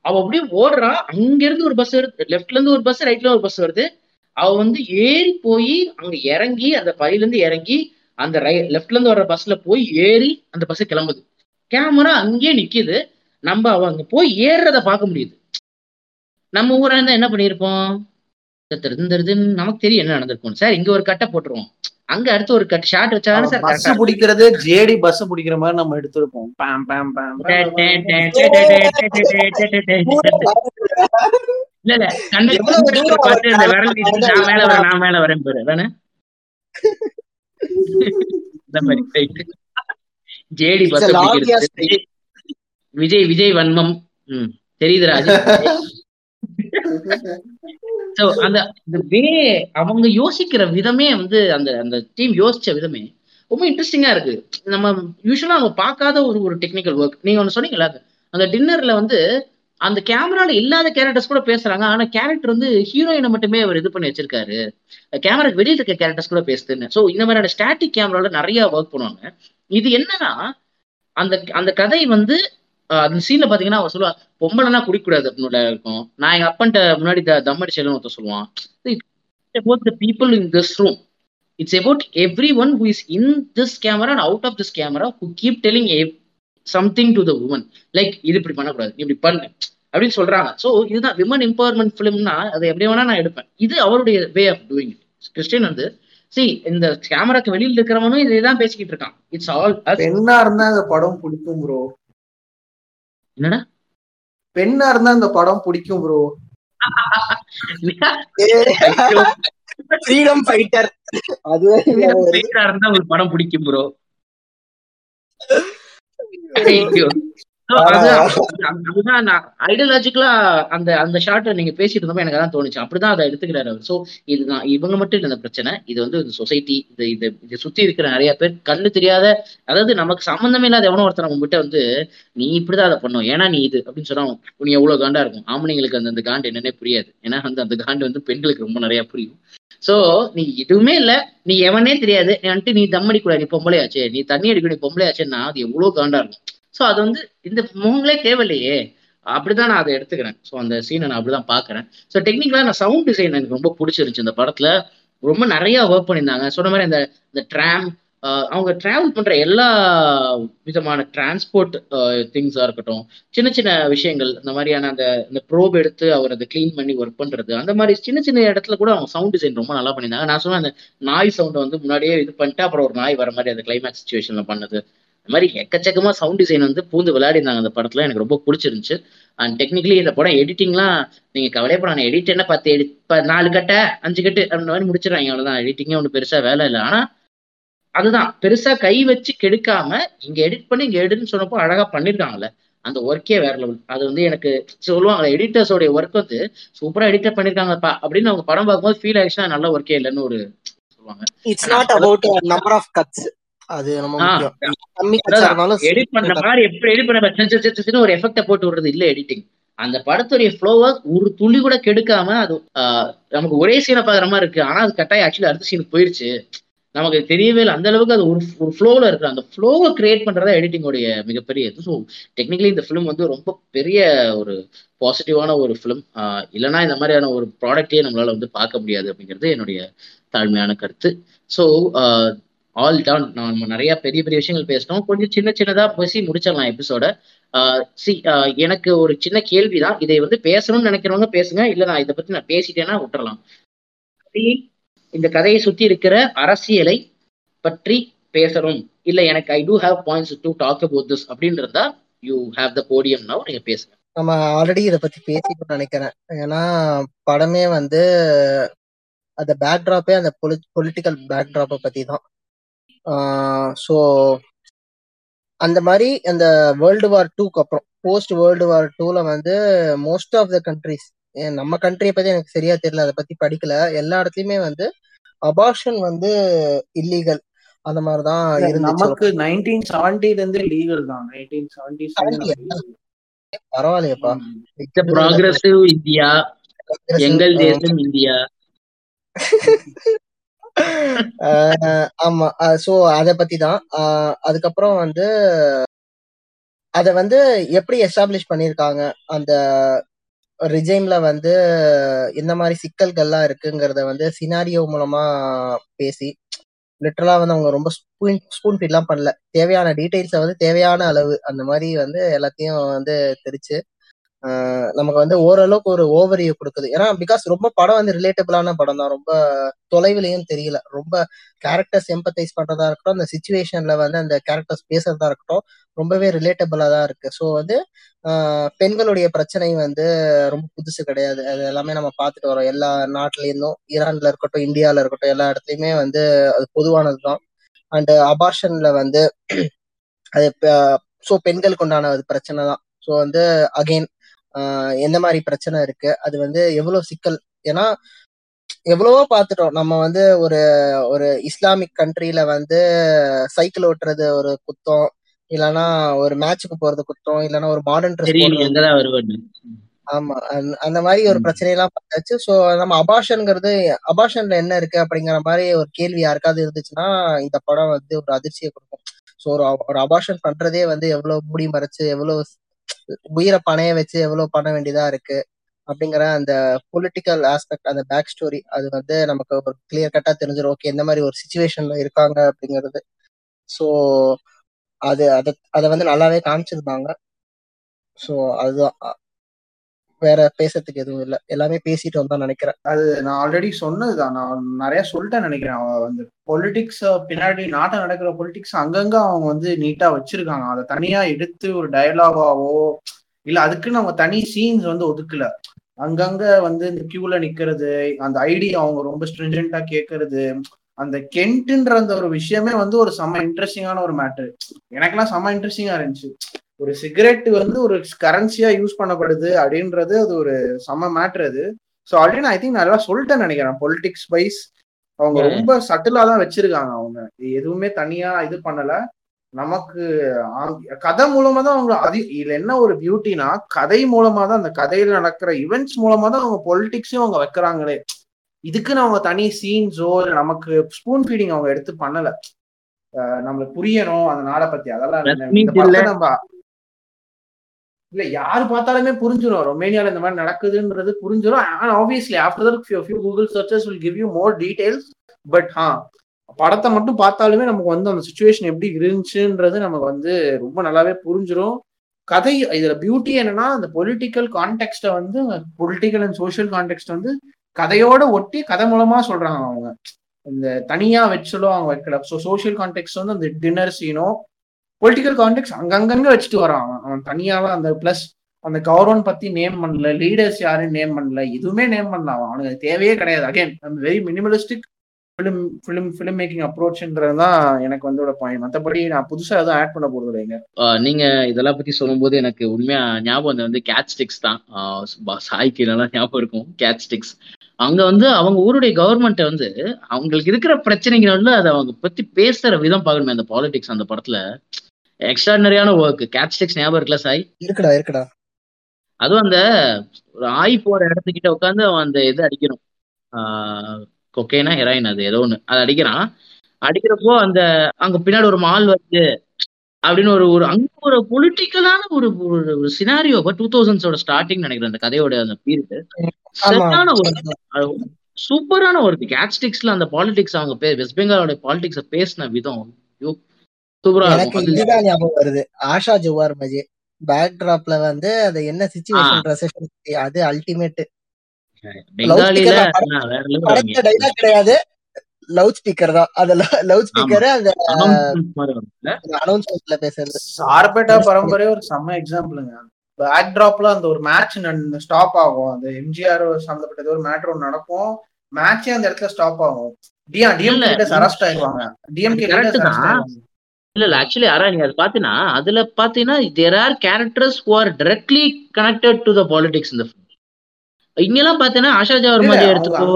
அவ அப்படியே ஓடுறா அங்க இருந்து ஒரு பஸ் வருது. லெஃப்ட்ல இருந்து ஒரு பஸ் ரைட்ல ஒரு பஸ் வருது. அவ வந்து ஏறி போய் அங்க இறங்கி அந்த பையில இருந்து இறங்கி அந்த ரை லெஃப்ட்ல இருந்து வர்ற பஸ்ல போய் ஏறி அந்த பஸ் கிளம்புது கேமரா அங்கேயே நிக்குது நம்ம அவ அங்க போய் ஏறுறத பார்க்க முடியுது நம்ம ஊரா இருந்தா என்ன பண்ணிருப்போம் தெரிஞ்சிருதுன்னு நமக்கு தெரியும் என்ன நடந்திருக்கும் சார் இங்க ஒரு கட்டை போட்டுருவோம் அங்க அடுத்து ஒரு கட் ஷாட் வச்சாலும் சார் பஸ் பிடிக்கிறது ஜேடி பஸ் பிடிக்கிற மாதிரி நம்ம எடுத்திருப்போம் பாம் பாம் பாம் இல்ல இல்ல நீட்டி நான் மேல வரேன் நான் மேல வரேன் பாரு அதானே இந்த மாதிரி. ரைட் ஜேடி விஜய் விஜய் வன்மம். ம். தெரியுது ராஜேஷ் சோ அந்த வே அவங்க யோசிக்கிற விதமே வந்து அந்த அந்த டீம் யோசிச்ச விதமே ரொம்ப இன்ட்ரெஸ்டிங்கா இருக்கு. நம்ம யூஸ்வலா நம்ம பார்க்காத ஒரு ஒரு டெக்னிக்கல் ஒர்க் நீங்க ஒண்ணு சொன்னீங்கல்ல அது. அந்த டின்னர்ல வந்து அந்த கேமரால இல்லாத கேரக்டர்ஸ் கூட பேசுறாங்க. ஆனா கேரக்டர் வந்து ஹீரோயினை மட்டுமே அவர் இது பண்ணி வச்சிருக்காரு. கேமராக்கு வெளியில இருக்க கேரக்டர்ஸ் கூட பேசுதுன்னு. ஸோ இந்த மாதிரியான ஸ்டாட்டிக் கேமரால நிறைய ஒர்க் பண்ணுவாங்க. இது என்னன்னா அந்த அந்த கதை வந்து அந்த சீன்ல பாத்தீங்கன்னா அவர் சொல்லுவா பொம்பளைனா குடிக்கூடாது அப்படின்னு இருக்கும். நான் எங்க அப்பன்ட்ட முன்னாடி த- தம் அடிச்சேன்னு ஒருத்தர் சொல்லுவான் about the people in this room it's about everyone who is in this camera and out of this camera who keep telling something to the woman like இது இப்படி பண்ணக்கூடாது இப்படி பண்ணு. அப்படின்னு சொல்றாங்க. ஸோ இதுதான் விமன் எம்பவர்மெண்ட் ஃபிலிம்னா அதை எப்படி வேணா நான் எடுப்பேன். இது அவருடைய way of doing it Cristian வந்து சி இந்த கேமராக்கு வெளியில இருக்கிறவனும் இதை தான் பேசிக்கிட்டு இருக்கான். இட்ஸ் ஆல் பெண்ணா இருந்தா அந்த படம் பிடிக்கும் ப்ரோ என்னடா? பெண்ணா இருந்தா அந்த படம் பிடிக்கும் ப்ரோ ஃப்ரீடம் ஃபைட்டர். பேரா இருந்தா ஒரு படம் பிடிக்கும் ப்ரோ Horrível. அதுதான். ஐடியாலஜிக்கலா அந்த அந்த ஷார்ட்டை நீங்க பேசிட்டு இருந்தப்ப எனக்கு அதான் தோணுச்சு. அப்படிதான் அதை எடுத்துக்கிறாரு அவர். சோ இதுதான். இவங்க மட்டும் இல்ல பிரச்சனை. இது வந்து சொசைட்டி இது இது இது சுத்தி இருக்கிற நிறைய பேர் கண்ணு தெரியாத அதாவது நமக்கு சம்பந்தமே இல்லாத எவனோ ஒருத்தர் நம்ம கிட்ட வந்து நீ இப்படிதான் அதை பண்ணும் ஏன்னா நீ இது? அப்படின்னு சொன்னா நீ எவ்வளவு காண்டா இருக்கும்? ஆம்பளைங்களுக்கு அந்த அந்த காண்டு என்னன்னே புரியாது. ஏன்னா வந்து அந்த காண்டு வந்து பெண்களுக்கு ரொம்ப நிறைய புரியும். சோ நீ எதுவுமே இல்ல. நீ எவனே தெரியாது. நீ வந்துட்டு நீ தம் அடிக்கூடாது நீ பொம்பளையாச்சே. நீ தண்ணி அடிக்க நீ பொம்பளையாச்சேன்னா அது எவ்வளவு காண்டா இருக்கும்? சோ அது வந்து இந்த முகங்களே தேவையில்லையே. அப்படிதான் நான் அதை எடுத்துக்கிறேன். ஸோ அந்த சீனை நான் அப்படிதான் பாக்குறேன் ஸோ டெக்னிக்கலா நான் சவுண்ட் டிசைன் எனக்கு ரொம்ப பிடிச்சிருந்துச்சு இந்த படத்துல. ரொம்ப நிறைய ஒர்க் பண்ணியிருந்தாங்க. சொன்ன மாதிரி அந்த இந்த ட்ராம் அவங்க டிராவல் பண்ற எல்லா விதமான டிரான்ஸ்போர்ட் திங்ஸா இருக்கட்டும் சின்ன சின்ன விஷயங்கள் இந்த மாதிரியான அந்த இந்த ப்ரோப் எடுத்து அவர் அதை க்ளீன் பண்ணி ஒர்க் பண்றது அந்த மாதிரி சின்ன சின்ன இடத்துல கூட அவங்க சவுண்ட் டிசைன் ரொம்ப நல்லா பண்ணியிருந்தாங்க. நான் சொன்ன அந்த நாய் சவுண்ட் வந்து முன்னாடியே இது பண்ணிட்டு அப்புறம் ஒரு நாய் வர மாதிரி அந்த கிளைமேக்ஸ் சுச்சுவேஷன்ல பண்ணது. இந்த மாதிரி எக்கச்சக்கமா சவுண்ட் டிசைன் வந்து பூந்து விளையாடிருந்தாங்க அந்த படத்துல. எனக்கு ரொம்ப பிடிச்சிருந்துச்சு. அண்ட் டெக்னிக்கலி இந்த படம் எடிட்டிங்லாம் நீங்க கவலைப்படாத எடிட் என்ன பத்து எடி நாலு கட்டை அஞ்சு கட்டு அந்த மாதிரி முடிச்சிடறாங்க. அவ்வளவுதான். எடிட்டிங்கே ஒன்றும் பெருசா வேலை இல்லை. ஆனா அதுதான். பெருசா கை வச்சு கெடுக்காம இங்க எடிட் பண்ணி இங்க எடுன்னு சொன்னப்போ அழகா பண்ணிருக்காங்கல்ல அந்த ஒர்க்கே வேற லெவல் அது வந்து எனக்கு சொல்லுவாங்க எடிட்டர்ஸோடைய ஒர்க் வந்து சூப்பரா எடிட்டர் பண்ணிருக்காங்கப்பா அப்படின்னு அவங்க படம் பார்க்கும்போது ஃபீல் ஆயிடுச்சுன்னா நல்ல ஒர்க்கே இல்லைன்னு ஒரு சொல்லுவாங்க. It's not about number of cuts அது இருந்தாலும் எடிட் பண்ற மாதிரி எப்படி எடிட் பண்ண ஒரு எஃபெக்ட போட்டு விடுறது இல்ல எடிட்டிங் அந்த படத்துடைய ஃப்ளோவை ஒரு துளி கூட கெடுக்காம அது நமக்கு ஒரே சீனை பாக்குற மாதிரி இருக்கு. ஆனா அது கட்டாயம் ஆக்சுவலி அடுத்த சீனுக்கு போயிருச்சு. நமக்கு தெரியவே இல்லை. அந்த அளவுக்கு அது ஒரு ஒரு ஃப்ளோவில் இருக்கு. அந்த ஃப்ளோவை கிரியேட் பண்றதா எடிட்டிங்கோடைய மிகப்பெரிய இது. ஸோ டெக்னிக்கலி இந்த ஃபிலிம் வந்து ரொம்ப பெரிய ஒரு பாசிட்டிவான ஒரு ஃபிலிம் இல்லைன்னா இந்த மாதிரியான ஒரு ப்ராடக்டே நம்மளால வந்து பார்க்க முடியாது அப்படிங்கிறது என்னுடைய தாழ்மையான கருத்து. ஸோ ஆல் டான் நம்ம நிறைய பெரிய பெரிய விஷயங்கள் பேசினோம். கொஞ்சம் சின்ன சின்னதா பேசி முடிச்சிடலாம் எபிசோட சி எனக்கு ஒரு சின்ன கேள்விதான். இதை வந்து பேசணும்னு நினைக்கிறவங்க பேசுங்க. இல்ல நான் இதை பத்தி நான் பேசிட்டேன்னா விட்டுறலாம். இந்த கதையை சுத்தி இருக்கிற அரசியலை பற்றி பேசணும். இல்ல எனக்கு I do have points to talk about this அப்படின்றதா you have the podium now நீங்க பேசுங்க. நம்ம ஆல்ரெடி இதை பத்தி பேசிட்டு நினைக்கிறேன். ஏன்னா படமே வந்து அந்த பேக்ட்ராப்பே அந்த பொலிட்டிக்கல் பேக்ட்ராப்பை பத்தி தான் ஸோ அந்த மாதிரி அந்த வேர்ல்டு வார் டூக்கு அப்புறம் போஸ்ட் வேர்ல்டு வார் டூல வந்து மோஸ்ட் ஆஃப் த கண்ட்ரிஸ் நம்ம கண்ட்ரியை பத்தி எனக்கு சரியா தெரியல அதை பத்தி படிக்கல. எல்லா இடத்துலயுமே வந்து அபார்ஷன் வந்து இல்லீகல் அந்த மாதிரிதான் இருந்துச்சு. நமக்கு நைன்டீன் செவன்டில இருந்து லீகல் தான். நைன்டீன் செவன்டி பரவாயில்லையப்பா. ப்ராக்ரஸிவ் இந்தியா எங்கள் தேசம் இந்தியா. ஆமா. சோ அத பத்தி தான் அதுக்கப்புறம் வந்து அத வந்து எப்படி எஸ்டாப்ளிஷ் பண்ணிருக்காங்க? அந்த ரிஜைம்ல வந்து இந்த மாதிரி சிக்கல்கள்லாம் இருக்குங்கிறத வந்து சினாரியோ மூலமா பேசி லிட்டரலா வந்து அவங்க ரொம்ப ஸ்பூன் ஸ்பூன் ஃபீட்லாம் பண்ணல. தேவையான டீட்டெயில்ஸை வந்து தேவையான அளவு அந்த மாதிரி வந்து எல்லாத்தையும் வந்து தெரிச்சு நமக்கு வந்து ஓரளவுக்கு ஒரு ஓவரியை கொடுக்குது. ஏன்னா பிகாஸ் ரொம்ப படம் வந்து ரிலேட்டபிளான படம் தான். ரொம்ப தொலைவிலையும் தெரியல. ரொம்ப கேரக்டர்ஸ் எம்பத்தைஸ் பண்றதா இருக்கட்டும் அந்த சுச்சுவேஷன்ல வந்து அந்த கேரக்டர்ஸ் பேசுறதா இருக்கட்டும் ரொம்பவே ரிலேட்டபிளா தான் இருக்கு. ஸோ வந்து பெண்களுடைய பிரச்சனை வந்து ரொம்ப புதுசு கிடையாது. அது எல்லாமே நம்ம பார்த்துட்டு வரோம். எல்லா நாட்டிலேருந்தும் ஈரான்ல இருக்கட்டும் இந்தியால இருக்கட்டும் எல்லா இடத்துலையுமே வந்து அது பொதுவானது தான். அண்ட் அபார்ஷன்ல வந்து அது ஸோ பெண்களுக்கு உண்டான அது பிரச்சனை தான். ஸோ வந்து அகைன் எந்த மாதிரி பிரச்சனை இருக்கு? அது வந்து எவ்வளவு சிக்கல்? ஏன்னா எவ்வளவோ பார்த்துட்டோம். நம்ம வந்து ஒரு ஒரு இஸ்லாமிக் கண்ட்ரில வந்து சைக்கிள் ஓட்டுறது ஒரு குத்தம் இல்லைன்னா ஒரு மேட்சுக்கு போறது குத்தம் இல்லைன்னா ஒரு மாடர்ன் ட்ரெஸ் ஆமா அந்த- மாதிரி ஒரு. பிரச்சனையெல்லாம் பார்த்தாச்சு. ஸோ நம்ம அபாஷன்ங்கிறது அபாஷன்ல என்ன இருக்கு அப்படிங்கிற மாதிரி ஒரு கேள்வி யாருக்காவது இருந்துச்சுன்னா இந்த படம் வந்து ஒரு அதிர்ச்சியை கொடுக்கும். ஸோ ஒரு ஒரு அபாஷன் பண்றதே வந்து எவ்வளவு மூடி மறைச்சு எவ்வளவு உயிரை பணைய வச்சு எவ்வளவு பண்ண வேண்டியதா இருக்கு அப்படிங்கிற அந்த பொலிட்டிக்கல் ஆஸ்பெக்ட் அந்த பேக் ஸ்டோரி அது வந்து நமக்கு ஒரு கிளியர் கட்டா தெரிஞ்சிடும் ஓகே எந்த மாதிரி ஒரு சுச்சுவேஷன்ல இருக்காங்க அப்படிங்கிறது. ஸோ அது அதை அதை வந்து நல்லாவே காமிச்சிருந்தாங்க. ஸோ அதுதான் வேற பேசுறதுக்கு எதுவும் இல்லை. எல்லாமே பேசிட்டு வந்தோம் நினைக்கிறேன். அது நான் ஆல்ரெடி சொன்னதுதான். நான் நிறைய சொல்லிட்டேன் நினைக்கிறேன். அவன் வந்து பொலிட்டிக்ஸ் பின்னாடி நாட்டை நடக்கிற பொலிட்டிக்ஸ் அங்கங்க அவங்க வந்து நீட்டா வச்சிருக்காங்க. அதை தனியா எடுத்து ஒரு டயலாகாவோ இல்ல அதுக்குன்னு அவங்க தனி சீன்ஸ் வந்து ஒதுக்கல. அங்கங்க வந்து இந்த கியூல நிக்கிறது அந்த ஐடி அவங்க ரொம்ப ஸ்ட்ரிஞ்சென்டா கேட்கறது அந்த கென்ட்ன்ற அந்த ஒரு விஷயமே வந்து ஒரு செம்ம இன்ட்ரெஸ்டிங்கான ஒரு மேட்ரு எனக்கெல்லாம் செம்ம இன்ட்ரெஸ்டிங்கா இருந்துச்சு. ஒரு சிகரெட் வந்து ஒரு கரன்சியா யூஸ் பண்ணப்படுது அப்படின்றது அது ஒரு செம்ம மேட்ரு அது. ஸோ ஆல்ரெடி நான் ஐ திங்க் நல்லா சொல்லிட்டேன்னு நினைக்கிறேன். பொலிட்டிக்ஸ் வைஸ் அவங்க. ரொம்ப சட்டிலா தான் வச்சிருக்காங்க அவங்க. எதுவுமே தனியா இது பண்ணல. நமக்கு கதை மூலமா தான் அவங்க அது இதுல என்ன ஒரு பியூட்டினா கதை மூலமா தான் அந்த கதையில நடக்கிற இவெண்ட்ஸ் மூலமா தான் அவங்க பொலிட்டிக்ஸையும் அவங்க வைக்கிறாங்களே. இதுக்குன்னு அவங்க தனி சீன்ஸோ நமக்கு ஸ்பூன் ஃபீடிங் அவங்க எடுத்து பண்ணல. நம்மளுக்கு புரியணும் அந்த நாடை பத்தி அதெல்லாம் இல்ல. நம்ம இல்ல யாரு பார்த்தாலுமே புரிஞ்சிடும் ரொமேனியால இந்த மாதிரி நடக்குதுன்றது புரிஞ்சிடும் and obviously after that few Google searches will give you more details but ஹா படத்தை மட்டும் பார்த்தாலுமே நமக்கு வந்து அந்த சுச்சுவேஷன் எப்படி இருந்துச்சுன்றது நமக்கு வந்து ரொம்ப நல்லாவே புரிஞ்சிடும் கதை இதுல பியூட்டி என்னன்னா அந்த பொலிட்டிக்கல் கான்டெக்ட்டை வந்து பொலிட்டிக்கல் அண்ட் சோஷியல் கான்டெக்ட் வந்து கதையோட ஒட்டி கதை மூலமா சொல்றாங்க அவங்க. இந்த தனியா வச்சலோ அவங்க வைக்கல. ஸோ சோஷியல் கான்டெக்ட் வந்து அந்த டின்னர் சீனோ பொலிட்டிக்கல் கான்டெக்ட் அங்கங்க வச்சுட்டு வரான். அவன் அவன் தனியாவே அந்த பிளஸ் அந்த கௌரவன் பத்தி நேம் பண்ணல லீடர்ஸ் யாரும் நேம் பண்ணல எதுவுமே நேம் பண்ணல அவன். அவனுக்கு தேவையே கிடையாது. Again very minimalistic film film film making அப்ரோச்ன்றது தான் எனக்கு வந்து பாயிண்ட் மற்றபடி நான் புதுசாக எதுவும் ஆட் பண்ண போகிறது இல்லைங்க. நீங்கள் நீங்க இதெல்லாம் பத்தி சொல்லும்போது எனக்கு உண்மையாக ஞாபகம் வந்து கேட் ஸ்டிக்ஸ் தான் ஆஹ் சாய்க்கு நல்லா ஞாபகம் இருக்கும் கேட் ஸ்டிக்ஸ் அங்க வந்து அவங்க ஊருடைய கவர்மெண்ட் வந்து அவங்களுக்கு இருக்கிற பிரச்சனைகள் வந்து அதை அவங்க பத்தி பேசுற விதம் பார்க்கணுமே அந்த பாலிடிக்ஸ் அந்த படத்துல. எக்ஸ்ட்ராடனரியான ஒர்க் கேட் ஸ்டிக்ஸ் ஞாபகம் இருக்குல்ல சாய்? இருக்குடா இருக்குடா. அதுவும் அந்த ஒரு ஆய் போற இடத்துக்கிட்ட உட்காந்து அவன் அந்த இது அடிக்கணும் கொக்கைனா ஹெராயின் அது ஏதோ ஒண்ணு. அது அடிக்கிறான். அடிக்கிறப்போ அந்த அங்க பின்னாடி ஒரு மால் வருது. அப்படின்னு ஒரு ஒரு அங்க ஒரு பொலிட்டிக்கலான ஒரு ஒரு சினாரியோ டூ தௌசண்ட்ஸோட ஸ்டார்டிங் நினைக்கிறேன் அந்த கதையோட அந்த பீரியட் சரியான ஒரு சூப்பரான ஒரு கேட்ஸ்டிக்ஸ்ல அந்த பாலிடிக்ஸ் அவங்க வெஸ்ட் பெங்காலோட பாலிடிக்ஸ பேசின விதம். எனக்கு இதுதான் ஞாபகம் வருது. ஆஷா ஜுவார் மஜே பேக் டிராப்ல வந்து அது என்ன சுச்சுவேஷன் ரெசெஷன் அது அல்டிமேட் கிடையாது. லவுட் ஸ்பீக்கர் தான். அது லவுட் ஸ்பீக்கர் அந்த? அனௌன்ஸ்மெண்ட்ல பேசுறது. சார்பேட்டா பரம்பரையே ஒரு செம்ம எக்ஸாம்பிளுங்க பேக் டிராப்ல அந்த ஒரு மேட்ச் ஸ்டாப் ஆகும். அந்த எம்ஜிஆர் சம்பந்தப்பட்டது ஒரு மேட்ரு ஒன்று நடக்கும். மேட்சே அந்த இடத்துல ஸ்டாப் ஆகும். டிஎம் டிஎம் லீடர்ஸ் அரெஸ்ட் ஆயிடுவாங்க. டிஎம்கே correct இல்ல இல்ல ஆக்சுவலி யாரா நீங்க அதை பாத்தீங்கன்னா அதுல பாத்தீங்கன்னா there are characters who are directly connected to the politics இந்த இங்கெல்லாம் பாத்தீங்கன்னா ஆஷா ஜவர் மாதிரி எடுத்துக்கோ.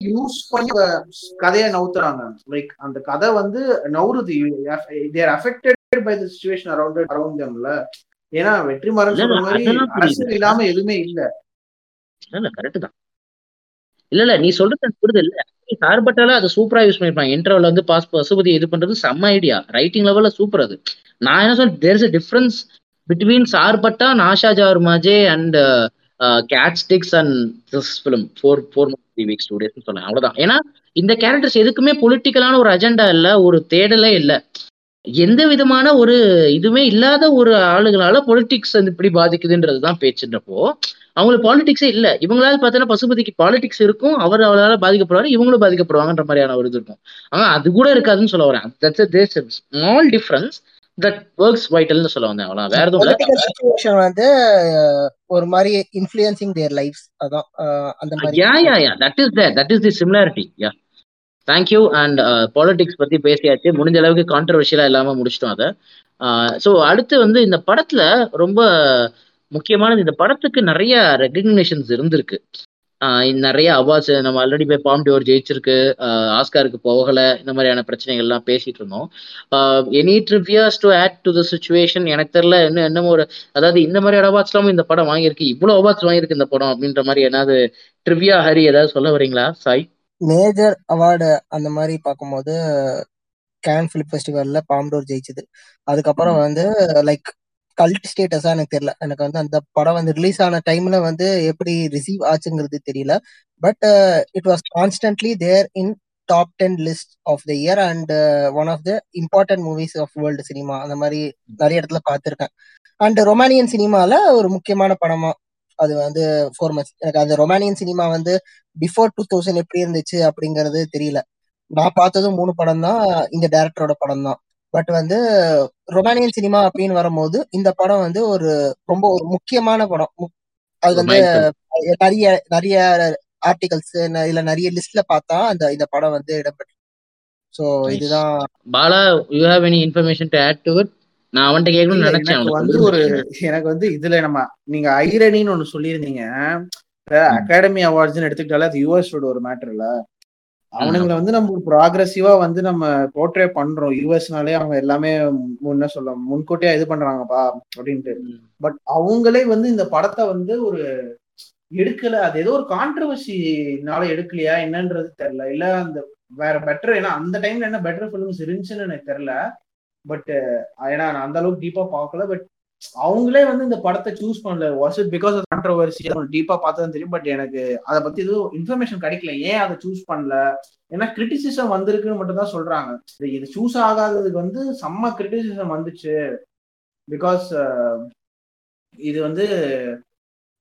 யூஸ் பண்ணி கதையை நவுத்துறாங்க. லைக் அந்த கதை வந்து நவுறுது. They're affected by the situation around around தம்ல ஏன்னா வெற்றிமாறன் சொல்ற மாதிரி. அரசியல் இல்லாம எதுவுமே இல்ல. இல்ல கரெக்ட் தான். இல்ல இல்ல நீ சொல்றது எனக்கு புரியுது. இல்ல சார்பட்டால அதை சூப்பரா யூஸ் பண்ணிருப்பாங்க. இன்டர்வல் வந்து பாஸ் பசுபதி இது பண்றது செம்ம ஐடியா ரைட்டிங் லெவல்ல சூப்பர் அது. நான் என்ன சொல்றேன் there is a difference between Sarpatta நாஷா ஜார்மாஜே and cat sticks and this film four four three weeks two டேஸ்னு சொன்னேன். அவ்வளவுதான். ஏன்னா இந்த கேரக்டர்ஸ் எதுக்குமே பொலிட்டிக்கலான ஒரு அஜெண்டா இல்ல ஒரு தேடலே இல்ல. எந்த விதமான ஒரு இதுவுமே இல்லாத ஒரு ஆளுகளால பொலிட்டிக்ஸ் வந்து இப்படி பாதிக்குதுன்றது தான் பேச்சுன்றப்போ அவங்களுக்கு பாலிடிக்ஸே இல்ல. இவங்களால பார்த்தோன்னா பசுபதிக்கு பாலிடிக்ஸ் இருக்கும். அவர் அவரால் பாதிக்கப்படுவாரு இவங்களும் பாதிக்கப்படுவாங்கன்ற மாதிரியான ஒரு இது இருக்கும். ஆனா அது கூட இருக்காதுன்னு சொல்ல வரேன். That's small difference that works வைட்டல்னு சொல்ல வந்தேன். அவ்வளோ வேற எதுவும் வந்து ஒரு மாதிரி இன்ஃபுளுன்சிங் தேர் லைஃப்ஸ் அதான் அந்த மாதிரி. Ya ya ya that is that is the similarity ya thank you and politics பத்தி பேசியாச்சு. முடிஞ்ச அளவுக்கு கான்ட்ரவர்ஷியலா இல்லாம முடிச்சிட்டோம் அதை. ஸோ அடுத்து வந்து இந்த படத்துல ரொம்ப முக்கியமானது இந்த படத்துக்கு நிறைய ரெகக்னிஷன்ஸ் இருந்திருக்கு. நிறைய அவார்ட்ஸ் நம்ம ஆல்ரெடி போய் பாம் டியோர் ஜெயிச்சிருக்கு ஆஸ்காருக்கு போகல இந்த மாதிரியான பிரச்சனைகள்லாம் பேசிட்டு இருந்தோம். Any trivias to add to the situation எனக்கு தெரியல இன்னும் என்னமோ ஒரு அதாவது இந்த மாதிரி அவார்ட்ஸ்லாமும் இந்த படம் வாங்கியிருக்கு இவ்வளோ அவார்ட்ஸ் வாங்கியிருக்கு இந்த படம் அப்படின்ற மாதிரி ஏதாவது ட்ரிவியா ஹரி ஏதாவது சொல்ல வரீங்களா? சாய்? மேஜர் அவார்டு அந்த மாதிரி பார்க்கும்போது கேன் ஃபிலிம் ஃபெஸ்டிவல்ல பாம்டோர் ஜெயிச்சது. அதுக்கப்புறம் வந்து லைக் கல்ட் ஸ்டேட்டஸா எனக்கு தெரியல. எனக்கு வந்து அந்த படம் வந்து ரிலீஸ் ஆன டைம்ல வந்து எப்படி ரிசீவ் ஆச்சுங்கிறது தெரியல. But it was constantly there in top ten list of the year and one of the important movies of world cinema அந்த மாதிரி நிறைய இடத்துல பார்த்துருக்கேன். அண்ட் ரொமானியன் சினிமால ஒரு முக்கியமான படமா அது வந்து ஃபோர் மந்த்ஸ் எனக்கு அந்த ரொமானியன் சினிமா வந்து பிஃபோர் டூ தௌசண்ட் எப்படி இருந்துச்சு அப்படிங்கிறது தெரியல. நான் பார்த்ததும் மூணு படம் தான் இந்த டேரக்டரோட படம் தான் பட் வந்து ரொமானியன் சினிமா அப்படின்னு வரும்போது இந்த படம் வந்து ஒரு ரொம்ப ஒரு முக்கியமான படம். அது வந்து நிறைய நிறைய ஆர்டிகல்ஸ் இல்ல நிறைய லிஸ்ட்ல பார்த்தா அந்த இந்த படம் வந்து இடம்பெற்று. Nice. இதுதான். Bala you have any information to add to it நான் அவன்கிட்ட கேட்கணும்னு நினைச்சேன் வந்து ஒரு எனக்கு வந்து இதுல நம்ம நீங்க ஐரனின்னு ஒண்ணு சொல்லியிருந்தீங்க. அகாடமி அவார்ட்ஸ்னு எடுத்துக்கிட்டாலே அது யூஎஸோட ஒரு மேட்டர் இல்ல அவனுங்களை வந்து நம்ம ப்ராக்ரஸிவா வந்து நம்ம போர்ட்ரே பண்றோம். யூஎஸ்னாலே அவங்க எல்லாமே என்ன சொல்ல முன்கூட்டியா இது பண்றாங்கப்பா அப்படின்ட்டு. பட் அவங்களே வந்து இந்த படத்தை வந்து ஒரு எடுக்கல. அது ஏதோ ஒரு கான்ட்ரவர்சினால எடுக்கலையா என்னன்றது தெரியல. இல்ல அந்த வேற பெட்டர் ஏன்னா அந்த டைம்ல என்ன பெட்டர் ஃபிலிம்ஸ் இருந்துச்சுன்னு எனக்கு தெரியல. பட் ஏன்னா நான் அந்த அளவுக்கு டீப்பா பார்க்கல. பட் அவங்களே வந்து இந்த படத்தை சூஸ் பண்ணல. Was it because of controversy டீப்பா பார்த்தா தெரியும் பட் எனக்கு அதை பத்தி எதுவும் இன்ஃபர்மேஷன் கிடைக்கல. ஏன் அதை சூஸ் பண்ணல? ஏன்னா கிரிட்டிசிசம் வந்திருக்குன்னு மட்டும் தான் சொல்றாங்க. இது- சூஸ் ஆகாததுக்கு வந்து செம்ம கிரிட்டிசிசம் வந்துச்சு. பிகாஸ் uh, இது வந்து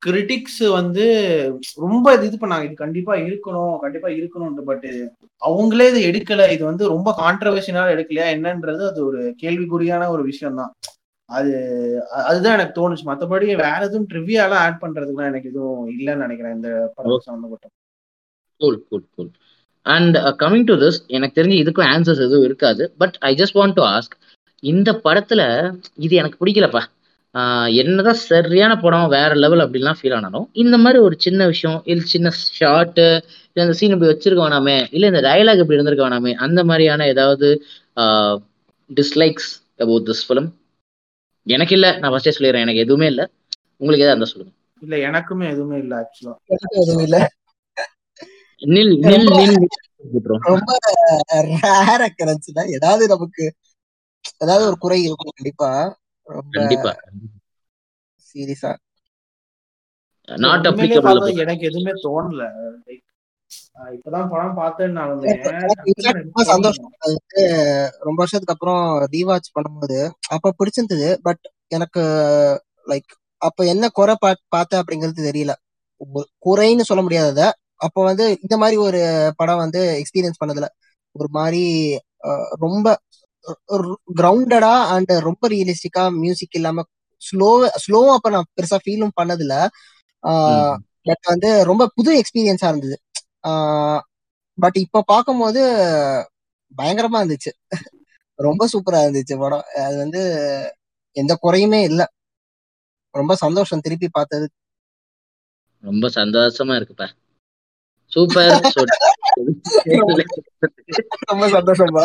கிரிட்டிக்ஸ் வந்து ரொம்ப இது இது பண்ணாங்க. இது கண்டிப்பா இருக்கணும் கண்டிப்பா இருக்கணும் பட் அவங்களே இதை எடுக்கல. இது வந்து ரொம்ப கான்ட்ரவர்சினால எடுக்கலையா? என்னன்றது அது ஒரு கேள்விக்குறியான ஒரு விஷயம் தான் அது அதுதான் எனக்கு தோணுச்சு. மத்தபடி வேற எதுவும் ட்ரிவியாலாம் ஆட் பண்றதுக்குலாம் எனக்கு எதுவும் இல்லைன்னு நினைக்கிறேன் இந்த படம் சம்பந்தப்பட்ட. Cool cool cool and coming to this எனக்கு தெரிஞ்சு இதுக்கும் ஆன்சர்ஸ் எதுவும் இருக்காது. But I just want to ask இந்த படத்துல இது எனக்கு பிடிக்கலப்பா. என்னதான் சரியான படம் வேற லெவல் அப்படிலாம் ஃபீல் ஆனாலும் இந்த மாதிரி ஒரு சின்ன விஷயம் இல்லை சின்ன ஷார்ட்டு இல்லை இந்த சீன் இப்படி வச்சிருக்க வேணாமே இல்லை இந்த டயலாக் இப்படி இருந்திருக்க வேணாமே அந்த மாதிரியான ஏதாவது டிஸ்லைக்ஸ் அபவுட் திஸ் ஃபிலிம் எனக்கு இல்லை. நான் ஃபர்ஸ்டே சொல்லிடுறேன். எனக்கு எதுவுமே இல்லை. உங்களுக்கு எதாவது இருந்தால் சொல்லுங்க. இல்ல எனக்குமே எதுவுமே இல்ல ஆக்சுவலா எதுவும் இல்ல. நில் நில் நில். ரொம்ப ரேர் அக்கரன்ஸ்ல ஏதாவது நமக்கு ஏதாவது ஒரு குறை இருக்கும் கண்டிப்பா. கண்டிப்பா. சீரியஸா நாட் அப்ளிகபிள் எனக்கு எதுவுமே தோணல. ஆஹ் இப்பதான் படம் பார்த்தேன்னாலுமே ரொம்ப சந்தோஷம் அது வந்து ரொம்ப வருஷத்துக்கு அப்புறம் ரீவாட்ச் பண்ணும்போது அப்ப பிடிச்சிருந்தது. பட் எனக்கு லைக் அப்ப என்ன குறை பா பார்த்தேன் அப்படிங்கிறது தெரியல. குறைன்னு சொல்ல முடியாதத அப்ப வந்து இந்த மாதிரி ஒரு படம் வந்து எக்ஸ்பீரியன்ஸ் பண்ணதுல. ஒரு மாதிரி ரொம்ப கிரவுண்டடா அண்ட் ரொம்ப ரியலிஸ்டிக்கா மியூசிக் இல்லாம ஸ்லோ ஸ்லோவா அப்ப நான் பெருசா ஃபீலும் பண்ணதில்ல பட் வந்து ரொம்ப புது எக்ஸ்பீரியன்ஸா இருந்தது. பட் இப்ப பார்க்கும்போது பயங்கரமா இருந்துச்சு. ரொம்ப சூப்பரா இருந்துச்சு படம். அது வந்து எந்த குறையுமே இல்ல. ரொம்ப சந்தோஷம் திருப்பி பார்த்தது ரொம்ப சந்தோஷமா இருக்குப்பா. சூப்பர் ரொம்ப சந்தோஷமா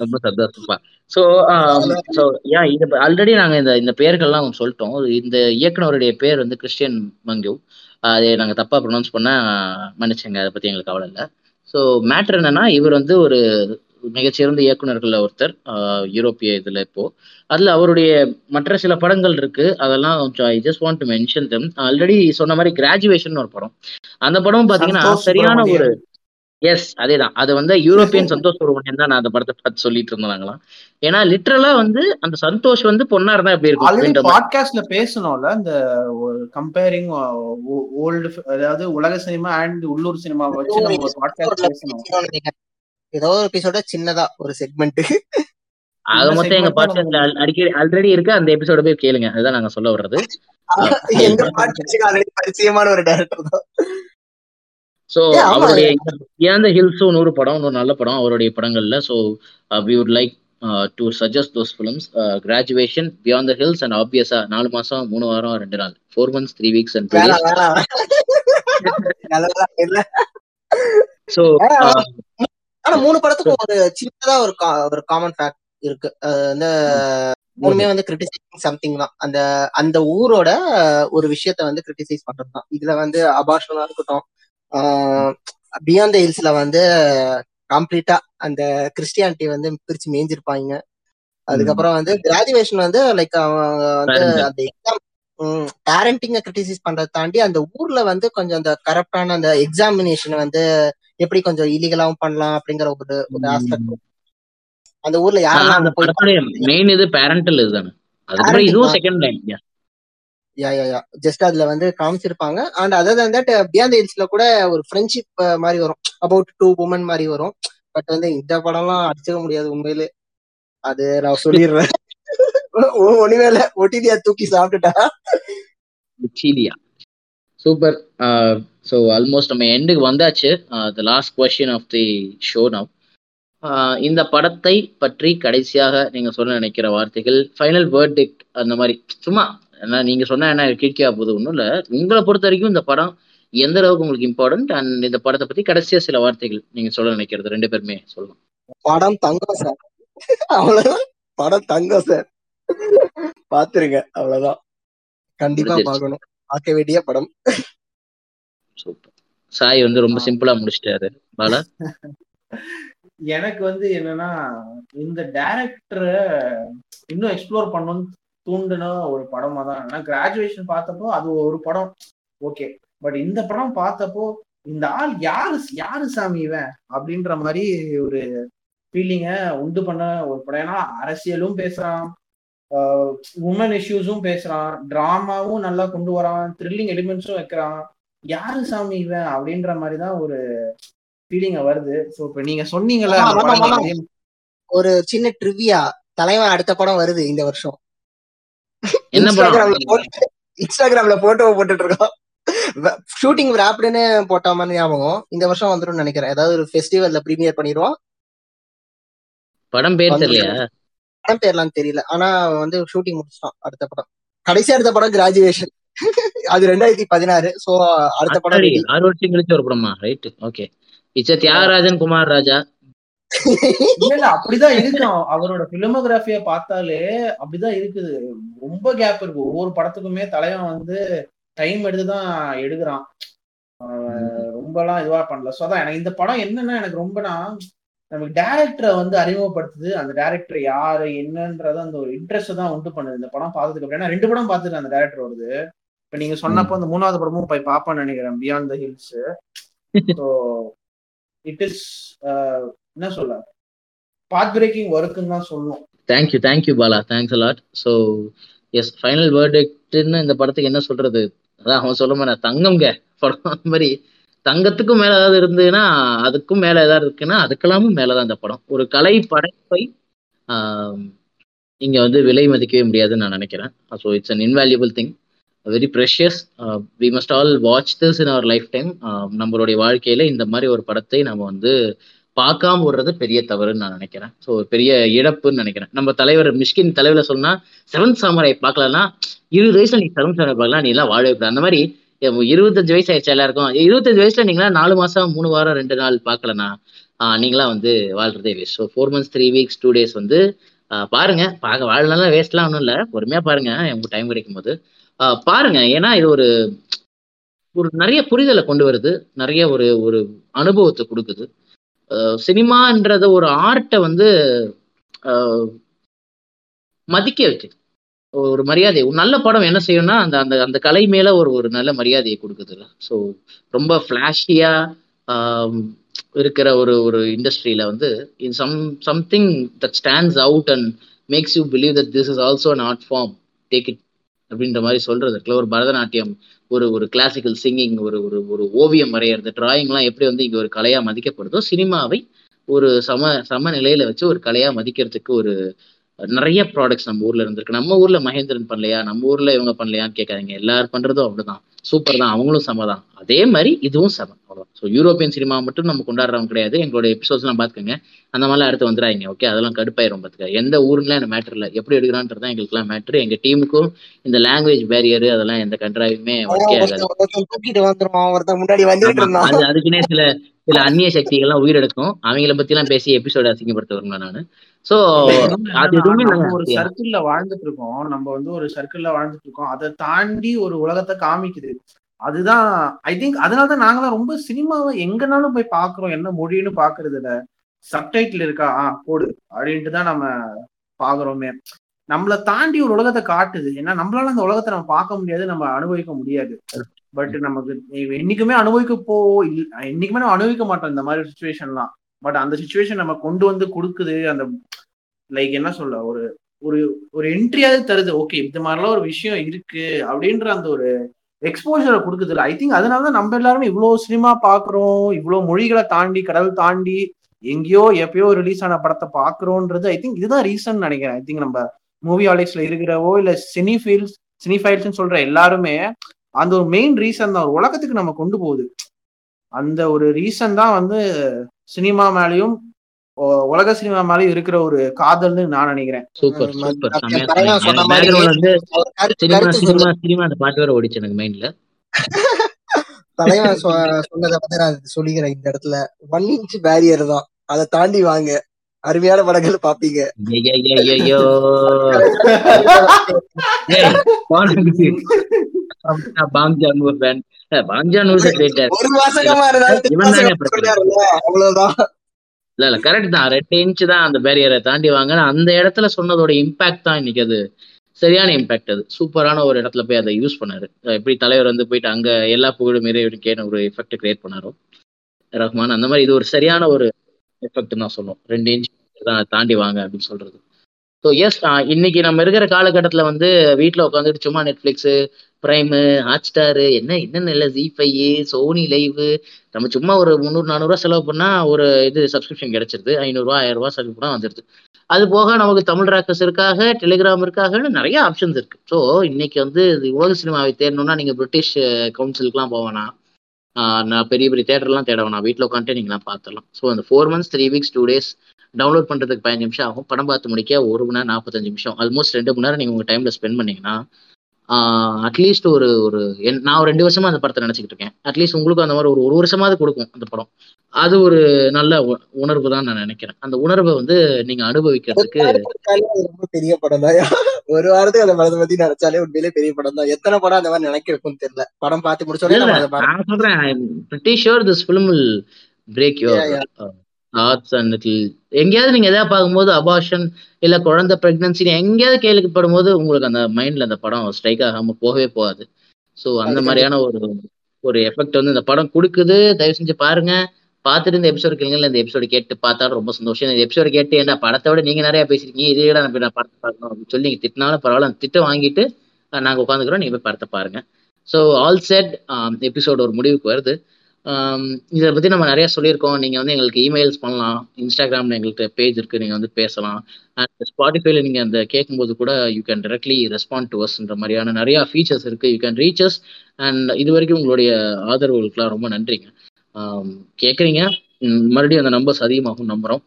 ரொம்ப சந்தோஷம்ப்பா. ஸோ ஸோ யா இது ஆல்ரெடி நாங்கள் இந்த இந்த பேர்கள்லாம் சொல்லிட்டோம். இந்த இயக்குனருடைய பேர் வந்து கிறிஸ்டியன் மங்கு அதை நாங்கள் தப்பாக ப்ரொனவுன்ஸ் பண்ணால் மன்னிச்சுங்க. அதை பற்றி எங்களுக்கு கவலை இல்லை. ஸோ மேட்ரு என்னன்னா இவர் வந்து ஒரு மிகச்சிறந்த இயக்குனர்களில் ஒருத்தர் யூரோப்பிய இதில் இப்போ. அதில் அவருடைய மற்ற சில படங்கள் இருக்கு. அதெல்லாம் I just want to mention them already சொன்ன மாதிரி கிராஜுவேஷன் ஒரு படம். அந்த படமும் பார்த்தீங்கன்னா சரியான ஒரு. எஸ் அதேதான். அது வந்து யூரோப்பியன் சந்தோஷ் சுப்ரமணியன் தான் நான் அந்த படத்தை பார்த்து சொல்லிட்டு இருந்தோம் நாங்களாம் ஏன்னா லிட்ரலா வந்து அந்த சந்தோஷ் வந்து பொண்ணா இருந்தா எப்படி இருக்கும். பாட்காஸ்ட்ல பேசணும்ல இந்த கம்பேரிங் ஓல்டு அதாவது உலக சினிமா அண்ட் உள்ளூர் சினிமா வச்சு நம்ம ஒரு பாட்காஸ்ட் பேசணும். ஏதோ ஒரு எபிசோட சின்னதா ஒரு செக்மெண்ட் அது மொத்தம் எங்க பாட்காஸ்ட்ல அடிக்கடி ஆல்ரெடி இருக்கு. அந்த எபிசோட போய் கேளுங்க. அதுதான் நாங்க சொல்ல வர்றது. எங்க பாட்காஸ்டுக்கு ஆல்ரெடி பரிச்சயமான ஒரு டைரக்டர் தான். ஸோ. அவருடைய ஏந்த ஹில்ஸும் நூறு படம் ஒரு நல்ல படம் அவருடைய படங்கள்ல. So we would like to suggest those films graduation beyond the hills and ஆப்வியஸா நாலு மாசம் மூணு வாரம் ரெண்டு நாள். Four months three weeks and two so ஆனா மூணு படத்துக்கும் ஒரு சின்னதா ஒரு ஒரு காமன் ஃபேக்ட் இருக்கு. அது வந்து மூணுமே வந்து கிரிட்டிசைசிங் சம்திங் தான். அந்த அந்த ஊரோட ஒரு விஷயத்த வந்து கிரிட்டிசைஸ் பண்றது தான் இதுல வந்து அபாஷனா இருக்கட்டும் பியாண்ட் த ஹில்ஸ்ல வந்து கம்ப்ளீட்டா அந்த கிறிஸ்டியானிட்டி வந்து பிரிச்சு மேய்ஞ்சிருப்பாங்க. அதுக்கப்புறம் வந்து கிராஜுவேஷன் வந்து லைக் அவங்க வந்து. அந்த எக்ஸாம் பேரண்டிங்க கிரிட்டிசைஸ் பண்றதை தாண்டி அந்த ஊர்ல வந்து கொஞ்சம் அந்த கரப்டான அந்த எக்ஸாமினேஷன் வந்து எப்படி கொஞ்சம் இல்லீகலாவும் பண்ணலாம் அப்படிங்கிற ஒரு ஒரு ஆஸ்பெக்ட் அந்த ஊர்ல யாரெல்லாம் மெயின் இது பேரண்டல் இதுதானே? அதுக்கப்புறம் இதுவும். Second line ya ya ya just அதுல வந்து காமிச்சிருப்பாங்க. And other than that beyond ஹில்ஸ்ல கூட ஒரு ஃப்ரெண்ட்ஷிப் uh, மாதிரி வரும். அபவுட் டூ உமன் மாதிரி வரும். பட் வந்து இந்த படம்லாம் அடிச்சுக்க முடியாது உண்மையிலே. அது நான் சொல்லிடுறேன். ஒண்ணுமே இல்ல. ஒட்டிதியா தூக்கி சாப்பிட்டுட்டா. சீலியா சூப்பர் ஸோ ஆல்மோஸ்ட் நம்ம எண்டுக்கு வந்தாச்சு. The last question of the show now இந்த படத்தை பற்றி கடைசியாக நீங்க சொல்ல நினைக்கிற வார்த்தைகள் ஃபைனல் வேர்டிக்ட் அந்த மாதிரி சும்மா ஏன்னா நீங்க சொன்னா என்ன கீழ்க்கியா போகுது ஒன்றும் இல்லை. உங்களை பொறுத்த வரைக்கும் இந்த படம் எந்த அளவுக்கு உங்களுக்கு இம்பார்ட்டன்ட் அண்ட் இந்த படத்தை பத்தி கடைசியா சில வார்த்தைகள் நீங்க சொல்ல நினைக்கிறது? ரெண்டு பேருமே சொல்லலாம் படம் தங்கம் சார். அவ்வளவுதான். படம் தங்கம் சார். பாத்துருங்க. அவ்வளவுதான். கண்டிப்பா. பார்க்கணும். பார்க்க வேண்டிய படம். சூப்பர். சாய் வந்து ரொம்ப. சிம்பிளா முடிச்சிட்டாரு. பாலா? எனக்கு வந்து என்னன்னா இந்த டைரக்டரை இன்னும் எக்ஸ்ப்ளோர் பண்ணணும்னு தூண்டுன ஒரு படமா தான். ஏன்னா கிராஜுவேஷன் பார்த்தப்போ அது ஒரு படம். ஓகே பட் இந்த படம் பார்த்தப்போ இந்த ஆள் யாரு யாரு சாமி இவன்? அப்படின்ற மாதிரி ஒரு ஃபீலிங்கை உண்டு பண்ண ஒரு படம். ஏன்னா அரசியலும் பேசுறான். உமன் இஷ்யூஸும் பேசுறான். டிராமாவும் நல்லா கொண்டு வரான். த்ரில்லிங் எலிமெண்ட்ஸும் வைக்கிறான். யாரு சாமி இவன்? அப்படின்ற மாதிரி தான் ஒரு ஃபீலிங்க வருது. ஸோ இப்போ நீங்க சொன்னீங்கல்ல. அதே- ஒரு சின்ன ட்ரிவியா தலைவன் அடுத்த படம் வருது இந்த வருஷம். என்ன இன்ஸ்டாகிராம்ல போட்டு போட்டுட்டு இருக்கோம் ஷூட்டிங் ராப்டுன்னு போட்ட மாதிரி ஞாபகம். இந்த வருஷம் வந்துடும் நினைக்கிறேன். ஏதாவது ஒரு ஃபெஸ்டிவல்ல ப்ரீமியர் பண்ணிடுவோம். படம் பேர் தெரியலையா? படம் பேர்லாம் தெரியல. ஆனா வந்து ஷூட்டிங் முடிச்சிட்டான் அடுத்த படம். கடைசி அடுத்த படம் கிராஜுவேஷன் அது ரெண்டாயிரத்தி பதினாறு. சோ அடுத்த படம். ஆறு வருஷம் கழிச்சு ஒரு படமா? ரைட் ஓகே இச்ச தியாகராஜன் குமார் ராஜா? இல்ல அப்படிதான் இருக்கு அவ- அவரோட பிலிமோகிராஃபிய பார்த்தாலே அப்படிதான் இருக்குது. ரொம்ப கேப் இருக்கு. ஒவ்வொரு படத்துக்குமே தலைவன் வந்து டைம் எடுத்துதான் எடுக்கிறான். ரொம்பலாம் இதுவா பண்ணல. சோ அதான் எனக்கு இந்த படம் என்னன்னா எனக்கு ரொம்பனா நமக்கு டேரக்டரை வந்து அறிமுகப்படுத்துது. அந்த டேரக்டர் யாரு என்னன்றது அந்த ஒரு இன்ட்ரெஸ்ட் தான் உண்டு பண்ணுது. இந்த படம் பார்த்ததுக்கு அப்புறம். ரெண்டு படம் பார்த்துட்டு அந்த டேரக்டர் வருது இப்ப நீங்க சொன்னப்போ அந்த மூணாவது படமும் போய் பார்ப்பேன்னு நினைக்கிறேன். Beyond the hills so it is uh, என்ன சொல்ல? பாத் பிரேக்கிங் ஒர்க்குன்னு தான் சொல்லணும் thank you thank you Bala thanks a lot so as final வேர்டுன்னு இந்த படத்துக்கு என்ன சொல்றது? அதான் அவன் சொல்ல மாதிரி தங்கம்ங்க. படம் அந்த மாதிரி தங்கத்துக்கும் மேல ஏதாவது இருந்ததுன்னா அதுக்கும் மேல ஏதாவது இருக்குன்னா அதுக்கெல்லாமும் மேலதான் இந்த படம். ஒரு கலை படைப்பை இங்க வந்து விலை மதிக்கவே முடியாதுன்னு நான் நினைக்கிறேன். So it's an invaluable thing very precious we must all watch this in our lifetime நம்மளுடைய வாழ்க்கையில இந்த மாதிரி ஒரு படத்தை நம்ம வந்து பார்க்காம விடுறது பெரிய தவறுன்னு நான் நினைக்கிறேன். ஸோ பெரிய இழப்புன்னு நினைக்கிறேன். நம்ம தலைவர் மிஷ்கின் தலைவர் சொன்னா செவன்த் சாமரை பார்க்கலன்னா இருபது வயசுல நீ செவன்த் சாமரை பார்க்கலாம் நீ எல்லாம் வாழவே அந்த மாதிரி இருபத்தஞ்சு வயசு ஆயிடுச்சு எல்லாருக்கும்? இருபத்தஞ்சு வயசுல நீங்களா நாலு மாசம் மூணு வாரம் ரெண்டு நாள் பார்க்கலனா நீங்களா வந்து வாழ்றதே waste so four months three weeks two days வந்து பாருங்க. பார்க்க வாழலாம் வேஸ்ட்லாம் ஒன்றும் இல்லை. பொறுமையா பாருங்க. உங்களுக்கு டைம் கிடைக்கும் போது பாருங்க. ஏன்னா இது ஒரு ஒரு நிறைய புரிதலை கொண்டு வருது. நிறைய ஒரு ஒரு அனுபவத்தை கொடுக்குது. சினிமான்றத ஒரு ஆர்ட்டை வந்து மதிக்க வைக்குது. ஒரு மரியாதை ஒரு நல்ல படம் என்ன செய்யும்னா அந்த அந்த அந்த கலை மேல ஒரு ஒரு நல்ல மரியாதையை கொடுக்குதுல்ல ஸோ ரொம்ப ஃப்ளாஷியா இருக்கிற ஒரு ஒரு இண்டஸ்ட்ரியில வந்து in some something that stands out and makes you believe that this is also an art form take it அப்படின்ற மாதிரி சொல்றது இருக்குல்ல ஒரு பரதநாட்டியம் ஒரு ஒரு கிளாசிக்கல் சிங்கிங் ஒரு ஒரு ஒரு ஓவியம் வரைகிறது டிராயிங்லாம் எப்படி வந்து இங்கே ஒரு கலையா மதிக்கப்படுதோ சினிமாவை ஒரு சம சமநிலையில வச்சு ஒரு கலையா மதிக்கிறதுக்கு ஒரு நிறைய ப்ராடக்ட்ஸ் நம்ம ஊர்ல இருந்திருக்கு. நம்ம ஊர்ல மகேந்திரன் பண்ணலையா? நம்ம ஊர்ல இவங்க பண்ணலையான்னு கேட்காதீங்க. எல்லாரும் பண்றதும் அப்படிதான். சூப்பர் தான். அவங்களும் செம தான். அதே மாதிரி இதுவும் செம. அவ்வளோதான் ஸோ யூரோப்பியன் சினிமா மட்டும் நம்ம கொண்டாடுறவங்க கிடையாது. எங்களோட எபிசோட்ஸ்லாம் பார்த்துக்கோங்க. அந்த மாதிரிலாம் அடுத்து வந்துடாங்க ஓகே அதெல்லாம் கடுப்பாயிரும் பார்த்துக்க. எந்த ஊருலாம் எனக்கு மேட்டர் இல்லை. எப்படி எடுக்கிறான்றது தான் எங்களுக்குலாம் மேட்ரு எங்கள் டீமுக்கும் இந்த லாங்குவேஜ் பேரியர் அதெல்லாம் எந்த கண்ட்ராயுமே ஒர்க்கே ஆகாது. அதுக்குன்னே சில சில அந்நிய சக்திகள்லாம் உயிரெடுக்கும். அவங்கள பத்தி எல்லாம் பேசி எபிசோட அசிங்கப்படுத்த வருவேன் நானு? சோ அது எதுவுமே ஒரு சர்க்கிள்ல வாழ்ந்துட்டு இருக்கோம் நம்ம வந்து ஒரு சர்க்கிள்ல வாழ்ந்துட்டு இருக்கோம் அதை தாண்டி ஒரு உலகத்தை காமிக்குது. அதுதான் ஐ திங்க் அதனாலதான் நாங்களாம் ரொம்ப சினிமாவை எங்கனாலும் போய் பாக்குறோம் என்ன மொழின்னு பாக்குறது இல்ல சப்டைட்டில் இருக்கா? ஆ போடு. அப்படின்ட்டு தான் நம்ம பாக்குறோமே நம்மளை தாண்டி ஒரு உலகத்தை காட்டுது. ஏன்னா நம்மளால அந்த உலகத்தை நம்ம பார்க்க முடியாது நம்ம அனுபவிக்க முடியாது. பட் நமக்கு என்னைக்குமே அனுபவிக்க போ இல்ல- என்னைக்குமே நம்ம அனுபவிக்க மாட்டோம் இந்த மாதிரி சுச்சுவேஷன்லாம் பட் அந்த சுச்சுவேஷன் நம்ம கொண்டு வந்து கொடுக்குது அந்த லைக் என்ன சொல்ல ஒரு ஒரு ஒரு என்ட்ரியாவது தருது. ஓகே இந்த மாதிரிலாம் ஒரு விஷயம் இருக்கு அப்படின்ற அந்த ஒரு எக்ஸ்போஜரை கொடுக்குது ஐ திங்க் அதனால தான் நம்ம எல்லாருமே இவ்வளோ சினிமா பார்க்குறோம் இவ்வளோ மொழிகளை தாண்டி கடல் தாண்டி எங்கேயோ எப்பயோ ரிலீஸ் ஆன படத்தை பார்க்குறோன்றது ஐ திங்க் இதுதான் ரீசன் நினைக்கிறேன். ஐ திங்க் நம்ம மூவி ஆலிக்ஸ்ல இருக்கிறவோ இல்ல சினி ஃபீல்ஸ் சினி ஃபைல்ஸ்னு சொல்ற எல்லாருமே அந்த ஒரு மெயின் ரீசன் தான் ஒரு உலகத்துக்கு நம்ம கொண்டு போகுது. அந்த ஒரு ரீசன் தான் வந்து சினிமா மேலேயும் உலக சினிமா மேலேயும் இருக்கிற ஒரு காதல்னு நான் நினைக்கிறேன். சூப்பர் பாட்டு வேற ஓடிச்சு எனக்கு மைண்ட்ல தலைவன் சொ- சொன்னதை வந்து நான் சொல்லிக்கிறேன் இந்த இடத்துல. ஒன் இன்ச் பேரியர் தான். அதை தாண்டி வாங்க. அருமையான படங்கள் பாப்பீங்க பாங்ஜான் ஒரு பேண்ட் பாங்ஜான் ஒரு இல்ல இல்ல கரெக்ட் தான். ரெண்டு இன்ச் தான் அந்த பேரியரை தாண்டி வாங்க அந்த இடத்துல சொன்னதோட இம்பாக்ட் தான் இன்னைக்கு அது. சரியான இம்பாக்ட் அது. சூப்பரான ஒரு இடத்துல போய் அதை யூஸ் பண்ணாரு. எப்படி தலைவர் வந்து போயிட்டு அங்க எல்லா புகழும் இறைவனுக்கேன ஒரு எஃபெக்ட் கிரியேட் பண்ணாரோ? ரஹ்மான் அந்த மாதிரி இது ஒரு சரியான ஒரு எஃபெக்ட் தான் சொல்லும் ரெண்டு இன்ச் தான் தாண்டி வாங்க அப்படின்னு சொல்றது. ஸோ எஸ் இன்னைக்கு நம்ம இருக்கிற காலகட்டத்துல வந்து வீட்டில் உட்காந்துட்டு சும்மா நெட்ஃப்ளிக்ஸு ப்ரைமு ஹாட்ஸ்டாரு என்ன என்னென்ன இல்லை ஜி ஃபைவ் சோனி லைவ் நம்ம சும்மா ஒரு முந்நூறு நானூறுரூவா செலவு பண்ணா ஒரு இது சப்ஸ்கிரிப்ஷன் கிடச்சிருது. ஐநூறுரூவா ஆயிரம் சப்ஸ்கிரிப்ஷன் வந்துடுது அது போக நமக்கு தமிழ் ராக்கர்ஸ் இருக்காக டெலிகிராம் இருக்காகன்னு நிறைய ஆப்ஷன்ஸ் இருக்கு. ஸோ இன்னைக்கு வந்து இது உலக சினிமாவை தேடணும்னா நீங்க பிரிட்டிஷ் கவுன்சிலுக்குலாம் போவேனா நான் பெரிய பெரிய தேட்டர்லாம் தேட வேணாம். வீட்டில் உட்காந்துட்டு நீங்களாம் பார்த்துடலாம். ஸோ அந்த four months three weeks two days download பண்ணுறதுக்கு பதினஞ்சு நிமிஷம் ஆகும். படம் பார்த்து முடிக்க ஒரு மணி நேரம் நாற்பத்தஞ்சு நிமிஷம். ஆல்மோஸ்ட் ரெண்டு மணி நேரம் நீங்கள் உங்கள் டைமில் ஸ்பெண்ட் பண்ணீங்கன்னா அட்லீஸ்ட் ஒரு ஒரு நான் ஒரு ரெண்டு வருஷமா அந்த படத்தை நினச்சிக்கிட்டு இருக்கேன். அட்லீஸ்ட் உங்களுக்கும் அந்த மாதிரி ஒரு ஒரு வருஷமாவது கொடுக்கும் அந்த படம். அது ஒரு நல்ல உணர்வு தான் நான் நினைக்கிறேன். அந்த உணர்வை வந்து நீங்க அனுபவிக்கிறதுக்கு ரொம்ப பெரிய படம் தான். ஒரு வாரத்துக்கு அந்த படத்தை பத்தி நினைச்சாலே உண்மையிலே பெரிய படம் தான். எத்தனை படம் அந்த மாதிரி நினைக்க இருக்கும்னு தெரியல. படம் பார்த்து முடிச்சோடனே நான் சொல்றேன் pretty sure this film will break Yeah, thoughts and it எங்கேயாவது நீங்க எதாவது பார்க்கும்போது அபார்ஷன் இல்ல குழந்தை பிரெக்னன்சி எங்கேயாவது கேள்விப்படும் போது உங்களுக்கு அந்த மைண்ட்ல அந்த படம் ஸ்ட்ரைக் ஆகாம போகவே போகாது. ஸோ அந்த மாதிரியான ஒரு ஒரு எஃபெக்ட் வந்து இந்த படம் கொடுக்குது. தயவு செஞ்சு பாருங்க. பார்த்துட்டு இந்த எபிசோடு கேளுங்க. இந்த எபிசோடு கேட்டு பார்த்தாலும் ரொம்ப சந்தோஷம். இந்த எபிசோடு கேட்டு ஏன்டா படத்தை விட நீங்க நிறைய பேசிருக்கீங்க. இதே விட நான் நான் படத்தை பார்க்கணும் அப்படின்னு சொல்லி நீங்க திட்டினாலும் பரவாயில்ல. அந்த திட்டம் வாங்கிட்டு அஹ், நாங்க உட்காந்துக்கிறோம் நீங்க போய் படத்தை பாருங்க. ஸோ ஆல் செட் எபிசோடு ஒரு முடிவுக்கு வருது. இதை பற்றி நம்ம நிறைய சொல்லியிருக்கோம். நீங்கள் வந்து எங்களுக்கு இமெயில்ஸ் பண்ணலாம். இன்ஸ்டாகிராமில் எங்கள்கிட்ட பேஜ் இருக்குது நீங்கள் வந்து பேசலாம். அண்ட் ஸ்பாட்டிஃபைல நீங்கள் அந்த கேட்கும்போது கூட you can directly respond to அஸ்ன்ற மாதிரியான நிறையா ஃபீச்சர்ஸ் இருக்குது யூ கேன் ரீச்சஸ் அண்ட் இது வரைக்கும் உங்களுடைய ஆதரவுகளுக்குலாம் ரொம்ப நன்றிங்க. கேட்குறீங்க. மறுபடியும் அந்த நம்பர்ஸ் அதிகமாகும் நம்புகிறோம்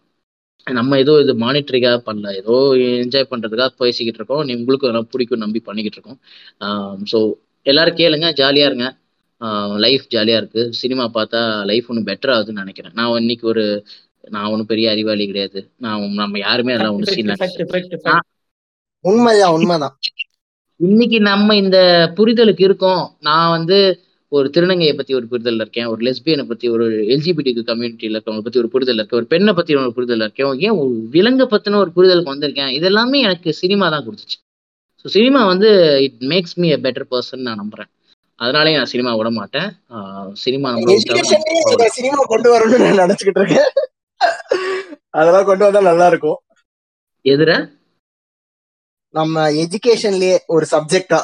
நம்ம ஏதோ இது மானிட்டரிக்காக பண்ணல. ஏதோ என்ஜாய் பண்ணுறதுக்காக பேசிக்கிட்டு இருக்கோம். உங்களுக்கு அதெல்லாம் பிடிக்கும் நம்பி பண்ணிக்கிட்டு இருக்கோம். ஸோ எல்லோரும் கேளுங்க. ஜாலியாக இருங்க. லைஃப் ஜாலியா இருக்கு. சினிமா பார்த்தா லைஃப் ஒன்றும் பெட்டர் ஆகுதுன்னு நினைக்கிறேன். நான் இன்னைக்கு ஒரு நான் ஒன்றும் பெரிய அறிவாளி கிடையாது. நான் நம்ம யாருமே அதெல்லாம் ஒன்றும் சீன் உண்மைதான் உண்மைதான். இன்னைக்கு நம்ம இந்த புரிதலுக்கு இருக்கோம். நான் வந்து ஒரு திருநங்கையை பத்தி ஒரு புரிதல் இருக்கேன். ஒரு லெஸ்பியனை பத்தி ஒரு எல்ஜிபிடி கம்யூனிட்டியில இருக்கவங்க பத்தி ஒரு புரிதல் இருக்கேன். ஒரு பெண்ணை பத்தி ஒரு புரிதல் இருக்கேன். ஏன் ஒரு விலங்கை பத்தின ஒரு புரிதலுக்கு வந்திருக்கேன்? இதெல்லாமே எனக்கு சினிமா தான் கொடுத்துச்சு. ஸோ சினிமா வந்து it makes me a better person நான் நம்புறேன். அதனாலே நான் சினிமா விட மாட்டேன். சினிமா சினிமா கொண்டு வரணும்னு நான் நினைச்சுக்கிட்டு இருக்கேன். அதெல்லாம் கொண்டு வந்தா நல்லா இருக்கும். எதிர? நம்ம எஜுகேஷன்லயே ஒரு சப்ஜெக்டா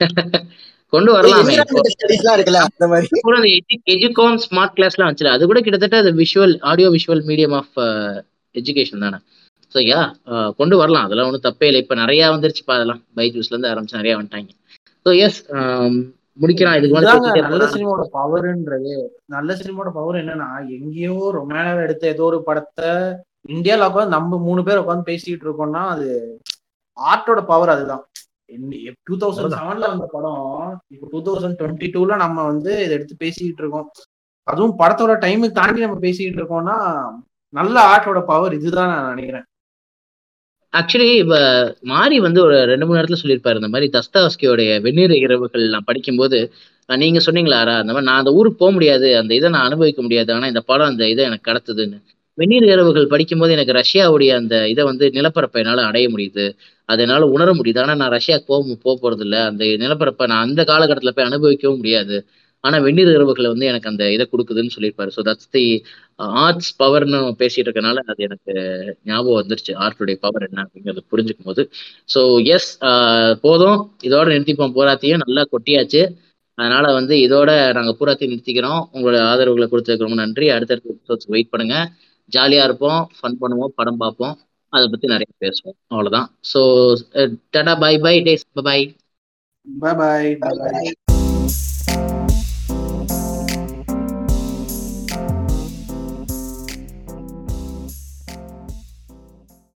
கொண்டு வரலாமே எஜுகாம் ஸ்மார்ட் கிளாஸ்லாம் வச்சுல அது கூட கிட்டத்தட்ட அது visual audio visual medium of education தானே. ஸோ யா கொண்டு வரலாம். அதெல்லாம் ஒன்றும் தப்பே இல்லை. இப்போ நிறையா வந்துருச்சுப்பா அதெல்லாம். பைஜூஸ்ல இருந்து ஆரம்பிச்சு நிறையா வந்துட்டாங்க. ஸோ எஸ் முடிக்கிறான் இதுக்கு நல்ல. சினிமாவோட பவர்ன்றது நல்ல சினிமாவோட பவர் என்னன்னா எங்கேயோ ரொம்ப நேரம் எடுத்த ஏதோ ஒரு படத்தை இந்தியால உட்காந்து நம்ம மூணு பேர் உட்காந்து பேசிட்டு இருக்கோம்னா அது ஆர்ட்டோட பவர் அதுதான். டூ தௌசண்ட் செவன்ல வந்த படம் இப்போ டூ தௌசண்ட் டுவெண்ட்டி டூல நம்ம வந்து இதை எடுத்து பேசிட்டு இருக்கோம். அதுவும் படத்தோட டைமுக்கு தாண்டி நம்ம பேசிட்டு இருக்கோம்னா நல்ல ஆர்ட்டோட பவர் இதுதான் நான் நினைக்கிறேன். ஆக்சுவலி இப்ப மாரி வந்து ஒரு ரெண்டு மூணு இடத்துல சொல்லியிருப்பாரு இந்த மாதிரி தஸ்தாஸ்கியோடைய வெந்நீர் இரவுகள் நான் படிக்கும்போது நீங்க சொன்னீங்களாரா அந்த மாதிரி நான் அந்த ஊருக்கு போக முடியாது அந்த இதை நான் அனுபவிக்க முடியாது ஆனா இந்த படம் அந்த இதை எனக்கு கடத்துதுன்னு. வெந்நீர் இரவுகள் படிக்கும்போது எனக்கு ரஷ்யாவுடைய அந்த இதை வந்து நிலப்பரப்பை என்னால அடைய முடியுது. அதனால உணர முடியுது. ஆனா நான் ரஷ்யாவுக்கு போக போக போறது இல்லை அந்த நிலப்பரப்பை நான் அந்த காலகட்டத்துல போய் அனுபவிக்கவும் முடியாது. ஆனா வெந்நீர் இரவுகள் வந்து எனக்கு அந்த இதை கொடுக்குதுன்னு சொல்லியிருப்பாரு. ஸோ தட்ஸ் தி ஆர்ட்ஸ் பவர்னு பேசிட்டு இருக்கனால அது எனக்கு ஞாபகம் வந்துருச்சு. ஆர்ட்டுடைய பவர் என்ன அப்படிங்கிறது புரிஞ்சுக்கும் போது ஸோ எஸ் போதும். இதோட நிறுத்திப்போம். பூராத்தையும் நல்லா கொட்டியாச்சு. அதனால வந்து இதோட நாங்க பூராத்தையும் நிறுத்திக்கிறோம். உங்களோட ஆதரவுகளை கொடுத்ததுக்கு ரொம்ப நன்றி. அடுத்தடுத்த எபிசோட்ஸ் வெயிட் பண்ணுங்க. ஜாலியா இருப்போம். ஃபன் பண்ணுவோம். படம் பார்ப்போம். அதை பத்தி நிறைய பேசுவோம். அவ்வளவுதான். So tata bye bye days bye bye bye Bye. Bye bye.